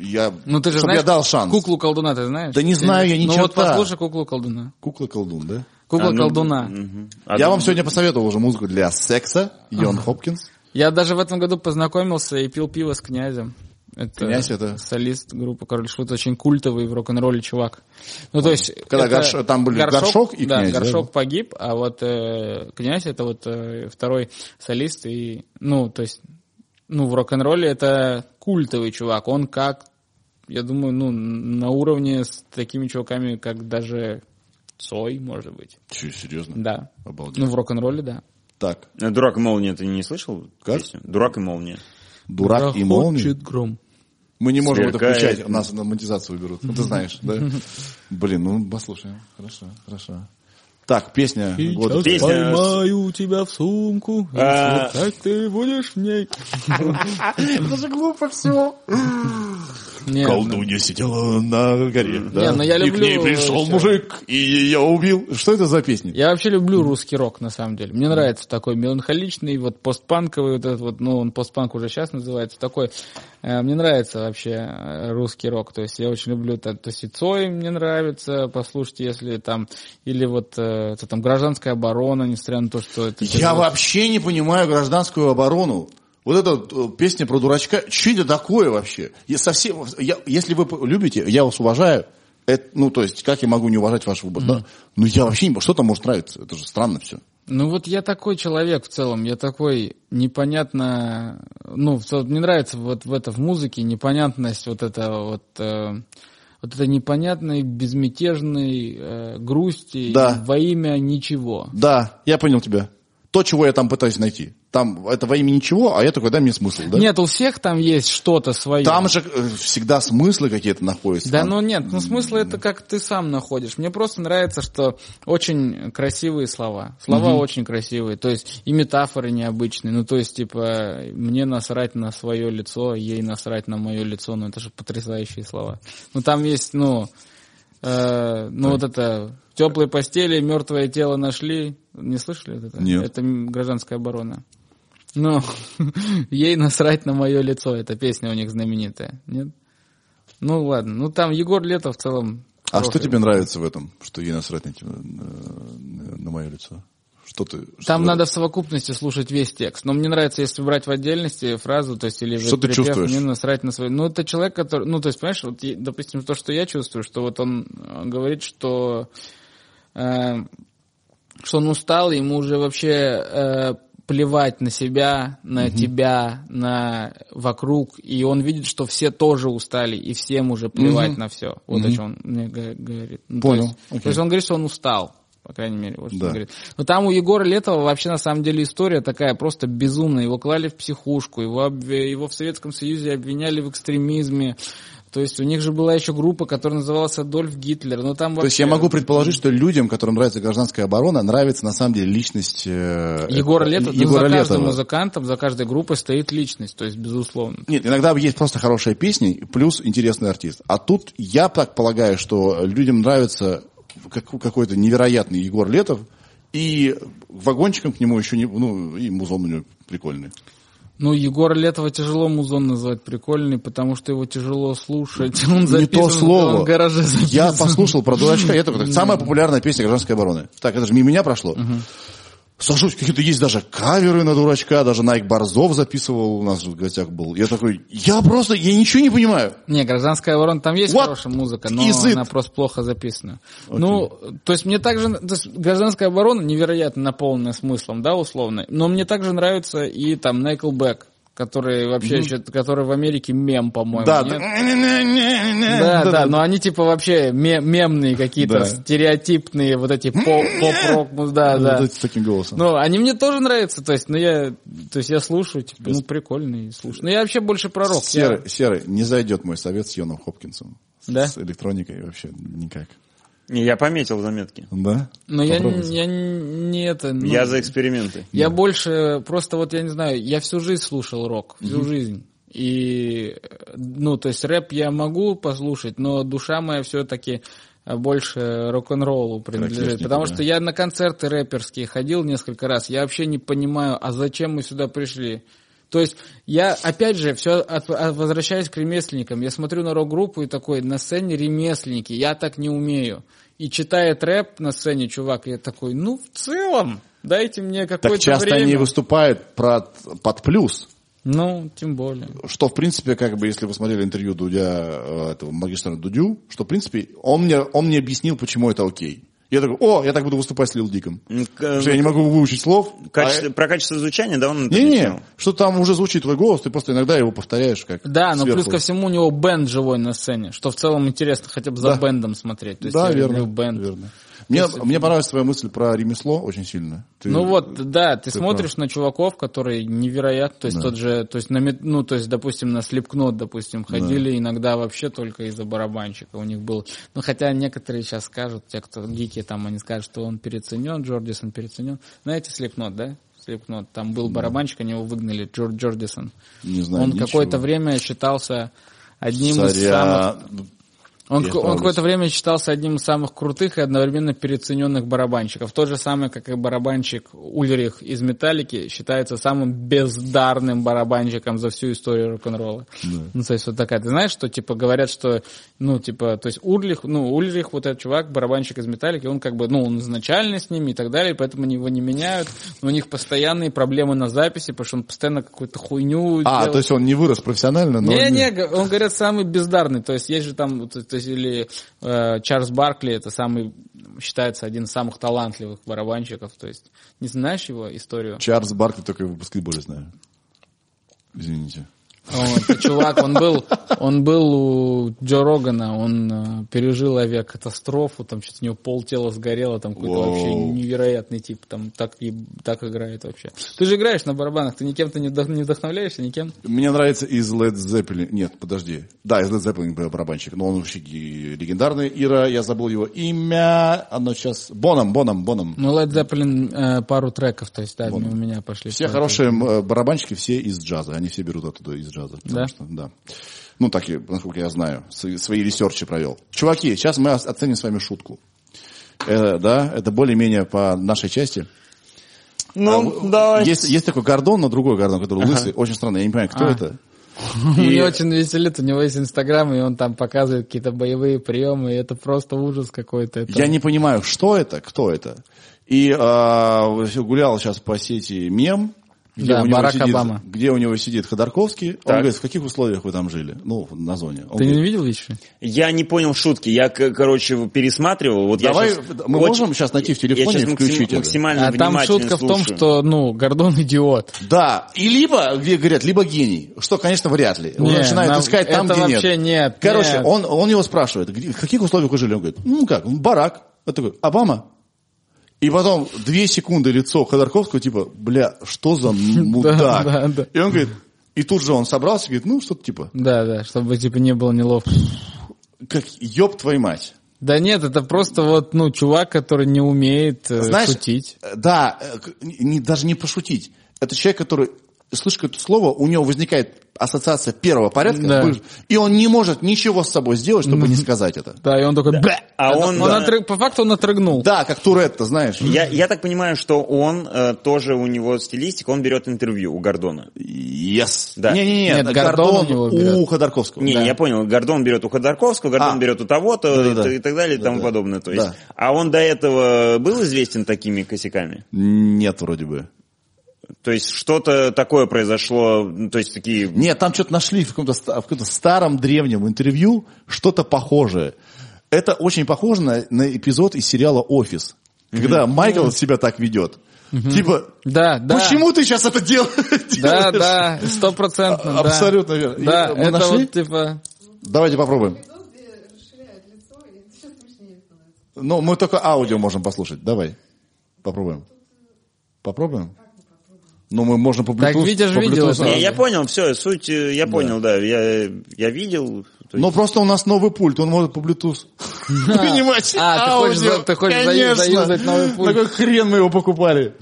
я, Ну ты же чтобы знаешь я дал шанс. куклу колдуна, ты знаешь? Да не знаю я ни Ну вот черта. послушай куклу колдуна. Кукла-колдун, да? Кукла А, ну, колдуна. мгм. А я вам сегодня посоветовал уже музыку для секса, Йон Хопкинс. Я даже в этом году познакомился и пил пиво с князем. Это Князь это? солист группы Король Шут, очень культовый в рок-н-ролле чувак. Ну, то есть... Когда это горш- там были Горшок и да, Князь, да? Горшок погиб, а вот э, Князь это вот э, второй солист и, ну, то есть, ну, в рок-н-ролле это культовый чувак. Он как, я думаю, ну, на уровне с такими чуваками, как даже Цой, может быть. Че, серьезно? Да. Обалдеть. Ну, в рок-н-ролле, да. Так, э, Дурак и молния, ты не слышал? Как? песню? Дурак и молния. Дурак и молния. Гром. Мы не можем это Сверкает. включать, нас на монетизацию берут. Ну, ты знаешь, да? [LAUGHS] Блин, ну, послушаем. Хорошо, хорошо. Так, песня года. Песня- поймаю тебя в сумку, А. сверкать ты будешь в ней. [LAUGHS] Это же глупо все. [LAUGHS] Не, Колдунья сидела на горе. да. Не, ну я И к ней люблю пришел всё. мужик и ее убил. Что это за песня? Я вообще люблю русский рок, на самом деле. Мне нравится такой меланхоличный, вот постпанковый, вот этот вот, ну, он постпанк уже сейчас называется, такой. Э, мне нравится вообще э, русский рок. То есть я очень люблю, то, то есть и Цой мне нравится послушать, если там, или вот э, это там гражданская оборона, несмотря на то, что это... Я вообще не понимаю гражданскую оборону. Вот эта э, песня про дурачка, что это такое вообще? Я совсем, я, если вы любите, я вас уважаю. Это, ну, то есть, как я могу не уважать ваш выбор? Да? Ну, я вообще не... Что там может нравиться? Это же странно все. Ну вот я такой человек в целом, я такой непонятно, ну мне нравится вот в это в музыке непонятность вот это вот э, вот это непонятной безмятежной э, грусти Да. во имя ничего. Да, я понял тебя. То, чего я там пытаюсь найти. Там это во имя ничего, а я такой, дай мне смысл, да? Нет, у всех там есть что-то свое. Там же э, всегда смыслы какие-то находятся. Да, Там- ну нет, ну смысл это как ты сам находишь. Мне просто нравится, что очень красивые слова. Слова очень красивые, то есть и метафоры необычные. Ну то есть типа мне насрать на свое лицо, ей насрать на мое лицо. Ну это же потрясающие слова. Ну там есть, ну, э, ну вот это в теплой постели мертвое тело нашли. Не слышали это? Нет. Это гражданская оборона. Ну, [LAUGHS] ей насрать на мое лицо. Эта песня у них знаменитая. Нет? Ну ладно. Ну там Егор Летов в целом. А что тебе нравится в этом, что ей насрать на, на, на мое лицо? Что ты... Там что- надо в совокупности слушать весь текст. Но мне нравится, если брать в отдельности фразу, то есть или Что ты припев, чувствуешь? Мне насрать на свой. Ну это человек, который, ну то есть понимаешь, вот допустим то, что я чувствую, что вот он э, говорит, что э, что он устал, ему уже вообще э, плевать на себя, на тебя, на вокруг, и он видит, что все тоже устали, и всем уже плевать на все. Вот о чем он мне говорит. Ну, то Понял. есть- Окей. То есть он говорит, что он устал. По крайней мере, вот что Да. он говорит. Но там у Егора Летова вообще на самом деле история такая просто безумная. Его клали в психушку, его, обве- его в Советском Союзе обвиняли в экстремизме. То есть у них же была еще группа, которая называлась Адольф Гитлер. Ну, там То есть я могу предположить, что людям, которым нравится гражданская оборона, нравится на самом деле личность э, Егора э, Летова, Егора за каждым Летова. музыкантом, за каждой группой стоит личность, то есть безусловно. Нет, иногда есть просто хорошая песня, плюс интересный артист. А тут я так полагаю, что людям нравится как- какой-то невероятный Егор Летов, и вагончиком к нему еще не... Ну, и музон у него прикольный. Ну, Егора Летова тяжело музон назвать прикольный, потому что его тяжело слушать. [LAUGHS] Он Не записан, то слово. он в гараже Я записан. послушал про дурачка, я так, [LAUGHS] самая популярная песня гражданской обороны. Так, это же мимо меня прошло. Слушай, какие-то есть даже каверы на дурачка, даже Найк Борзов записывал, у нас в гостях был. Я такой, я просто, я ничего не понимаю. Не, гражданская оборона, там есть What хорошая музыка, но она просто плохо записана. Ну, то есть мне также, то есть гражданская оборона невероятно наполненная смыслом, да, условно, но мне также нравится и там Nickelback, который вообще еще, который в Америке мем, по-моему, Да, нет? да, Да, да, но они типа вообще ме- мемные какие-то, Да. стереотипные, вот эти поп- поп-рок, муз- да, да. Вот эти с таким голосом. Ну, они мне тоже нравятся, то есть, ну я, то есть я слушаю, типа, ну прикольный, слушаю. Но я вообще больше про рок. я- Серый, серый, не зайдет мой совет с Йоном Хопкинсом. Да? С электроникой вообще никак. Не, я пометил в заметке. Да? Но я, я не это. ну, Я за эксперименты. Я больше просто вот я не знаю, я всю жизнь слушал рок, всю жизнь. И ну то есть рэп я могу послушать, но душа моя все-таки больше рок-н-роллу принадлежит, потому да. что я на концерты рэперские ходил несколько раз, я вообще не понимаю, а зачем мы сюда пришли. То есть я, опять же, все возвращаюсь к ремесленникам. Я смотрю на рок-группу и такой, на сцене ремесленники, я так не умею. И читает рэп на сцене чувак, я такой, ну, в целом, дайте мне какое-то Так часто время. они выступают про, под плюс. Ну, тем более. Что, в принципе, как бы, если вы смотрели интервью Дудя, э, этого магистра Дудю, что, в принципе, он мне, он мне объяснил, почему это окей. Я такой, о, я так буду выступать с Лил Диком. Потому что я не могу выучить слов. качество- Про качество звучания, да, он это Не-не, что там уже звучит твой голос, ты просто иногда его повторяешь как Да, но сверху. плюс ко всему у него бенд живой на сцене, что в целом интересно хотя бы за Да. бендом смотреть. То есть Да, я верно. люблю бенд. верно. Мне, мне понравилась твоя мысль про ремесло очень сильно. Ты- Ну вот, да, ты, ты смотришь на чуваков, которые невероятно, то есть Да. тот же, то есть на, ну, то есть, допустим, на Слепкнот, допустим, ходили иногда вообще только из-за барабанщика. У них был, ну, хотя некоторые сейчас скажут, те, кто гики, там, они скажут, что он переоценен, Джордисон переоценен. Знаете Слепкнот, да? Слепкнот, там был барабанщик, они его выгнали, Джор Джордисон. Не знаю, он какое-то время считался одним из Царя- самых Он, Я он какое-то время считался одним из самых крутых и одновременно переоцененных барабанщиков. Тот же самый, как и барабанщик Ульрих из Металлики, считается самым бездарным барабанщиком за всю историю рок-н-ролла. Ну, то есть вот такая. Ты знаешь, что типа говорят, что, ну, типа, то есть Урлих, ну, Ульрих, вот этот чувак, барабанщик из Металлики, он как бы, ну, он изначально с ними и так далее, поэтому его не меняют. Но у них постоянные проблемы на записи, потому что он постоянно какую-то хуйню А, делает. то есть он не вырос профессионально, но... Не, не, он говорят самый бездарный. То есть есть же там, то есть или э, Чарльз Баркли, это самый считается один из самых талантливых барабанщиков. То есть не знаешь его историю? Чарльз Баркли только в баскетболе знаю. Извините. Вот, чувак, он был, он был у Джо Рогана, он э, пережил авиакатастрофу, там что-то у него полтела сгорело, там какой-то Воу. вообще невероятный тип, там так, и, так играет вообще. Ты же играешь на барабанах, ты никем-то не, не вдохновляешься, никем? Мне нравится из Led Zeppelin... Нет, подожди. Да, из Led Zeppelin барабанщик, но он вообще легендарный. Ира, я забыл его имя. Оно сейчас... Боном, Боном, Боном. Ну, Led Zeppelin э, пару треков, то есть, да, у меня пошли. Все хорошие м, барабанщики, все из джаза. Они все берут оттуда из джаза. Потому Да? что, да. Ну, так, и, насколько я знаю. Свои, свои ресерчи провел. Чуваки, сейчас мы оценим с вами шутку. Э, да, это более-менее по нашей части. Ну, А, давай. Есть, есть такой Гордон, но другой Гордон, который лысый. Очень странно, я не понимаю, кто А. это. [LAUGHS] Мне очень веселит, у него есть Инстаграм, и он там показывает какие-то боевые приемы, и это просто ужас какой-то. Это- Я не понимаю, что это, кто это. И а, гулял сейчас по сети мем, где, Да, у него Барак сидит, Обама. где у него сидит Ходорковский. Он Так. говорит, в каких условиях вы там жили? Ну, на зоне. Он Ты не говорит, видел еще? Я не понял шутки. Я, короче, пересматривал. Вот Давай, я щас мы очень- можем сейчас найти в я телефоне щас и максим- включить это? максимально А там шутка в том, слушаю. что, ну, Гордон идиот. Да, и либо, где говорят, либо гений, что, конечно, вряд ли. Он Не, начинает нам- искать там, это где вообще нет, Короче, нет. Он, он его спрашивает, где- в каких условиях вы жили? Он говорит, ну как, барак. Он такой, Обама? И потом две секунды лицо Ходорковского, типа, бля, что за мудак? [LAUGHS] да, да. И он говорит, И тут же он собрался и говорит, ну, что-то типа, Да, да, чтобы типа не было неловко. как, ёб твою мать. Да нет, это просто вот, ну, чувак, который не умеет э, Знаешь, шутить. э, да, э, не, даже не пошутить. Это человек, который, слышит это слово, у него возникает ассоциация первого порядка, Да. и он не может ничего с собой сделать, чтобы не сказать это. Да, и он такой, «Бля!» А Это- он, да. отрыг- по факту он отрыгнул. Да, как Туретто, знаешь. Я, я так понимаю, что он э, тоже у него стилистика, он берет интервью у Гордона. Yes. Да. Не-не-не, Нет, Гордон Гордон у. Ходорковского. Не, Да. я понял, Гордон берет у Ходорковского, Гордон А. берет у того-то Да-да-да. и, т- и так далее и тому Да-да. подобное. То есть, Да. А он до этого был известен такими косяками? Нет, вроде бы. То есть что-то такое произошло, ну, то есть такие... Нет, там что-то нашли в каком-то, в каком-то старом древнем интервью, что-то похожее. Это очень похоже на, на эпизод из сериала «Офис», когда Майкл себя так ведет. Типа, Да, да. почему ты сейчас это дел- [LAUGHS] Да, делаешь? да, стопроцентно, да. Абсолютно верно. Да, мы это нашли? вот типа... Давайте попробуем. Становится. Ну, мы только аудио можем послушать. Давай. Попробуем. Попробуем? Ну, мы можем по Так Bluetooth- Витя же по видел Bluetooth. Не, я понял, все, суть, э, я понял, да, я, я видел. есть- Но просто у нас новый пульт, он может по Bluetooth [LAUGHS] принимать А, ты хочешь аудио. ты хочешь заю- Конечно. заюзать новый пульт? На какой хрен мы его покупали?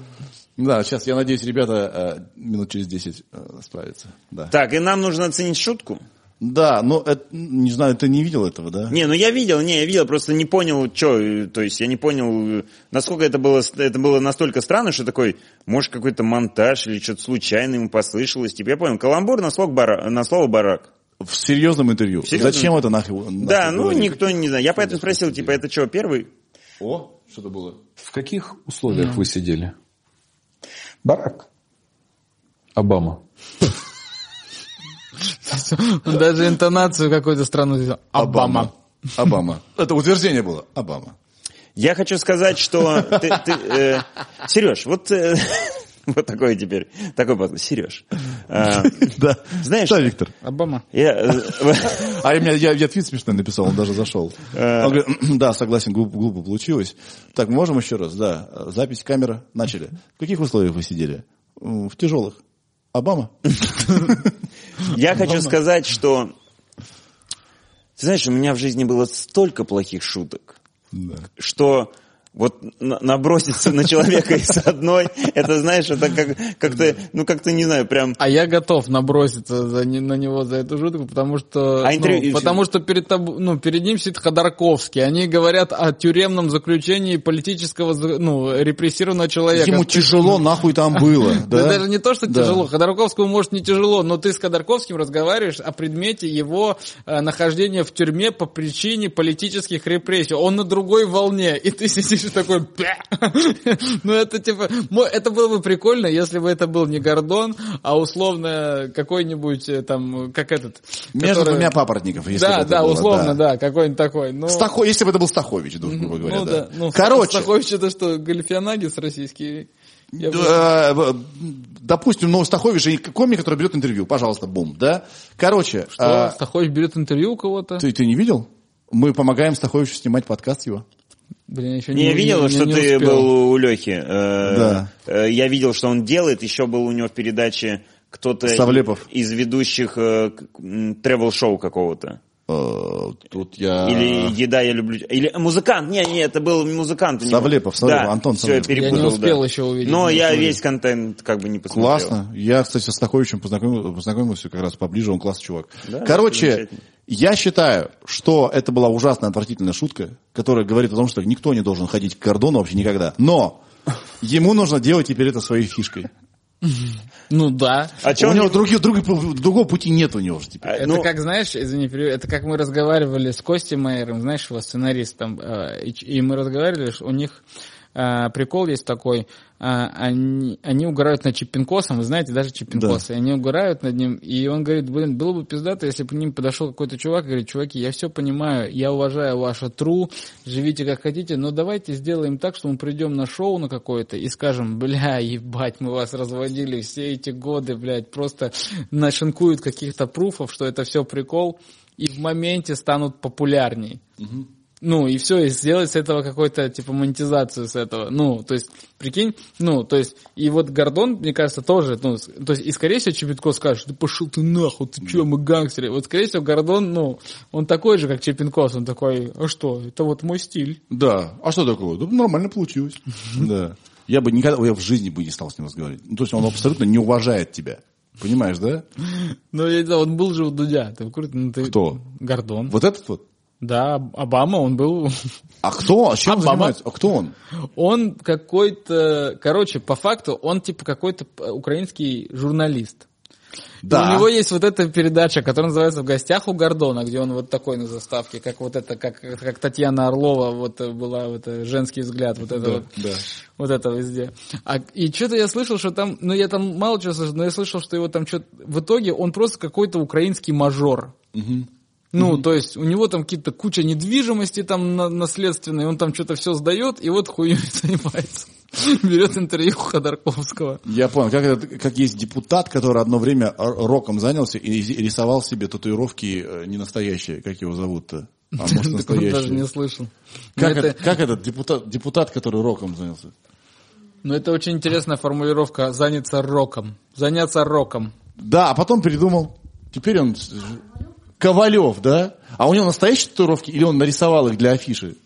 Да, сейчас, я надеюсь, ребята э, минут через 10 э, справятся. Да, Так, и нам нужно оценить шутку? Да но это, не знаю, ты не видел этого, да? Не, ну я видел, не, я видел, просто не понял, что, то есть я не понял, э, насколько это было, это было настолько странно, что такой, может какой-то монтаж или что-то случайно ему послышалось. Типа я понял, каламбур на слово, бара, на слово барак. В серьезном интервью. серьезном? Зачем это нахуй? Да, нахуй ну говорить? никто не знает. Я поэтому спросил, типа, это что, первый? О, что-то было. В каких условиях вы сидели? Барак. Обама. Он даже интонацию какую-то странную сделал. Обама. Обама. Это утверждение было. Обама. Я хочу сказать, что ты, ты, э, Сереж, вот, э, [LAUGHS] вот такой теперь, такой подкаст. Сереж, э, [LAUGHS] Да. Знаешь- Да, Виктор. Обама. я, э, [LAUGHS] А я, я, я твит смешно написал, он даже зашел. Э. Он говорит, да, согласен, глупо, глупо получилось. Так, можем еще раз? Да, запись, камера, начали. В каких условиях вы сидели? В тяжелых. Обама? Я хочу сказать, что, ты знаешь, у меня в жизни было столько плохих шуток, что вот на- наброситься на человека из одной, это, знаешь, это как, как-то, ну, как-то, не знаю, прям... А я готов наброситься за, не- на него за эту шутку, потому что, А ну, интервью- потому что перед, таб- ну, перед ним сидит Ходорковский. Они говорят о тюремном заключении политического, ну, репрессированного человека. Ему тяжело [LAUGHS] нахуй там было. Да? Да? даже не то, что тяжело. Ходорковскому может не тяжело, но ты с Ходорковским разговариваешь о предмете его э, нахождения в тюрьме по причине политических репрессий. Он на другой волне, и ты сидишь такой... «Бля». [LAUGHS] Ну это типа... Это было бы прикольно, если бы это был не Гордон, а условно какой-нибудь э, там, как этот... Между который- двумя папоротников, если бы Да, это да, было, условно, да, какой-нибудь такой. Ну, Стахо- если бы это был Стахович, ну, грубо говоря, ну да. да. Ну, Короче, Стахович это что, Гальфианагис российский? Я Да, э, допустим, ну, Стахович же комик, который берет интервью, пожалуйста, бум, да? Короче, Что, а, Стахович берет интервью у кого-то? ты, ты не видел? Мы помогаем Стаховичу снимать подкаст его. Блин, еще Не, я видел, не- что не ты успел. был у Лехи. Э, Да. э, Я видел, что он делает. Еще был у него в передаче кто-то Савлепов. из ведущих э, тревел-шоу какого-то. Э, Тут я... Или еда я люблю. Или музыкант. Не, не, это был музыкант. Савлепов, Савлепов, да, Антон все, я Савлепов. перепутал. Я не успел да. еще увидеть. Но не я успел. весь контент как бы не посмотрел. Классно. Я, кстати, с Стаховичем познакомился, познакомился как раз поближе, он классный чувак. Да, Короче. Я считаю, что это была ужасная, отвратительная шутка, которая говорит о том, что никто не должен ходить к кордону вообще никогда. Но ему нужно делать теперь это своей фишкой. Ну да. А у него не- других, других- другого пути нет у него же теперь. А, Это ну, как, знаешь, извини, это как мы разговаривали с Костей Майером, знаешь, его сценаристом, э, и мы разговаривали, что у них э, прикол есть такой, э, они, они угорают над Чиппинкосом, вы знаете, даже Чиппинкосы, они угорают над ним, и он говорит, блин, было бы пиздато, если бы к ним подошел какой-то чувак и говорит, чуваки, я все понимаю, я уважаю ваше тру, живите как хотите, но давайте сделаем так, что мы придем на шоу на какое-то и скажем, бля, ебать, мы вас разводили все эти годы, блядь, просто нашинкуют каких-то пруфов, что это все прикол, и в моменте станут популярней. Ну, и все, и сделать с этого какой-то, типа, монетизацию с этого. Ну, то есть, прикинь, ну, то есть, и вот Гордон, мне кажется, тоже, ну, то есть, и скорее всего Чепенко скажет, да пошел ты нахуй, ты че, мы гангстеры. Вот, скорее всего, Гордон, ну, он такой же, как Чепенкос, он такой, а что, это вот мой стиль. Да. А что такое? Да, нормально получилось. Да. Я бы никогда, я в жизни бы не стал с ним разговаривать. Ну, то есть он абсолютно не уважает тебя. Понимаешь, да? Ну, я не знаю, он был же у Дудя, ты? Ну, ты- Кто? Гордон. Вот этот вот. Да, Обама, он был... [LAUGHS] А кто? А чем Обама. занимается? А кто он? Он какой-то... Короче, по факту, он типа какой-то украинский журналист. Да. У него есть вот эта передача, которая называется «В гостях у Гордона», где он вот такой на заставке, как вот это, как, как Татьяна Орлова вот была, вот э, женский взгляд, вот это Да, вот. да. Вот это везде. А, и что-то я слышал, что там, ну я там мало чего слышал, но я слышал, что его там что-то, в итоге он просто какой-то украинский мажор. Ну, то есть у него там какие-то куча недвижимости там на- наследственной, он там что-то все сдает, и вот хуйней [LAUGHS] занимается. Берет интервью у Ходорковского. Я понял, как, это, как есть депутат, который одно время роком занялся и рисовал себе татуировки э, не настоящие, как его зовут-то? А может, [LAUGHS] он даже не настоящие? слышал. Как, это, это, как этот депутат, депутат, который роком занялся? ну, это очень интересная формулировка «заняться роком». Заняться роком. Да, а потом передумал. Теперь он... Ковалев, да? А у него настоящие татуировки или он нарисовал их для афиши?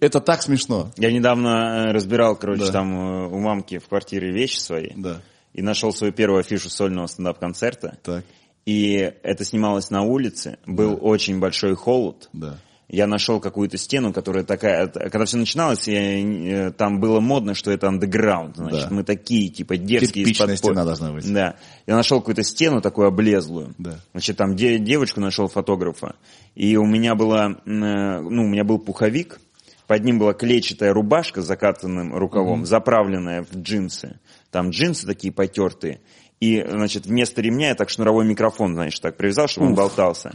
Это так смешно. Я недавно э, разбирал, короче, Да. там э, у мамки в квартире вещи свои. Да. И нашел свою первую афишу сольного стендап-концерта. Так, И это снималось на улице. Был очень большой холод. да. Я нашел какую-то стену, которая такая... Когда все начиналось, я, э, там было модно, что это андеграунд. Значит, Да. мы такие, типа, дерзкие. Пол- стена должна быть. Да. Я нашел какую-то стену такую облезлую. Да. Значит, там де- девочку нашел фотографа. И у меня была... э, Ну, у меня был пуховик. Под ним была клетчатая рубашка с закатанным рукавом, заправленная в джинсы. Там джинсы такие потертые. И, значит, вместо ремня я так шнуровой микрофон, знаешь, так привязал, чтобы он болтался.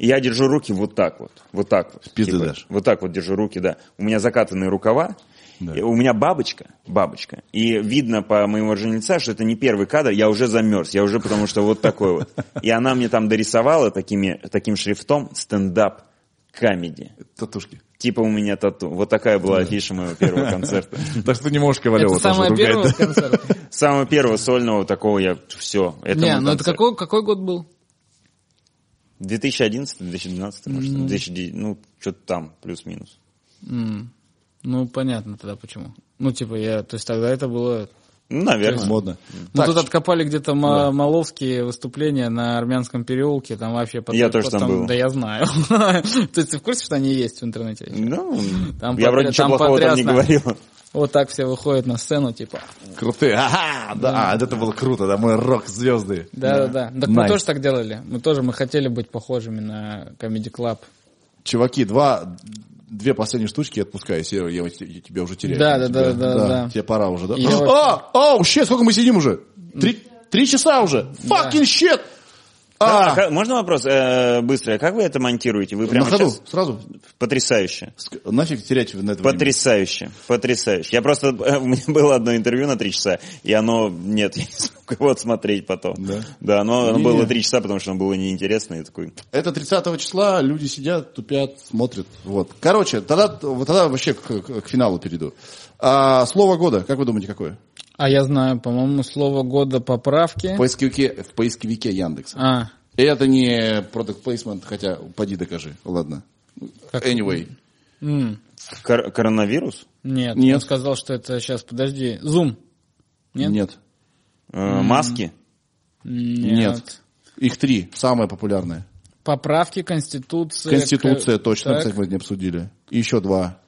И я держу руки вот так вот. Вот так вот. Типа, дашь. Вот так вот держу руки, да. У меня закатанные рукава. Да. И У меня бабочка, бабочка. И видно по моему выражению лица, что это не первый кадр, я уже замерз, я уже потому что вот такой вот. И она мне там дорисовала такими, таким шрифтом стендап камеди. Татушки. Типа у меня тату. Вот такая была афиша моего первого концерта. [LAUGHS] Так что ты не можешь Ковалева Это самое тоже ругать, первое да? концерт? Самого первого сольного такого я все. Не, ну это какой год был? 2011-2012, может, 2009, ну, что-то там, плюс-минус. Ну, понятно тогда почему. Ну, типа, я, то есть тогда это было... Наверное. Модно. Мы Так, тут откопали где-то ма- маловские выступления на армянском переулке, там вообще... потом- Я тоже там потом- был. Да я знаю. [LAUGHS] То есть ты в курсе, что они есть в интернете? Ну, Там я вроде ничего там плохого там не говорил. Вот так все выходят на сцену, типа. Крутые. Ага, да, это было круто, да, мы рок-звезды. Да-да-да. Так мы Nice. тоже так делали. Мы тоже, мы хотели быть похожими на Comedy Club. Чуваки, два, две последние штучки отпускаю, Серега, я, я тебя уже теряю. Да, да, Тебя- да, да, да. Тебе пора уже, да? Я вот- А, а, щет, сколько мы сидим уже? Три, три часа уже. Fucking shit! А, А, как- можно вопрос э, быстрый? А как вы это монтируете? Вы прямо на ходу, сейчас... сразу. Потрясающе. Ск- Нафиг терять на это время? Потрясающе, потрясающе. Я просто, э, у меня было одно интервью на три часа, и оно, нет, [LAUGHS] я не смог его смотреть потом. Да? Да, но оно Не. было три часа, потому что оно было неинтересно, и такой, Это 30 числа, люди сидят, тупят, смотрят. Вот. Короче, тогда, тогда вообще к, к- к финалу перейду. А, слово года, как вы думаете, какое? А я знаю, по-моему, слово года поправки. В поисковике, в поисковике Яндекса. А, И это не product placement, хотя поди докажи. Ладно. Anyway. м, «Кор- коронавирус? нет, Нет. он сказал, что это сейчас, подожди, Zoom. Нет? Нет. Э, маски? Нет. Их три, самое популярное. Поправки, Конституция. Конституция, к- точно, так. кстати, мы не обсудили. И еще два.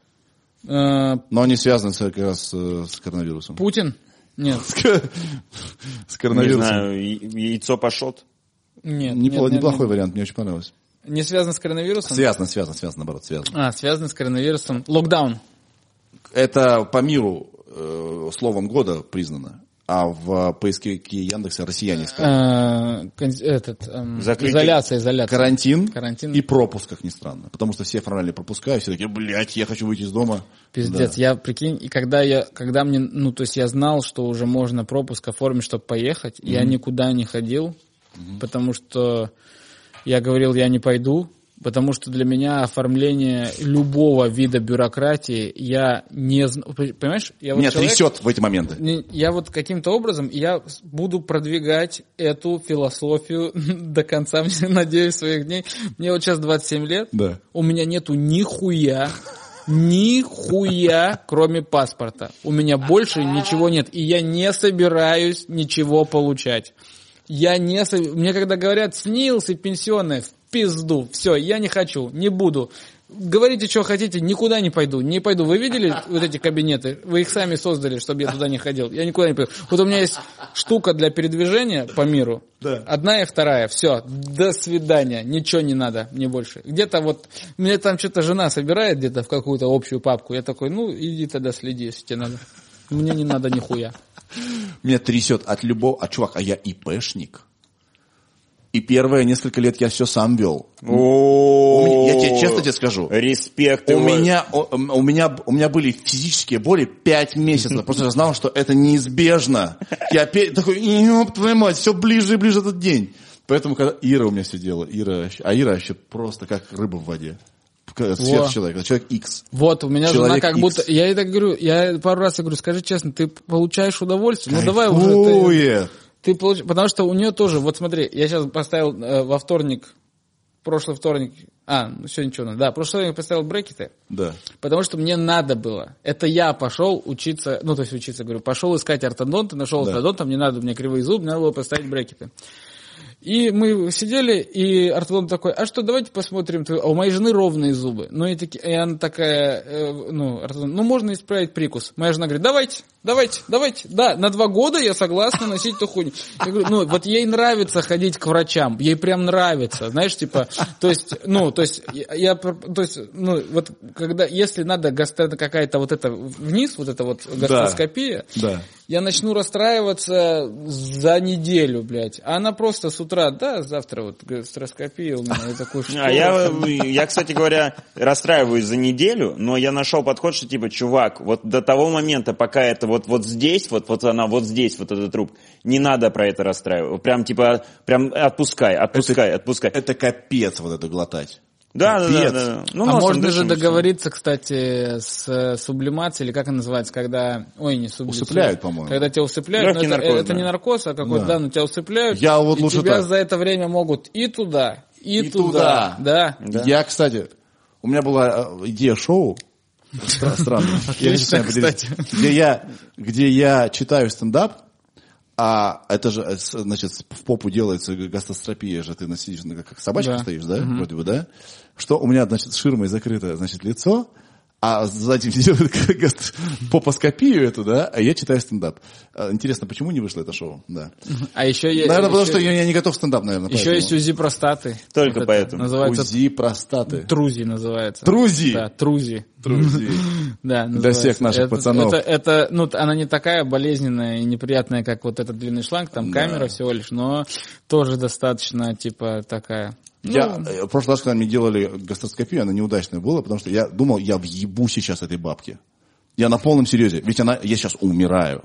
Э, Но они связаны с, как раз э, с коронавирусом. Путин? Нет. С ко- с Не коронавирусом. знаю, яйцо пашот? Нет, Непло- нет, нет, неплохой нет. вариант, мне очень понравилось. Не связано с коронавирусом? Связано, связано, связано, наоборот, связано. А, связано с коронавирусом. Локдаун. Это по миру э, словом года признано, а в поисковике Яндекса россияне. Э, Этот, эм, Закрытие- изоляция, изоляция. Карантин, Карантин. и пропуск, как ни странно. Потому что все оформляли пропуска, и все такие, блядь, я хочу выйти из дома. Пиздец, я прикинь, и когда я, когда мне, ну, то есть я знал, что уже можно пропуск оформить, чтобы поехать, я никуда не ходил, потому что я говорил, я не пойду, Потому что для меня оформление любого вида бюрократии, я не знаю, понимаешь? Я вот Меня человек- трясет в эти моменты. Я вот каким-то образом, я буду продвигать эту философию [LAUGHS] до конца, [LAUGHS] надеюсь, своих дней. Мне вот сейчас 27 лет, Да. у меня нету нихуя, нихуя, кроме паспорта. У меня больше ничего нет, и я не собираюсь ничего получать. Я не... Мне когда говорят, снился пенсионный, в пизду, все, я не хочу, не буду. Говорите, что хотите, никуда не пойду, не пойду. Вы видели вот эти кабинеты? Вы их сами создали, чтобы я туда не ходил. Я никуда не пойду. Вот у меня есть штука для передвижения по миру. Да. Одна и вторая. Все, до свидания. Ничего не надо, мне больше. Где-то вот, мне там что-то жена собирает где-то в какую-то общую папку. Я такой, ну, иди тогда следи, если тебе надо. Мне не надо нихуя. Меня трясет от любого... А, чувак, а я ИПшник. И первые несколько лет я все сам вел. Меня- я тебе честно тебе скажу. Респект. У меня, у, у меня, у меня были физические боли пять месяцев, что я знал, что это неизбежно. Я опять такой, твою мать, все ближе и ближе этот день. Поэтому, когда Ира у меня сидела, Ира, а Ира вообще просто как рыба в воде. Свет Во. человек, человек X. Вот, у меня жена Человек как Икс. будто... Я ей так говорю, я пару раз я говорю, скажи честно, ты получаешь удовольствие? Ну давай уже... ты- Кайфует. Ты получ... Потому что у нее тоже, вот смотри, я сейчас поставил э, во вторник, прошлый вторник, а, ну сегодня что, нас? да, прошлый вторник поставил брекеты, Да. потому что мне надо было. Это я пошел учиться, ну то есть учиться, говорю, пошел искать ортодонта, нашел Да. ортодонта, мне надо, у меня кривые зубы, мне надо было поставить брекеты. И мы сидели, и ортодонт такой, а что, давайте посмотрим, твою- а у моей жены ровные зубы. Ну и, таки, и она такая, э, ну, ортодонт, ну можно исправить прикус. Моя жена говорит, давайте, давайте, давайте, да, на два года я согласна носить эту хуйню. Я говорю, ну вот ей нравится ходить к врачам, ей прям нравится, знаешь, типа, то есть, ну, то есть, я, то есть, ну, вот когда, если надо гастро, какая-то вот это вниз, вот это вот гастроскопия, Да. Я начну расстраиваться за неделю, блядь. А она просто с утра, да, завтра вот гастроскопия у меня. Я такой, что? [LAUGHS] А я, я, кстати говоря, расстраиваюсь за неделю, но я нашел подход, что типа, чувак, вот до того момента, пока это вот, вот здесь, вот, вот она вот здесь, вот этот труп, не надо про это расстраиваться. Прям типа, прям отпускай, отпускай, отпускай. Это капец вот это глотать. Да, да, да, да, да. Ну, а носом можно же дышим, договориться, кстати, с э, сублимацией, или как она называется, когда... Ой, не сублимация. Усыпляют, по-моему. Когда тебя усыпляют. Это, наркоз, это да. не наркоз, а какой-то, Да. да, но тебя усыпляют. Я вот и лучше тебя так. за это время могут и туда, и, И туда. туда. Да. Я, кстати, у меня была э, идея шоу. Стра- Странно. [LAUGHS] Знаю, кстати. Где я, где я читаю стендап, а это же, э, значит, в попу делается гастроскопия же, ты на- сидишь, как собачка Да. стоишь, да, вроде бы, да? Что у меня, значит, ширмой закрыто, значит, лицо, а сзади [LAUGHS] делают гаст- попоскопию эту, да, а я читаю стендап. А, Интересно, почему не вышло это шоу? Да. А еще есть... Наверное, потому еще- что я, я не готов стендап, наверное. Еще поэтому. есть УЗИ простаты. Только это поэтому. Называется УЗИ простаты. Трузи называется. Трузи? Да, трузи. Друзья. [LAUGHS] Да, Для всех наших это, пацанов. Это, это, ну, она не такая болезненная и неприятная, как вот этот длинный шланг, там Да. камера всего лишь, но тоже достаточно, типа, такая. Ну, Я, э, в прошлый раз, когда мне делали гастроскопию, она неудачная была, потому что я думал, я въебу сейчас этой бабке. Я на полном серьезе. Ведь она, я сейчас умираю.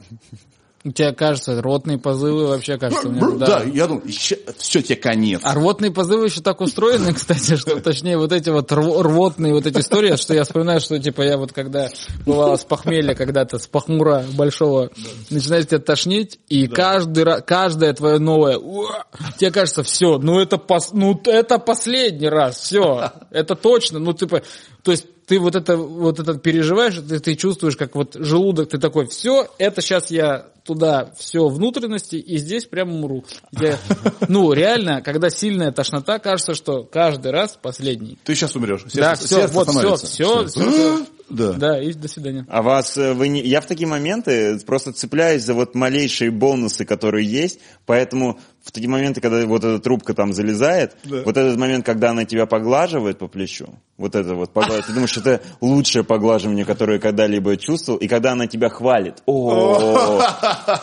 У тебя кажется, рвотные позывы вообще кажется у меня. Да, я думаю, все, тебе конец. А рвотные позывы еще так устроены, [LAUGHS] кстати, что точнее вот эти вот рв- рвотные вот эти истории, что я вспоминаю, что типа я вот когда бывало с похмелья когда-то, с похмура большого, начинает тебя тошнить, и каждый раз, каждое твое новое, «Уа!» тебе кажется, все, ну это, пос- ну это последний раз, все, это точно, ну типа, то есть ты вот это вот этот переживаешь, ты, ты чувствуешь, как вот желудок, ты такой, все, это сейчас я туда все внутренности, и здесь прямо умру. Я- [LAUGHS] ну, реально, когда сильная тошнота, кажется, что каждый раз последний. Ты сейчас умрешь. Сердце, да, все, сердце вот, все, остановится. все, Всё. [GASPS] Да. Да, и до свидания. А вас, э, вы не... Я в такие моменты просто цепляюсь за вот малейшие бонусы, которые есть, поэтому в такие моменты, когда вот эта трубка там залезает, Да. вот этот момент, когда она тебя поглаживает по плечу, вот это вот поглаживает, ты думаешь, это лучшее поглаживание, которое когда-либо чувствовал, и когда она тебя хвалит, о,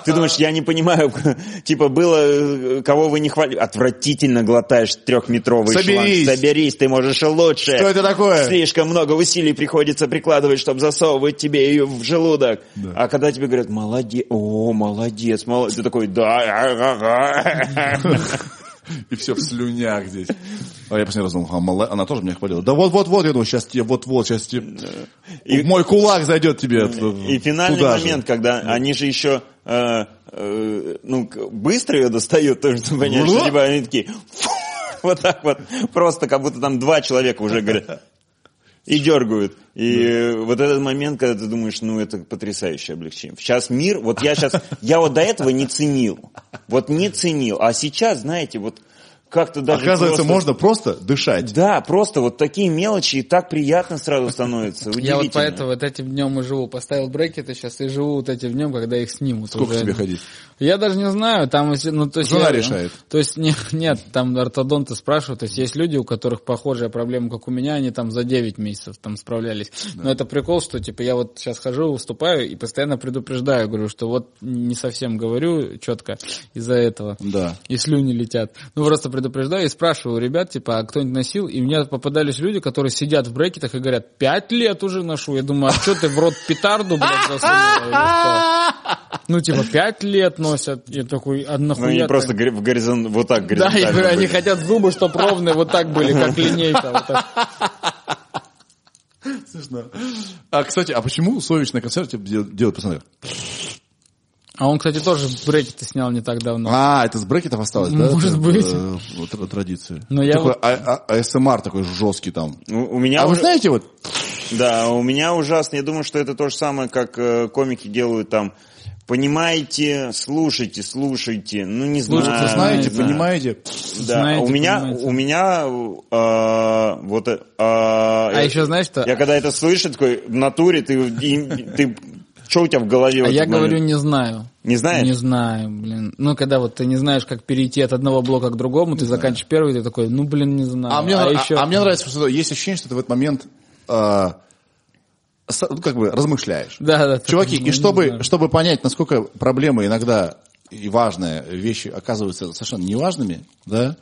ты думаешь, я не понимаю, [LAUGHS] типа было, э, кого вы не хвалили, отвратительно глотаешь трехметровый шланг, Соберись. соберись, ты можешь лучше. Что это такое? Слишком много усилий приходится прикладывать, чтобы засовывать тебе ее в желудок. А когда тебе говорят, молодец, о, молодец, молодец, ты такой, да, ага, ага». [LAUGHS] [LAUGHS] И все в слюнях здесь. А я последний раз думал, а, она тоже меня хвалила. Да вот-вот-вот, я думаю, сейчас тебе, вот-вот, сейчас тебе... И- Мой кулак зайдет тебе. И финальный момент, когда они же еще э, э, ну, быстро ее достают, тоже типа они такие «Фу!» [LAUGHS] вот так вот, просто как будто там два человека уже говорят и дергают. И вот этот момент, когда ты думаешь, ну это потрясающее облегчение. Сейчас мир, вот я сейчас, я вот до этого не ценил, вот не ценил, а сейчас, знаете, вот как-то даже Оказывается, просто- можно просто дышать. Да, просто вот такие мелочи, и так приятно сразу становится. [LAUGHS] Я вот поэтому вот этим днем и живу. Поставил брекеты сейчас и живу вот этим днем, когда их снимут. Сколько уже. тебе ходить? Я даже не знаю, там, если- ну, то есть... Жена я- решает. То есть, не- [LAUGHS] нет, там ортодонты спрашивают, то есть есть люди, у которых похожая проблема, как у меня, они там за 9 месяцев там справлялись. Но это прикол, что, типа, я вот сейчас хожу, выступаю и постоянно предупреждаю, говорю, что вот не совсем говорю четко из-за этого. Да. И слюни летят. Ну, просто предупреждаю и спрашиваю у ребят, типа, а кто-нибудь носил? И мне попадались люди, которые сидят в брекетах и говорят, пять лет уже ношу. Я думаю, а что ты в рот петарду, блядь, что? [LAUGHS] Ну, типа, пять лет носят. Я такой, а Ну, нахуя они ты?» просто в горизонт, вот так Да, горизонтально говорю, они хотят зубы, чтоб ровные вот так были, как [LAUGHS] линейка. Смешно. А, кстати, а почему Сович на концерте дел- делает пацаны? А он, кстати, тоже брекеты снял не так давно. А, это с брекетов осталось, да? Может Это, быть. э, традиция. Но я такой вот- а- а- ASMR такой жесткий там. У меня А вы знаете вот, Да, у меня ужасно. Я думаю, что это то же самое, как э, комики делают там. Понимаете, слушайте, слушайте. Ну, не знаю. слушайте, знаете, не понимаете? Да, Знаете, у меня, понимаете. у меня, э, вот, э, А еще знаешь что? Я когда это слышу, такой, в натуре, ты, и- ты, что у тебя в голове? в А этот я говорю, момент? не знаю. Не знаешь? Не знаю, блин. Ну, когда вот ты не знаешь, как перейти от одного блока к другому, ты заканчиваешь первый, ты такой, ну, блин, не знаю. А мне, нрав- еще... а, а мне нравится, что есть ощущение, что ты в этот момент а, ну, как бы размышляешь. Да, да. Чуваки, ну, и не чтобы, знаю. чтобы понять, насколько проблемы иногда и важные вещи оказываются совершенно неважными, да,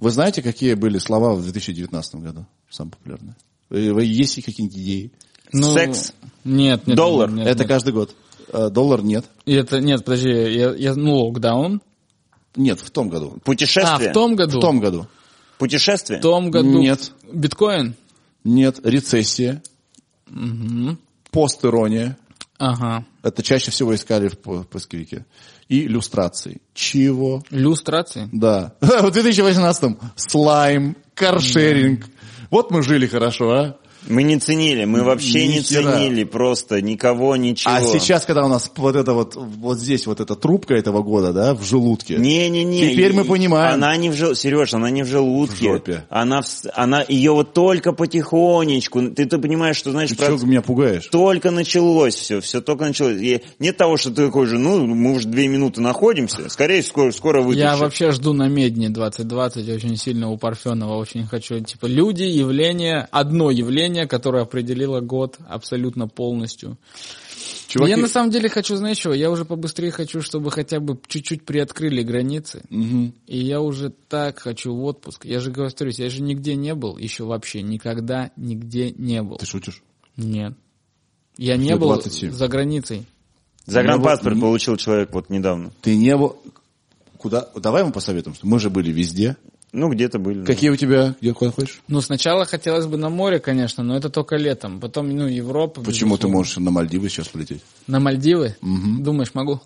вы знаете, какие были слова в 2019 году самые популярные? Э, Есть ли какие-нибудь идеи? Ну, Секс? Нет, нет. Доллар? нет, Это нет. каждый год. Э, Доллар нет. И это, нет, подожди, я, я- ну, локдаун. Нет, в том году. А, Путешествие? в том году? В том году. Путешествие? В том году. Нет. Биткоин? Нет. Рецессия. Постирония. Ага. Это чаще всего искали в по- поисковике. И иллюстрации. Чего? Люстрации? Да. [LAUGHS] В 2018-м слайм, каршеринг. Вот мы жили хорошо, а? Мы не ценили, мы вообще Ни не хера. ценили просто никого, ничего. А сейчас, когда у нас вот это вот, вот здесь вот эта трубка этого года, да, в желудке. Не-не-не. Теперь мы понимаем. Она не в желудке. Сереж, она не в желудке. В жопе. Она, в она ее вот только потихонечку. Ты, ты понимаешь, что, знаешь, Ты про- что меня пугаешь? только началось все, все только началось. И нет того, что ты такой же, ну, мы уже две минуты находимся, скорее скоро, скоро вытащим. Я вообще жду на Медне 2020 очень сильно у Парфенова, очень хочу. Типа люди, явление, одно явление, которое определило год абсолютно полностью. Чуваки, Я на самом деле хочу, знаешь чего, я уже побыстрее хочу, чтобы хотя бы чуть-чуть приоткрыли границы. И я уже так хочу в отпуск. Я же говорю, я же нигде не был, еще вообще никогда нигде не был. ты шутишь? Нет. Я не Мне был 27. за границей. Загранпаспорт Ну, получил человек вот недавно. Ты не был... Куда? Давай мы посоветуем, что мы же были везде. Ну, где-то были. да. Какие у тебя, где куда ходишь? Ну, сначала хотелось бы на море, конечно, но это только летом. Потом, ну, Европа. Почему ты можешь на Мальдивы сейчас полететь? На Мальдивы? Думаешь, могу?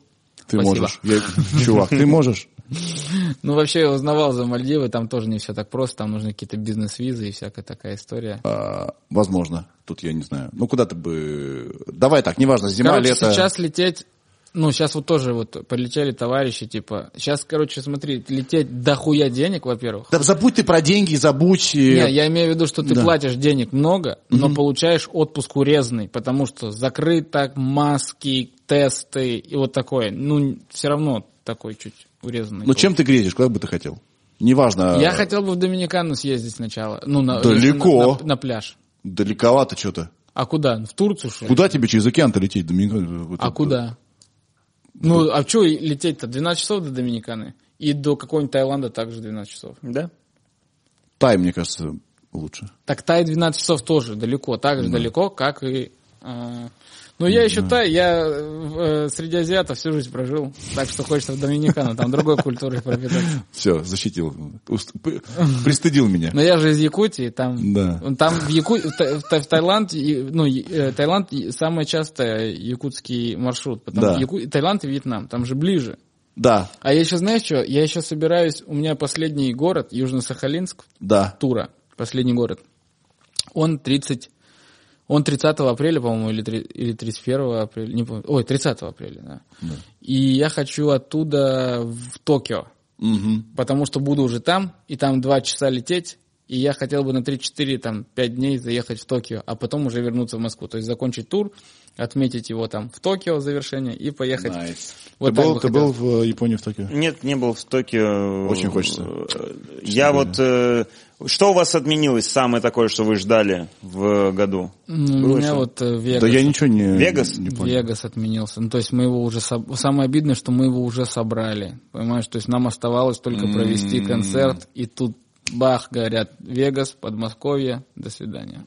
Ты Спасибо. можешь. Я- [LAUGHS] Чувак, ты можешь. [LAUGHS] Ну, вообще, я узнавал за Мальдивы, там тоже не все так просто, там нужны какие-то бизнес-визы и всякая такая история. А, возможно. Тут я не знаю. Ну, куда ты бы... Давай так, неважно, зима, короче, лето. сейчас лететь, ну, сейчас вот тоже вот полетели товарищи, типа, сейчас, короче, смотри, лететь дохуя денег, во-первых. Да забудь ты про деньги, забудь... э, Не, я имею в виду, что ты Да. платишь денег много, но получаешь отпуск урезанный, потому что закрыто, маски, тесты и вот такое. Ну, все равно такой чуть урезанный. Ну, чем ты грезишь? Куда бы ты хотел? Неважно. Я хотел бы в Доминикану съездить сначала. Ну, на, Далеко. На, на пляж. Далековато что-то. А куда? В Турцию, что ли? Куда тебе через океан-то лететь? Доминикан? Вот А это- куда? Ну, а что лететь-то? 12 часов до Доминиканы. И до какого-нибудь Таиланда также 12 часов. Да? Тай, мне кажется, лучше. Так Тай 12 часов тоже далеко. Так же далеко, как и... э, Ну, я еще та, я э, среди азиатов всю жизнь прожил, так что хочется в Доминикану, там другой культурой пропитаться. Все, защитил. Пристыдил меня. Но я же из Якутии, там, Да. там в, Яку... в, Та- в Та- в Таиланд, ну, э, Таиланд самый часто якутский маршрут, потому Да. Яку- Таиланд и Вьетнам, там же ближе. Да, А я еще, знаешь что, я еще собираюсь, у меня последний город, Южно-Сахалинск, да. тура, последний город, он 30, он 30 апреля, по-моему, или, три- или 31 апреля, не помню, ой, 30 апреля, да. И я хочу оттуда в Токио, Мгм. потому что буду уже там, и там 2 часа лететь, и я хотел бы на 3-4, там, 5 дней заехать в Токио, а потом уже вернуться в Москву. То есть закончить тур, отметить его там в Токио завершение и поехать. Nice. Вот ты был, бы ты хотел. был в э, Японии, в Токио? Нет, не был в Токио. Очень хочется. Э, Я вот... э, Что у вас отменилось самое такое, что вы ждали в году? Ну, Было у меня что? вот э, Вегас. Да я ничего не, Вегас? не понял. Вегас отменился. Ну, то есть мы его уже... соб- Самое обидное, что мы его уже собрали. Понимаешь? То есть нам оставалось только провести концерт, и тут бах, говорят, Вегас, Подмосковье, до свидания.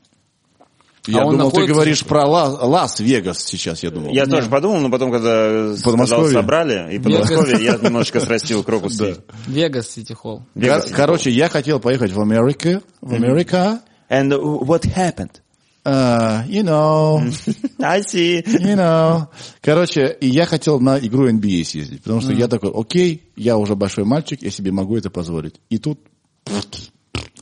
Я А он думал, ты находится- говоришь про Ла- Лас-Вегас сейчас, я думал. Я тоже подумал, но потом, когда сказал, Подмосковье? собрали, и Подмосковье, я немножечко срастил крокус. Да. Вегас, Сити Холл. Короче, я хотел поехать в Америку, в Америка, And what happened? Uh, you know, [LAUGHS] I see. you know. Короче, и я хотел на игру NBA съездить, потому что я такой, окей, я уже большой мальчик, я себе могу это позволить. И тут...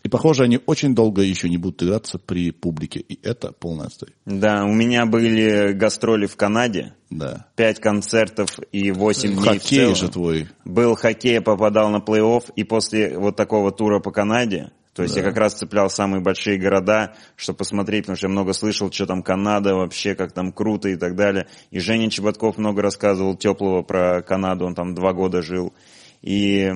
И, похоже, они очень долго еще не будут играться при публике. И это полный отстой. Да, у меня были гастроли в Канаде. Да. Пять концертов и восемь дней в Хоккей целом. же твой. Был хоккей, попадал на плей-офф, и после вот такого тура по Канаде, то есть я как раз цеплял самые большие города, чтобы посмотреть, потому что я много слышал, что там Канада вообще, как там круто и так далее. И Женя Чеботков много рассказывал теплого про Канаду, он там два года жил. И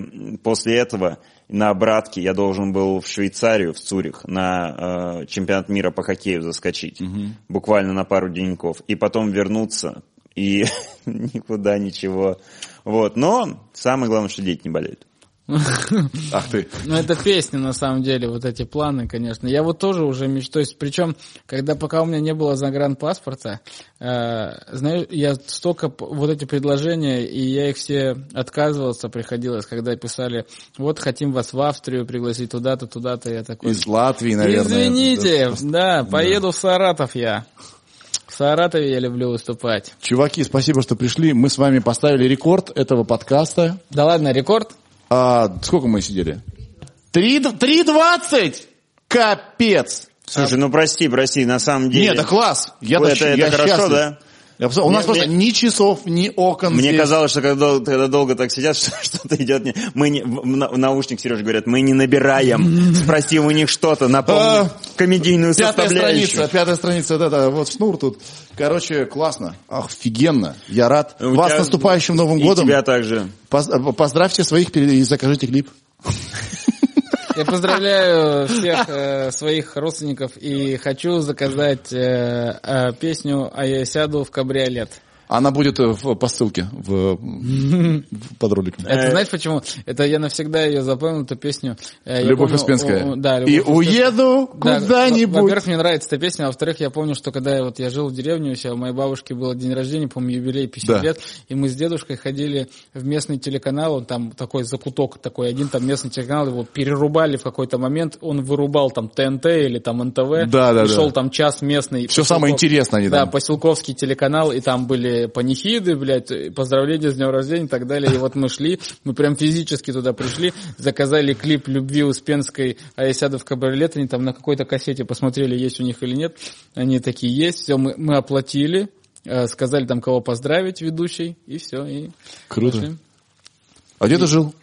после этого на обратке я должен был в Швейцарию, в Цюрих, на э, чемпионат мира по хоккею заскочить. Буквально на пару деньков. И потом вернуться. И [LAUGHS] никуда ничего. Вот. Но самое главное, что дети не болеют. Ах ты. Ну, это песни, на самом деле, вот эти планы, конечно. Я вот тоже уже мечтаю, причем, когда пока у меня не было загранпаспорта, э, знаешь, я столько вот эти предложения, и я их все отказывался приходилось, когда писали, вот хотим вас в Австрию пригласить туда-то, туда-то, я такой... Из Латвии, наверное. Извините, Это- да, поеду в Саратов я. В Саратове я люблю выступать. Чуваки, спасибо, что пришли. Мы с вами поставили рекорд этого подкаста. Да ладно, рекорд? А, сколько мы сидели? Три- 3.20! Капец! Слушай, ну прости, прости, на самом деле... Нет, это класс. Я, я это, это хорошо, счастлив. да? У нас просто мне- ни часов, ни окон Мне здесь. казалось, что когда, дол- когда долго так сидят, [LAUGHS] что что-то идет не... Мы не... На- наушник, Сережа, говорят, мы не набираем. Спроси у них что-то, напомни А, комедийную Пятая составляющую. страница, пятая страница, вот это, вот шнур тут. Короче, классно, офигенно. Я рад. У Вас тебя- наступающим Новым И годом. тебя также. Поз- Поздравьте своих и закажите клип. [LAUGHS] Я поздравляю всех э, своих родственников и хочу заказать э, э, песню «А я сяду в кабриолет». Она будет э, в, по ссылке в, в- под роликом. Это знаешь почему? Это я навсегда ее запомнил, эту песню. Э, я Любовь помню, Успенская. о, да, и «Любовь Успенская». уеду Да, куда-нибудь. во- Во-первых, мне нравится эта песня, а во-вторых, я помню, что когда я, вот, я жил в деревне у себя, у моей бабушки был день рождения, по-моему, юбилей 50 Да. лет, и мы с дедушкой ходили в местный телеканал, он там такой закуток такой, один там местный телеканал, его перерубали в какой-то момент, он вырубал там ТНТ или там НТВ, Да, да, и да. шел там час местный. Самое поселков- интересное они Да, там. поселковский телеканал, и там были панихиды, блядь, и поздравления с днем рождения и так далее. И вот мы шли, мы прям физически туда пришли, заказали клип «Любви Успенской», а я сяду в кабриолет, они там на какой-то кассете посмотрели, есть у них или нет. Они такие есть, все, мы, мы оплатили, э, сказали там, кого поздравить, ведущий, и все. И Круто. пошли. А где ты жил?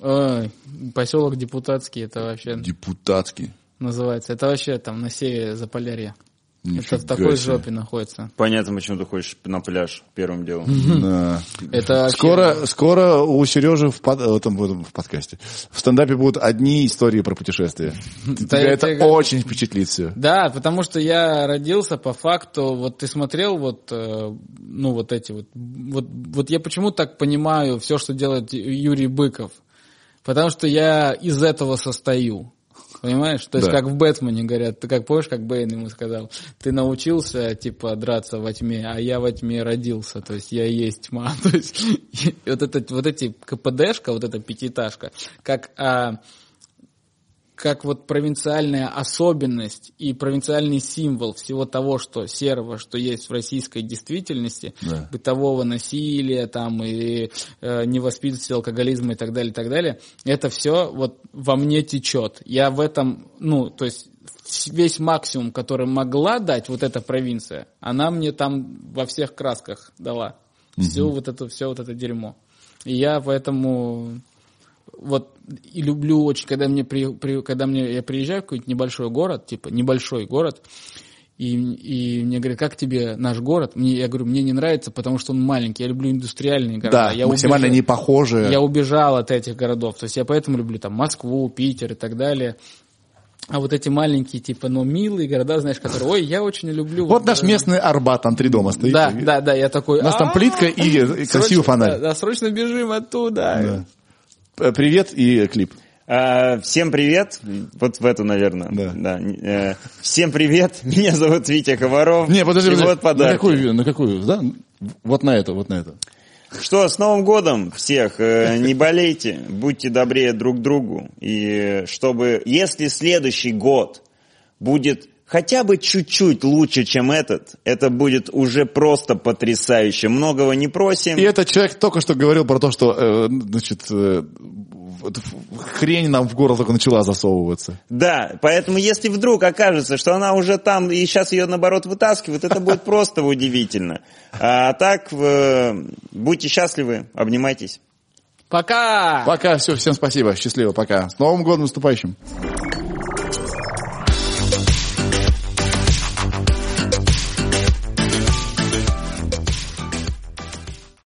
Ой, поселок Депутатский, это вообще Депутатский. называется. Это вообще там на севере Заполярья. Нифига Это в такой себе. жопе находится. Понятно, почему ты хочешь на пляж первым делом. Да. Это Скоро, скоро у Сережи в, под- в этом, в этом в подкасте, в стендапе будут одни истории про путешествия. [LAUGHS] Тебя я это очень впечатлит все. Да, потому что я родился по факту, вот ты смотрел вот, э, ну вот эти вот, вот, вот я почему так понимаю все, что делает Юрий Быков, потому что я из этого состою. Понимаешь? То есть, Да. как в Бэтмене говорят, ты как помнишь, как Бэйн ему сказал, ты научился, типа, драться во тьме, а я во тьме родился, то есть я есть тьма. [LAUGHS] То есть, вот, это, вот эти КПДшка, вот эта пятиэтажка, как а, как вот провинциальная особенность и провинциальный символ всего того, что серого, что есть в российской действительности, Да. бытового насилия, там, и э, невоспитанности, алкоголизма и так далее, и так далее, это все вот во мне течет. Я в этом, ну, то есть весь максимум, который могла дать вот эта провинция, она мне там во всех красках дала. Все вот это, все вот это дерьмо. И я поэтому вот и люблю очень, когда мне при, при- когда мне я приезжаю в какой-нибудь небольшой город, типа небольшой город, и, и мне говорят, как тебе наш город? Мне, я говорю, мне не нравится, потому что он маленький. Я люблю индустриальные города. Да, я максимально убежал- не похожие. Я убежал от этих городов. То есть я поэтому люблю там Москву, Питер и так далее. А вот эти маленькие, типа, но милые города, знаешь, которые, ой, я очень люблю. Вот наш местный Арбат, там три дома стоит. Да, да, да, я такой. У нас там «А, плитка и [LAUGHS] красивый фонарь. Да, срочно бежим оттуда. Да. Э, Привет и клип. А, Всем привет. Вот в эту, наверное. Да. Э, Всем привет. [LAUGHS] Меня зовут Витя Коваров. Не, подожди, подожди. вот подарки. На какую, на какую, да? Вот на это, вот на это. Что, с Новым годом всех. Э, Не болейте, будьте добрее друг другу. И чтобы, если следующий год будет хотя бы чуть-чуть лучше, чем этот, это будет уже просто потрясающе. Многого не просим. И этот человек только что говорил про то, что, э, значит, э, хрень нам в горло только начала засовываться. Да, поэтому если вдруг окажется, что она уже там, и сейчас ее наоборот вытаскивают, это будет просто удивительно. А так, э, будьте счастливы, обнимайтесь. Пока! Пока, все, всем спасибо, счастливо, пока. С Новым годом наступающим.